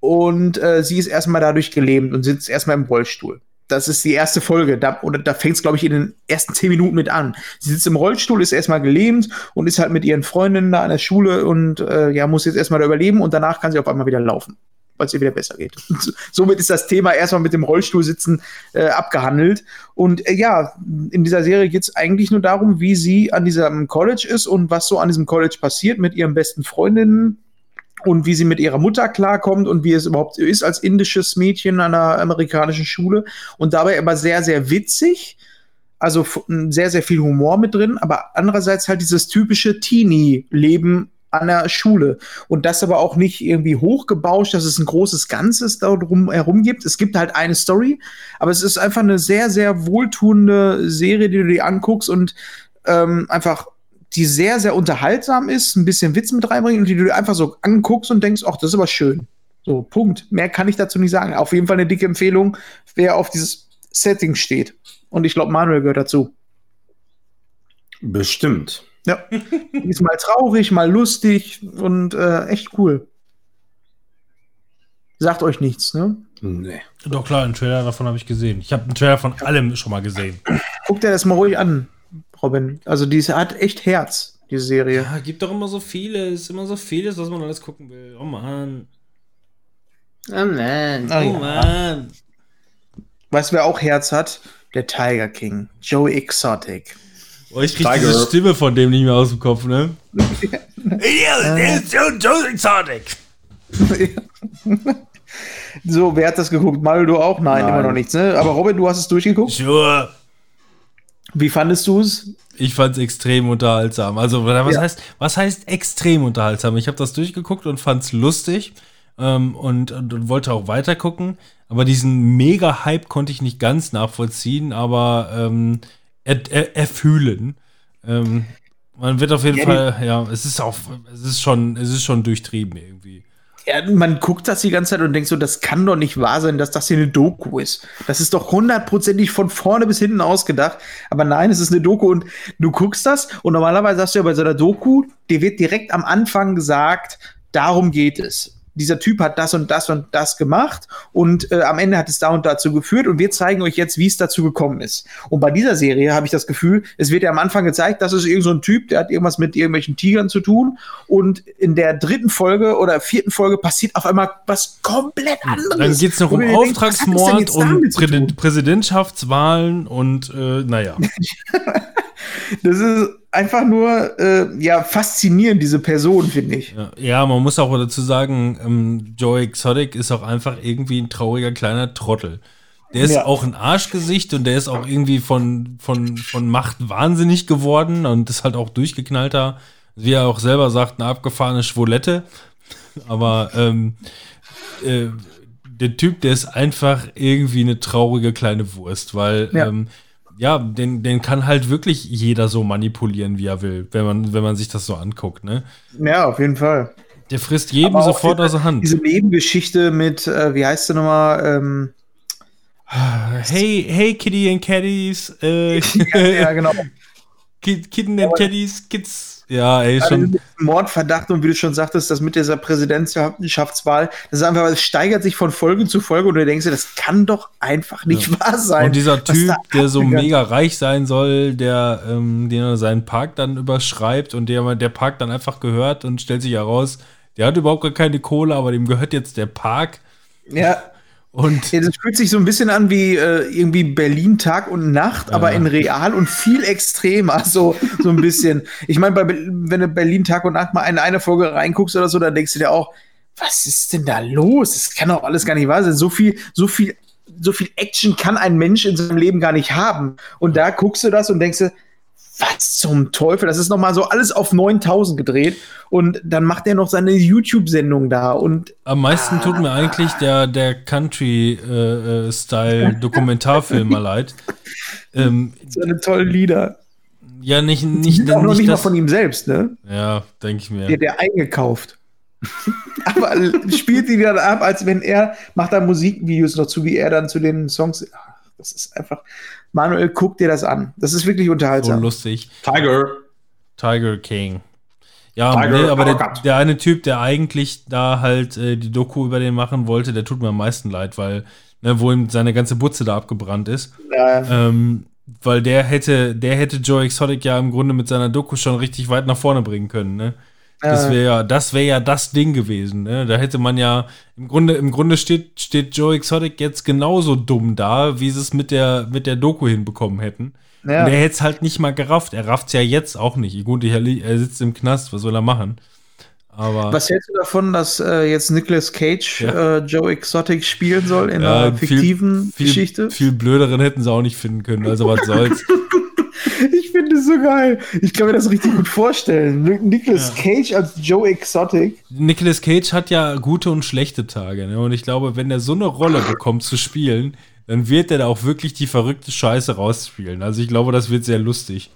und äh, sie ist erstmal dadurch gelähmt und sitzt erstmal im Rollstuhl. Das ist die erste Folge. Da, da fängt es, glaube ich, in den ersten zehn Minuten mit an. Sie sitzt im Rollstuhl, ist erstmal gelähmt und ist halt mit ihren Freundinnen da an der Schule und äh, ja, muss jetzt erstmal da überleben und danach kann sie auf einmal wieder laufen, weil es ihr wieder besser geht. Und [laughs] somit ist das Thema erstmal mit dem Rollstuhl sitzen äh, abgehandelt. Und äh, ja, in dieser Serie geht es eigentlich nur darum, wie sie an diesem College ist und was so an diesem College passiert mit ihren besten Freundinnen und wie sie mit ihrer Mutter klarkommt und wie es überhaupt ist als indisches Mädchen an einer amerikanischen Schule und dabei aber sehr, sehr witzig. Also sehr, sehr viel Humor mit drin, aber andererseits halt dieses typische Teenie-Leben an der Schule. Und das aber auch nicht irgendwie hochgebauscht, dass es ein großes Ganzes darum herum gibt. Es gibt halt eine Story, aber es ist einfach eine sehr, sehr wohltuende Serie, die du dir anguckst und ähm, einfach die sehr, sehr unterhaltsam ist, ein bisschen Witz mit reinbringt und die du dir einfach so anguckst und denkst, ach, das ist aber schön. So, Punkt. Mehr kann ich dazu nicht sagen. Auf jeden Fall eine dicke Empfehlung, wer auf dieses Setting steht. Und ich glaube, Manuel gehört dazu. Bestimmt. Ja. [laughs] Ist mal traurig, mal lustig und äh, echt cool. Sagt euch nichts, ne? Nee. Doch klar, einen Trailer davon habe ich gesehen. Ich habe einen Trailer von allem schon mal gesehen. Guckt dir das mal ruhig an, Robin. Also, die hat echt Herz, diese Serie. Ja, gibt doch immer so vieles, immer so vieles, was man alles gucken will. Oh Mann. Ah, Oh ja. Mann. Weißt du, wer auch Herz hat? Der Tiger King. Joey Exotic. Oh, ich krieg Tiger. diese Stimme von dem nicht mehr aus dem Kopf, ne? [laughs] Ja, der ist Joe, Joe Exotic. [laughs] So, wer hat das geguckt? Mario, du auch? Nein, Nein. immer noch nichts, ne? Aber Robin, du hast es durchgeguckt. Sure. Wie fandest du es? Ich fand's extrem unterhaltsam. Also, was Ja. heißt, was heißt extrem unterhaltsam? Ich habe das durchgeguckt und fand's lustig ähm, und, und, und wollte auch weiter gucken. Aber diesen Mega-Hype konnte ich nicht ganz nachvollziehen, aber ähm, er, er, erfühlen. Ähm, man wird auf jeden Ja, Fall, ja, es ist auch, es ist schon, es ist schon durchtrieben irgendwie. Ja, man guckt das die ganze Zeit und denkt so, das kann doch nicht wahr sein, dass das hier eine Doku ist. Das ist doch hundertprozentig von vorne bis hinten ausgedacht. Aber nein, es ist eine Doku und du guckst das und normalerweise hast du ja bei so einer Doku, dir wird direkt am Anfang gesagt, darum geht es. Dieser Typ hat das und das und das gemacht und äh, am Ende hat es da und dazu geführt und wir zeigen euch jetzt, wie es dazu gekommen ist. Und bei dieser Serie habe ich das Gefühl, es wird ja am Anfang gezeigt, das ist irgend so ein Typ, der hat irgendwas mit irgendwelchen Tigern zu tun und in der dritten Folge oder vierten Folge passiert auf einmal was komplett anderes. Dann geht's noch Wo um Auftragsmord jetzt und Prä? Präsidentschaftswahlen und äh, naja. [laughs] Das ist einfach nur äh, ja faszinierend, diese Person, finde ich. Ja, ja, man muss auch dazu sagen, ähm, Joey Exotic ist auch einfach irgendwie ein trauriger kleiner Trottel. Der ist Ja. auch ein Arschgesicht und der ist auch irgendwie von, von, von Macht wahnsinnig geworden und ist halt auch durchgeknallter, wie er auch selber sagt, eine abgefahrene Schwolette. Aber ähm, äh, der Typ, der ist einfach irgendwie eine traurige kleine Wurst, weil ja, ähm, ja den, den kann halt wirklich jeder so manipulieren, wie er will, wenn man, wenn man sich das so anguckt, ne? Ja, auf jeden Fall. Der frisst jedem sofort aus der Hand. Diese Nebengeschichte mit, äh, wie heißt sie nochmal? Ähm, Hey, hey, Kitty and Caddies, äh, [laughs] ja, genau. [laughs] Kid, Kitten and Caddies, Kids. Ja, ey, Also schon. Mordverdacht und wie du schon sagtest, das mit dieser Präsidentschaftswahl, das ist einfach, es steigert sich von Folge zu Folge und du denkst dir, das kann doch einfach nicht wahr sein. Und dieser Typ, der so mega reich sein soll, der, ähm, den seinen Park dann überschreibt und der, der Park dann einfach gehört und stellt sich heraus, der hat überhaupt gar keine Kohle, aber dem gehört jetzt der Park. Ja, Und Ja, das fühlt sich so ein bisschen an wie äh, irgendwie Berlin Tag und Nacht, aber in real und viel extremer, [laughs] so, so ein bisschen. Ich meine, wenn du Berlin Tag und Nacht mal in eine Folge reinguckst oder so, dann denkst du dir auch, was ist denn da los? Das kann doch alles gar nicht wahr sein. So viel, so viel, so viel Action kann ein Mensch in seinem Leben gar nicht haben. Und da guckst du das und denkst dir, was zum Teufel? Das ist noch mal so alles auf 9000 gedreht und dann macht er noch seine YouTube-Sendung da und am meisten tut mir eigentlich der, der Country-Style-Dokumentarfilm [laughs] mal leid. Ähm, seine tollen Lieder. ja, nicht, nicht, auch noch nicht nicht mal von ihm selbst, ne? Ja, denke ich mir. Die hat er eingekauft. [laughs] Aber spielt die dann ab, als wenn er macht da Musikvideos noch zu, wie er dann zu den Songs. Das ist einfach. Manuel, guck dir das an. Das ist wirklich so unterhaltsam. lustig. Tiger. Tiger King. Ja, Tiger nee, aber der, Uppercut. der eine Typ, der eigentlich da halt äh, die Doku über den machen wollte, der tut mir am meisten leid, weil, ne, wo ihm seine ganze Butze da abgebrannt ist. Ja, Ähm, weil der hätte, der hätte Joe Exotic ja im Grunde mit seiner Doku schon richtig weit nach vorne bringen können, ne? Das wäre ja, das wäre ja das Ding gewesen, ne? Da hätte man ja, im Grunde, im Grunde steht, steht Joe Exotic jetzt genauso dumm da, wie sie es mit der, mit der Doku hinbekommen hätten. Ja. Und er hätte es halt nicht mal gerafft. Er rafft es ja jetzt auch nicht. Gut, er, er sitzt im Knast, was soll er machen? Aber Was hältst du davon, dass äh, jetzt Nicolas Cage Ja. äh, Joe Exotic spielen soll in Ja, einer viel- fiktiven viel, Geschichte? viel blöderen hätten sie auch nicht finden können. Also was soll's. [laughs] [laughs] Ich es so geil. Ich kann mir das richtig gut vorstellen. Ni- Nicolas Cage als Joe Exotic. Nicolas Cage hat ja gute und schlechte Tage. Ne? Und ich glaube, wenn er so eine Rolle bekommt zu spielen, dann wird er da auch wirklich die verrückte Scheiße rausspielen. Also ich glaube, das wird sehr lustig.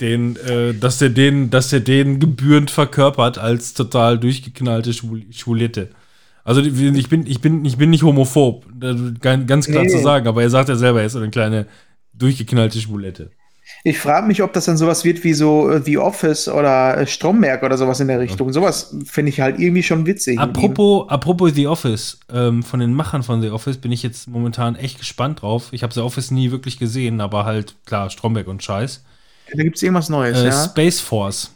Den, äh, dass er den, dass er den gebührend verkörpert als total durchgeknallte Schwul Schwulette. Also ich bin, ich bin, ich bin nicht homophob, ist ganz klar Nee. zu sagen, aber er sagt ja selber, er ist eine kleine durchgeknallte Schwulette. Ich frage mich, ob das dann sowas wird wie so äh, The Office oder äh, Stromberg oder sowas in der Richtung. Sowas finde ich halt irgendwie schon witzig. Apropos, apropos The Office, ähm, von den Machern von The Office bin ich jetzt momentan echt gespannt drauf. Ich habe The Office nie wirklich gesehen, aber halt, klar, Stromberg und Scheiß. Da gibt es irgendwas Neues, Äh, ja. Space Force.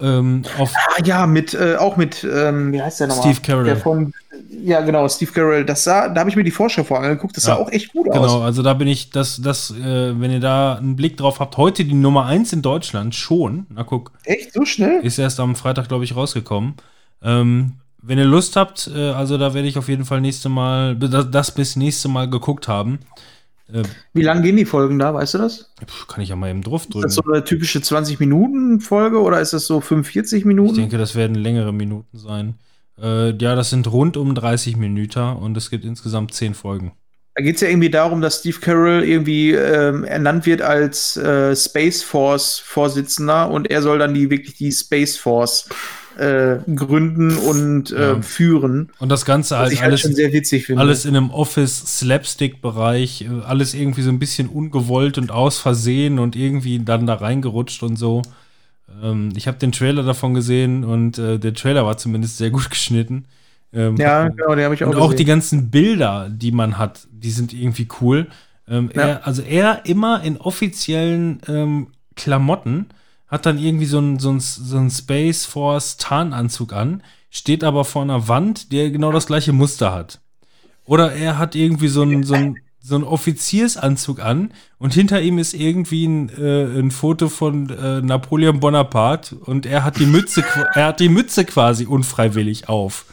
Ähm, Ah, ja, mit, äh, auch mit, ähm, wie heißt der nochmal? Steve Carell. Der von, ja, genau, Steve Carell. Das sah, da habe ich mir die Vorschau vor angeguckt. Das sah Ja. auch echt gut genau, aus. also da bin ich, das, das, äh, wenn ihr da einen Blick drauf habt, heute die Nummer 1 in Deutschland schon. Na guck, Echt so schnell? ist erst am Freitag, glaube ich, rausgekommen. Ähm, wenn ihr Lust habt, äh, also da werde ich auf jeden Fall nächste Mal, das, das bis nächste Mal geguckt haben. Äh, Wie lang gehen die Folgen da, weißt du das? kann ich ja mal eben drauf Ist drücken. das so eine typische 20-Minuten-Folge oder ist das so 45 Minuten? Ich denke, das werden längere Minuten sein. Äh, ja, das sind rund um 30 Minuten und es gibt insgesamt 10 Folgen. Da geht es ja irgendwie darum, dass Steve Carell irgendwie ähm, ernannt wird als äh, Space Force Vorsitzender und er soll dann die wirklich die Space Force äh, gründen und äh, Ja. führen. Und das Ganze halt halt alles, schon sehr witzig finde. alles in einem Office-Slapstick-Bereich, äh, alles irgendwie so ein bisschen ungewollt und aus Versehen und irgendwie dann da reingerutscht und so. Ähm, ich habe den Trailer davon gesehen und äh, der Trailer war zumindest sehr gut [laughs] geschnitten. Ähm, ja, genau, den habe ich auch und auch die ganzen Bilder, die man hat, die sind irgendwie cool. Ähm, Ja. er, also er immer in offiziellen ähm, Klamotten hat dann irgendwie so einen so so ein Space Force Tarnanzug an, steht aber vor einer Wand, der genau das gleiche Muster hat. Oder er hat irgendwie so einen so ein, [laughs] so einen Offiziersanzug an und hinter ihm ist irgendwie ein, äh, ein Foto von äh, Napoleon Bonaparte und er hat die Mütze, er hat die Mütze quasi unfreiwillig auf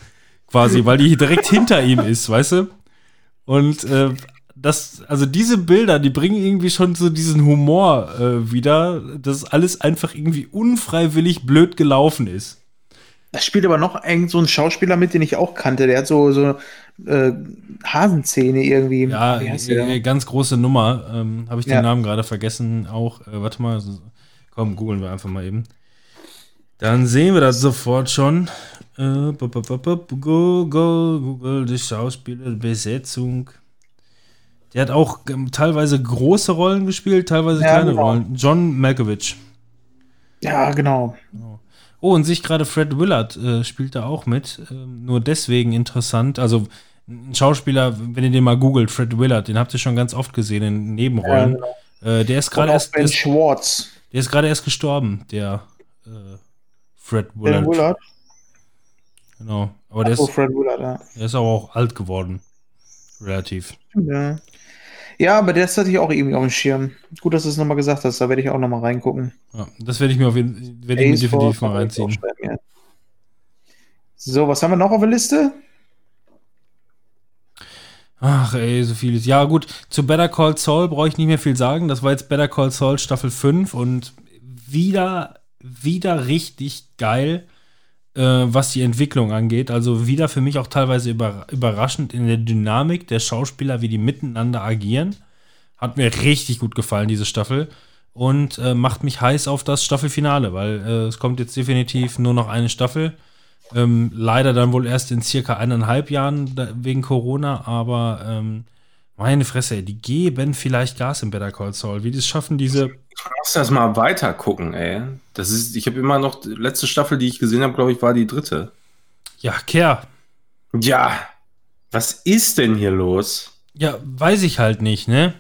quasi, weil die direkt hinter ihm ist, weißt du? Und äh, das, also diese Bilder, die bringen irgendwie schon so diesen Humor äh, wieder, dass alles einfach irgendwie unfreiwillig blöd gelaufen ist. Da spielt aber noch irgend so ein Schauspieler mit, den ich auch kannte. Der hat so, so äh, Hasenzähne irgendwie. Ja, äh, ganz große Nummer. Ähm, Habe ich den Ja. Namen gerade vergessen. Auch, äh, warte mal, komm, googeln wir einfach mal eben. Dann sehen wir das sofort schon. Äh, Google, Google, die Schauspielerbesetzung. Der hat auch ähm, teilweise große Rollen gespielt, teilweise Ja, kleine genau. Rollen. John Malkovich. Ja, genau. Oh, und sich gerade Fred Willard äh, spielt da auch mit. Ähm, nur deswegen interessant. Also ein Schauspieler, wenn ihr den mal googelt, Fred Willard, den habt ihr schon ganz oft gesehen in Nebenrollen. Ja, genau. äh, der ist gerade erst, Ben ist, Schwartz. der ist gerade erst gestorben, der äh, Fred Ben Willard. Willard. Genau. Aber der ist, Willard, ja. der ist aber auch alt geworden. Relativ. Ja. Ja, aber das hatte ich auch irgendwie auf dem Schirm. Gut, dass du es nochmal gesagt hast, da werde ich auch nochmal reingucken. Ja, das werde ich mir auf jeden Ace definitiv mal reinziehen. ja. So, was haben wir noch auf der Liste? Ach ey, so vieles. Ja, gut, zu Better Call Saul brauche ich nicht mehr viel sagen. Das war jetzt Better Call Saul Staffel 5 und wieder, wieder richtig geil, was die Entwicklung angeht. Also wieder für mich auch teilweise über, überraschend in der Dynamik der Schauspieler, wie die miteinander agieren. Hat mir richtig gut gefallen, diese Staffel. Und äh, macht mich heiß auf das Staffelfinale, weil äh, es kommt jetzt definitiv nur noch eine Staffel. Ähm, leider dann wohl erst in circa eineinhalb Jahren wegen Corona, aber ähm, meine Fresse, ey, die geben vielleicht Gas im Better Call Saul. Wie die es schaffen, diese. Ich muss das mal weiter gucken, ey. Das ist, ich habe immer noch, die letzte Staffel, die ich gesehen habe, glaube ich, war die dritte. Ja, Kerr. Ja, was ist denn hier los? Ja, weiß ich halt nicht, ne?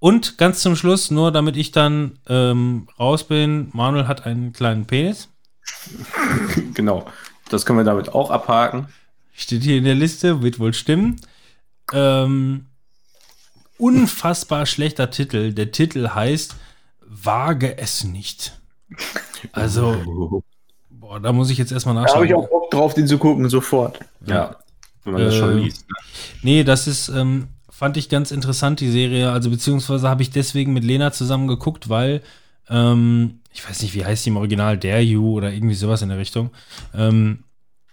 Und ganz zum Schluss, nur damit ich dann ähm, raus bin, Manuel hat einen kleinen Penis. [laughs] Genau, das können wir damit auch abhaken. Steht hier in der Liste, wird wohl stimmen. Ähm, unfassbar schlechter Titel. Der Titel heißt Wage es nicht. Also, boah, da muss ich jetzt erstmal Da habe nachschauen. ich auch Bock drauf, den zu gucken, sofort. Ja, wenn man das schon Äh, liest. Ne? Nee, das ist, ähm, fand ich ganz interessant, die Serie. Also, beziehungsweise habe ich deswegen mit Lena zusammen geguckt, weil, ähm, ich weiß nicht, wie heißt die im Original, Dare You oder irgendwie sowas in der Richtung. Ähm,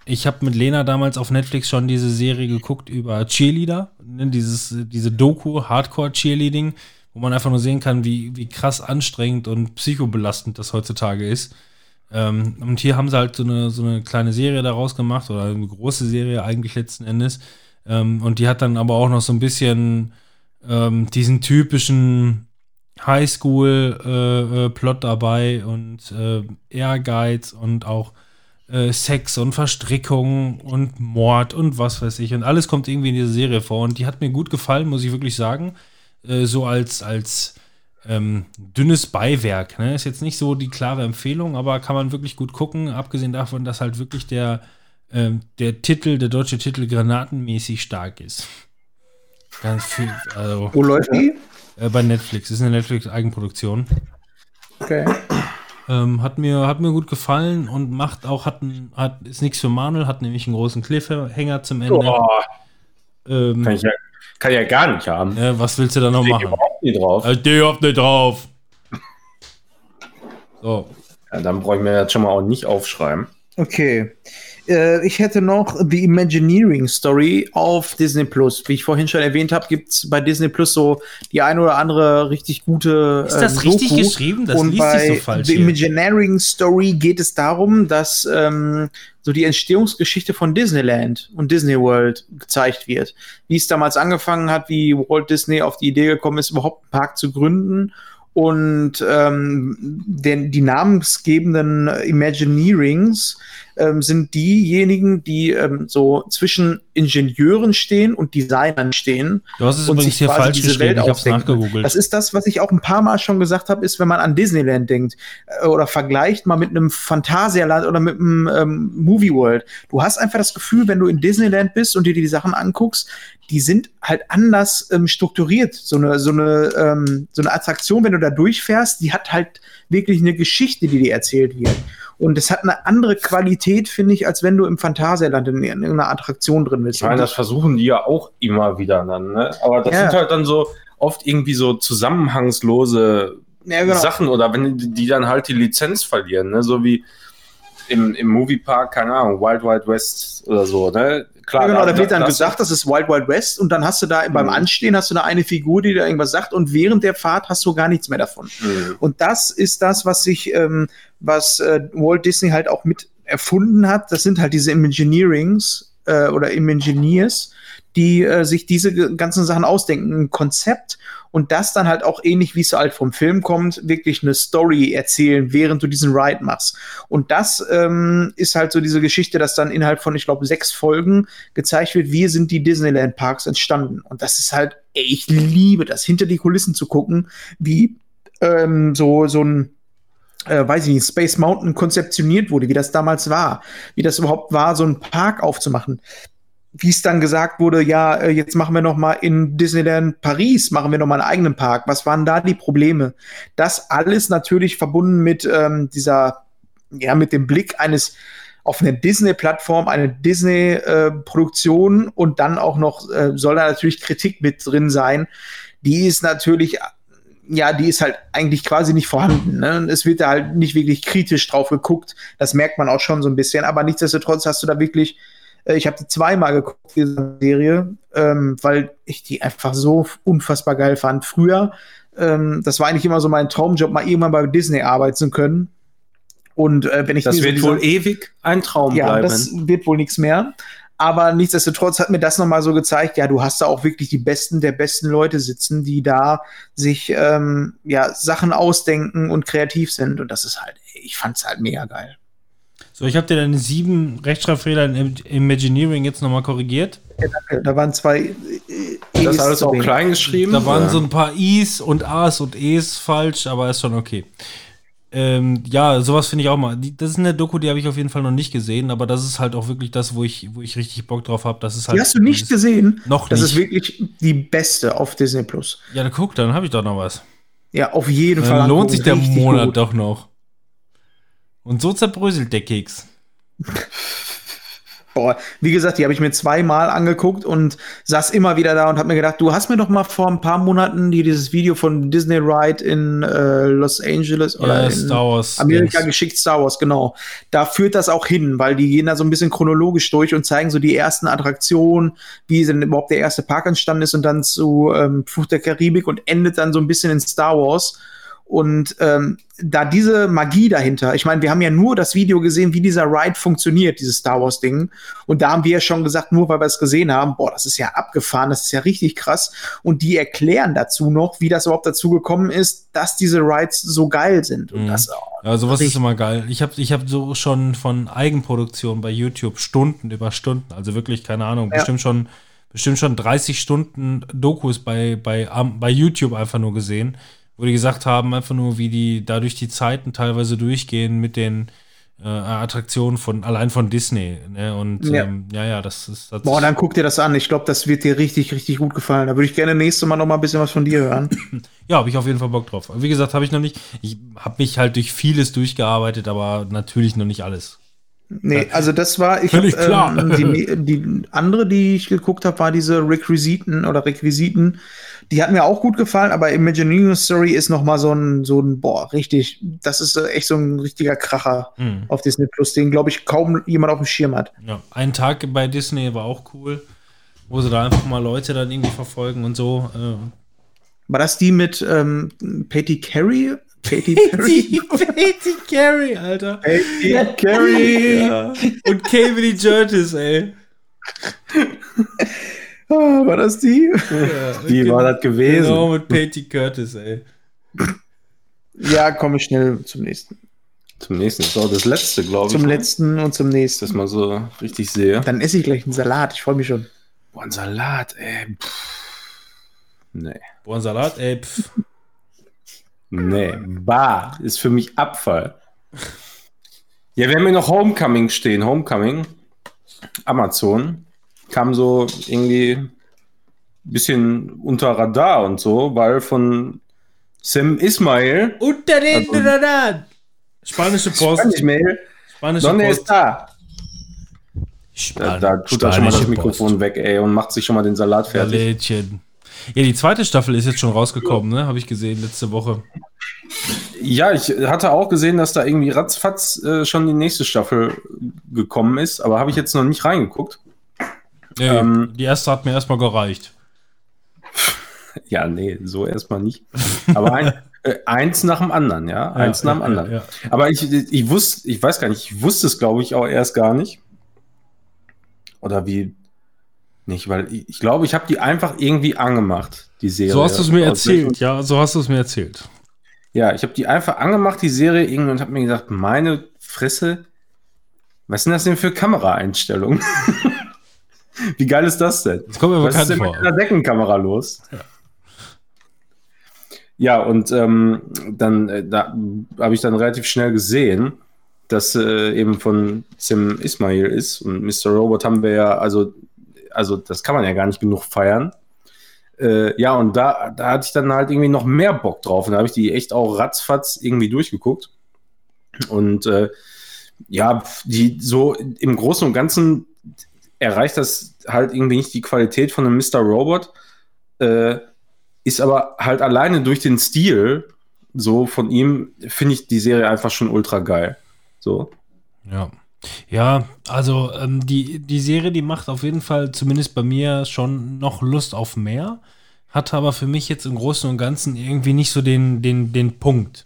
ich habe mit Lena damals auf Netflix schon diese Serie geguckt über Cheerleader, ne, dieses, diese Doku, Hardcore-Cheerleading, wo man einfach nur sehen kann, wie, wie krass anstrengend und psychobelastend das heutzutage ist. Ähm, und hier haben sie halt so eine, so eine kleine Serie daraus gemacht, oder eine große Serie eigentlich letzten Endes. Ähm, und die hat dann aber auch noch so ein bisschen ähm, diesen typischen Highschool-Plot dabei und äh, Ehrgeiz und auch äh, Sex und Verstrickung und Mord und was weiß ich. Und alles kommt irgendwie in dieser Serie vor. Und die hat mir gut gefallen, muss ich wirklich sagen. Äh, so als, als ähm, dünnes Beiwerk. Ne? Ist jetzt nicht so die klare Empfehlung, aber kann man wirklich gut gucken. Abgesehen davon, dass halt wirklich der, ähm, der Titel, der deutsche Titel granatenmäßig stark ist. Ganz viel, also Wo läuft die? äh, bei Netflix. Ist eine Netflix-Eigenproduktion. Okay. Ähm, hat, mir, hat mir gut gefallen und macht auch, hat, ein, hat ist nichts für Manuel, hat nämlich einen großen Cliffhanger zum Ende. Oh, Ähm, kann, ich ja, kann ich ja gar nicht haben. ja, was willst du da noch Ich machen? überhaupt nie drauf. Ich steh überhaupt nicht drauf. [laughs] So. Ja, dann brauche ich mir das schon mal auch nicht aufschreiben. Okay. Äh, ich hätte noch The Imagineering Story auf Disney Plus. Wie ich vorhin schon erwähnt habe, gibt es bei Disney Plus so die ein oder andere richtig gute. Ist das ähm, richtig Doku. geschrieben? Das und liest bei sich so falsch The hier. Imagineering Story geht es darum, dass ähm, so die Entstehungsgeschichte von Disneyland und Disney World gezeigt wird. Wie es damals angefangen hat, wie Walt Disney auf die Idee gekommen ist, überhaupt einen Park zu gründen. Und ähm, denn die namensgebenden Imagineerings ähm, sind diejenigen, die ähm, so zwischen Ingenieuren stehen und Designern stehen. Du hast es und übrigens hier falsch diese geschrieben. Welt Ich hab's ausdenken. nachgegoogelt. Das ist das, was ich auch ein paar Mal schon gesagt habe, ist, wenn man an Disneyland denkt äh, oder vergleicht mal mit einem Phantasialand oder mit einem ähm, Movie World. Du hast einfach das Gefühl, wenn du in Disneyland bist und dir die Sachen anguckst, die sind halt anders ähm, strukturiert. So eine, so, eine, ähm, so eine Attraktion, wenn du da durchfährst, die hat halt wirklich eine Geschichte, die dir erzählt wird. Und es hat eine andere Qualität, finde ich, als wenn du im Phantasialand in irgendeiner Attraktion drin bist. Ich meine, das versuchen die ja auch immer wieder dann, ne? Aber das Ja. sind halt dann so oft irgendwie so zusammenhangslose ja, genau. Sachen oder wenn die, dann halt die Lizenz verlieren, ne? So wie im, im Moviepark, keine Ahnung, Wild Wild West oder so, ne? Klar, Ja, genau, da wird dann das- gesagt, das ist Wild Wild West und dann hast du da beim Mhm. Anstehen hast du da eine Figur, die da irgendwas sagt und während der Fahrt hast du gar nichts mehr davon. Mhm. Und das ist das, was sich, ähm, was äh, Walt Disney halt auch mit erfunden hat. Das sind halt diese Imagineerings äh, oder Imagineers, die äh, sich diese ganzen Sachen ausdenken, ein Konzept und das dann halt auch ähnlich wie es halt vom Film kommt, wirklich eine Story erzählen, während du diesen Ride machst. Und das ähm, ist halt so diese Geschichte, dass dann innerhalb von, ich glaube, sechs Folgen gezeigt wird, wie sind die Disneyland Parks entstanden. Und das ist halt, ey, ich liebe das, hinter die Kulissen zu gucken, wie ähm, so, so ein äh, weiß ich nicht, Space Mountain konzeptioniert wurde, wie das damals war, wie das überhaupt war, so einen Park aufzumachen. Wie es dann gesagt wurde, ja, äh, jetzt machen wir noch mal in Disneyland Paris, machen wir noch mal einen eigenen Park. Was waren da die Probleme? Das alles natürlich verbunden mit ähm, dieser, ja, mit dem Blick eines auf eine Disney-Plattform, eine Disney-Produktion und dann auch noch äh, soll da natürlich Kritik mit drin sein. Die ist natürlich ja, die ist halt eigentlich quasi nicht vorhanden. Ne? Und Es wird da halt nicht wirklich kritisch drauf geguckt. Das merkt man auch schon so ein bisschen. Aber nichtsdestotrotz hast du da wirklich, äh, ich habe die zweimal geguckt, diese Serie, ähm, weil ich die einfach so unfassbar geil fand. Früher, ähm, das war eigentlich immer so mein Traumjob, mal irgendwann bei Disney arbeiten zu können. Und äh, wenn ich Das diese- wird wohl ewig ein Traum ja, bleiben. das wird wohl nichts mehr. Aber nichtsdestotrotz hat mir das nochmal so gezeigt, ja, du hast da auch wirklich die besten der besten Leute sitzen, die da sich ähm, ja, Sachen ausdenken und kreativ sind. Und das ist halt, ich fand's halt mega geil. So, ich habe dir deine sieben Rechtschreibfehler in Im- Imagineering jetzt nochmal korrigiert. Da waren zwei. Äh, das E's alles auch klein geschrieben. Da waren oder? so ein paar I's und A's und E's falsch, aber ist schon okay. Ähm, ja, sowas finde ich auch mal. Die, das ist eine Doku, die habe ich auf jeden Fall noch nicht gesehen, aber das ist halt auch wirklich das, wo ich, wo ich richtig Bock drauf habe. Das ist halt. Die hast du nicht gesehen? Noch Das nicht. ist wirklich die beste auf Disney Plus. Ja, dann guck, dann habe ich doch noch was. Ja, auf jeden Fall. Dann lohnt sich der Monat gut. doch noch. Und so zerbröselt der Keks. [laughs] Boah, wie gesagt, die habe ich mir zweimal angeguckt und saß immer wieder da und habe mir gedacht, du hast mir doch mal vor ein paar Monaten die, dieses Video von Disney Ride in äh, Los Angeles oder Ja, in Star Wars. Amerika Dings. geschickt, Star Wars, genau. Da führt das auch hin, weil die gehen da so ein bisschen chronologisch durch und zeigen so die ersten Attraktionen, wie denn überhaupt der erste Park entstanden ist und dann zu ähm, Flucht der Karibik und endet dann so ein bisschen in Star Wars. Und ähm, da diese Magie dahinter, ich meine, wir haben ja nur das Video gesehen, wie dieser Ride funktioniert, dieses Star Wars-Ding. Und da haben wir ja schon gesagt, nur weil wir es gesehen haben, boah, das ist ja abgefahren, das ist ja richtig krass. Und die erklären dazu noch, wie das überhaupt dazu gekommen ist, dass diese Rides so geil sind. Und Mhm. das, Ja, sowas ist immer geil. Ich habe ich hab so schon von Eigenproduktion bei YouTube Stunden über Stunden, also wirklich, keine Ahnung, Ja. bestimmt schon bestimmt schon 30 Stunden Dokus bei, bei, am- bei YouTube einfach nur gesehen, wo die gesagt haben, einfach nur, wie die dadurch die Zeiten teilweise durchgehen mit den äh, Attraktionen von allein von Disney. Ne? Und Ja. ähm, ja, ja, das ist. Das Boah, dann guck dir das an. Ich glaube, das wird dir richtig, richtig gut gefallen. Da würde ich gerne nächstes Mal noch mal ein bisschen was von dir hören. [clears throat] Ja, habe ich auf jeden Fall Bock drauf. Wie gesagt, habe ich noch nicht. Ich habe mich halt durch vieles durchgearbeitet, aber natürlich noch nicht alles. Nee, also das war, ich Völlig hab, klar. Ähm, die, [laughs] die andere, die ich geguckt habe, war diese Requisiten oder Requisiten. Die hat mir auch gut gefallen, aber Imagineering Story ist noch mal so ein, so ein, boah, richtig, das ist äh, echt so ein richtiger Kracher Hm. auf Disney Plus, den, glaube ich, kaum jemand auf dem Schirm hat. Ja, ein Tag bei Disney war auch cool, wo sie da einfach mal Leute dann irgendwie verfolgen und so. Äh. War das die mit ähm, Patty Carey? Patty Perry? [laughs] Katy Carey, Alter. Patty Carey! Ja. Und Kevin Lee Curtis, ey. Ah, war das die? [laughs] Wie war das gewesen? Genau, mit Patty Curtis, ey. Ja, komme ich schnell zum nächsten. Zum nächsten. Das ist auch das letzte, glaube ich. Zum letzten und zum nächsten. das mal so richtig sehe. Dann esse ich gleich einen Salat. Ich freue mich schon. Boah, ein Salat, ey. Pff. Nee. Boah, ein Salat, ey. Pff. Nee. Bar ist für mich Abfall. Ja, wir haben hier noch Homecoming stehen. Homecoming. Amazon. Kam so irgendwie ein bisschen unter Radar und so, weil von Sam Ismail. Unter den Also- Radar. Spanische Post. Ismail. Spanische Sonne Post. ist da. Da, Span da tut er schon mal das Mikrofon Post. weg, ey, und macht sich schon mal den Salat fertig. Lädchen. Ja, die zweite Staffel ist jetzt schon rausgekommen, ne? Habe ich gesehen letzte Woche. Ja, ich hatte auch gesehen, dass da irgendwie ratzfatz äh, schon die nächste Staffel gekommen ist, aber habe ich jetzt noch nicht reingeguckt. Nee, Ähm. die erste hat mir erstmal gereicht. [laughs] Ja, nee, so erstmal nicht. Aber ein, [laughs] äh, eins nach dem anderen, ja. Eins nach dem anderen. Ja, ja. Aber ich, ich wusste, ich weiß gar nicht, ich wusste es, glaube ich, auch erst gar nicht. Oder wie. Nicht, weil ich, ich glaube, ich habe die einfach irgendwie angemacht, die Serie. So hast du es mir Aus erzählt, ja, so hast du es mir erzählt. Ja, ich habe die einfach angemacht, die Serie, irgendwie und habe mir gedacht, meine Fresse, was sind das denn für Kameraeinstellungen? [laughs] Wie geil ist das denn? Das kommt mir Was ist denn vor. mit einer Deckenkamera los? Ja, und ähm, dann äh, da habe ich dann relativ schnell gesehen, dass äh, eben von Sim Ismail ist. Und Mr. Robot haben wir ja, also, also das kann man ja gar nicht genug feiern. Äh, ja, und da, da hatte ich dann halt irgendwie noch mehr Bock drauf. Und da habe ich die echt auch ratzfatz irgendwie durchgeguckt. Und äh, ja, die so im Großen und Ganzen erreicht das halt irgendwie nicht die Qualität von einem Mr. Robot, äh, ist aber halt alleine durch den Stil so von ihm, finde ich die Serie einfach schon ultra geil. So. Ja. Ja, also ähm, die, die Serie, die macht auf jeden Fall zumindest bei mir schon noch Lust auf mehr, hat aber für mich jetzt im Großen und Ganzen irgendwie nicht so den, den, den Punkt.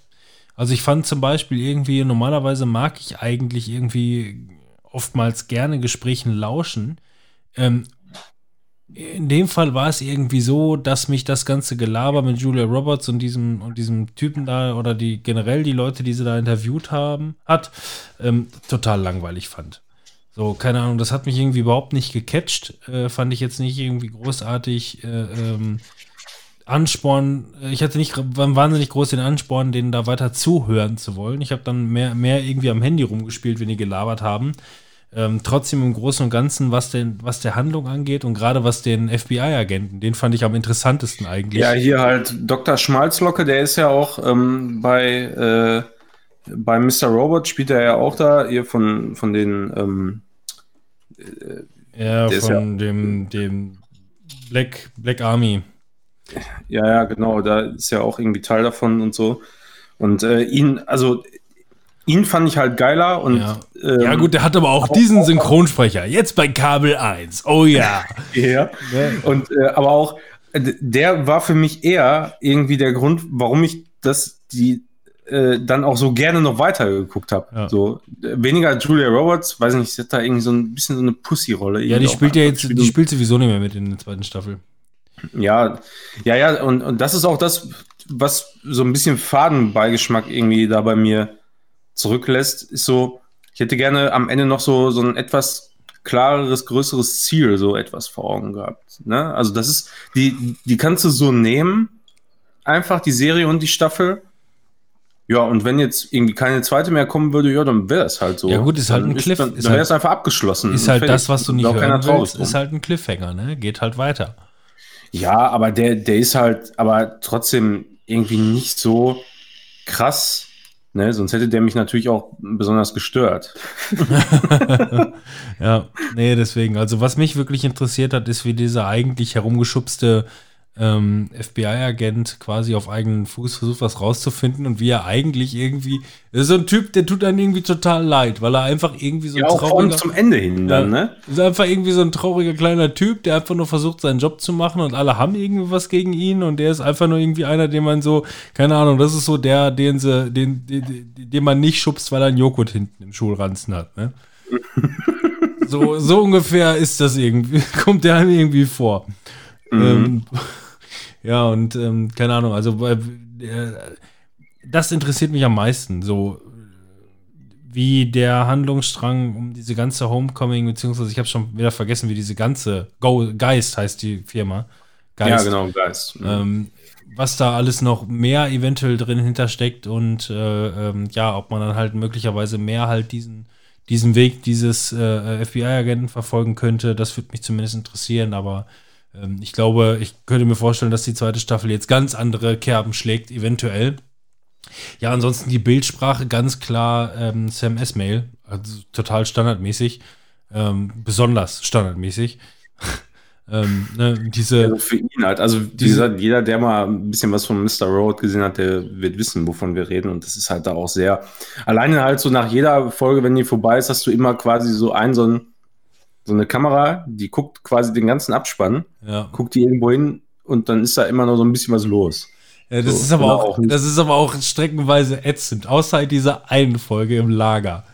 Also ich fand zum Beispiel irgendwie, normalerweise mag ich eigentlich irgendwie oftmals gerne Gesprächen lauschen. Ähm, in dem Fall war es irgendwie so, dass mich das ganze Gelaber mit Julia Roberts und diesem und diesem Typen da oder die generell die Leute, die sie da interviewt haben, hat, ähm, total langweilig fand. So, keine Ahnung, das hat mich irgendwie überhaupt nicht gecatcht. Äh, fand ich jetzt nicht irgendwie großartig äh, ähm, Ansporn. Ich hatte nicht wahnsinnig groß den Ansporn, denen da weiter zuhören zu wollen. Ich habe dann mehr, mehr irgendwie am Handy rumgespielt, wenn die gelabert haben. Ähm, trotzdem im Großen und Ganzen, was, den, was der Handlung angeht und gerade was den FBI-Agenten, den fand ich am interessantesten eigentlich. Ja, hier halt Dr. Schmalzlocke, der ist ja auch ähm, bei, äh, bei Mr. Robot, spielt er ja auch da, hier von, von den, ähm, Ja, Der ist von dem, dem Black, Black Army. ja, ja, genau, da ist ja auch irgendwie Teil davon und so. Und äh, ihn, also ihn fand ich halt geiler und Ja. ähm, ja, gut, der hat aber auch diesen Synchronsprecher. Jetzt bei Kabel 1. Oh [laughs] ja. Ja. Und äh, aber auch äh, der war für mich eher irgendwie der Grund, warum ich das die äh, dann auch so gerne noch weiter geguckt habe. Ja. So äh, weniger Julia Roberts, weiß nicht, sie hat da irgendwie so ein bisschen so eine Pussy-Rolle. Ja, die spielt ja jetzt, die spielt sowieso nicht mehr mit in der zweiten Staffel. Ja, ja, ja, und, und das ist auch das, was so ein bisschen Fadenbeigeschmack irgendwie da bei mir zurücklässt, ist so, ich hätte gerne am Ende noch so, so ein etwas klareres, größeres Ziel, so etwas vor Augen gehabt. Ne? Also das ist, die, die kannst du so nehmen, einfach die Serie und die Staffel. Ja, und wenn jetzt irgendwie keine zweite mehr kommen würde, ja, dann wäre das halt so. Ja, gut, ist halt Dann ein Cliff- Dann, ist dann wäre halt- es einfach abgeschlossen. Ist halt fertig. das, was du nicht hören willst, ist halt ein Cliffhanger, ne? Geht halt weiter. Ja, aber der, der ist halt, aber trotzdem irgendwie nicht so krass. Ne? Sonst hätte der mich natürlich auch besonders gestört. [laughs] Ja, nee, deswegen. Also, was mich wirklich interessiert hat, ist, wie dieser eigentlich herumgeschubste ähm, FBI-Agent quasi auf eigenen Fuß versucht, was rauszufinden und wie er eigentlich irgendwie. Das ist so ein Typ, der tut einem irgendwie total leid, weil er einfach irgendwie so ein Ja, auch trauriger. zum Ende hin dann, ne? Ist einfach irgendwie so ein trauriger kleiner Typ, der einfach nur versucht, seinen Job zu machen und alle haben irgendwie was gegen ihn und der ist einfach nur irgendwie einer, den man so, keine Ahnung, das ist so der, den sie, den, den, den, man nicht schubst, weil er einen Joghurt hinten im Schulranzen hat, ne? [laughs] so, so ungefähr ist das irgendwie, [laughs] kommt der einem irgendwie vor. Ähm, ja, und ähm, keine Ahnung, also äh, das interessiert mich am meisten, so wie der Handlungsstrang um diese ganze Homecoming, beziehungsweise ich habe schon wieder vergessen, wie diese ganze Go Geist heißt die Firma. Ja, Geist. genau, Geist. Ähm, was da alles noch mehr eventuell drin hintersteckt und äh, ähm, ja, ob man dann halt möglicherweise mehr halt diesen, diesen Weg dieses äh, FBI-Agenten verfolgen könnte, das würde mich zumindest interessieren, aber ähm, ich glaube, ich könnte mir vorstellen, dass die zweite Staffel jetzt ganz andere Kerben schlägt, eventuell. Ja, ansonsten die Bildsprache ganz klar ähm, Sam Esmail, also total standardmäßig, ähm, besonders standardmäßig. [laughs] ähm, ne, diese, Also für ihn halt. Also gesagt, jeder, der mal ein bisschen was von Mr. Road gesehen hat, der wird wissen, wovon wir reden. Und das ist halt da auch sehr. Alleine halt so nach jeder Folge, wenn die vorbei ist, hast du immer quasi so ein, so, ein, so eine Kamera, die guckt quasi den ganzen Abspann, ja. guckt die irgendwo hin und dann ist da immer noch so ein bisschen was los. Ja, das So, ist aber oder auch, das ist aber auch streckenweise ätzend, außer in dieser einen Folge im Lager.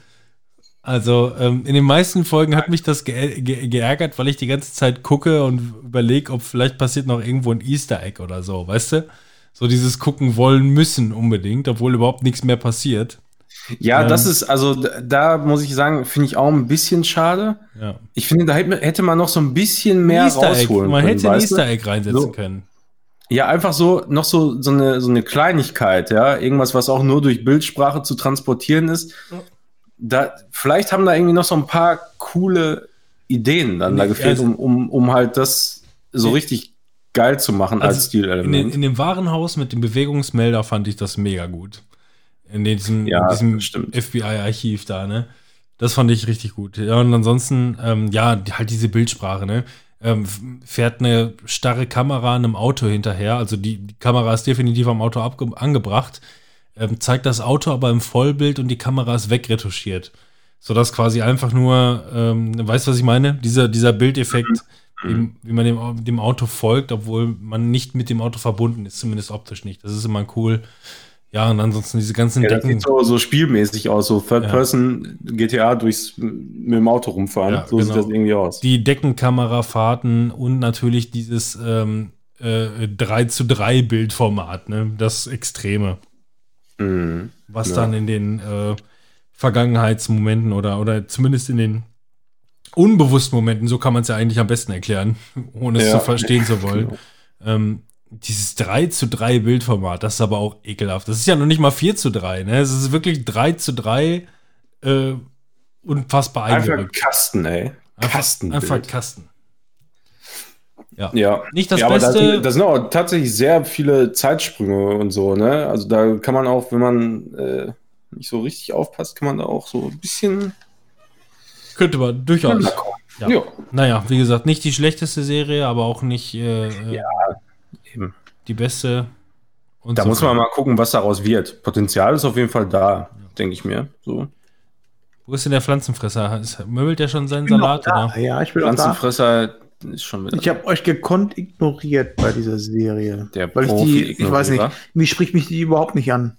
Also ähm, in den meisten Folgen hat mich das ge ge geärgert, weil ich die ganze Zeit gucke und überlege, ob vielleicht passiert noch irgendwo ein Easter Egg oder so, weißt du? So dieses gucken wollen müssen unbedingt, obwohl überhaupt nichts mehr passiert. Ja, Ähm. das ist, also da- da muss ich sagen, finde ich auch ein bisschen schade. Ja. Ich finde, da hätte, man noch so ein bisschen mehr Easter Egg. rausholen Man können. hätte ein? Easter Egg reinsetzen So. können. Ja, einfach so, noch so, so, eine, so eine Kleinigkeit, ja. Irgendwas, was auch nur durch Bildsprache zu transportieren ist. Da, vielleicht haben da irgendwie noch so ein paar coole Ideen dann da Nee, gefehlt, also- um, um, um halt das so Nee. richtig geil zu machen als Also in, Stilelement. den, in dem Warenhaus mit dem Bewegungsmelder fand ich das mega gut. In diesem, Ja, diesem. FBI-Archiv da, ne? Das fand ich richtig gut. Ja, und ansonsten, ähm, ja, halt diese Bildsprache, ne? Ähm, fährt eine starre Kamera einem Auto hinterher, also die, die Kamera ist definitiv am Auto angebracht, ähm, zeigt das Auto aber im Vollbild und die Kamera ist wegretuschiert. Sodass quasi einfach nur, ähm, weißt du, was ich meine? Dieser, dieser Bildeffekt, wie, wie man dem, dem Auto folgt, obwohl man nicht mit dem Auto verbunden ist, zumindest optisch nicht. Das ist immer cool. Ja, und ansonsten diese ganzen ja, das Decken. sieht so, so spielmäßig aus, so Third Ja. Person GTA durchs mit dem Auto rumfahren. Ja, so genau. sieht das irgendwie aus. die Deckenkamerafahrten und natürlich dieses ähm, äh, 3 zu 3 Bildformat, ne? Das Extreme, Mhm. was Ja. dann in den äh, Vergangenheitsmomenten oder, oder zumindest in den unbewussten Momenten, so kann man es ja eigentlich am besten erklären, [laughs] ohne es zu verstehen zu wollen. [laughs] Genau. Ähm, dieses 3 zu 3 Bildformat, das ist aber auch ekelhaft. Das ist ja noch nicht mal 4 zu 3, ne? Es ist wirklich 3 zu 3 äh, unfassbar Einfach eingerückt. Kasten, ey. Einfach, Kasten. einfach Kasten. Ja. Ja. Nicht das ja, aber da Beste. da sind auch tatsächlich sehr viele Zeitsprünge und so, ne? Also da kann man auch, wenn man äh, nicht so richtig aufpasst, kann man da auch so ein bisschen. Könnte man durchaus. Ja. Ja. Naja, wie gesagt, nicht die schlechteste Serie, aber auch nicht äh, äh, eben. die beste. Und Da so muss man mal gucken, was daraus wird. Potenzial ist auf jeden Fall da, denke ich mir. So. Wo ist denn der Pflanzenfresser? Ist- Möbelt der schon seinen Salat? Oder? Ja, ich bin. Pflanzenfresser ist schon wieder. Ich habe euch gekonnt ignoriert bei dieser Serie. Der weil ich die, ich weiß nicht, mich spricht mich die überhaupt nicht an.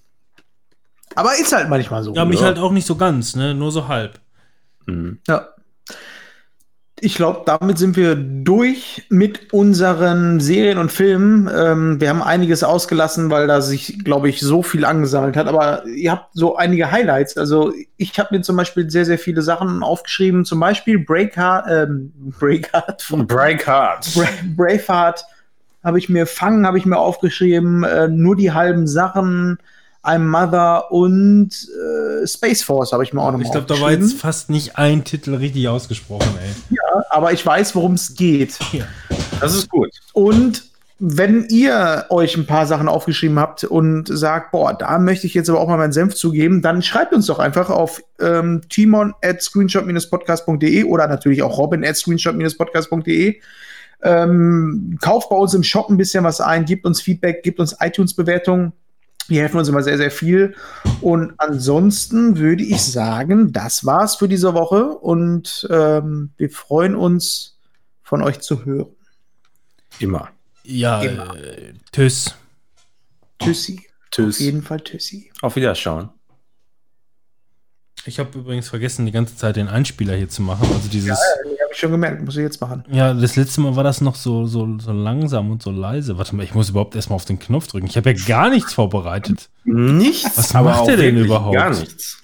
Aber ist halt manchmal so. Ja, mich Ja. halt auch nicht so ganz, ne? Nur so halb. Mhm. Ja. Ich glaube, damit sind wir durch mit unseren Serien und Filmen. Ähm, wir haben einiges ausgelassen, weil da sich, glaube ich, so viel angesammelt hat. Aber ihr habt so einige Highlights. Also ich habe mir zum Beispiel sehr, sehr viele Sachen aufgeschrieben. Zum Beispiel Breakheart, ähm, Breakheart von Breakheart. Bra Braveheart habe ich mir Fangen habe ich mir aufgeschrieben, äh, nur die halben Sachen, I'm Mother und äh, Space Force habe ich mir auch noch Ich glaube, da war jetzt fast nicht ein Titel richtig ausgesprochen, ey. aber ich weiß, worum es geht. Das ist gut. Und wenn ihr euch ein paar Sachen aufgeschrieben habt und sagt, boah, da möchte ich jetzt aber auch mal meinen Senf zugeben, dann schreibt uns doch einfach auf ähm, timon at screenshot-podcast.de oder natürlich auch robin at screenshot-podcast.de. Ähm, kauft bei uns im Shop ein bisschen was ein, gebt uns Feedback, gebt uns iTunes-Bewertungen. Die helfen uns immer sehr, sehr viel. Und ansonsten würde ich sagen, das war's für diese Woche und ähm, wir freuen uns, von euch zu hören. Immer. Ja, Immer. äh, tschüss. Tschüssi. Tschüss. Auf jeden Fall Tschüssi. Auf Wiederschauen. Ich habe übrigens vergessen, die ganze Zeit den Einspieler hier zu machen. Also dieses. Ja, habe ich schon gemerkt, muss ich jetzt machen. Ja, das letzte Mal war das noch so, so, so langsam und so leise. Warte mal, ich muss überhaupt erstmal auf den Knopf drücken. Ich habe ja gar nichts vorbereitet. Nichts. Was macht der denn überhaupt? Gar nichts.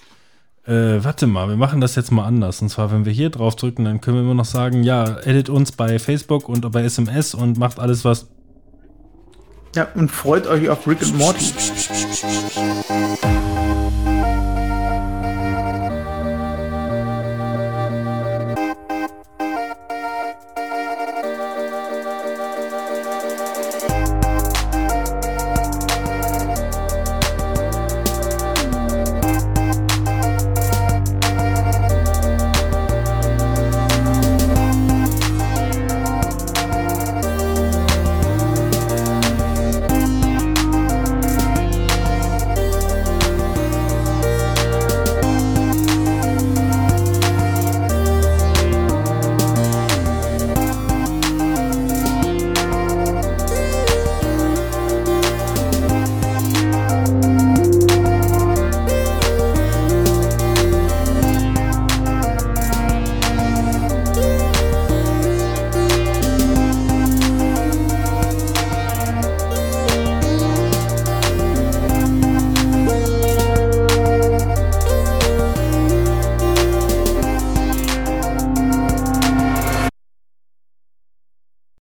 Äh, warte mal, wir machen das jetzt mal anders. Und zwar, wenn wir hier drauf drücken, dann können wir immer noch sagen, ja, edit uns bei Facebook und bei SMS und macht alles, was. Ja, und freut euch auf Rick und Morty.